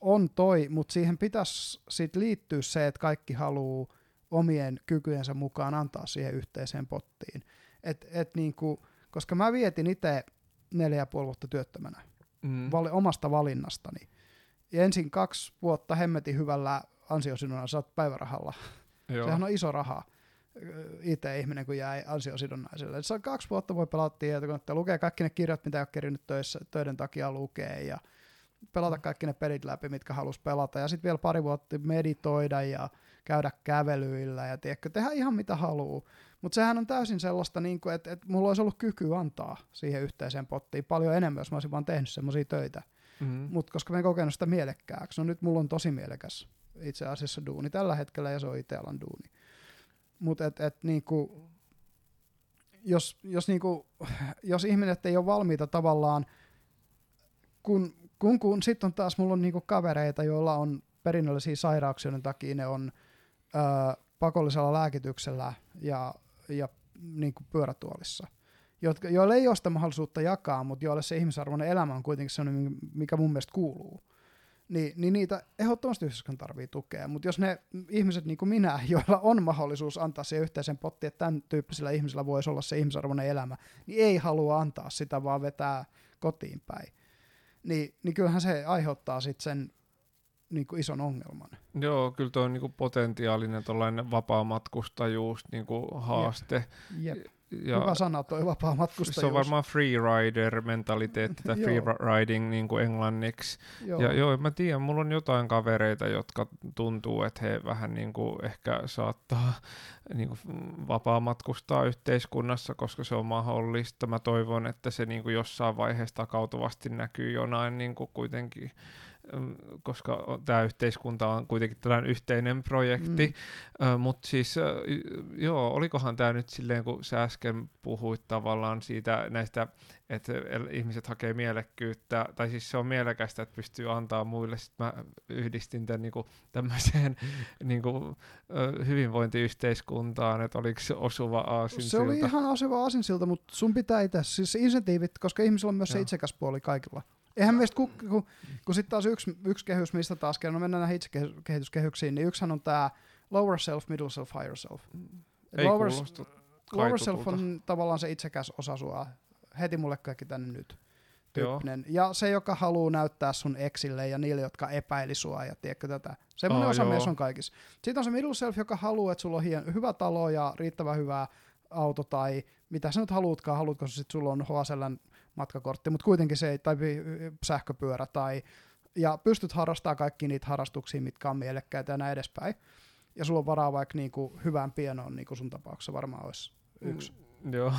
on toi, mutta siihen pitäisi sit liittyä se, että kaikki haluaa omien kykyjensä mukaan antaa siihen yhteiseen pottiin. Et, et niinku, koska mä vietin itse neljä ja puoli vuotta työttömänä mm, vali, omasta valinnastani. Ja ensin kaksi vuotta hemmetin hyvällä ansiosidonnaisella päivärahalla. joo. Sehän on iso raha itse ihminen, kun jäi ansiosidonnaiselle. Se on kaksi vuotta voi pelata tietokonetta, lukee kaikki ne kirjat, mitä ei ole kerinyt töissä, töiden takia lukee ja pelata kaikki ne pelit läpi, mitkä halus pelata. Ja sitten vielä pari vuotta meditoida ja käydä kävelyillä ja tiedätkö, tehdä ihan mitä haluaa. Mutta sehän on täysin sellaista, niin kuin, että, että mulla olisi ollut kyky antaa siihen yhteiseen pottiin paljon enemmän, jos mä olisin vaan tehnyt semmoisia töitä. mm, Mutta koska mä en kokenut sitä mielekkääksi, no nyt mulla on tosi mielekäs itse asiassa duuni tällä hetkellä ja se on Itelan duuni. Mutta et, et niinku, jos, jos, niinku, jos ihmiset ei ole valmiita tavallaan, kun, kun, kun sitten on taas mulla on niinku kavereita, joilla on perinnöllisiä sairauksia, joiden takia ne on ö, pakollisella lääkityksellä ja, ja niinku pyörätuolissa jotka, joille ei ole sitä mahdollisuutta jakaa, mutta joille se ihmisarvoinen elämä on kuitenkin sellainen, mikä mun mielestä kuuluu. Niin, niin niitä ehdottomasti yhteiskunta tarvii tukea, mutta jos ne ihmiset niin kuin minä, joilla on mahdollisuus antaa se yhteisen potti, että tämän tyyppisillä ihmisillä voisi olla se ihmisarvoinen elämä, niin ei halua antaa sitä, vaan vetää kotiin päin. Niin, niin kyllähän se aiheuttaa sitten sen niin kuin ison ongelman. Joo, kyllä tuo on niinku potentiaalinen tuollainen vapaamatkustajuus niinku haaste. Jep. Ja Hyvä sana toi vapaa matkustajuus. se on varmaan freerider-mentaliteetti tai freeriding niin kuin englanniksi. Joo. Ja joo, mä tiedän, mulla on jotain kavereita, jotka tuntuu, että he vähän niin kuin ehkä saattaa niin kuin vapaa matkustaa yhteiskunnassa, koska se on mahdollista. Mä toivon, että se niin kuin jossain vaiheessa takautuvasti näkyy jonain niin kuin kuitenkin koska tämä yhteiskunta on kuitenkin tällainen yhteinen projekti, mm. mutta siis joo, olikohan tämä nyt silleen, kun sä äsken puhuit tavallaan siitä näistä, että ihmiset hakee mielekkyyttä, tai siis se on mielekästä, että pystyy antaa muille, sitten mä yhdistin tämän niinku tämmöiseen niinku, hyvinvointiyhteiskuntaan, että oliko se osuva aasinsilta. Se oli ihan asuva aasinsilta, mutta sun pitää itse, siis insentiivit, koska ihmisillä on myös se Joo. itsekäs puoli kaikilla. Eihän meistä, kun, kun, kun sitten taas yksi, yksi kehys, mistä taas kerran, no mennään näihin itsekehityskehyksiin, niin yksihän on tämä lower self, middle self, higher self. Et Ei lower, lower self on tavallaan se itsekäs osa sua, heti mulle kaikki tänne nyt. Joo. Tyyppinen. Ja se, joka haluaa näyttää sun eksille ja niille, jotka epäili sua ja tiedätkö tätä. Semmoinen Aa, osa joo. meissä on kaikissa. Sitten on se middle self, joka haluaa, että sulla on hien, hyvä talo ja riittävän hyvä auto tai mitä sä nyt haluutkaan, haluatko sä sit sulla on HSLn matkakortti, mutta kuitenkin se ei, tai py- sähköpyörä tai ja pystyt harrastamaan kaikki niitä harrastuksia, mitkä on mielekkäitä ja näin edespäin. Ja sulla on varaa vaikka niinku hyvään pienoon, niin kuin sun tapauksessa varmaan olisi yksi Mm, Joo.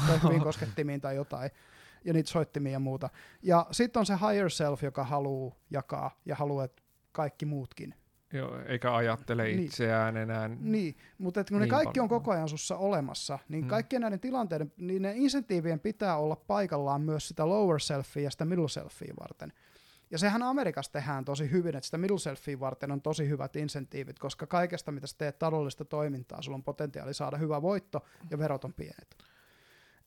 koskettimiin tai jotain, ja niitä soittimia ja muuta. Ja sitten on se higher self, joka haluaa jakaa ja haluaa, että kaikki muutkin. Joo, eikä ajattele Niin. itseään enää. Niin, mutta et kun ne Niin kaikki on paljon. koko ajan sussa olemassa, niin Mm. kaikkien näiden tilanteiden, niin ne insentiivien pitää olla paikallaan myös sitä lower selfia ja sitä middle selfia varten. Ja sehän Amerikassa tehdään tosi hyvin, että sitä middle selfia varten on tosi hyvät insentiivit, koska kaikesta, mitä sä teet taloudellista toimintaa, sulla on potentiaali saada hyvä voitto ja verot on pienet.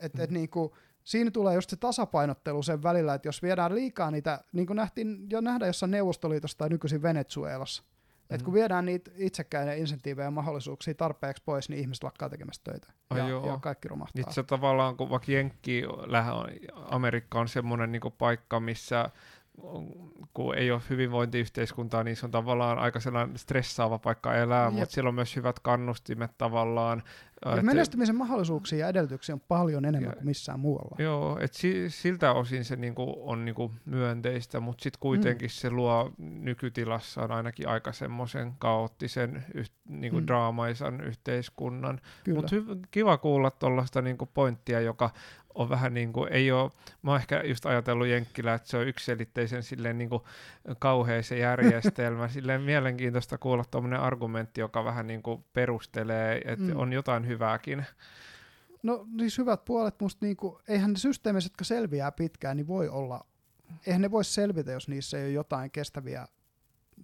Et, et Mm. niinku, siinä tulee just se tasapainottelu sen välillä, että jos viedään liikaa niitä, niin kuin nähtiin jo nähdä jossain Neuvostoliitossa tai nykyisin Venezuelassa, mm. että kun Mhm. viedään niitä itsekkäiden insentiivejä ja mahdollisuuksia tarpeeksi pois, niin ihmiset lakkaa tekemästä töitä. Ai ja, joo. ja kaikki romahtaa. Nyt se tavallaan, kun vaikka Jenkki, Amerikka on semmoinen niinku paikka, missä kun ei ole hyvinvointiyhteiskuntaa, niin se on tavallaan aika sellainen stressaava paikka elää, Jep. mutta siellä on myös hyvät kannustimet tavallaan. Ja Et- menestymisen mahdollisuuksia ja edellytyksiä on paljon enemmän Ja- kuin missään muualla. Joo, että si- siltä osin se niinku on niinku myönteistä, mutta sitten kuitenkin mm. se luo nykytilassaan ainakin aika semmoisen kaoottisen, yh- niinku Mm. draamaisan yhteiskunnan. Mutta hy- kiva kuulla tuollaista niinku pointtia, joka on vähän niin kuin, ei ole, mä oon ehkä just ajatellut Jenkkilä, että se on yksiselitteisen silleen niin kuin kauhea se järjestelmä, silleen mielenkiintoista kuulla tuommoinen argumentti, joka vähän niin kuin perustelee, että Mm. on jotain hyvääkin. No siis hyvät puolet musta niinku, eihän ne systeemit, jotka selviää pitkään, niin voi olla, eihän ne voi selvitä, jos niissä ei ole jotain kestäviä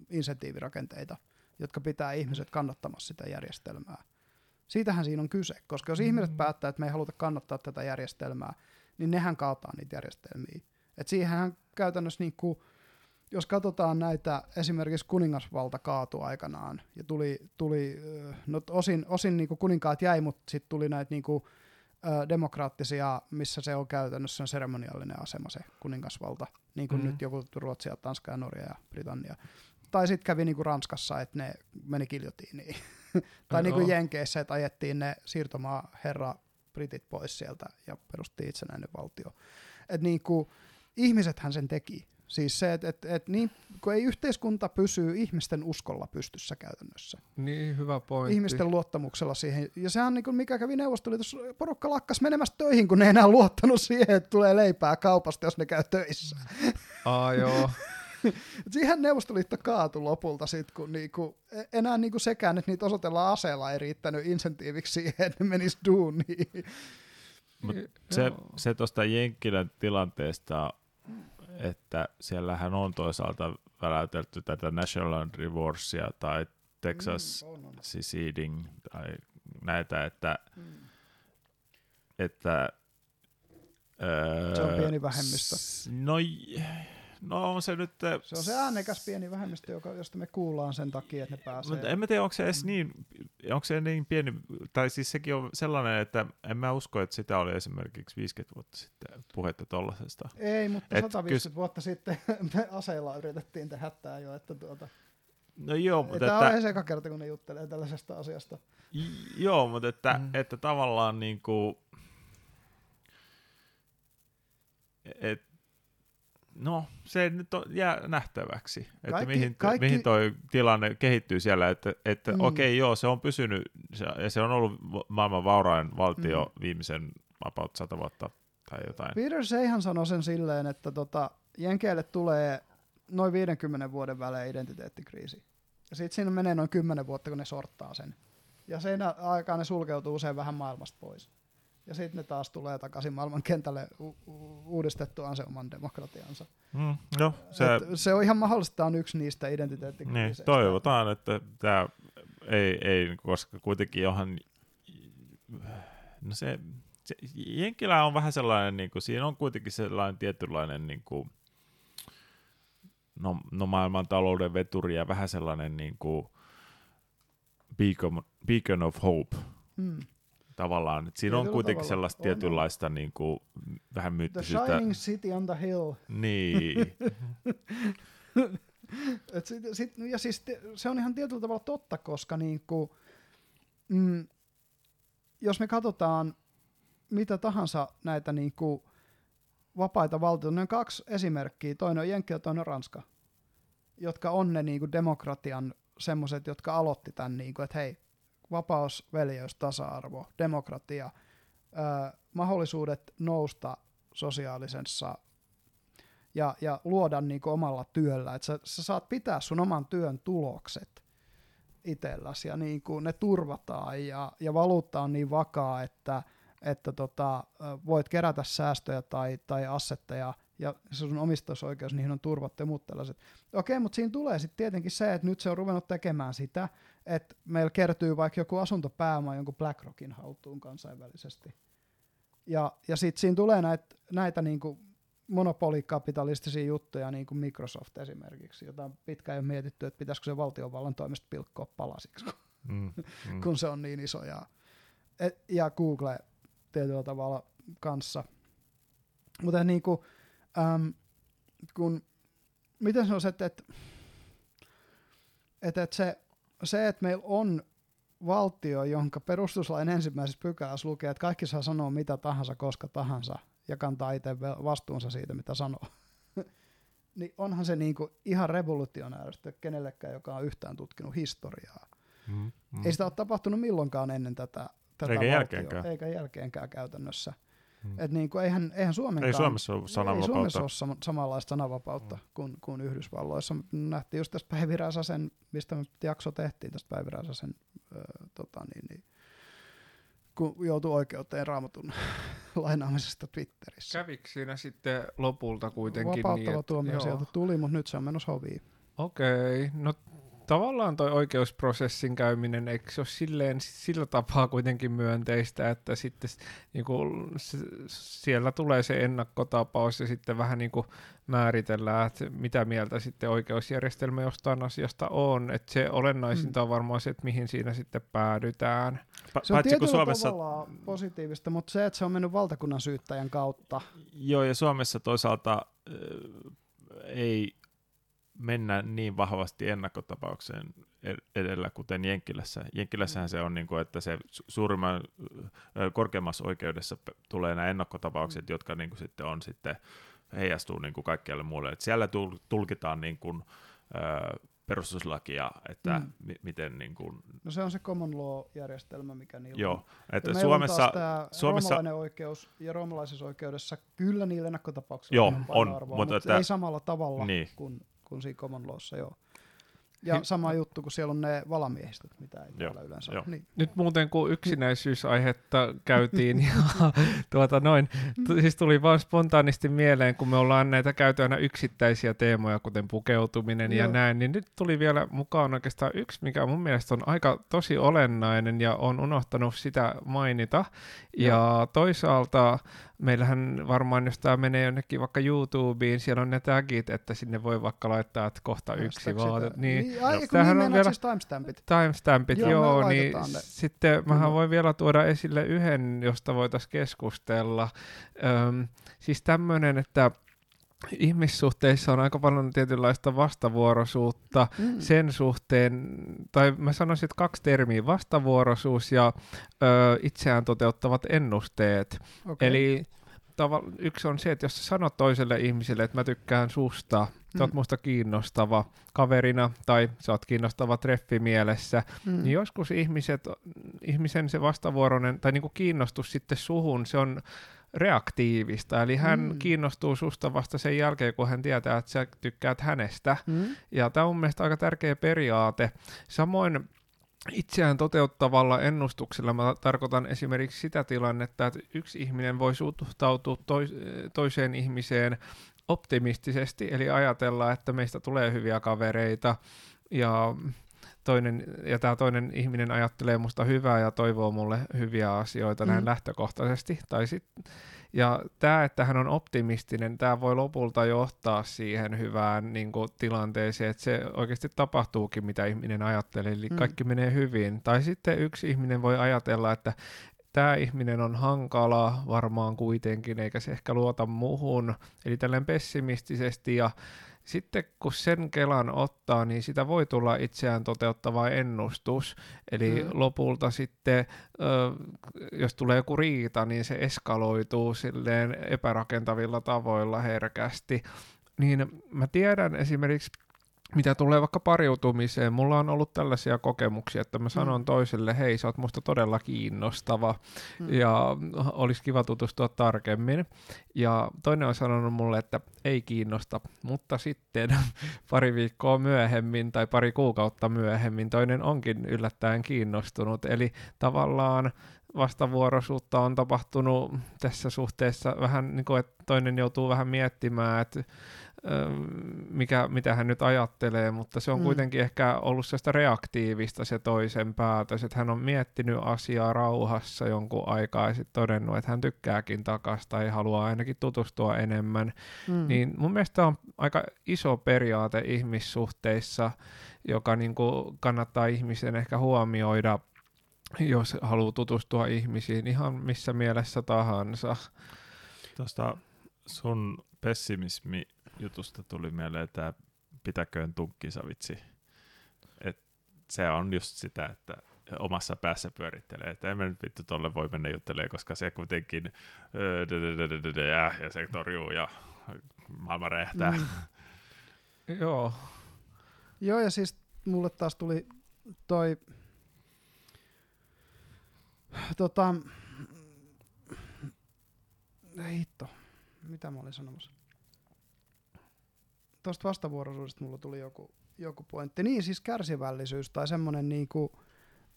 insentiivirakenteita, jotka pitää ihmiset kannattamassa sitä järjestelmää. Siitähän siinä on kyse, koska jos mm. ihmiset päättää, että me ei haluta kannattaa tätä järjestelmää, niin nehän kaataa niitä järjestelmiä. Et siihenhän käytännössä, niinku, jos katsotaan näitä, esimerkiksi kuningasvalta kaatui aikanaan, ja tuli, tuli no osin, osin niinku kuninkaat jäi, mutta sitten tuli näitä niinku, ö, demokraattisia, missä se on käytännössä seremoniallinen asema se kuningasvalta, niin kuin Mm. mm. nyt joku Ruotsi ja Tanska ja Norja ja Britannia. Tai sitten kävi niinku Ranskassa, että ne meni kiljotiiniin. tai niin kuin. Jenkeissä, että ajettiin ne siirtomaa herra britit pois sieltä ja perustiin itsenäinen valtio. Et niin kuin, ihmisethän sen teki. Siis se, että et, et niin, kun ei yhteiskunta pysyy ihmisten uskolla pystyssä käytännössä. Niin, hyvä pointti. Ihmisten luottamuksella siihen. Ja sehän niin kuin mikä kävi Neuvostoliitossa, porukka lakkas menemästä töihin, kun ne ei enää luottanut siihen, että tulee leipää kaupasta, jos ne käy töissä. Aa, joo. Siihen Neuvostoliitto kaatui lopulta sit, kun niinku, e- enää niinku sekään, että niitä osoitellaan aseella, ei riittänyt insentiiviksi siihen, että ne menis duuniin. Mut se, se tuosta Jenkkilän tilanteesta, että siellähän on toisaalta väläytelty tätä National Divorcea tai Texas Mm, on, on. seceding tai näitä, että, Mm. että öö, Se on pieni vähemmistö. s- No, no on se nyt... Se on se äänekäs pieni vähemmistö, joka, josta me kuullaan sen takia, että ne pääsee. Mutta en mä tiedä, onko se edes niin, onko se niin pieni, tai siis sekin on sellainen, että en mä usko, että sitä oli esimerkiksi 50 vuotta sitten puhetta tollasesta. Ei, mutta Et 150 vuotta sitten me aseilla yritettiin tehdä tämä jo, että tuota, No joo, mutta tämä on että, edes eka kerta, kun ne juttelee tällaisesta asiasta. j- joo, mutta että, Mm. mm. että tavallaan niinku, et, no se nyt on, jää nähtäväksi, että Kaikki- mihin, kaikki- mihin toi tilanne kehittyy siellä, että, että Mm. okei okay, joo, se on pysynyt, se, ja se on ollut maailman vaurain valtio Mm. mm. viimeisen about sata vuotta tai jotain. Peter Seihan sanoi sen silleen, että tota, Jenkeille tulee noin 50 vuoden välein identiteettikriisi. Ja sitten siinä menee noin 10 vuotta, kun ne sorttaa sen. Ja sen aikaan ne sulkeutuu usein vähän maailmasta pois. Ja sitten ne taas tulee takaisin maailman kentälle u- u- uudistettuaan se oman demokratiansa. Mm, no, se, Se, se on ihan mahdollista, tämä on yksi niistä identiteettikriiseistä. Niin, toivotaan, että tämä ei, ei, koska kuitenkin johan, no se, se Jenkkilä on vähän sellainen, niin kuin, siinä on kuitenkin sellainen tietynlainen, niin kuin, no, no maailman talouden veturi ja vähän sellainen niin kuin, beacon, beacon of hope Mm. Tavallaan. Et siinä on Tietyllä kuitenkin tavalla. sellaista On, on. tietynlaista niin kuin, vähän The myyttisyyttä. Shining City on the Hill. Niin, Et sit, sit, ja siis te, se on ihan tietyllä tavalla totta, koska niinku, mm, jos me katsotaan mitä tahansa näitä niinku vapaita valtioita, ne on kaksi esimerkkiä, toinen on Jenkki ja toinen on Ranska, jotka on ne niinku demokratian semmoiset, jotka aloitti tämän, niinku, että hei, vapaus, veljeys, tasa-arvo, demokratia, ö, mahdollisuudet nousta sosiaalisessa ja, ja luoda niin kuin omalla työllä, että sä, sä saat pitää sun oman työn tulokset itselläsi ja niin kuin ne turvataan ja, ja valuutta on niin vakaa, että, että tota, voit kerätä säästöjä tai, tai assetteja ja se sun omistusoikeus niihin on turvattu ja muut tällaiset. Okei, mutta siinä tulee sitten tietenkin se, että nyt se on ruvennut tekemään sitä, että meillä kertyy vaikka joku asuntopääoma jonkun BlackRockin haltuun kansainvälisesti. Ja, ja sitten siinä tulee näitä, näitä niinku monopolikapitalistisia juttuja, niin kuin Microsoft esimerkiksi, jota on pitkään jo mietitty, että pitäisikö se valtiovallan toimesta pilkkoa palasiksi, kun, mm, mm. kun se on niin iso. Ja, et, ja Google tietyllä tavalla kanssa. Mutta niin kuin, äm, kun miten se on se, että, että, että, että se, se, että meillä on valtio, jonka perustuslain ensimmäisessä pykälässä lukee, että kaikki saa sanoa mitä tahansa, koska tahansa, ja kantaa itse vastuunsa siitä, mitä sanoo. niin onhan se niinku ihan revolutionääristä kenellekään, joka on yhtään tutkinut historiaa. Mm, mm. Ei sitä ole tapahtunut milloinkaan ennen tätä, tätä Eikä valtioa, jälkeenkään. eikä jälkeenkään käytännössä. Mm. Et niinku, eihän, eihän Suomenkaan, Ei Suomessa ole ei sananvapautta. Suomessa ole sama, samanlaista sananvapautta mm. kuin, kuin Yhdysvalloissa. Nähtiin just tästä Päivi Räsäsen, mistä me jakso tehtiin tästä Päivi Räsäsen, äh, tota, niin, niin, kun joutui oikeuteen raamatun lainaamisesta Twitterissä. Kävikö siinä sitten lopulta kuitenkin Vapauttava niin, että- tuomio sieltä tuli, mutta nyt se on menossa hoviin. Okei, no tavallaan toi oikeusprosessin käyminen, eikö se ole silleen, sillä tapaa kuitenkin myönteistä, että sitten niin kuin, siellä tulee se ennakkotapaus ja sitten vähän niin kuin määritellään, että mitä mieltä sitten oikeusjärjestelmä jostain asiasta on. Että se olennaisinta on varmaan se, että mihin siinä sitten päädytään. Pa- Se on tietyllä Suomessa, tavalla positiivista, mutta se, että se on mennyt valtakunnan syyttäjän kautta. joo, ja Suomessa toisaalta äh, ei mennä niin vahvasti ennakkotapaukseen ed- edellä, kuten Jenkkilässä. Jenkkilässähän se on, niin kuin, että se su- suurimman korkeammassa oikeudessa tulee nämä ennakkotapaukset, Mm. jotka niin kuin, sitten on sitten heijastuu niin kuin kaikkialle muulle. Et siellä tul- tulkitaan niin kuin, perustuslakia, että Mm. mm. mi- miten niin kuin, No se on se common law-järjestelmä, mikä niillä on. joo, että Ja meillä on Suomessa, Suomessa roomalainen oikeus ja roomalaisessa oikeudessa kyllä niillä ennakkotapauksilla Joo, on, on, painoarvoa, mutta mutta että- ei samalla tavalla Niin. kuin, kuin siinä common lawssa, joo. Ja Hi- sama juttu, kun siellä on ne valamiehistöt, mitä ei Joo, yleensä joo. Niin. Nyt muuten kun yksinäisyysaihetta käytiin ja tuota noin, t- siis tuli vaan spontaanisti mieleen, kun me ollaan näitä käyty aina yksittäisiä teemoja, kuten pukeutuminen ja Joo. näin, niin nyt tuli vielä mukaan oikeastaan yksi, mikä mun mielestä on aika tosi olennainen ja on unohtanut sitä mainita. Ja toisaalta meillähän varmaan, jos tämä menee jonnekin vaikka YouTubeen, siellä on ne tagit, että sinne voi vaikka laittaa, että kohta yksi Hashtag vaate. sitä. Niin, niin ai, Tämähän niin on vielä- siis timestampit. timestampit, Joo, joo, niin ne. sitten mähän Kyllä. voin vielä tuoda esille yhden, josta voitaisiin keskustella. Öm, siis tämmöinen, että ihmissuhteissa on aika paljon tietynlaista vastavuoroisuutta Mm. sen suhteen, tai mä sanoisin, että kaksi termiä, vastavuoroisuus ja ö, itseään toteuttavat ennusteet. Okei. Eli tava, yksi on se, että jos sä sanot toiselle ihmiselle, että mä tykkään susta, sä oot Mm. musta kiinnostava kaverina tai sä oot kiinnostava treffi mielessä, Mm. niin joskus ihmiset, ihmisen se vastavuoroinen tai niinku kiinnostus sitten suhun, se on reaktiivista, eli hän Mm. kiinnostuu susta vasta sen jälkeen, kun hän tietää, että sä tykkäät hänestä. Mm. Ja tämä on mun mielestä aika tärkeä periaate. Samoin itseään toteuttavalla ennustuksella mä tarkoitan esimerkiksi sitä tilannetta, että yksi ihminen voi suhtautua tois- toiseen ihmiseen optimistisesti, eli ajatella, että meistä tulee hyviä kavereita, ja toinen, ja tämä toinen ihminen ajattelee musta hyvää ja toivoo mulle hyviä asioita näin Mm. lähtökohtaisesti. Tai sit, ja tämä, että hän on optimistinen, tämä voi lopulta johtaa siihen hyvään niin kuin, tilanteeseen, että se oikeasti tapahtuukin, mitä ihminen ajattelee, eli Mm. kaikki menee hyvin. Tai sitten yksi ihminen voi ajatella, että tämä ihminen on hankala varmaan kuitenkin, eikä se ehkä luota muuhun, eli tällainen pessimistisesti ja sitten kun sen kelan ottaa, niin sitä voi tulla itseään toteuttava ennustus. Eli Mm. lopulta sitten, jos tulee joku riita, niin se eskaloituu silleen epärakentavilla tavoilla herkästi. Niin mä tiedän esimerkiksi, mitä tulee vaikka pariutumiseen, mulla on ollut tällaisia kokemuksia, että mä sanon Mm. toiselle, hei sä oot musta todella kiinnostava, Mm. ja olisi kiva tutustua tarkemmin. Ja toinen on sanonut mulle, että ei kiinnosta, mutta sitten pari viikkoa myöhemmin tai pari kuukautta myöhemmin toinen onkin yllättäen kiinnostunut. Eli tavallaan vastavuoroisuutta on tapahtunut tässä suhteessa vähän niin kuin, että toinen joutuu vähän miettimään, että mikä, mitä hän nyt ajattelee, mutta se on Mm. kuitenkin ehkä ollut sellaista reaktiivista se toisen päätös, että hän on miettinyt asiaa rauhassa jonkun aikaa ja sitten todennut, että hän tykkääkin takasta tai haluaa ainakin tutustua enemmän. Mm. Niin mun mielestä on aika iso periaate ihmissuhteissa, joka niin kuin kannattaa ihmisen ehkä huomioida, jos haluaa tutustua ihmisiin ihan missä mielessä tahansa. Tuosta sun pessimismi jutusta tuli mieleen tämä pitäköön tunkkinsa vitsi. Et se on just sitä, että omassa päässä pyörittelee, että en mä nyt vittu tolle voi mennä juttelemaan, koska se kuitenkin ja, se torjuu ja maailma räjähtää. Mm. Joo. Joo, ja siis mulle taas tuli toi tota, hitto, mitä mä olin sanomassa? Tuosta vastavuoroisuudesta mulla tuli joku, joku pointti. Niin, siis kärsivällisyys tai semmoinen niinku,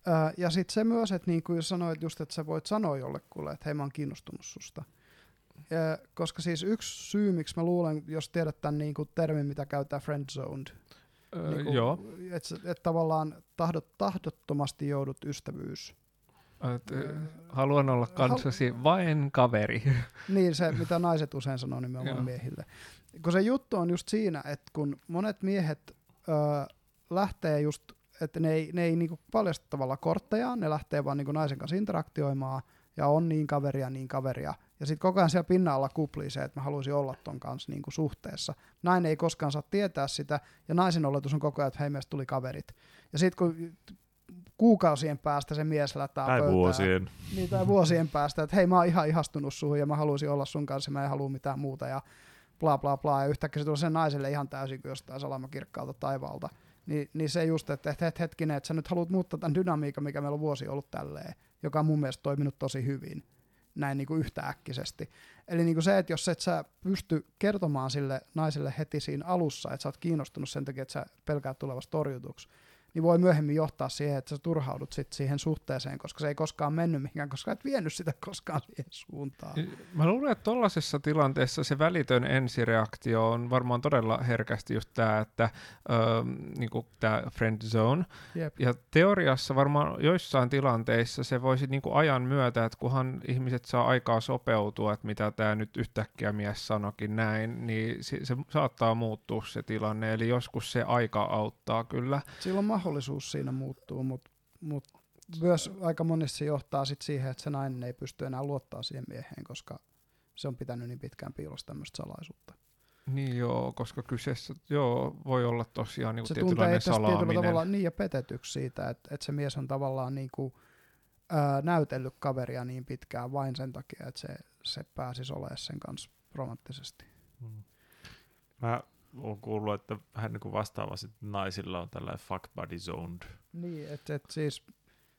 ää, ja sitten se myös, että niinku, jos sanoit just, että sä voit sanoa jollekulle, että hei mä oon kiinnostunut susta. Ja, koska siis yksi syy, miksi mä luulen, jos tiedät tämän niinku termin, mitä käytetään friend zoned, Öö, niinku, joo. että et tavallaan tahdot, tahdottomasti joudut ystävyys. Et, haluan olla kanssasi vain kaveri. Niin se, mitä naiset usein sanoo nimenomaan miehille. Kun se juttu on just siinä, että kun monet miehet ö, lähtee just, että ne ei, ne ei niinku paljasta tavallaan korttejaan, ne lähtee vaan niinku naisen kanssa interaktioimaan ja on niin kaveria, niin kaveria. Ja sitten koko ajan siellä pinnalla kuplii se, että mä haluaisin olla ton kanssa niinku suhteessa. Nainen ei koskaan saa tietää sitä, ja naisen oletus on koko ajan, että hei, meistä tuli kaverit. Ja sitten kun kuukausien päästä se mies lätää Tai pöytään, vuosien. niin, tai vuosien päästä, että hei mä oon ihan ihastunut suhun ja mä haluaisin olla sun kanssa, mä en halua mitään muuta ja bla bla bla, ja yhtäkkiä se tulee sen naiselle ihan täysin kuin jostain salamakirkkaalta taivaalta. Ni, niin se just, että, että et, hetkinen, että sä nyt haluat muuttaa tämän dynamiikan, mikä meillä on vuosi ollut tälleen, joka on mun mielestä toiminut tosi hyvin, näin niin kuin yhtääkkisesti. Eli niin kuin se, että jos et sä pysty kertomaan sille naiselle heti siinä alussa, että sä oot kiinnostunut sen takia, että sä pelkäät tulevasta torjutuksi, niin voi myöhemmin johtaa siihen, että sä turhaudut sit siihen suhteeseen, koska se ei koskaan mennyt mihinkään, koska et vienyt sitä koskaan siihen suuntaan. Mä luulen, että tuollaisessa tilanteessa se välitön ensireaktio on varmaan todella herkästi just tämä, että öö, niinku tämä friend zone. Jep. Ja teoriassa varmaan joissain tilanteissa se voisi niinku ajan myötä, että kunhan ihmiset saa aikaa sopeutua, että mitä tämä nyt yhtäkkiä mies sanokin näin, niin se, se saattaa muuttua se tilanne. Eli joskus se aika auttaa kyllä. Silloin mahdollisuus siinä muuttuu, mutta mut myös aika monesti se johtaa sit siihen, että se nainen ei pysty enää luottaa siihen mieheen, koska se on pitänyt niin pitkään piilossa tämmöistä salaisuutta. Niin joo, koska kyseessä joo, voi olla tosiaan niinku se tuntee tietynlainen salaaminen. tavalla niin ja petetyksi siitä, että, että se mies on tavallaan niin kuin, ää, näytellyt kaveria niin pitkään vain sen takia, että se, se pääsisi olemaan sen kanssa romanttisesti. Mm. Mä oon kuullut, että vähän niin kuin vastaavasti naisilla on tällainen fuck buddy zoned. Niin, että et siis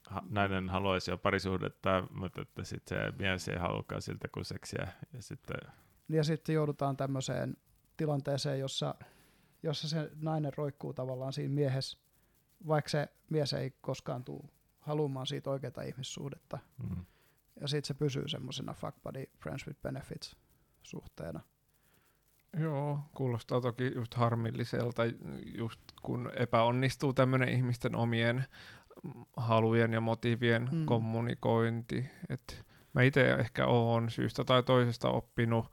Ha- nainen haluaisi jo parisuhdetta, mutta että sit se mies ei halukaan siltä kuin seksiä. Ja sitten, ja sitten joudutaan tämmöiseen tilanteeseen, jossa, jossa se nainen roikkuu tavallaan siinä miehessä, vaikka se mies ei koskaan tule haluamaan siitä oikeaa ihmissuhdetta. mm. Ja sitten se pysyy semmoisena fuck buddy, friends with benefits suhteena. Joo, kuulostaa toki just harmilliselta, just kun epäonnistuu tämmöinen ihmisten omien mm, halujen ja motiivien Mm. mm. kommunikointi. Et mä itse ehkä oon syystä tai toisesta oppinut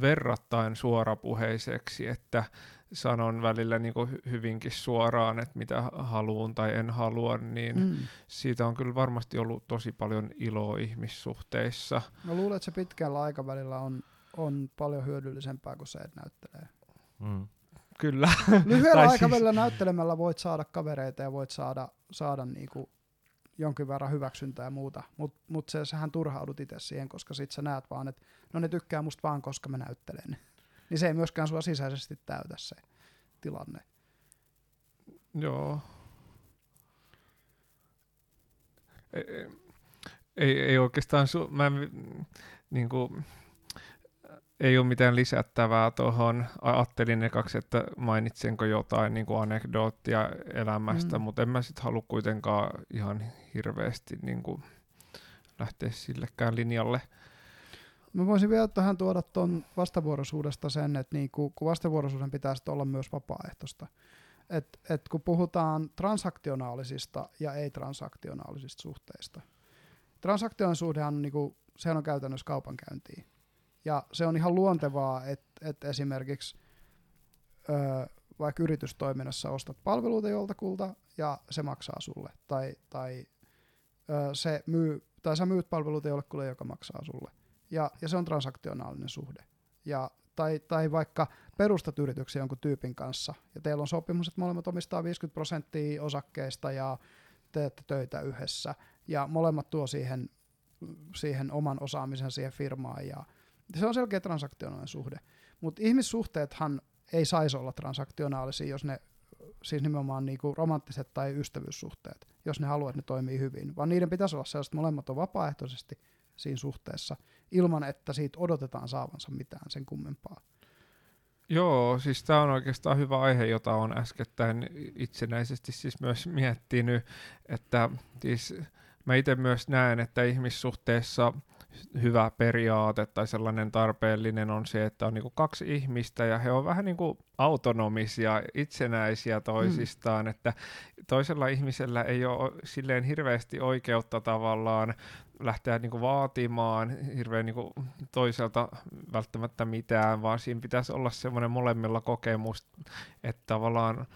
verrattain suorapuheiseksi, että sanon välillä niin hyvinkin suoraan, että mitä haluan tai en halua, niin mm. Mm. siitä on kyllä varmasti ollut tosi paljon iloa ihmissuhteissa. Mä luulen, että se pitkällä aikavälillä on, on paljon hyödyllisempää kuin se, että näyttelee. Mm. Kyllä. Lyhyellä siis- aikavälillä näyttelemällä voit saada kavereita ja voit saada, saada niinku jonkin verran hyväksyntää ja muuta, mutta mut se, sähän turhaudut itse siihen, koska sit sä näet vaan, että no ne tykkää musta vaan, koska mä näyttelen. Niin se ei myöskään sua sisäisesti täytä se tilanne. Joo. Ei, ei, ei oikeastaan, su- mä en, niin kuin, ei ole mitään lisättävää tuohon. Ajattelin ekaksi, että mainitsenko jotain niin kuin anekdoottia elämästä, Mm. mutta en mä sitten halua kuitenkaan ihan hirveästi niin kuin, lähteä sillekään linjalle. Mä voisin vielä tähän tuoda tuon vastavuoroisuudesta sen, että niinku, kun vastavuoroisuuden pitää sit olla myös vapaaehtoista. Et, et kun puhutaan transaktionaalisista ja ei-transaktionaalisista suhteista. Transaktionaalinen suhde on, niinku, sehän on käytännössä kaupankäyntiä. Ja se on ihan luontevaa, että et esimerkiksi ö, vaikka yritystoiminnassa ostat palveluita joltakulta ja se maksaa sulle. Tai, tai, ö, se myy, tai sä myyt palveluita jollekulle, joka maksaa sulle ja, ja se on transaktionaalinen suhde. ja, tai, tai vaikka perustat yrityksen jonkun tyypin kanssa ja teillä on sopimus, että molemmat omistaa 50 prosenttia osakkeista ja teette töitä yhdessä ja molemmat tuo siihen, siihen oman osaamisen siihen firmaan ja se on selkeä transaktionaalinen suhde. Mutta ihmissuhteethan ei saisi olla transaktionaalisia, jos ne siis nimenomaan niinku romanttiset tai ystävyyssuhteet, jos ne haluaa, että ne toimii hyvin, vaan niiden pitäisi olla sellaiset, että molemmat on vapaaehtoisesti siinä suhteessa, ilman että siitä odotetaan saavansa mitään sen kummempaa. Joo, siis tämä on oikeastaan hyvä aihe, jota on äskettäin itsenäisesti siis myös miettinyt, että siis mä itse myös näen, että ihmissuhteessa hyvä periaate tai sellainen tarpeellinen on se, että on niinku kaksi ihmistä ja he on vähän niinku autonomisia, itsenäisiä toisistaan, mm. että toisella ihmisellä ei ole silleen hirveästi oikeutta tavallaan lähteä niinku vaatimaan hirveän niinku toiselta välttämättä mitään, vaan siinä pitäisi olla semmoinen molemmilla kokemus, että tavallaan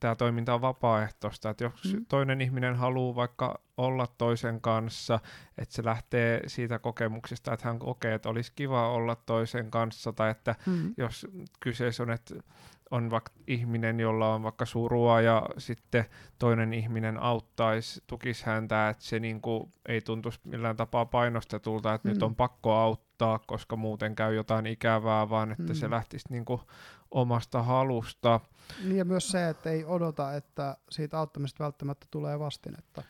tämä toiminta on vapaaehtoista, että jos mm. toinen ihminen haluaa vaikka olla toisen kanssa, että se lähtee siitä kokemuksesta, että hän kokee, että olisi kiva olla toisen kanssa, tai että mm. jos kyseessä on, että on vaikka ihminen, jolla on vaikka surua ja sitten toinen ihminen auttaisi, tukisi häntä, että se niinku ei tuntuisi millään tapaa painostetulta, että mm. nyt on pakko auttaa, koska muuten käy jotain ikävää, vaan että mm. se lähtisi niinku omasta halusta. Niin ja myös se, että ei odota, että siitä auttamista välttämättä tulee vastinetta.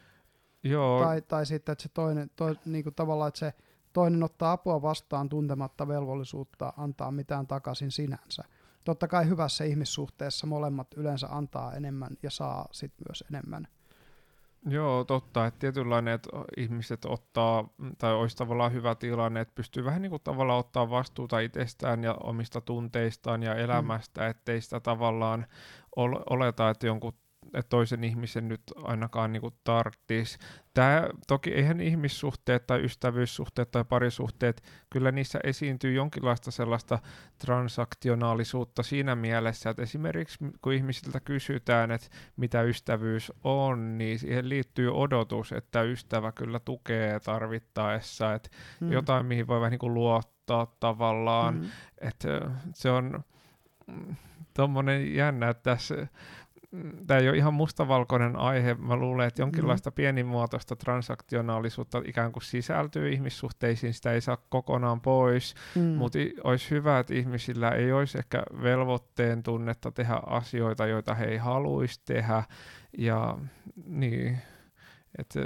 Joo. Tai, tai sitten, että se toinen, to, niin kuin tavallaan, että se toinen ottaa apua vastaan tuntematta velvollisuutta antaa mitään takaisin sinänsä. Totta kai hyvässä ihmissuhteessa molemmat yleensä antaa enemmän ja saa sitten myös enemmän. Joo, totta, että tietynlainen, että ihmiset ottaa, tai olisi tavallaan hyvä tilanne, että pystyy vähän niin kuin tavallaan ottaa vastuuta itsestään ja omista tunteistaan ja elämästä, mm. ettei sitä tavallaan oleta, että jonkun että toisen ihmisen nyt ainakaan niinku tarttis. Tää, toki eihän ihmissuhteet tai ystävyyssuhteet tai parisuhteet, kyllä niissä esiintyy jonkinlaista sellaista transaktionaalisuutta siinä mielessä, että esimerkiksi kun ihmisiltä kysytään, että mitä ystävyys on, niin siihen liittyy odotus, että ystävä kyllä tukee tarvittaessa, että hmm. jotain mihin voi vähän niin kuin luottaa tavallaan, hmm. että se on mm, tuommoinen jännä, että tässä tämä ei ole ihan mustavalkoinen aihe. Mä luulen, että jonkinlaista mm. pienimuotoista transaktionaalisuutta ikään kuin sisältyy ihmissuhteisiin, sitä ei saa kokonaan pois, mm. mutta olisi hyvä, että ihmisillä ei olisi ehkä velvoitteen tunnetta tehdä asioita, joita he ei haluaisi tehdä. Ja niin, että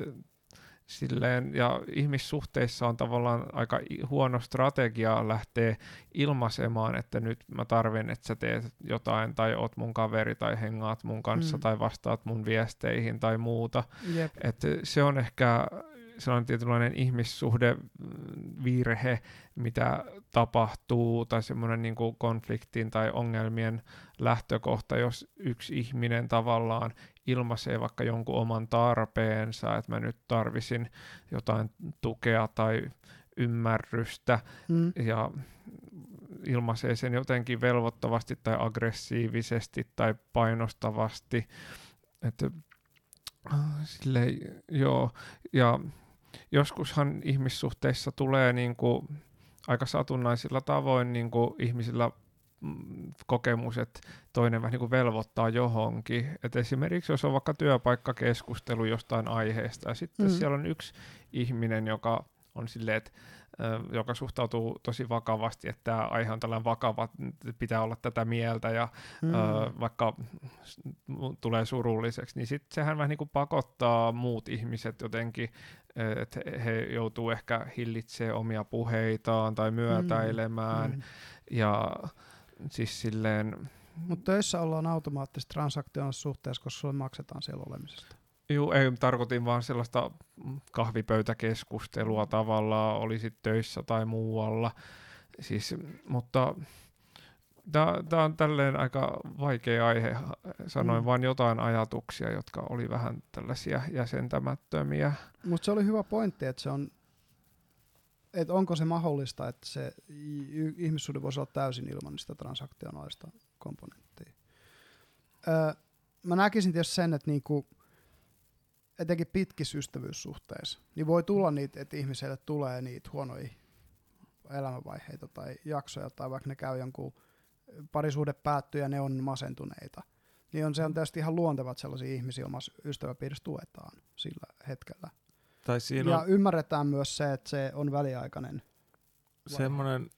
silleen, ja ihmissuhteissa on tavallaan aika huono strategia lähteä ilmaisemaan, että nyt mä tarvin, että sä teet jotain, tai oot mun kaveri, tai hengaat mun kanssa, mm. tai vastaat mun viesteihin, tai muuta. Yep. Et se on ehkä sellainen tietynlainen ihmissuhdevirhe, mitä tapahtuu, tai semmoinen niin konfliktin tai ongelmien lähtökohta, jos yksi ihminen tavallaan ilmaisee vaikka jonkun oman tarpeensa, että mä nyt tarvisin jotain tukea tai ymmärrystä, mm. ja ilmaisee sen jotenkin velvoittavasti tai aggressiivisesti tai painostavasti, että sille, joo, ja joskushan ihmissuhteissa tulee niin kuin aika satunnaisilla tavoin niin kuin ihmisillä kokemus, että toinen vähän niin kuin velvoittaa johonkin. Et esimerkiksi jos on vaikka työpaikkakeskustelu jostain aiheesta ja sitten mm. siellä on yksi ihminen, joka on silleen, että joka suhtautuu tosi vakavasti, että tämä aihe on tällainen vakava, pitää olla tätä mieltä ja mm. vaikka tulee surulliseksi, niin sitten sehän vähän niin kuin pakottaa muut ihmiset jotenkin, että he joutuu ehkä hillitsemään omia puheitaan tai myötäilemään mm. ja siis silleen... Mutta töissä ollaan automaattisesti transaktionaalisessa suhteessa, koska sulle maksetaan siellä olemisesta. Joo, ei, tarkoitin vaan sellaista kahvipöytäkeskustelua tavallaan, olisi töissä tai muualla. Siis, mutta tämä on tälleen aika vaikea aihe. Sanoin mm. vain jotain ajatuksia, jotka oli vähän tällaisia jäsentämättömiä. Mutta se oli hyvä pointti, että se on että onko se mahdollista, että se ihmissuhde voisi olla täysin ilman sitä transaktionaalista komponenttia. Öö, mä näkisin tietysti sen, että niinku, etenkin pitkissä ystävyyssuhteissa, niin voi tulla niitä, että ihmiselle tulee niitä huonoja elämänvaiheita tai jaksoja, tai vaikka ne käy jonkun parisuhde päättyy ja ne on masentuneita, niin on, se on tietysti ihan luonteva, että sellaisia ihmisiä omassa ystäväpiirissä tuetaan sillä hetkellä. Tai siinä ja on ymmärretään myös se, että se on väliaikainen. semmoinen,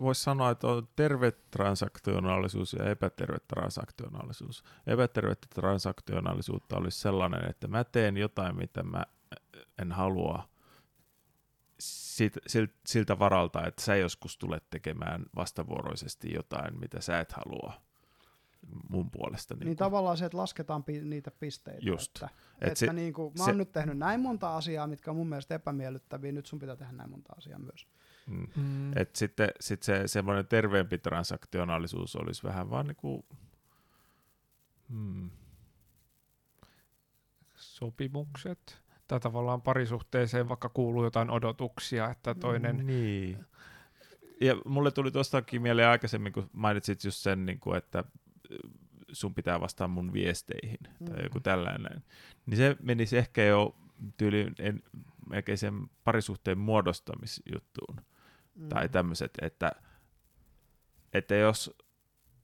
voisi sanoa, että on terve transaktionaalisuus ja epäterve transaktionaalisuus. Epätervettä transaktionaalisuutta olisi sellainen, että mä teen jotain, mitä mä en halua siltä varalta, että sä joskus tulet tekemään vastavuoroisesti jotain, mitä sä et halua mun puolesta. Niin, niin tavallaan se, että lasketaan pi- niitä pisteitä. Just. Että, Et että se- niin kuin, mä se- oon nyt tehnyt näin monta asiaa, mitkä on mun mielestä epämiellyttäviä, nyt sun pitää tehdä näin monta asiaa myös. Mm. Mm. Et sitten sit se semmoinen terveempi transaktionaalisuus olisi vähän vaan niinku, hmm, sopimukset. Tai tavallaan parisuhteeseen vaikka kuuluu jotain odotuksia, että toinen... Niin. Ja mulle tuli tuostakin mieleen aikaisemmin, kun mainitsit just sen, niin kuin, että sun pitää vastata mun viesteihin tai Mm. joku tällainen. Niin se menisi ehkä jo tyyliin en, melkein sen parisuhteen muodostamisjuttuun. Mm. Tai tämmöiset, että, että jos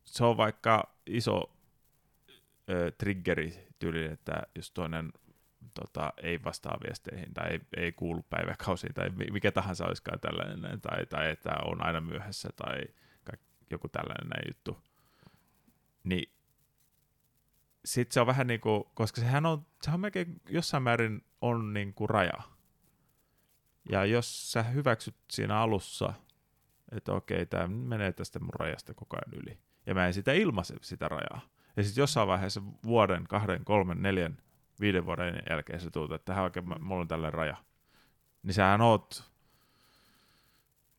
se on vaikka iso ö, triggeri tyyli, että jos toinen tota, ei vastaa viesteihin tai ei, ei kuulu päiväkausiin tai mi- mikä tahansa olisikaan tällainen, tai, tai että on aina myöhässä tai joku tällainen juttu, niin sitten se on vähän niin kuin, koska sehän on, sehän melkein jossain määrin on niin kuin raja. Ja jos sä hyväksyt siinä alussa, että okei, tämä menee tästä mun rajasta koko ajan yli, ja mä en sitä ilmaise sitä rajaa, ja sitten jossain vaiheessa vuoden, kahden, kolmen, neljän, viiden vuoden jälkeen se tuut, että tähän oikein mulla on tällainen raja, niin sähän oot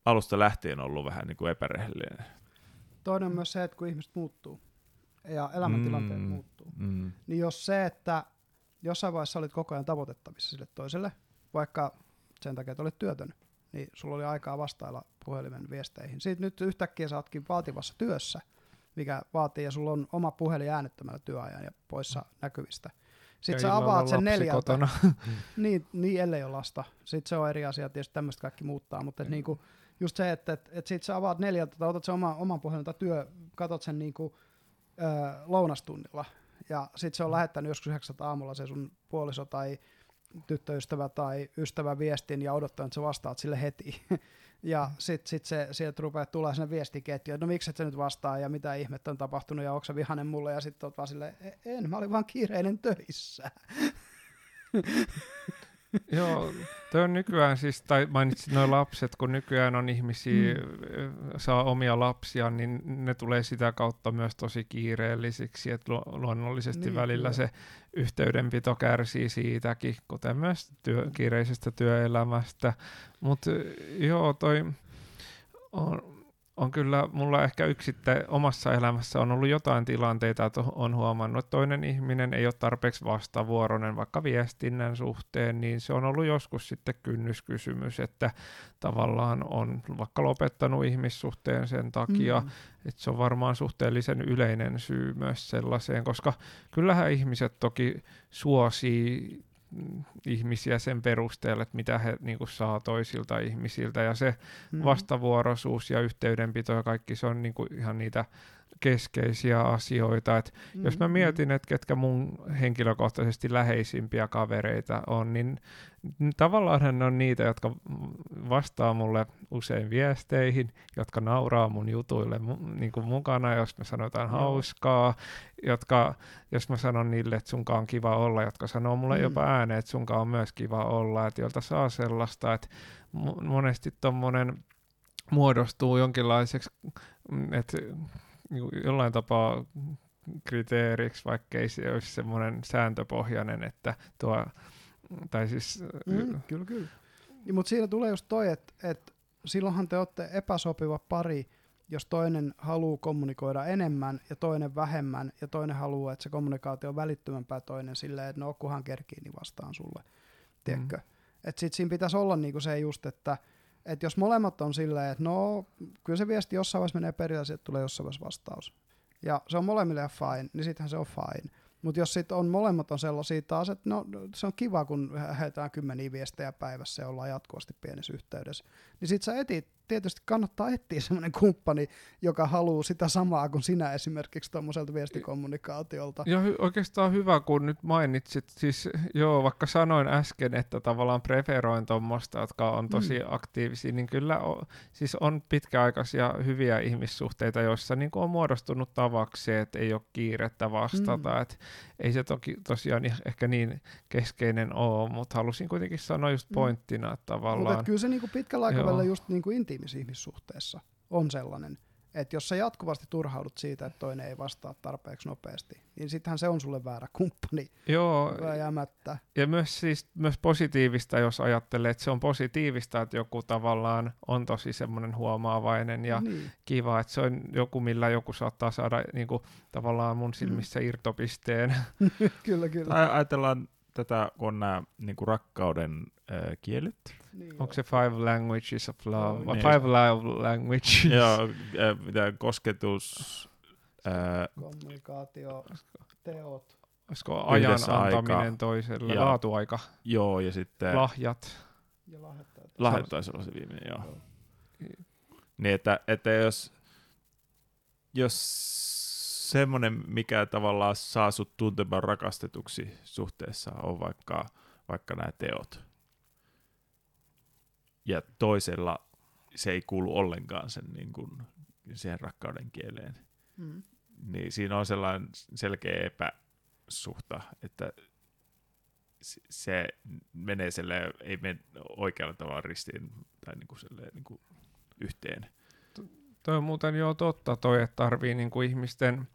alusta lähtien ollut vähän niin kuin epärehellinen. Toinen on myös se, että kun ihmiset muuttuu ja elämäntilanteet Mm. muuttuu, Mm. niin jos se, että jossain vaiheessa olit koko ajan tavoitettavissa sille toiselle, vaikka sen takia, että olit työtön, niin sulla oli aikaa vastailla puhelimen viesteihin. Sitten nyt yhtäkkiä sä ootkin vaativassa työssä, mikä vaatii, ja sulla on oma puhelin äänettömällä työajan ja poissa näkyvistä. Sitten Ja sä avaat sen neljältä. Kotona. Niin, niin, ellei ole lasta. Sitten se on eri asia, tietysti tämmöistä kaikki muuttaa, mutta et niinku, just se, että et, et sit sä avaat neljältä tai otat sen oma, oman puhelin tai työ, katot sen niinku, ö, lounastunnilla, ja sit se on lähettänyt joskus yhdeksältä aamulla se sun puoliso tai tyttöystävä tai ystävä viestin ja odottaa, että sä vastaat sille heti. ja sit, sit se, sieltä rupeaa tulee sinne viestiketju, että no miksi et sä nyt vastaa ja mitä ihmettä on tapahtunut ja onko sä vihanen mulle ja sitten oot vaan silleen, "E- en, mä olin vaan kiireinen töissä. Joo, toi on nykyään siis, tai mainitsit noin lapset, kun nykyään on ihmisiä, Mm. mm. saa omia lapsia, niin ne tulee sitä kautta myös tosi kiireellisiksi, että lu- luonnollisesti Niin, niin, välillä kyllä. se yhteydenpito kärsii siitäkin, kuten myös työ, kiireisestä työelämästä. Mutta joo, toi on, on kyllä, mulla ehkä yksittäin omassa elämässä on ollut jotain tilanteita, että on huomannut, että toinen ihminen ei ole tarpeeksi vastavuoroinen vaikka viestinnän suhteen, niin se on ollut joskus sitten kynnyskysymys, että tavallaan on vaikka lopettanut ihmissuhteen sen takia, Mm. että se on varmaan suhteellisen yleinen syy myös sellaiseen, koska kyllähän ihmiset toki suosii ihmisiä sen perusteella, että mitä he niin kuin, saa toisilta ihmisiltä, ja se Mm. vastavuoroisuus ja yhteydenpito ja kaikki, se on niin kuin, ihan niitä keskeisiä asioita, että Mm. jos mä mm. mietin, että ketkä mun henkilökohtaisesti läheisimpiä kavereita on, niin tavallaan ne on niitä, jotka vastaa mulle usein viesteihin, jotka nauraa mun jutuille mu- niin kuin mukana, jos me sanotaan Joo. hauskaa, jotka, jos mä sanon niille, että sunkaan on kiva olla, jotka sanoo mulle Mm. jopa ääneen, että sunkaan on myös kiva olla, että jolta saa sellaista, että mo- monesti tommonen muodostuu jonkinlaiseksi, mm, että jollain tapaa kriteeriksi, vaikkei se olisi semmoinen sääntöpohjainen, että tuo, tai siis Mm, kyllä, kyllä. Mutta siinä tulee just toi, että et silloinhan te olette epäsopiva pari, jos toinen haluaa kommunikoida enemmän ja toinen vähemmän, ja toinen haluaa, että se kommunikaatio on välittömämpää toinen silleen, että no kunhan kerkii, niin vastaan sulle. Tiedätkö? Mm. Että sit siinä pitäisi olla niinku se just, että et jos molemmat on silleen, että no kyllä se viesti jossain vaiheessa menee perille sieltä tulee jossain vaiheessa vastaus. Ja se on molemmille fine, niin sittenhän se on fine. Mutta jos sitten on molemmat on sellaisia taas, että no, se on kiva, kun heitään kymmeniä viestejä päivässä ja ollaan jatkuvasti pienessä yhteydessä, niin sitten sä etit tietysti kannattaa etsiä semmoinen kumppani, joka haluaa sitä samaa kuin sinä esimerkiksi tuommoiselta viestikommunikaatiolta. Ja hy- oikeastaan hyvä, kun nyt mainitsit, siis joo, vaikka sanoin äsken, että tavallaan preferoin tuommoista, jotka on tosi mm. aktiivisia, niin kyllä on, siis on pitkäaikaisia hyviä ihmissuhteita, joissa niin on muodostunut tavaksi, että ei ole kiirettä vastata, mm. että ei se toki tosiaan ehkä niin keskeinen ole, mutta halusin kuitenkin sanoa just mm. pointtina, että tavallaan... Mutta kyllä se niin pitkällä aikavälillä just niin kuin intiimissä ihmissuhteessa on sellainen, että jos sä jatkuvasti turhaudut siitä, että toinen ei vastaa tarpeeksi nopeasti, niin sittenhän se on sulle väärä kumppani. Joo. Väjämättä. Ja myös, siis, myös positiivista, jos ajattelee, että se on positiivista, että joku tavallaan on tosi semmoinen huomaavainen ja niin. kiva, että se on joku, millä joku saattaa saada niin kuin, tavallaan mun silmissä mm. irtopisteen. kyllä, kyllä. Ajatellaan tätä, kun nämä niin kuin rakkauden äh, kielet. Niin Onko se Five Languages of Love? No, niin. Five Love Languages? Joo, äh, mitä kosketus... Äh, Kommunikaatio, teot. Olisiko ajan antaminen aika. toiselle, ja, laatuaika? Joo, ja sitten... Lahjat. Ja lahjat taisi olla se viimeinen, joo. joo. Niin, että, että jos, jos semmoinen, mikä tavallaan saa sut tuntemaan rakastetuksi suhteessa, on vaikka, vaikka nämä teot. Ja toisella se ei kuulu ollenkaan sen niin kuin, siihen rakkauden kieleen. Mm. Niin siinä on sellainen selkeä epäsuhta, että se menee sille, ei mene oikealla tavalla ristiin tai niin kuin silleen, niin kuin yhteen. Toi on muuten jo totta toi, että tarvii niin kuin ihmisten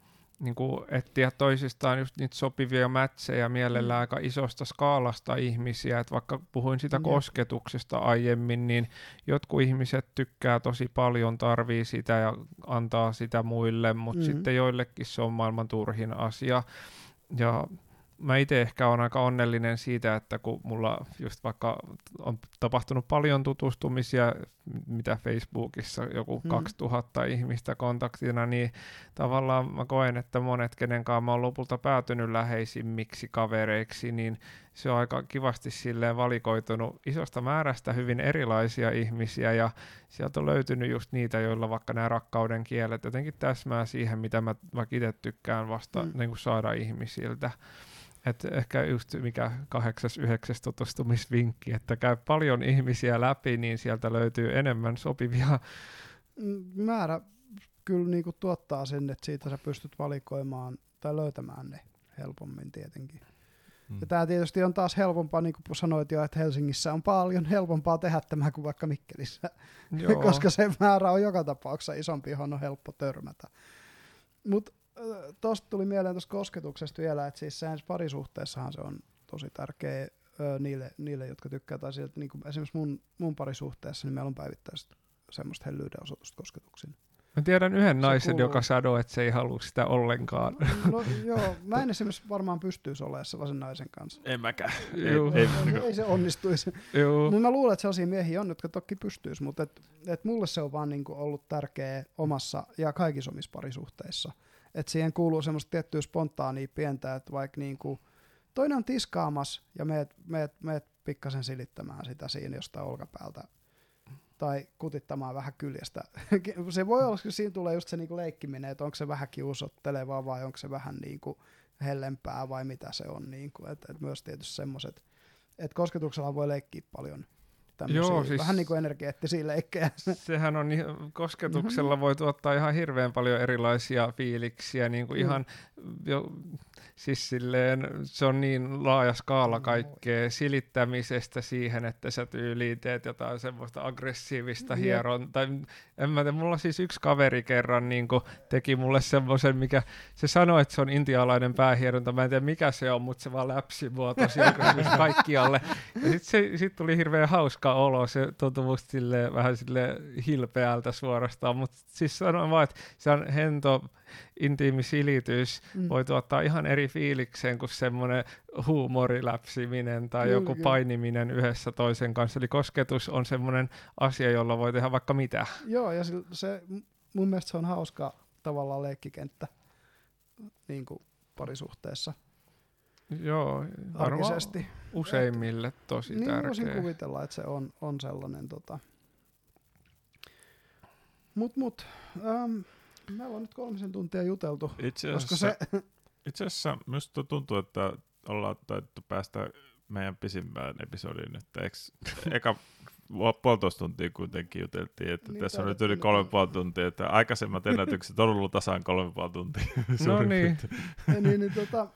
niin kuin etsiä toisistaan just niitä sopivia mätsejä mielellään mm. aika isosta skaalasta ihmisiä, että vaikka puhuin sitä mm. kosketuksesta aiemmin, niin jotkut ihmiset tykkää tosi paljon, tarvii sitä ja antaa sitä muille, mutta mm. sitten joillekin se on maailman turhin asia. Ja mä itse ehkä olen aika onnellinen siitä, että kun mulla just vaikka on tapahtunut paljon tutustumisia, mitä Facebookissa joku hmm. 2000 ihmistä kontaktina, niin tavallaan mä koen, että monet, kenen kanssa mä oon lopulta päätynyt läheisimmiksi kavereiksi, niin se on aika kivasti silleen valikoitunut isosta määrästä hyvin erilaisia ihmisiä ja sieltä on löytynyt just niitä, joilla vaikka nämä rakkauden kielet jotenkin täsmää siihen, mitä mä vaikka itse tykkään vasta mm. niin kuin saada ihmisiltä. Et ehkä just mikä kahdeksas, yhdeksäs tutustumisvinkki, että käy paljon ihmisiä läpi, niin sieltä löytyy enemmän sopivia. Mm, määrä kyllä niinku tuottaa sen, että siitä sä pystyt valikoimaan tai löytämään ne helpommin tietenkin. Hmm. Ja tämä tietysti on taas helpompaa, niin kuin sanoit jo, että Helsingissä on paljon helpompaa tehdä tämä kuin vaikka Mikkelissä, Joo. koska se määrä on joka tapauksessa isompi, johon on helppo törmätä. Mutta tuosta tuli mieleen tuosta kosketuksesta vielä, että siis sehän parisuhteessahan se on tosi tärkeä ö, niille, niille, jotka tykkää, tai sieltä, niin kuin esimerkiksi mun, mun parisuhteessa, niin meillä on päivittäistä semmoista hellyyden osoitusta kosketuksiin. Mä tiedän yhden se naisen, kuuluu. joka sanoo, että se ei halua sitä ollenkaan. No, no joo, mä en esimerkiksi varmaan pystyisi olemaan sellaisen naisen kanssa. En mäkään. Ei, ei, ei, ei se onnistuisi. Mutta mä luulen, että sellaisia miehiä on, jotka toki pystyisi, mutta et, et mulle se on vaan niinku ollut tärkeä omassa ja kaikissa omissa parisuhteissa – että siihen kuuluu semmoista tiettyä spontaania pientä, että vaikka niinku, toinen on tiskaamassa ja meet, meet, meet pikkasen silittämään sitä siinä jostain olkapäältä tai kutittamaan vähän kyljestä. se voi olla, että siinä tulee just se niinku leikkiminen, että onko se vähän kiusottelevaa vai onko se vähän niinku hellempää vai mitä se on. Niinku. Et, et myös tietysti semmoiset, että kosketuksella voi leikkiä paljon Joo, siis vähän niin kuin energeettisiä leikkejä. Sehän on, kosketuksella voi tuottaa ihan hirveän paljon erilaisia fiiliksiä, niin kuin mm. ihan jo, siis silleen, se on niin laaja skaala kaikkea. silittämisestä siihen, että sä tyyliin teet jotain semmoista aggressiivista hieron, tai en mä tiedä, mulla siis yksi kaveri kerran niin teki mulle semmoisen, mikä se sanoi, että se on intialainen päähieronta, mä en tiedä mikä se on, mutta se vaan läpsi mua tosiaan kaikkialle. Ja sitten sit tuli hirveän hauska olo, se tuntui musta silleen, vähän sille hilpeältä suorastaan, mutta siis sanoin vaan, että se on hento, intiimi silitys mm. voi tuottaa ihan eri fiilikseen kuin semmoinen huumoriläpsiminen tai kyllä, joku painiminen yhdessä toisen kanssa. Eli kosketus on semmoinen asia, jolla voi tehdä vaikka mitä. Joo, ja se, se mun mielestä se on hauska tavallaan leikkikenttä niin kuin parisuhteessa. Joo, varmaan arkisesti. useimmille tosi Niin voisin tärkeä. kuvitella, että se on, on sellainen. Tota. Mut, mut. Me ollaan nyt kolmisen tuntia juteltu. Itse asiassa, se, itse asiassa minusta tuntuu, että ollaan taidettu päästä meidän pisimpään episodiin nyt. Eikö eka pu- puolitoista tuntia kuitenkin juteltiin, että Niin, tässä on nyt yli kolme puoli tuntia, että aikaisemmat ennätykset on ollut tasaan kolme puoli tuntia. No niin, niin, niin tota,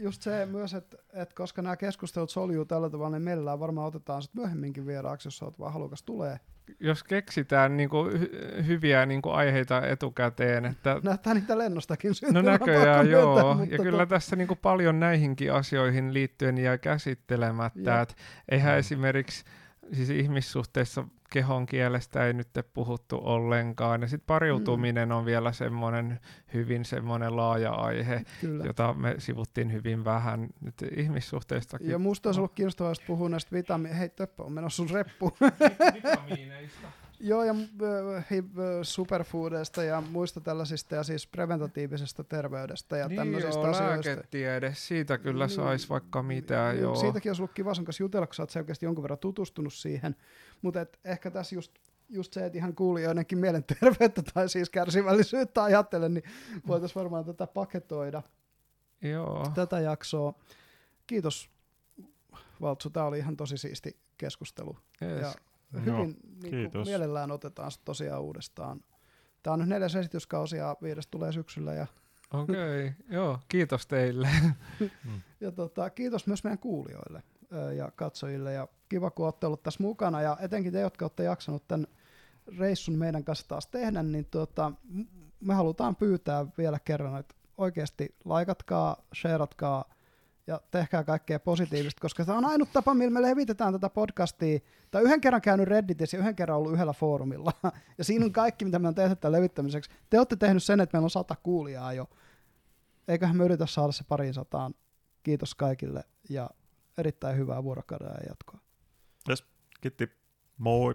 just se myös, että, että koska nämä keskustelut soljuu tällä tavalla, niin mielellään varmaan otetaan sitten myöhemminkin vieraaksi, jos olet vaan halukas tulee. jos keksitään niinku hy- hyviä niinku aiheita etukäteen, että Näyttää niitä lennostakin No syntyvän, näköjään pakko joo, myöntää, ja mutta kyllä to- tässä niinku paljon näihinkin asioihin liittyen jää käsittelemättä, että eihän Mm. esimerkiksi siis ihmissuhteissa kehon kielestä ei nyt puhuttu ollenkaan, ja sitten pariutuminen on vielä semmoinen hyvin semmoinen laaja aihe, Kyllä. jota me sivuttiin hyvin vähän nyt ihmissuhteistakin. Ja musta olisi ollut kiinnostavaa, jos puhuu näistä vitamiineista. Hei, Töppö on menossa sun reppu. vitamiineista. Joo, ja äh, äh, superfoodeista ja muista tällaisista ja siis preventatiivisesta terveydestä ja niin tämmöisistä joo, asioista. lääketiede, siitä kyllä Niin, saisi vaikka mitä, niin, joo. Siitäkin olisi ollut kiva sun kanssa jutella, kun sä oot selkeästi jonkun verran tutustunut siihen. Mutta ehkä tässä just, just se, että ihan kuulijoidenkin mielenterveyttä tai siis kärsivällisyyttä ajattelen, niin voitaisiin varmaan tätä paketoida, Joo. tätä jaksoa. Kiitos Valtsu, tämä oli ihan tosi siisti keskustelu. Yes. Ja Joo, hyvin niin kuin kiitos. mielellään otetaan sit tosiaan uudestaan. Tämä on nyt neljäs esityskausi ja viides tulee syksyllä. Ja, Okei, okay. joo, kiitos teille. ja tota, kiitos myös meidän kuulijoille ja katsojille. Ja kiva, kun olette ollut tässä mukana. Ja etenkin te, jotka olette jaksanut tämän reissun meidän kanssa taas tehdä, niin tota, me halutaan pyytää vielä kerran, että oikeasti laikatkaa, shareatkaa ja tehkää kaikkea positiivista, koska tämä on ainut tapa, millä me levitetään tätä podcastia. Tai yhden kerran käynyt Redditissä ja yhden kerran ollut yhdellä foorumilla. Ja siinä on kaikki, mitä me on tehty tämän levittämiseksi. Te olette tehnyt sen, että meillä on sata kuulijaa jo. Eiköhän me yritä saada se pariin sataan. Kiitos kaikille ja erittäin hyvää vuorokauden jatkoa. Kiitti. Moi.